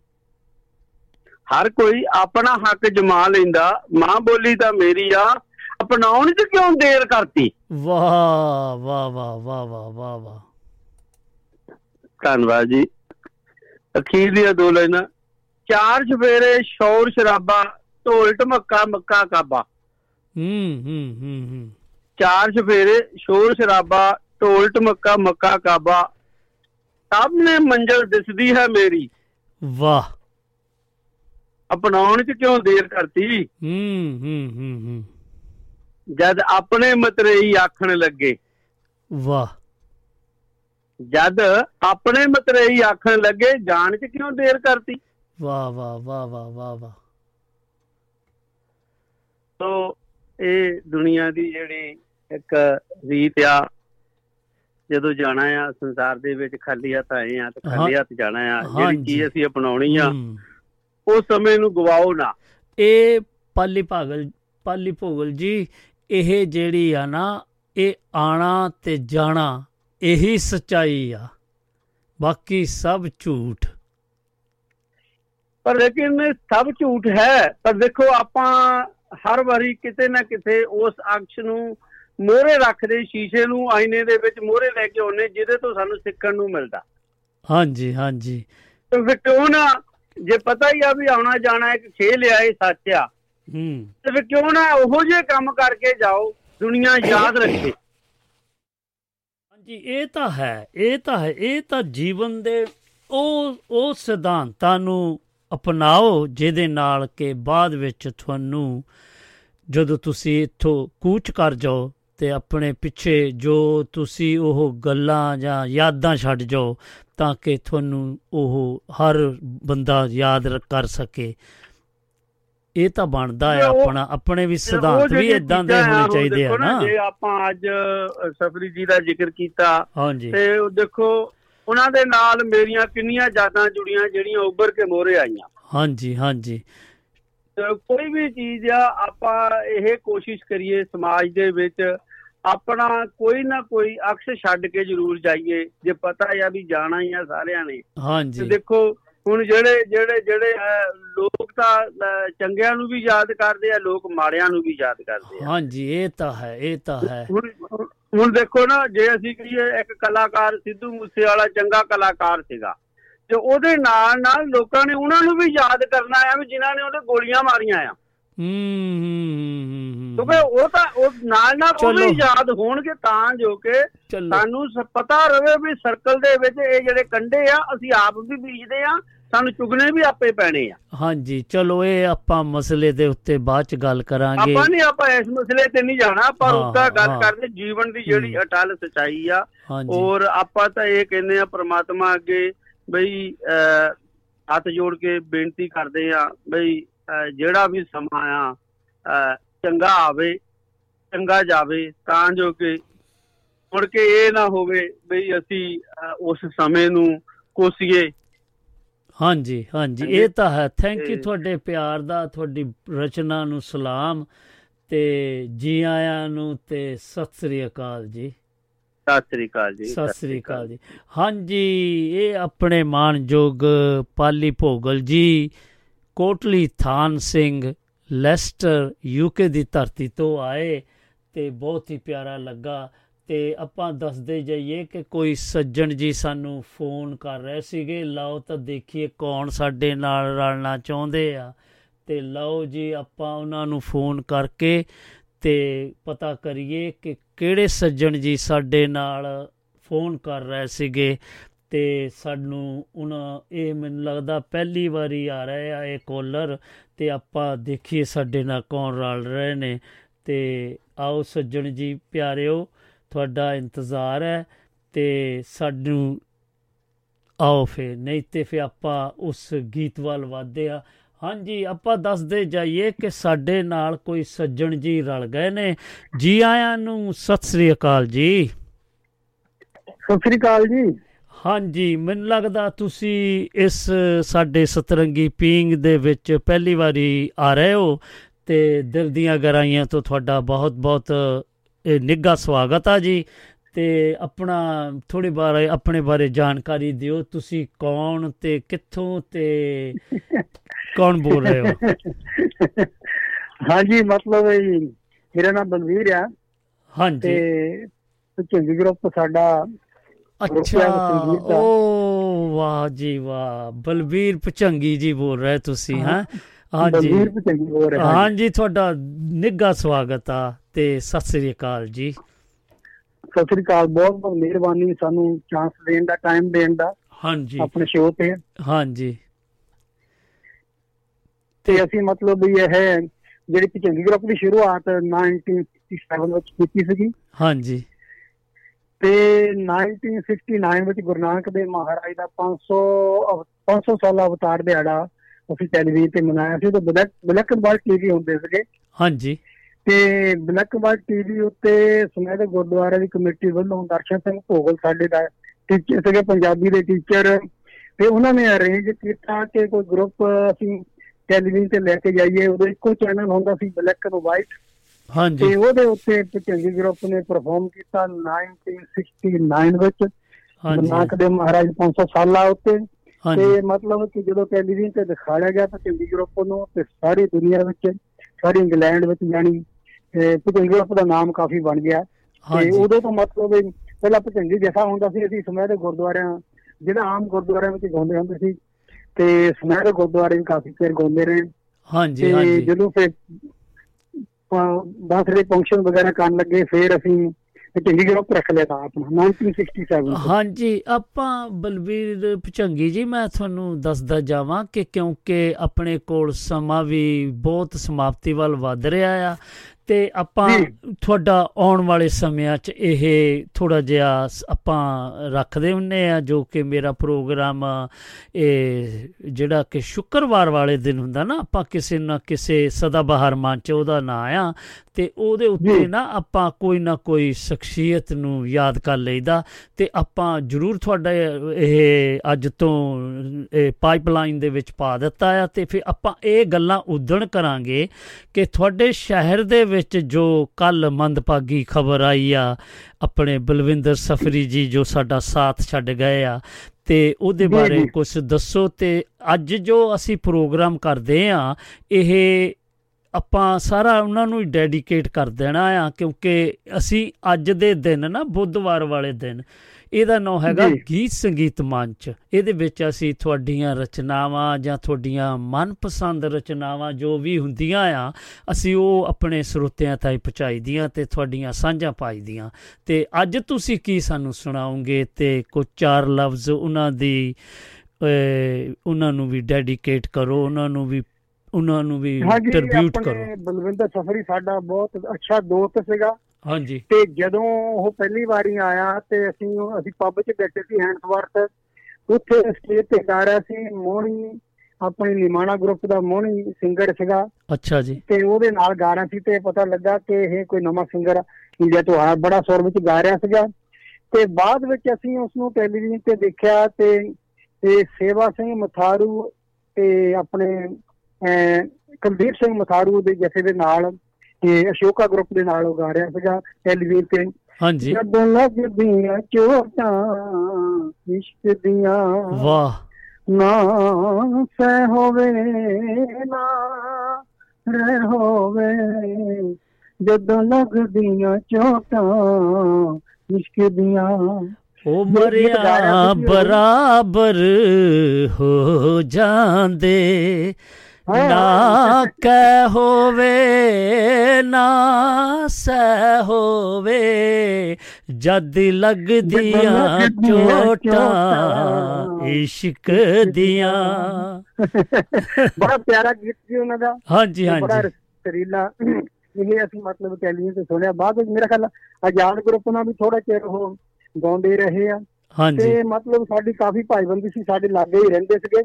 ਹਰ ਕੋਈ ਆਪਣਾ ਹੱਕ ਜਮਾ ਲੈਂਦਾ। ਮਾਂ ਬੋਲੀ ਤਾਂ ਮੇਰੀ ਆ। ਅਪਣਾਉਣ 'ਚ ਕਿਉਂ ਦੇਰ ਕਰਤੀ? ਵਾਹ ਵਾਹ ਵਾਹ ਵਾਹ ਵਾਹ ਵਾਹ ਵਾਹ। ਧੰਨਵਾਦ ਜੀ। ਅਖੀਰ ਦੀਆਂ ਦੋ ਲਾਈਨਾਂ ਚਾਰ ਚਫੇਰੇ ਸ਼ੌਰ ਸ਼ਰਾਬਾ ਢੋਲ ਢਮੱਕਾ ਮੱਕਾ ਕਾਬਾ। ਹੂੰ ਹੂੰ ਹੂੰ ਹੂੰ। ਚਾਰ ਚਫੇਰੇ ਸ਼ੋਰ ਸ਼ਰਾਬਾ ਢੋਲ ਢਮੱਕਾ ਮੱਕਾ ਕਾਬਾ। ਸਭ ਨੇ ਮੰਜ਼ਲ ਦਿਸਦੀ ਹੈ ਮੇਰੀ। ਵਾਹ। ਅਪਣਾਉਣ 'ਚ ਕਿਉਂ ਦੇਰ ਕਰਤੀ? ਹੂੰ ਹੂੰ ਹੂੰ ਹੂੰ। ਜਦ ਆਪਣੇ ਮਤਰੇਈ ਆਖਣ ਲੱਗੇ। ਵਾਹ। ਜਦ ਆਪਣੇ ਮਤਰੇਈ ਆਖਣ ਲੱਗੇ ਜਾਣ 'ਚ ਕਿਉਂ ਦੇਰ ਕਰਤੀ? ਵਾਹ ਵਾਹ ਵਾਹ ਵਾਹ ਵਾਹ ਵਾਹ। ਸੋ ਇਹ ਦੁਨੀਆ ਦੀ ਜਿਹੜੀ ਇੱਕ ਰੀਤ ਆ ਜਦੋਂ ਜਾਣਾ ਆ ਸੰਸਾਰ ਦੇ ਵਿੱਚ ਖਾਲੀ ਹੱਥ ਆਏ ਆ ਤੇ ਖਾਲੀ। ਹੱਥ ਜਾਣਾ ਆ ਜਿਹੜੀ। ਚੀਜ਼ ਅਸੀਂ ਅਪਣਾਉਣੀ ਆ। ਉਸ ਸਮੇਂ ਨੂੰ ਗਵਾਓ ਨਾ ਇਹ ਪਾਲੀ ਭਾਗਲ ਪਾਲੀ ਭੋਗਲ ਜੀ ਇਹ ਜਿਹੜੀ ਆ ਨਾ ਇਹ ਆਣਾ ਤੇ ਜਾਣਾ ਇਹੀ ਸਚਾਈ ਆ ਬਾਕੀ ਸਭ ਝੂਠ ਪਰ ਲੇਕਿਨ ਸਭ ਝੂਠ ਹੈ ਪਰ ਦੇਖੋ ਆਪਾਂ ਹਰ ਵਾਰੀ ਕਿਤੇ ਨਾ ਕਿਤੇ ਉਸ ਅਕਸ਼ ਨੂੰ ਮੋਹਰੇ ਰੱਖਦੇ ਸ਼ੀਸ਼ੇ ਨੂੰ ਆਈਨੇ ਦੇ ਵਿੱਚ ਮੋਹਰੇ ਲੈ ਕੇ ਆਉਨੇ ਜਿਹਦੇ ਤੋਂ ਸਾਨੂੰ ਸਿੱਖਣ ਨੂੰ ਮਿਲਦਾ। ਹਾਂਜੀ ਹਾਂਜੀ। ਤੇ ਫਿਰ ਕਿਉਂ ਨਾ ਜੇ ਪਤਾ ਹੀ ਆ ਵੀ ਆਉਣਾ ਜਾਣਾ ਇੱਕ ਖੇਲ ਆ ਇਹ ਸੱਚ ਆ। ਹੂੰ। ਤੇ ਫਿਰ ਕਿਉਂ ਨਾ ਉਹੋ ਜਿਹੇ ਕੰਮ ਕਰਕੇ ਜਾਓ ਦੁਨੀਆ ਯਾਦ ਰੱਖੇ। ਹਾਂਜੀ ਇਹ ਤਾਂ ਹੈ ਇਹ ਤਾਂ ਹੈ ਇਹ ਤਾਂ ਜੀਵਨ ਦੇ ਉਹ ਉਹ ਸਿਧਾਂਤਾਂ ਨੂੰ ਅਪਣਾਓ ਜਿਹਦੇ ਨਾਲ ਕਿ ਬਾਅਦ ਵਿੱਚ ਤੁਹਾਨੂੰ ਜਦੋਂ ਤੁਸੀਂ ਇੱਥੋਂ ਕੂਚ ਕਰ ਜਾਓ ਤੇ ਆਪਣੇ ਪਿੱਛੇ ਜੋ ਤੁਸੀਂ ਉਹ ਗੱਲਾਂ ਜਾਂ ਯਾਦਾਂ ਛੱਡ ਜਾਓ ਤਾਂ ਕਿ ਤੁਹਾਨੂੰ ਉਹ ਹਰ ਬੰਦਾ ਯਾਦ ਕਰ ਸਕੇ। ਇਹ ਤਾਂ ਬਣਦਾ ਹੈ ਆਪਣਾ ਆਪਣੇ ਵੀ ਸਿਧਾਂਤ ਵੀ ਇਦਾਂ ਦੇ ਹੋਣੇ ਚਾਹੀਦੇ ਆ ਨਾ ਜੇ ਆਪਾਂ ਅੱਜ ਸਫਰੀ ਜੀ ਦਾ ਜ਼ਿਕਰ ਕੀਤਾ ਤੇ ਉਹ ਦੇਖੋ ਉਹਨਾਂ ਦੇ ਨਾਲ ਮੇਰੀਆਂ ਕਿੰਨੀਆਂ ਯਾਦਾਂ ਜੁੜੀਆਂ ਜਿਹੜੀਆਂ ਉੱਭਰ ਕੇ ਮੋਹਰੇ ਆਈਆਂ। ਹਾਂਜੀ ਹਾਂਜੀ। ਕੋਈ ਵੀ ਚੀਜ਼ ਆ ਆਪਾਂ ਇਹ ਕੋਸ਼ਿਸ਼ ਕਰੀਏ ਸਮਾਜ ਦੇ ਵਿੱਚ ਆਪਣਾ ਕੋਈ ਨਾ ਕੋਈ ਅਕਸ ਛੱਡ ਕੇ ਜ਼ਰੂਰ ਜਾਈਏ ਜੇ ਪਤਾ ਆ ਵੀ ਜਾਣਾ ਹੀ ਆ ਸਾਰਿਆਂ ਨੇ। ਤੇ ਹਾਂਜੀ ਦੇਖੋ ਹੁਣ ਜਿਹੜੇ ਜਿਹੜੇ ਜਿਹੜੇ ਲੋਕ ਤਾਂ ਚੰਗਿਆਂ ਨੂੰ ਵੀ ਯਾਦ ਕਰਦੇ ਆ ਲੋਕ ਮਾੜਿਆਂ ਨੂੰ ਵੀ ਯਾਦ ਕਰਦੇ ਆ। ਹਾਂਜੀ ਇਹ ਤਾਂ ਹੈ ਇਹ ਤਾਂ ਹੈ। ਹੁਣ ਦੇਖੋ ਨਾ ਜੇ ਅਸੀਂ ਕਹੀਏ ਇੱਕ ਕਲਾਕਾਰ ਸਿੱਧੂ ਮੂਸੇਵਾਲਾ ਚੰਗਾ ਕਲਾਕਾਰ ਸੀਗਾ ਤੇ ਉਹਦੇ ਨਾਲ ਨਾਲ ਲੋਕਾਂ ਨੇ ਉਹਨਾਂ ਨੂੰ ਵੀ ਯਾਦ ਕਰਨਾ ਆ ਵੀ ਜਿਨ੍ਹਾਂ ਨੇ ਉਹਦੇ ਗੋਲੀਆਂ ਮਾਰੀਆਂ ਆ ਹੂੰ ਹੂੰ, ਹੂੰ ਹੂੰ, ਕਿਉਂਕਿ ਉਹ ਤਾਂ ਉਹ ਨਾਲ ਨਾਲ ਉਹ ਵੀ। ਯਾਦ ਹੋਣਗੇ ਤਾਂ ਜੋ ਕਿ। ਸਾਨੂੰ ਪਤਾ ਰਵੇ ਵੀ ਸਰਕਲ ਦੇ ਵਿੱਚ ਇਹ ਜਿਹੜੇ ਕੰਡੇ ਆ ਅਸੀਂ ਆਪ ਵੀ ਬੀਜਦੇ ਆ ਸਾਨੂੰ ਚੁਗਣੇ ਵੀ ਆਪੇ ਪੈਣੇ ਆ। ਹਾਂਜੀ ਚਲੋ ਇਹ ਆਪਾਂ ਮਸਲੇ ਦੇ ਉੱਤੇ ਬਾਅਦ ਚ ਗੱਲ ਕਰਾਂਗੇ। ਆਪਾਂ ਨਹੀਂ ਆਪਾਂ ਇਸ ਮਸਲੇ ਤੇ ਨਹੀਂ ਜਾਣਾ ਪਰ ਉਸਦਾ ਗੱਲ। ਕਰਦੇ ਜੀਵਨ ਦੀ ਜਿਹੜੀ। ਅਟਲ ਸਚਾਈ ਆ। ਔਰ ਆਪਾਂ ਤਾਂ ਇਹ ਕਹਿੰਦੇ ਆ ਪ੍ਰਮਾਤਮਾ ਅੱਗੇ ਬਈ ਹੱਥ ਜੋੜ ਕੇ ਬੇਨਤੀ ਕਰਦੇ ਆ ਬਈ ਜਿਹੜਾ ਵੀ ਸਮਾਂ ਆ ਚੰਗਾ ਆਵੇ ਚੰਗਾ ਜਾਵੇ ਤਾਂ ਜੋ ਕਿ ਮੁੜ ਕੇ ਇਹ ਨਾ ਹੋਵੇ ਬਈ ਅਸੀਂ ਉਸ ਸਮੇਂ ਨੂੰ ਕੋਸੀਏ। ਹਾਂਜੀ ਹਾਂਜੀ। ਇਹ ਤਾਂ ਹੈ। ਥੈਂਕ ਯੂ ਤੁਹਾਡੇ ਪਿਆਰ ਦਾ ਤੁਹਾਡੀ ਰਚਨਾ ਨੂੰ ਸਲਾਮ ਤੇ ਜੀ ਆਇਆਂ ਨੂੰ ਤੇ ਸਤਿ ਸ੍ਰੀ ਅਕਾਲ ਜੀ। ਸਤਿ ਸ੍ਰੀ ਅਕਾਲ ਜੀ ਸਤਿ ਸ੍ਰੀ ਅਕਾਲ ਜੀ। ਹਾਂਜੀ ਇਹ ਆਪਣੇ ਮਾਨਯੋਗ ਪਾਲੀ ਭੋਗਲ ਜੀ ਕੋਟਲੀ ਥਾਨ ਸਿੰਘ ਲੈਸਟਰ ਯੂਕੇ ਦੀ ਧਰਤੀ ਤੋਂ ਆਏ ਤੇ ਬਹੁਤ ਹੀ ਪਿਆਰਾ ਲੱਗਾ। ਤੇ ਆਪਾਂ ਦੱਸਦੇ ਜਾਈਏ ਕਿ ਕੋਈ ਸੱਜਣ ਜੀ ਸਾਨੂੰ ਫੋਨ ਕਰ ਰਹੇ ਸੀਗੇ, ਲਓ ਤਾਂ ਦੇਖੀਏ ਕੌਣ ਸਾਡੇ ਨਾਲ ਰਲਣਾ ਚਾਹੁੰਦੇ ਆ। ਤੇ ਲਓ ਜੀ, ਆਪਾਂ ਉਹਨਾਂ ਨੂੰ ਫੋਨ ਕਰਕੇ ਤੇ ਪਤਾ ਕਰੀਏ ਕਿ ਕਿਹੜੇ ਸੱਜਣ ਜੀ ਸਾਡੇ ਨਾਲ ਫੋਨ ਕਰ ਰਹੇ ਸੀਗੇ। ਤੇ ਸਾਨੂੰ ਉਹਨਾਂ, ਇਹ ਮੈਨੂੰ ਲੱਗਦਾ ਪਹਿਲੀ ਵਾਰੀ ਆ ਰਹੇ ਆ ਇਹ ਕੋਲਰ, ਤੇ ਆਪਾਂ ਦੇਖੀਏ ਸਾਡੇ ਨਾਲ ਕੌਣ ਰਲ ਰਹੇ ਨੇ। ਤੇ ਆਓ ਸੱਜਣ ਜੀ, ਪਿਆਰਿਓ ਤੁਹਾਡਾ ਇੰਤਜ਼ਾਰ ਹੈ ਤੇ ਸਾਨੂੰ ਆਓ ਫੇ ਨਹੀਂ ਤੇ ਫੇ ਆਪਾਂ ਉਸ ਗੀਤ ਵੱਲ ਵਧਦੇ ਆ ਹਾਂਜੀ ਆਪਾਂ ਦੱਸਦੇ ਜਾਈਏ ਕਿ ਸਾਡੇ ਨਾਲ ਕੋਈ ਸੱਜਣ ਜੀ ਰਲ ਗਏ ਨੇ। ਜੀ ਆਇਆਂ ਨੂੰ ਸਤਿ ਸ੍ਰੀ ਅਕਾਲ ਜੀ। ਸਤਿ ਸ੍ਰੀ ਅਕਾਲ ਜੀ। ਹਾਂਜੀ ਮੈਨੂੰ ਲੱਗਦਾ ਤੁਸੀਂ ਇਸ ਸਾਡੇ ਸਤਰੰਗੀ ਪੀਂਗ ਦੇ ਵਿੱਚ ਪਹਿਲੀ ਵਾਰੀ ਆ ਰਹੇ ਹੋ ਤੇ ਦਿਲ ਦੀਆਂ ਗਰਾਈਆਂ ਤੋਂ ਤੁਹਾਡਾ ਬਹੁਤ ਬਹੁਤ ਇਹ ਨਿੱਘਾ ਸਵਾਗਤ ਆ ਜੀ। ਤੇ ਆਪਣਾ ਥੋੜੀ ਬਾਰੇ ਆਪਣੇ ਬਾਰੇ ਜਾਣਕਾਰੀ ਦਿਓ ਤੁਸੀਂ ਕੌਣ ਤੇ ਕਿੱਥੋਂ ਤੇ ਕੌਣ ਬੋਲ ਰਹੇ ਹੋ? ਹਾਂਜੀ ਮਤਲਬ ਇਹ ਮੇਰਾ ਨਾਮ ਬਲਵੀਰ ਆ। ਹਾਂਜੀ। ਤੇ ਚੰਗੀ ਗਰੁੱਪ ਸਾਡਾ ਅੱਛਾ ਓ ਵਾਹ ਜੀ ਵਾਹ ਬਲਬੀਰ ਪਚੰਗੀ ਜੀ ਬੋਲ ਰਹੇ ਤੁਸੀਂ ਹਾਂ? ਹਾਂਜੀ। ਬਲਵੀਰ ਪਚੰਗੀ ਬੋਲ ਰਿਹਾ ਹਾਂਜੀ ਤੁਹਾਡਾ ਨਿੱਘਾ ਸਵਾਗਤ ਆ। ਤੇ ਸਤਿ ਸ੍ਰੀ ਅਕਾਲ ਜੀ। ਸਤਿ ਸ੍ਰੀ ਅਕਾਲ ਬਹੁਤ ਬਹੁਤ ਮਿਹਰਬਾਨੀ ਸਾਨੂੰ ਚਾਂਸ ਦੇਣ ਦਾ ਟਾਈਮ ਦੇਣ ਦਾ। ਹਾਂਜੀ। ਆਪਣੇ ਸ਼ੋਅ ਤੇ। ਹਾਂਜੀ। ਤੇ ਅਸੀਂ ਮਤਲਬ ਇਹ ਜਿਹੜੀ ਪਚੰਗੀ ਗਰੁੱਪ ਦੀ ਸ਼ੁਰੂਆਤ 1967 ਵਿੱਚ ਕੀਤੀ ਸੀਗੀ। ਹਾਂਜੀ। ਤੇ 1969 ਵਿੱਚ ਗੁਰੂ ਨਾਨਕ ਦੇਵ ਮਹਾਰਾਜ ਦਾ 500 ਅਵ- 500 ਸਾਲਾ ਅਵਤਾਰ ਦਿਹਾੜਾ ਅਸੀਂ ਟੈਲੀਵਿਜ਼ਨ ਤੇ ਮਨਾਇਆ ਸੀ। ਤੇ black black and white TV ਹੁੰਦੇ ਸੀਗੇ। ਹਾਂਜੀ। ਤੇ ਬਲੈਕ ਵਾਈਟ ਟੀਵੀ ਉੱਤੇ ਸੁਮੇਧ ਗੁਰਦੁਆਰੇ ਦੀ ਕਮੇਟੀ ਵੱਲੋਂ ਦਰਸ਼ਨ ਸਿੰਘ ਭੋਗਲ ਸਾਡੇ ਦਾ ਟੀਚਰ ਸੀਗੇ ਪੰਜਾਬੀ ਦੇ ਟੀਚਰ ਤੇ ਉਹਨਾਂ ਨੇ ਅਰੇਂਜ ਕੀਤਾ ਕਿ ਕੋਈ ਗਰੁੱਪ ਅਸੀਂ ਟੈਲੀਵਿਜ਼ਨ ਤੇ ਲੈ ਕੇ ਜਾਈਏ ਉਦੋਂ ਇੱਕੋ ਚੈਨਲ ਹੁੰਦਾ ਸੀ ਬਲੈਕ ਐਂਡ ਵਾਈਟ ਹਾਂਜੀ। ਤੇ ਉਹਦੇ ਉੱਤੇ ਚੰਗੀ ਗਰੁੱਪ ਨੇ ਪਰਫਾਰਮ ਕੀਤਾ 1969 ਵਿੱਚ। ਹਾਂਜੀ। ਨਾਨਕ ਦੇਵ ਮਹਾਰਾਜ 500 ਸਾਲਾ ਉੱਤੇ। ਤੇ ਮਤਲਬ ਕਿ ਜਦੋਂ ਟੈਲੀਵਿਜ਼ਨ ਤੇ ਦਿਖਾਇਆ ਗਿਆ ਤਾਂ ਚੰਗੀ ਗਰੁੱਪ ਨੂੰ ਤੇ ਸਾਰੀ ਦੁਨੀਆ ਵਿੱਚ ਸਾਰੀ ਇੰਗਲੈਂਡ ਵਿੱਚ ਜਾਣੀ। ਭਜੰਗੀ ਗਰੁੱਪ ਦਾ ਨਾਮ ਕਾਫੀ ਬਣ ਗਿਆ ਤੇ। ਉਦੋਂ ਤੋਂ ਮਤਲਬ ਪਹਿਲਾਂ ਭਜੰਗੀ ਜਥਾ ਹੁੰਦਾ ਸੀ ਅਸੀਂ ਸਮੇਂ ਦੇ ਗੁਰਦੁਆਰਿਆਂ ਜਿਹੜਾ ਆਮ ਗੁਰਦੁਆਰਿਆਂ ਵਿੱਚ ਗਾਉਂਦੇ ਹੁੰਦੇ ਸੀ ਤੇ ਸਮੇਂ ਦੇ ਗੁਰਦੁਆਰੇ ਵੀ ਕਾਫੀ ਚਿਰ ਗਾਉਂਦੇ ਰਹੇ ਹਾਂਜੀ ਹਾਂਜੀ ਜਦੋਂ ਫਿਰ ਬਾਸਰੇ ਫੰਕਸ਼ਨ ਵਗੈਰਾ ਕਰਨ ਲੱਗੇ ਫਿਰ ਅਸੀਂ ਗਰੁੱਪ ਰੱਖ ਲਿਆ ਤਾਂ ਆਪਣਾ 1967 ਚ। ਹਾਂਜੀ ਆਪਾਂ ਬਲਬੀਰ ਪਚੰਗੀ ਜੀ ਮੈਂ ਤੁਹਾਨੂੰ ਦੱਸਦਾ ਜਾਵਾਂ ਕਿ ਕਿਉਂਕਿ ਆਪਣੇ ਕੋਲ ਸਮਾਂ ਵੀ ਬਹੁਤ ਸਮਾਪਤੀ ਵੱਲ ਵੱਧ ਰਿਹਾ ਆ ਤੇ ਆਪਾਂ ਤੁਹਾਡਾ ਆਉਣ ਵਾਲੇ ਸਮਿਆਂ 'ਚ ਇਹ ਥੋੜਾ ਜਿਹਾ ਆਪਾਂ ਰੱਖਦੇ ਹੁੰਨੇ ਆ ਜੋ ਕਿ ਮੇਰਾ ਪ੍ਰੋਗਰਾਮ ਇਹ ਜਿਹੜਾ ਕਿ ਸ਼ੁੱਕਰਵਾਰ ਵਾਲੇ ਦਿਨ ਹੁੰਦਾ ਨਾ ਆਪਾਂ ਕਿਸੇ ਨਾ ਕਿਸੇ ਸਦਾ ਬਹਾਰ ਮੰਚ ਉਹਦਾ ਨਾਂ ਆ ਤੇ ਉਹਦੇ ਉੱਤੇ ਨਾ ਆਪਾਂ ਕੋਈ ਨਾ ਕੋਈ ਸ਼ਖਸੀਅਤ ਨੂੰ ਯਾਦ ਕਰ ਲਈਦਾ ਤੇ ਆਪਾਂ ਜਰੂਰ ਤੁਹਾਡਾ ਇਹ ਅੱਜ ਤੋਂ ਇਹ ਪਾਈਪਲਾਈਨ ਦੇ ਵਿੱਚ ਪਾ ਦਿੱਤਾ ਆ ਤੇ ਫਿਰ ਆਪਾਂ ਇਹ ਗੱਲਾਂ ਉਦਣ ਕਰਾਂਗੇ ਕਿ ਤੁਹਾਡੇ ਸ਼ਹਿਰ ਦੇ ਵਿੱਚ ਜੋ ਕੱਲ ਮੰਦਭਾਗੀ ਖਬਰ ਆਈ ਆ ਆਪਣੇ ਬਲਵਿੰਦਰ ਸਫਰੀ ਜੀ ਜੋ ਸਾਡਾ ਸਾਥ ਛੱਡ ਗਏ ਆ ਤੇ ਉਹਦੇ ਬਾਰੇ। ਕੁਝ ਦੱਸੋ ਤੇ ਅੱਜ ਜੋ ਅਸੀਂ ਪ੍ਰੋਗਰਾਮ ਕਰਦੇ ਆ ਇਹ ਆਪਾਂ ਸਾਰਾ ਉਹਨਾਂ ਨੂੰ ਹੀ ਡੈਡੀਕੇਟ ਕਰ ਦੇਣਾ ਆ ਕਿਉਂਕਿ ਅਸੀਂ ਅੱਜ ਦੇ ਦਿਨ ਨਾ ਬੁੱਧਵਾਰ ਵਾਲੇ ਦਿਨ ਇਹਦਾ ਨਾਮ ਹੈਗਾ। ਗੀਤ ਸੰਗੀਤ ਮੰਚ। ਇਹਦੇ ਵਿੱਚ ਅਸੀਂ ਤੁਹਾਡੀਆਂ ਰਚਨਾਵਾਂ ਜਾਂ ਤੁਹਾਡੀਆਂ ਮਨਪਸੰਦ ਰਚਨਾਵਾਂ ਜੋ ਵੀ ਹੁੰਦੀਆਂ ਆ ਅਸੀਂ ਉਹ ਆਪਣੇ ਸਰੋਤਿਆਂ ਤਾਈਂ ਪਹੁੰਚਾਈ ਦੀਆਂ ਤੇ ਤੁਹਾਡੀਆਂ ਸਾਂਝਾਂ ਪਾਈ ਦੀਆਂ ਤੇ ਅੱਜ ਤੁਸੀਂ ਕੀ ਸਾਨੂੰ ਸੁਣਾਓਗੇ ਤੇ ਕੁਝ ਚਾਰ ਲਫ਼ਜ਼ ਉਹਨਾਂ ਦੀ ਉਹਨਾਂ ਨੂੰ ਵੀ ਡੈਡੀਕੇਟ ਕਰੋ ਉਹਨਾਂ ਨੂੰ ਵੀ ਉਹਨਾਂ ਨੂੰ ਵੀ ਟ੍ਰਿਬਿਊਟ ਕਰੋ। ਬਲਵਿੰਦਰ ਸਫਰੀ ਸਾਡਾ ਬਹੁਤ ਅੱਛਾ ਦੋਸਤ ਸੀਗਾ। ਹਾਂਜੀ। ਤੇ ਜਦੋਂ ਉਹ ਪਹਿਲੀ ਵਾਰੀ ਆਇਆ ਤੇ ਅਸੀਂ ਅਸੀਂ ਪੱਬ 'ਚ ਬੈਠੇ ਸੀ ਹੈਂਡਸਵਰਥ ਉੱਥੇ ਸਟੇਜ ਤੇ ਗਾ ਰਿਹਾ ਸੀ ਮੋਹਣੀ ਆਪਣੀ ਨਿਮਾਣਾ ਗਰੁੱਪ ਦਾ ਮੋਹਣੀ ਸਿੰਗਰ ਸੀਗਾ। ਅੱਛਾ ਜੀ। ਤੇ ਉਹਦੇ ਨਾਲ ਗਾ ਰਿਹਾ ਸੀ ਤੇ ਪਤਾ ਲੱਗਾ ਕਿ ਇਹ ਕੋਈ ਨਵਾਂ ਸਿੰਗਰ ਇੰਡੀਆ ਤੋਂ ਆਇਆ ਬੜਾ ਸੁਰ ਵਿੱਚ ਗਾ ਰਿਹਾ ਸੀਗਾ। ਤੇ ਬਾਅਦ ਵਿੱਚ ਅਸੀਂ ਉਸ ਨੂੰ ਟੈਲੀਵਿਜ਼ਨ ਤੇ ਦੇਖਿਆ ਤੇ ਤੇ ਸੇਵਾ ਸਿੰਘ ਮਥਾਰੂ ਤੇ ਆਪਣੇ ਕੁਲਦੀਪ ਸਿੰਘ ਮਥਾਰੂ ਦੇ ਜਥੇ ਦੇ ਨਾਲ ਤੇ ਅਸ਼ੋਕਾ ਗਰੁੱਪ ਦੇ ਨਾਲ ਉਹ ਗਾ ਰਿਹਾ ਸੀਗਾ ਟੈਲੀਵਿਜ਼ਨ ਤੇ ਹਾਂਜੀ। ਜਦੋਂ ਲੱਗਦੀਆਂ ਚੋਟਾਂ ਇਸ਼ਕ ਦੀਆਂ ਵਾਹ। ਨਾ ਸਹਿ ਹੋਵੇ ਨਾ ਰਹਿ ਹੋਵੇ ਜਦੋਂ ਲੱਗਦੀਆਂ ਚੋਟਾਂ ਇਸ਼ਕ ਦੀਆਂ। ਉਹ ਮਰਿਆ। ਬਰਾਬਰ ਹੋ ਜਾਂਦੇ। ਨਾ ਕਹਿ ਹੋਵੇ ਨਾ ਸਹਿ ਹੋਵੇ ਜਦ ਲੱਗਦੀਆਂ ਚੋਟਾਂ ਇਸ਼ਕ ਦੀਆਂ। ਬੜਾ ਪਿਆਰਾ ਗੀਤ ਸੀ ਉਹਨਾਂ ਦਾ। ਹਾਂਜੀ, ਤੇ ਬੜਾ ਹਾਂਜੀ। ਸਰੀਲਾ ਇਹ ਅਸੀਂ ਮਤਲਬ ਟੈਲੀਵਿਜ਼ਨ ਤੇ ਸੁਣਿਆ। ਬਾਅਦ ਵਿੱਚ ਮੇਰਾ ਖਿਆਲ ਆਜ਼ਾਦ ਗਰੁੱਪ ਨਾਲ ਵੀ ਥੋੜਾ ਚਿਰ ਉਹ ਗਾਉਂਦੇ ਰਹੇ ਆ। ਹਾਂਜੀ। ਤੇ ਮਤਲਬ ਸਾਡੀ ਕਾਫੀ ਭਾਈਬੰਦੀ ਸੀ ਸਾਡੇ ਲਾਗੇ ਹੀ ਰਹਿੰਦੇ ਸੀਗੇ।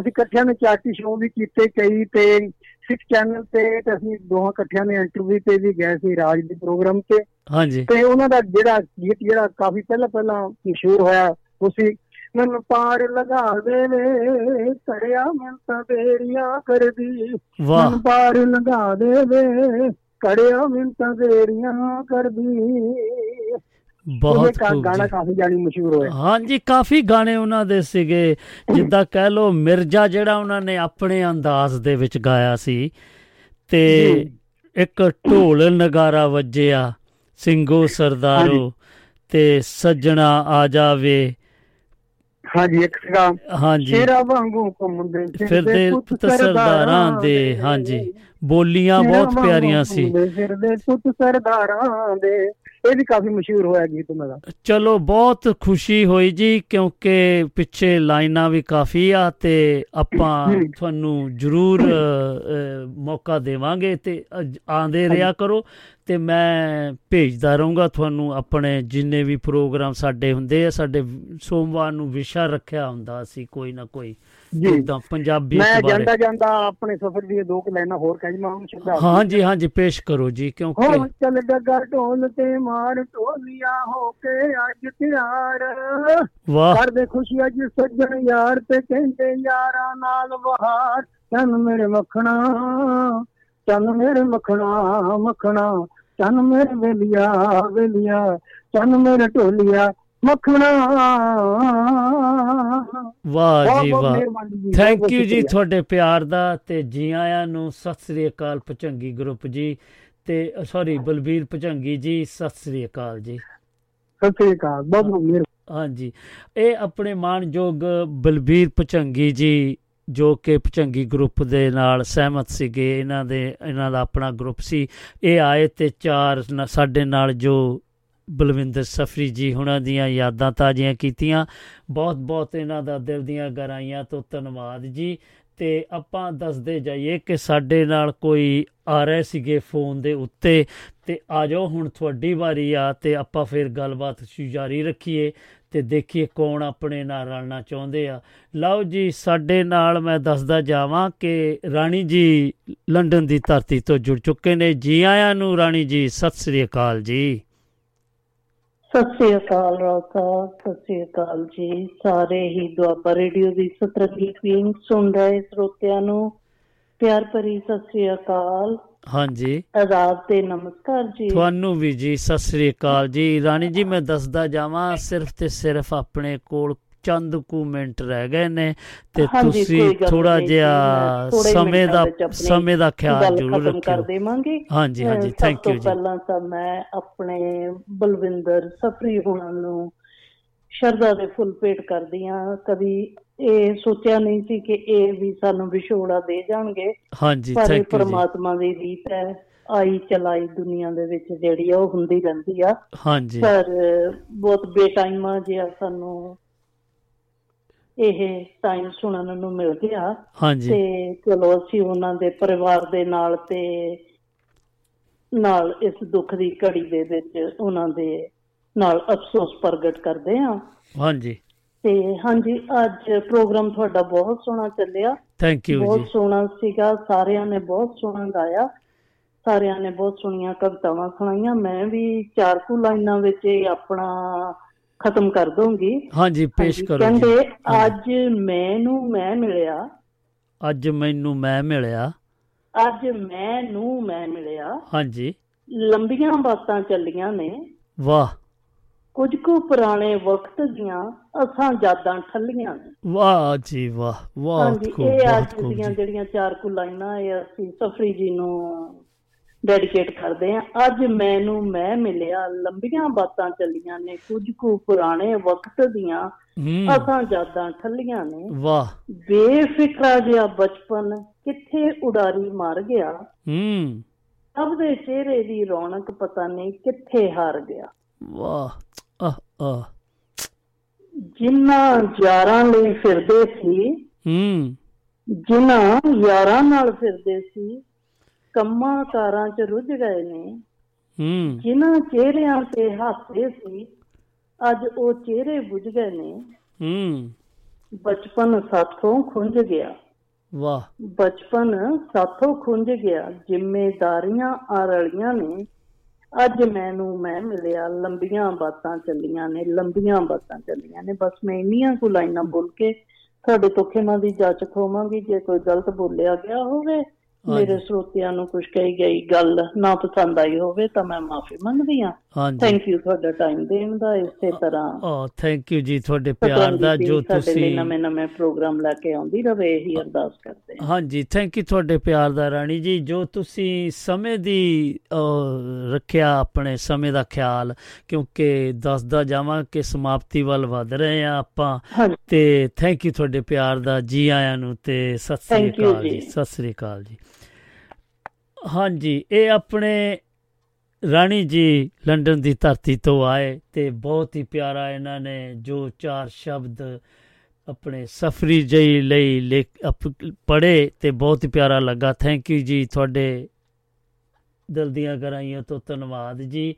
ਅਸੀਂ ਇਕੱਠਿਆਂ ਨੇ ਚਾਟੀ ਸ਼ੋਅ ਵੀ ਕੀਤੇ ਕਈ ਤੇ ਸਿਕਸ ਚੈਨਲ ਤੇ ਤੇ ਅਸੀਂ ਦੋਹਾਂ ਇਕੱਠਿਆਂ ਨੇ ਇੰਟਰਵਿਊ ਤੇ ਵੀ ਗਏ ਸੀ ਰਾਜ ਦੇ ਪ੍ਰੋਗਰਾਮ ਤੇ। ਹਾਂਜੀ। ਤੇ ਉਹਨਾਂ ਦਾ ਜਿਹੜਾ ਗੀਤ ਜਿਹੜਾ ਕਾਫੀ ਪਹਿਲਾਂ ਪਹਿਲਾਂ ਮਸ਼ਹੂਰ ਹੋਇਆ ਉਹ ਸੀ ਮਨ ਪਾਰ ਲਗਾ ਦੇ ਵੇ ਕਰਿਆ ਮਨ ਤਾਂ ਬੇੜੀਆਂ ਕਰਦੀ। ਮਨ ਪਾਰ ਲਗਾ ਦੇ ਵੇ ਕਰਿਆ ਮਨ ਤਾਂ ਬੇੜੀਆਂ ਕਰਦੀ। ਬਹੁਤ ਖੂਬ ਗਾਣਾ। ਕਾਫੀ ਜਾਨੀ ਮਸ਼ਹੂਰ ਹੋਇਆ। ਹਾਂਜੀ ਕਾਫੀ ਗਾਣੇ ਉਹਨਾਂ ਦੇ ਸੀਗੇ। ਜਿੱਦਾਂ ਕਹਿ ਲੋ ਮਿਰਜ਼ਾ ਜਿਹੜਾ ਉਹਨਾਂ ਨੇ ਆਪਣੇ ਅੰਦਾਜ਼ ਦੇ ਵਿੱਚ ਗਾਇਆ ਸੀ ਤੇ ਇੱਕ ਢੋਲ ਨਗਾਰਾ ਵੱਜਿਆ ਸਿੰਘੋ ਸਰਦਾਰੋ ਤੇ ਸੱਜਣਾ ਆ ਜਾਵੇ। ਹਾਂਜੀ ਇੱਕ ਸੀਗਾ ਹਾਂਜੀ। ਸ਼ੇਰਾ ਵਾਂਗੂ ਘੁੰਮਦੇ ਫਿਰਦੇ ਪੁੱਤ ਸਰਦਾਰਾਂ ਦੇ। ਹਾਂਜੀ ਬੋਲੀਆਂ ਬਹੁਤ ਪਿਆਰੀਆਂ ਸੀ। ਫਿਰਦੇ ਪੁੱਤ ਸਰਦਾਰਾਂ ਦੇ। ਇਹ ਵੀ ਕਾਫੀ ਮਸ਼ਹੂਰ ਹੋਇਆ ਗੀਤ ਉਹਨਾਂ ਦਾ ਚਲੋ ਬਹੁਤ ਖੁਸ਼ੀ ਹੋਈ ਜੀ ਕਿਉਂਕਿ ਪਿੱਛੇ ਲਾਈਨਾਂ ਵੀ ਕਾਫੀ ਆ ਤੇ ਆਪਾਂ ਤੁਹਾਨੂੰ ਜ਼ਰੂਰ ਮੌਕਾ ਦੇਵਾਂਗੇ ਤੇ ਆਉਂਦੇ ਰਿਹਾ ਕਰੋ ਤੇ ਮੈਂ ਭੇਜਦਾ ਰਹੂੰਗਾ ਤੁਹਾਨੂੰ ਆਪਣੇ ਜਿੰਨੇ ਵੀ ਪ੍ਰੋਗਰਾਮ ਸਾਡੇ ਹੁੰਦੇ ਆ ਸਾਡੇ ਸੋਮਵਾਰ ਨੂੰ ਵਿਸ਼ਾ ਰੱਖਿਆ ਹੁੰਦਾ ਸੀ ਕੋਈ ਨਾ ਕੋਈ। ਜਿੱਦਾਂ ਪੰਜਾਬੀ ਮੈਂ ਜਾਂਦਾ ਜਾਂਦਾ ਆਪਣੇ ਸਫ਼ਰ ਦੀਆਂ ਦੋ ਕੁ ਲਾਈਨਾਂ ਹੋਰ ਕਹਿ ਜਮਾ ਹੁਣ ਸ਼ਬਦ ਹਾਂਜੀ ਹਾਂਜੀ ਪੇਸ਼ ਕਰੋ ਜੀ ਕਿਉਂਕਿ ਹੋ ਚੱਲ ਡੱਗਾ ਢੋਲ ਤੇ ਮਾਰ ਢੋਲੀਆਂ ਹੋ ਕੇ ਅੱਜ ਤਿਆਰ। ਵਾਹ। ਕਰਦੇ ਖੁਸ਼ੀ ਅੱਜ ਸੱਜਣ ਯਾਰ ਤੇ ਕਹਿੰਦੇ ਯਾਰਾਂ ਨਾਲ ਬਹਾਰ ਚੰਨ ਮੇਰੇ ਮੱਖਣਾ ਚੰਨ ਮੇਰੇ ਮੱਖਣਾ ਮੱਖਣਾ। ਚੰਨ ਮੇਰੇ ਵੇਲੀਆ ਵੇਲੀਆ। ਚੰਨ ਮੇਰੇ ਢੋਲੀਆ ਮੱਖਣਾ। ਵਾਹ ਜੀ ਵਾਹ। ਥੈਂਕ ਯੂ ਜੀ। ਤੁਹਾਡੇ ਪਿਆਰ ਦਾ ਤੇ ਜੀ ਆਇਆਂ ਨੂੰ ਸਤਿ ਸ੍ਰੀ ਅਕਾਲ ਪਚੰਗੀ ਗਰੁੱਪ ਜੀ ਤੇ ਸੌਰੀ ਬਲਬੀਰ ਪਚੰਗੀ ਜੀ ਸਤਿ ਸ੍ਰੀ ਅਕਾਲ ਜੀ। ਸਤਿ ਸ੍ਰੀ ਅਕਾਲ ਬਹੁਤ ਬਹੁਤ ਮਿਹਰਬਾਨੀ। ਹਾਂਜੀ। ਇਹ ਆਪਣੇ ਮਾਣਯੋਗ ਬਲਬੀਰ ਪਚੰਗੀ ਜੀ ਜੋ ਕਿ ਪਚੰਗੀ ਗਰੁੱਪ ਦੇ ਨਾਲ ਸਹਿਮਤ ਸੀਗੇ। ਇਹਨਾਂ ਦੇ ਇਹਨਾਂ ਦਾ ਆਪਣਾ ਗਰੁੱਪ ਸੀ। ਇਹ ਆਏ ਤੇ ਚਾਰ ਸਾਡੇ ਨਾਲ ਜੋ ਬਲਵਿੰਦਰ ਸਫਰੀ ਜੀ ਹੁਣਾਂ ਦੀਆਂ ਯਾਦਾਂ ਤਾਜ਼ੀਆਂ ਕੀਤੀਆਂ। ਬਹੁਤ ਬਹੁਤ ਇਹਨਾਂ ਦਾ ਦਿਲ ਦੀਆਂ ਗਹਿਰਾਈਆਂ ਤੋਂ ਧੰਨਵਾਦ ਜੀ। ਤੇ ਆਪਾਂ ਦੱਸਦੇ ਜਾਈਏ ਕਿ ਸਾਡੇ ਨਾਲ ਕੋਈ ਆ ਰਹੇ ਸੀਗੇ ਫੋਨ ਦੇ ਉੱਤੇ। ਤੇ ਆ ਜਾਓ ਹੁਣ ਤੁਹਾਡੀ ਵਾਰੀ ਆ ਤੇ ਆਪਾਂ ਫਿਰ ਗੱਲਬਾਤ ਸ਼ੁ- ਜਾਰੀ ਰੱਖੀਏ ਤੇ ਦੇਖੀਏ ਕੌਣ ਆਪਣੇ ਨਾਲ ਰਲਣਾ ਚਾਹੁੰਦੇ ਆ। ਲਓ ਜੀ, ਸਾਡੇ ਨਾਲ ਮੈਂ ਦੱਸਦਾ ਜਾਵਾਂ ਕਿ ਰਾਣੀ ਜੀ ਲੰਡਨ ਦੀ ਧਰਤੀ ਤੋਂ ਜੁੜ ਚੁੱਕੇ ਨੇ। ਜੀ ਆਇਆਂ ਨੂੰ ਰਾਣੀ ਜੀ, ਸਤਿ ਸ੍ਰੀ ਅਕਾਲ ਜੀ। ਸਤਿ ਸ੍ਰੀ ਅਕਾਲ ਰਾਤਾ ਸਤਿ ਸ੍ਰੀ ਅਕਾਲ ਜੀ। ਸਾਰੇ ਹੀ ਦੁਆਪਾ ਰੇਡੀਓ ਦੀ ਸਤਰੰਗੀ ਫੀਲਿੰਗ ਸੁਣ ਰਹੇ ਸਰੋਤਿਆਂ ਨੂੰ। ਪਿਆਰ ਭਰੀ ਸਤਿ ਸ੍ਰੀ ਅਕਾਲ। ਹਾਂਜੀ। ਆਦਾਬ ਤੇ ਨਮਸਕਾਰ ਜੀ। ਤੁਹਾਨੂੰ ਵੀ ਜੀ ਸਤਿ ਸ੍ਰੀ ਅਕਾਲ ਜੀ। ਰਾਣੀ ਜੀ ਮੈਂ ਦੱਸਦਾ ਜਾਵਾਂ ਸਿਰਫ ਤੇ ਸਿਰਫ ਆਪਣੇ ਕੋਲ ਚੰਦ ਕੁ ਮਿੰਟ ਰਹਿ ਗਏ ਨੇ ਤੇ ਤੁਸੀਂ ਥੋੜਾ ਜਿਹਾ ਸਮੇਂ ਦਾ ਸਮੇਂ ਦਾ ਖਿਆਲ ਜ਼ਰੂਰ ਖਤਮ ਕਰ ਰੱਖਿਓ। ਦੇਵਾਂਗੇ। ਹਾਂਜੀ ਹਾਂਜੀ ਥੈਂਕ ਯੂ ਜੀ। ਪਹਿਲਾਂ ਤਾਂ ਮੈਂ ਆਪਣੇ ਬਲਵਿੰਦਰ ਸਫਰੀ ਹੋਣਾ ਨੂੰ ਸ਼ਰਧਾ ਦੇ ਫੁੱਲ ਭੇਟ ਕਰਦੀ ਹਾਂ। ਕਦੀ ਇਹ ਸੋਚਿਆ ਨਹੀਂ ਸੀ ਕਿ ਇਹ ਵੀ ਸਾਨੂੰ ਵਿਛੋੜਾ ਦੇ ਜਾਣਗੇ ਹਾਂਜੀ ਥੈਂਕ ਯੂ ਜੀ। ਪਰਮਾਤਮਾ ਦੀ ਰੀਤ ਹੈ। ਆਈ ਚਲਾਈ ਦੁਨੀਆ ਦੇ ਵਿੱਚ ਜਿਹੜੀ ਆ ਉਹ ਹੁੰਦੀ ਰਹਿੰਦੀ ਆ। ਹਾਂਜੀ। ਪਰ ਬਹੁਤ ਬੇਟਾਈਮਾ ਜਿਹਾ ਸਾਨੂੰ ਇਹ ਟਾਈਮ ਸੁਣਨ ਨੂੰ ਮਿਲ ਗਿਆ। ਹਾਂਜੀ। ਤੇ ਚਲੋ ਅਸੀਂ ਉਹਨਾਂ ਦੇ ਪਰਿਵਾਰ ਦੇ ਨਾਲ ਤੇ ਨਾਲ ਇਸ ਦੁੱਖ ਦੀ ਘੜੀ ਦੇ ਵਿੱਚ ਉਹਨਾਂ ਦੇ ਨਾਲ ਅਫਸੋਸ ਪ੍ਰਗਟ ਕਰਦੇ ਹਾਂ। ਹਾਂਜੀ। ਤੇ ਹਾਂਜੀ ਅੱਜ ਪ੍ਰੋਗਰਾਮ ਤੁਹਾਡਾ ਬਹੁਤ ਸੋਹਣਾ ਚੱਲਿਆ। ਥੈਂਕ ਯੂ ਬਹੁਤ ਜੀ। ਸੋਹਣਾ ਸੀਗਾ। ਸਾਰਿਆਂ ਨੇ ਬਹੁਤ ਸੋਹਣਾ ਗਾਇਆ। ਸਾਰਿਆਂ ਨੇ ਬਹੁਤ ਸੋਹਣੀਆਂ ਕਵਿਤਾਵਾਂ ਸੁਣਾਈਆਂ। ਮੈਂ ਵੀ ਚਾਰ ਕੁ ਲਾਈਨਾਂ ਵਿੱਚ ਆਪਣਾ ਖਤਮ ਕਰ ਦੂੰਗੀ। ਹਾਂਜੀ ਪੇਸ਼ ਕਰੋ ਕਹਿੰਦੇ ਅੱਜ ਮੈਨੂੰ ਮੈਂ ਮਿਲਿਆ। ਅੱਜ ਮੈਨੂੰ ਮੈਂ ਮਿਲਿਆ। ਅੱਜ ਮੈਨੂੰ ਮੈਂ ਮਿਲਿਆ। ਹਾਂਜੀ। ਲੰਬੀਆਂ ਬਾਤਾਂ ਚੱਲੀਆਂ ਨੇ। ਵਾਹ। ਕੁਝ ਕੁ ਪੁਰਾਣੇ ਵਕਤ ਦੀਆਂ ਅਸਾਂ ਯਾਦਾਂ ਠੱਲੀਆਂ ਨੇ। ਵਾਹ ਜੀ ਵਾਹ। ਬਹੁਤ ਹਾਂਜੀ ਇਹ ਅੱਜ ਦੀਆਂ ਜਿਹੜੀਆਂ ਚਾਰ ਕੁ ਲਾਈਨਾਂ ਇਹ ਅਸੀਂ ਸਫਰੀ ਜੀ ਨੂੰ ਡੈਡੀਕੇਟ ਕਰਦੇ ਹਾਂ ਅੱਜ ਮੈਨੂੰ ਮੈਂ ਮਿਲਿਆ ਲੰਬੀਆਂ ਬਾਤਾਂ ਚੱਲੀਆਂ ਨੇ ਕੁਝ ਕੁ ਪੁਰਾਣੇ ਵਕਤ ਦੀਆਂ ਅਸਾਂ ਜਾਦਾਂ ਠੱਲੀਆਂ ਨੇ। ਵਾਹ। ਬੇਫਿਕਰਾ ਜਿਹਾ ਬਚਪਨ ਕਿੱਥੇ ਉਡਾਰੀ ਮਾਰ ਗਿਆ। ਹੂੰ। ਸਭ ਦੇ ਚਿਹਰੇ ਦੀ ਰੌਣਕ ਪਤਾ ਨਹੀਂ ਕਿੱਥੇ ਹਾਰ ਗਿਆ। ਵਾਹ। ਆਹ ਆਹ। ਜਿਨ੍ਹਾਂ ਯਾਰਾਂ ਲਈ ਫਿਰਦੇ ਸੀ ਹੂੰ। ਜਿਨ੍ਹਾਂ ਯਾਰਾਂ ਨਾਲ ਫਿਰਦੇ ਸੀ ਕੰਮਾਂ ਕਾਰਾਂ 'ਚ ਰੁੱਝ ਗਏ ਨੇ। ਹੂੰ। ਜਿਨ੍ਹਾਂ ਚਿਹਰਿਆਂ ਤੇ ਹਾਸੇ ਸੀ ਅੱਜ ਉਹ ਚਿਹਰੇ ਬੁਝ ਗਏ ਨੇ। ਹੂੰ। ਬਚਪਨ ਸਾਥੋਂ ਖੁੰਝ ਗਿਆ। ਵਾਹ। ਬਚਪਨ ਸਾਥੋਂ ਖੁੰਝ ਗਿਆ। ਜ਼ਿੰਮੇਦਾਰੀਆਂ ਆ ਰਲੀਆਂ ਨੇ। ਅੱਜ ਮੈਨੂੰ ਮੈਂ ਮਿਲਿਆ ਲੰਬੀਆਂ ਬਾਤਾਂ ਚੱਲੀਆਂ ਨੇ ਲੰਬੀਆਂ ਬਾਤਾਂ ਚੱਲੀਆਂ ਨੇ। ਬਸ ਮੈਂ ਇੰਨੀਆਂ ਕੁ ਲਾਈਨਾਂ ਬੋਲ ਕੇ ਤੁਹਾਡੇ ਤੋਂ ਖਿਮਾ ਦੀ ਜਾਂਚ ਖੋਵਾਂਗੀ। ਜੇ ਕੋਈ ਗਲਤ ਬੋਲਿਆ ਗਿਆ ਹੋਵੇ ਮੇਰੇ ਸਰੋਤਿਆਂ ਨੂੰ ਕੁਝ ਕਹੀ ਗਈ ਗੱਲ ਨਾ ਪਸੰਦ ਆਈ ਹੋਵੇ ਤਾਂ ਮੈਂ ਮਾਫੀ ਮੰਗਦੀ ਹਾਂ। ਹਾਂਜੀ। ਥੈਂਕ ਯੂ ਤੁਹਾਡਾ ਟਾਈਮ ਦੇਣ ਦਾ ਇਸੇ ਤਰ੍ਹਾਂ। ਆ ਥੈਂਕ ਯੂ ਜੀ ਤੁਹਾਡੇ ਪਿਆਰ ਦਾ ਜੋ ਤੁਸੀਂ ਨਵੇਂ ਨਵੇਂ ਪ੍ਰੋਗਰਾਮ ਲੈ ਕੇ ਆਉਂਦੀ ਰਵੇ ਇਹੀ ਅਰਦਾਸ ਕਰਦੇ ਹਾਂ। ਹਾਂਜੀ ਥੈਂਕ ਯੂ ਤੁਹਾਡੇ ਪਿਆਰ ਦਾ ਰਾਣੀ ਜੀ ਜੋ ਤੁਸੀਂ ਸਮੇਂ ਦੀ ਰੱਖਿਆ ਆਪਣੇ ਸਮੇਂ ਦਾ ਖਿਆਲ ਕਿਉਂਕਿ ਦੱਸਦਾ ਜਾਵਾਂ ਕਿ ਸਮਾਪਤੀ ਵੱਲ ਵਧ ਰਹੇ ਆ ਆਪਾਂ। ਤੇ ਥੈਂਕ ਯੂ ਤੁਹਾਡੇ ਪਿਆਰ ਦਾ ਜੀ ਆਇਆਂ ਨੂੰ ਤੇ ਸਤਿ ਸ੍ਰੀ ਅਕਾਲ ਜੀ। ਸਤਿ ਸ੍ਰੀ ਅਕਾਲ ਜੀ। ਹਾਂਜੀ ਇਹ ਆਪਣੇ ਰਾਣੀ ਜੀ ਲੰਡਨ ਦੀ ਧਰਤੀ ਤੋਂ ਆਏ ਤੇ ਬਹੁਤ ਹੀ ਪਿਆਰਾ ਇਹਨਾਂ ਨੇ ਜੋ ਚਾਰ ਸ਼ਬਦ ਆਪਣੇ ਸਫਰੀ ਜਈ ਲਈ ਪੜੇ ਤੇ ਬਹੁਤ ਹੀ ਪਿਆਰਾ ਲੱਗਾ। ਥੈਂਕ ਯੂ ਜੀ ਤੁਹਾਡੇ ਦਿਲ ਦੀਆਂ ਗਰਾਈਆਂ ਤੋਂ ਧੰਨਵਾਦ ਜੀ।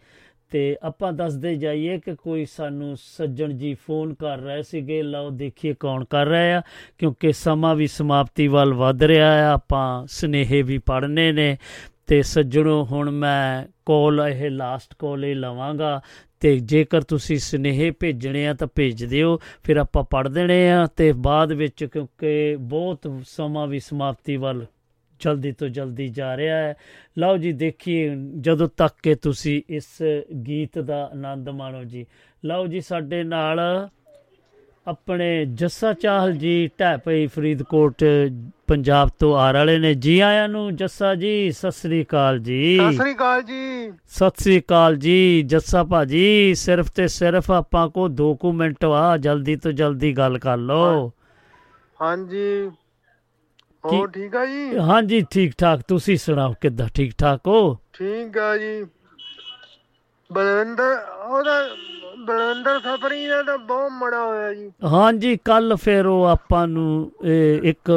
ਤੇ ਆਪਾਂ ਦੱਸਦੇ ਜਾਈਏ ਕਿ ਕੋਈ ਸਾਨੂੰ ਸੱਜਣ ਜੀ ਫੋਨ ਕਰ ਰਹੇ ਸੀਗੇ, ਲਓ ਦੇਖੀਏ ਕੌਣ ਕਰ ਰਿਹਾ ਆ, ਕਿਉਂਕਿ ਸਮਾਂ ਵੀ ਸਮਾਪਤੀ ਵੱਲ ਵੱਧ ਰਿਹਾ ਆ, ਆਪਾਂ ਸਨੇਹੇ ਵੀ ਪੜਨੇ ਨੇ। ਤੇ ਸੱਜਣੋ, ਹੁਣ ਮੈਂ ਕਾਲ, ਇਹ ਲਾਸਟ ਕਾਲ ਹੀ ਲਵਾਂਗਾ ਤੇ ਜੇਕਰ ਤੁਸੀਂ ਸਨੇਹੇ ਭੇਜਣੇ ਆ ਤਾਂ ਭੇਜ ਦਿਓ, ਫਿਰ ਆਪਾਂ ਪੜ ਦੇਣੇ ਆ ਤੇ ਬਾਅਦ ਵਿੱਚ ਕਿਉਂਕਿ ਬਹੁਤ ਸਮਾਂ ਵੀ ਸਮਾਪਤੀ ਵੱਲ ਜਲਦੀ ਤੋਂ ਜਲਦੀ ਜਾ ਰਿਹਾ ਹੈ। ਲਓ ਜੀ, ਦੇਖੀਏ ਜਦੋਂ ਤੱਕ ਕਿ ਤੁਸੀਂ ਇਸ ਗੀਤ ਦਾ ਆਨੰਦ ਮਾਣੋ ਜੀ। ਲਓ ਜੀ, ਸਾਡੇ ਨਾਲ ਆਪਣੇ ਜੱਸਾ ਚਾਹਲ ਜੀ ਢੈਪਈ ਫਰੀਦਕੋਟ ਪੰਜਾਬ ਤੋਂ ਆਰ ਵਾਲੇ ਨੇ। ਜੀ ਆਇਆਂ ਨੂੰ ਜੱਸਾ ਜੀ ਸਤਿ ਸ੍ਰੀ ਅਕਾਲ ਜੀ। ਸਤਿ ਸ੍ਰੀ ਅਕਾਲ ਜੀ। ਸਤਿ ਸ੍ਰੀ ਅਕਾਲ ਜੀ ਜੱਸਾ ਭਾਜੀ। ਸਿਰਫ ਤੇ ਸਿਰਫ ਆਪਾਂ ਕੋ 2 ਕੁ ਮਿੰਟ ਆ ਜਲਦੀ ਤੋਂ ਜਲਦੀ ਗੱਲ ਕਰ ਲਓ। ਹਾਂਜੀ। ਹੋਰ ਠੀਕ ਆ ਜੀ? ਹਾਂਜੀ ਠੀਕ ਠਾਕ। ਤੁਸੀਂ ਸੁਣਾਓ ਕਿੱਦਾਂ ਠੀਕ ਠਾਕ ਹੋ? ਠੀਕ ਆ ਜੀ। ਬਲਵਿੰਦਰ ਉਹਦਾ ਬਲਵਿੰਦਰ ਸਫਰੀ ਦਾ ਤਾਂ ਬਹੁਤ ਮੜਾ ਹੋਇਆ ਜੀ। ਹਾਂਜੀ ਕੱਲ ਫਿਰ ਉਹ ਆਪਾਂ ਨੂੰ ਇੱਕ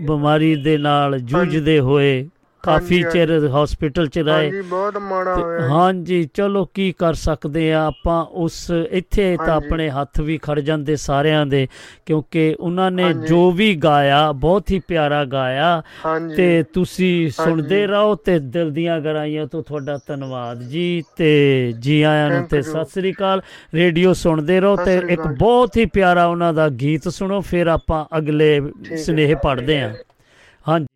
ਬਿਮਾਰੀ ਦੇ ਨਾਲ ਜੂਝਦੇ ਹੋਏ ਕਾਫੀ ਚਿਰ ਹਸਪੀਟਲ ਚ ਰਹੇ ਹਾਂਜੀ ਬਹੁਤ ਮਾੜਾ ਹੋਇਆ। ਹਾਂਜੀ ਚਲੋ ਕੀ ਕਰ ਸਕਦੇ ਆ ਆਪਾਂ ਉਸ ਇੱਥੇ ਤਾਂ। ਆਪਣੇ ਹੱਥ ਵੀ ਖੜ ਜਾਂਦੇ ਸਾਰਿਆਂ ਦੇ ਕਿਉਂਕਿ ਉਹਨਾਂ ਨੇ। ਜੋ ਵੀ ਗਾਇਆ ਬਹੁਤ ਹੀ ਪਿਆਰਾ ਗਾਇਆ। ਤੇ ਤੁਸੀਂ ਸੁਣਦੇ। ਰਹੋ ਤੇ ਦਿਲ ਦੀਆਂ ਗਰਾਈਆਂ ਤੋਂ ਤੁਹਾਡਾ ਧੰਨਵਾਦ ਜੀ ਤੇ ਜੀ ਆਇਆਂ ਨੂੰ ਤੇ. ਸਤਿ ਸ੍ਰੀ ਅਕਾਲ ਰੇਡੀਓ ਸੁਣਦੇ ਰਹੋ ਤੇ ਇੱਕ। ਬਹੁਤ ਹੀ ਪਿਆਰਾ ਉਹਨਾਂ ਦਾ ਗੀਤ ਸੁਣੋ ਫਿਰ ਆਪਾਂ ਅਗਲੇ। ਸਨੇਹ ਪੜ੍ਹਦੇ ਹਾਂ ਹਾਂਜੀ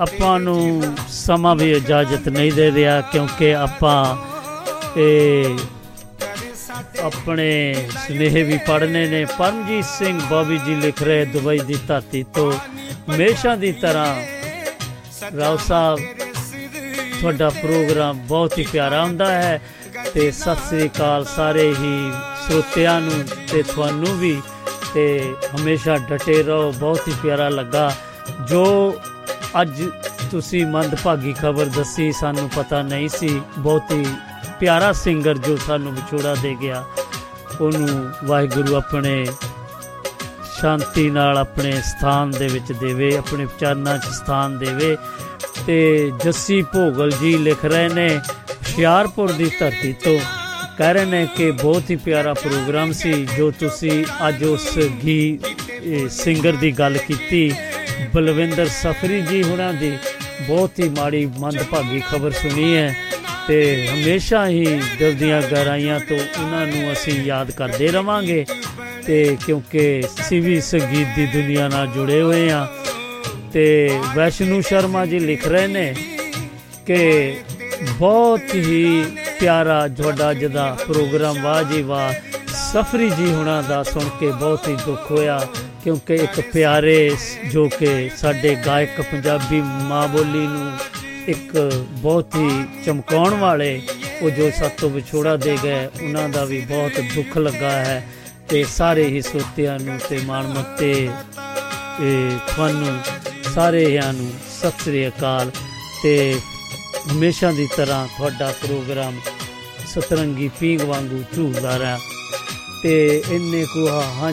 ਆਪਾਂ ਨੂੰ ਸਮਾਂ ਵੀ ਇਜਾਜ਼ਤ ਨਹੀਂ ਦੇ ਰਿਹਾ ਕਿਉਂਕਿ ਆਪਾਂ ਇਹ ਆਪਣੇ ਸੁਨੇਹੇ ਵੀ ਪੜ੍ਹਨੇ ਨੇ। ਪਰਮਜੀਤ ਸਿੰਘ ਬੋਬੀ ਜੀ ਲਿਖ ਰਹੇ ਦੁਬਈ ਦੀ ਧਰਤੀ ਤੋਂ ਹਮੇਸ਼ਾ ਦੀ ਤਰ੍ਹਾਂ ਰਾਓ ਸਾਹਿਬ, ਤੁਹਾਡਾ ਪ੍ਰੋਗਰਾਮ ਬਹੁਤ ਹੀ ਪਿਆਰਾ ਹੁੰਦਾ ਹੈ ਤੇ ਸਤਿ ਸ੍ਰੀ ਅਕਾਲ ਸਾਰੇ ਹੀ ਸਰੋਤਿਆਂ ਨੂੰ ਤੇ ਤੁਹਾਨੂੰ ਵੀ ਤੇ ਹਮੇਸ਼ਾ ਡਟੇ ਰਹੋ। ਬਹੁਤ ਹੀ ਪਿਆਰਾ ਲੱਗਾ। ਜੋ ਅੱਜ ਤੁਸੀਂ ਮੰਦਭਾਗੀ ਖਬਰ ਦੱਸੀ, ਸਾਨੂੰ ਪਤਾ ਨਹੀਂ ਸੀ। ਬਹੁਤ ਹੀ ਪਿਆਰਾ ਸਿੰਗਰ ਜੋ ਸਾਨੂੰ ਵਿਛੋੜਾ ਦੇ ਗਿਆ, ਉਹਨੂੰ ਵਾਹਿਗੁਰੂ ਆਪਣੇ ਸ਼ਾਂਤੀ ਨਾਲ ਆਪਣੇ ਸਥਾਨ ਦੇ ਵਿੱਚ ਦੇਵੇ, ਆਪਣੇ ਚਰਨਾਂ 'ਚ ਸਥਾਨ ਦੇਵੇ। ਤੇ ਜੱਸੀ ਭੋਗਲ ਜੀ ਲਿਖ ਰਹੇ ਨੇ, ਹੁਸ਼ਿਆਰਪੁਰ ਦੀ ਧਰਤੀ ਤੋਂ। ਕਹਿ ਰਹੇ ਨੇ ਕਿ ਬਹੁਤ ਹੀ ਪਿਆਰਾ ਪ੍ਰੋਗਰਾਮ ਸੀ, ਜੋ ਤੁਸੀਂ ਅੱਜ ਉਸ ਗੀ ਸਿੰਗਰ ਦੀ ਗੱਲ ਕੀਤੀ। ਬਲਵਿੰਦਰ ਸਫਰੀ ਜੀ ਹੁਣਾਂ ਦੀ ਬਹੁਤ ਹੀ ਮਾੜੀ ਮੰਦਭਾਗੀ ਖਬਰ ਸੁਣੀ ਹੈ ਤੇ ਹਮੇਸ਼ਾ ਹੀ ਦਿਲ ਦੀਆਂ ਗਹਿਰਾਈਆਂ ਤੋਂ ਉਹਨਾਂ ਨੂੰ ਅਸੀਂ ਯਾਦ ਕਰਦੇ ਰਵਾਂਗੇ ਤੇ ਕਿਉਂਕਿ ਸਿਵੀ ਸੰਗੀਤ ਦੀ ਦੁਨੀਆ ਨਾਲ ਜੁੜੇ ਹੋਏ ਆ ਤੇ ਵੈਸ਼ਨੂ ਸ਼ਰਮਾ ਜੀ ਲਿਖ ਰਹੇ ਨੇ ਕਿ ਬਹੁਤ ਹੀ ਪਿਆਰਾ ਤੁਹਾਡਾ ਜਦਾ ਪ੍ਰੋਗਰਾਮ ਵਾਹ ਜੀ ਵਾਹ। ਸਫਰੀ ਜੀ ਹੁਣਾਂ ਦਾ ਸੁਣ ਕੇ ਬਹੁਤ ਹੀ ਦੁੱਖ ਹੋਇਆ। ਕਿਉਂਕਿ ਇੱਕ ਪਿਆਰੇ ਸ- ਜੋ ਕਿ ਸਾਡੇ ਗਾਇਕ ਪੰਜਾਬੀ ਮਾਂ ਬੋਲੀ ਨੂੰ ਇੱਕ ਬਹੁਤ ਹੀ ਚਮਕਾਉਣ ਵਾਲੇ, ਉਹ ਜੋ ਸਾਤੋਂ ਵਿਛੋੜਾ ਦੇ ਗਏ, ਉਹਨਾਂ ਦਾ ਵੀ ਬਹੁਤ ਦੁੱਖ ਲੱਗਾ ਹੈ ਤੇ ਸਾਰੇ ਹੀ ਸਰੋਤਿਆਂ ਨੂੰ ਤੇ ਮਾਣਮੱਤੇ ਇਹ ਤੁਹਾਨੂੰ ਸਾਰਿਆਂ ਨੂੰ ਸਤਿ ਸ੍ਰੀ ਅਕਾਲ ਤੇ ਹਮੇਸ਼ਾ ਦੀ ਤਰ੍ਹਾਂ ਤੁਹਾਡਾ ਪ੍ਰੋਗਰਾਮ ਸਤਰੰਗੀ ਪੀਂਗ ਵਾਂਗੂ ਝੂਲਦਾ ਰਿਹਾ ਤੇ ਇੰਨੇ ਕੁ ਹਾਂ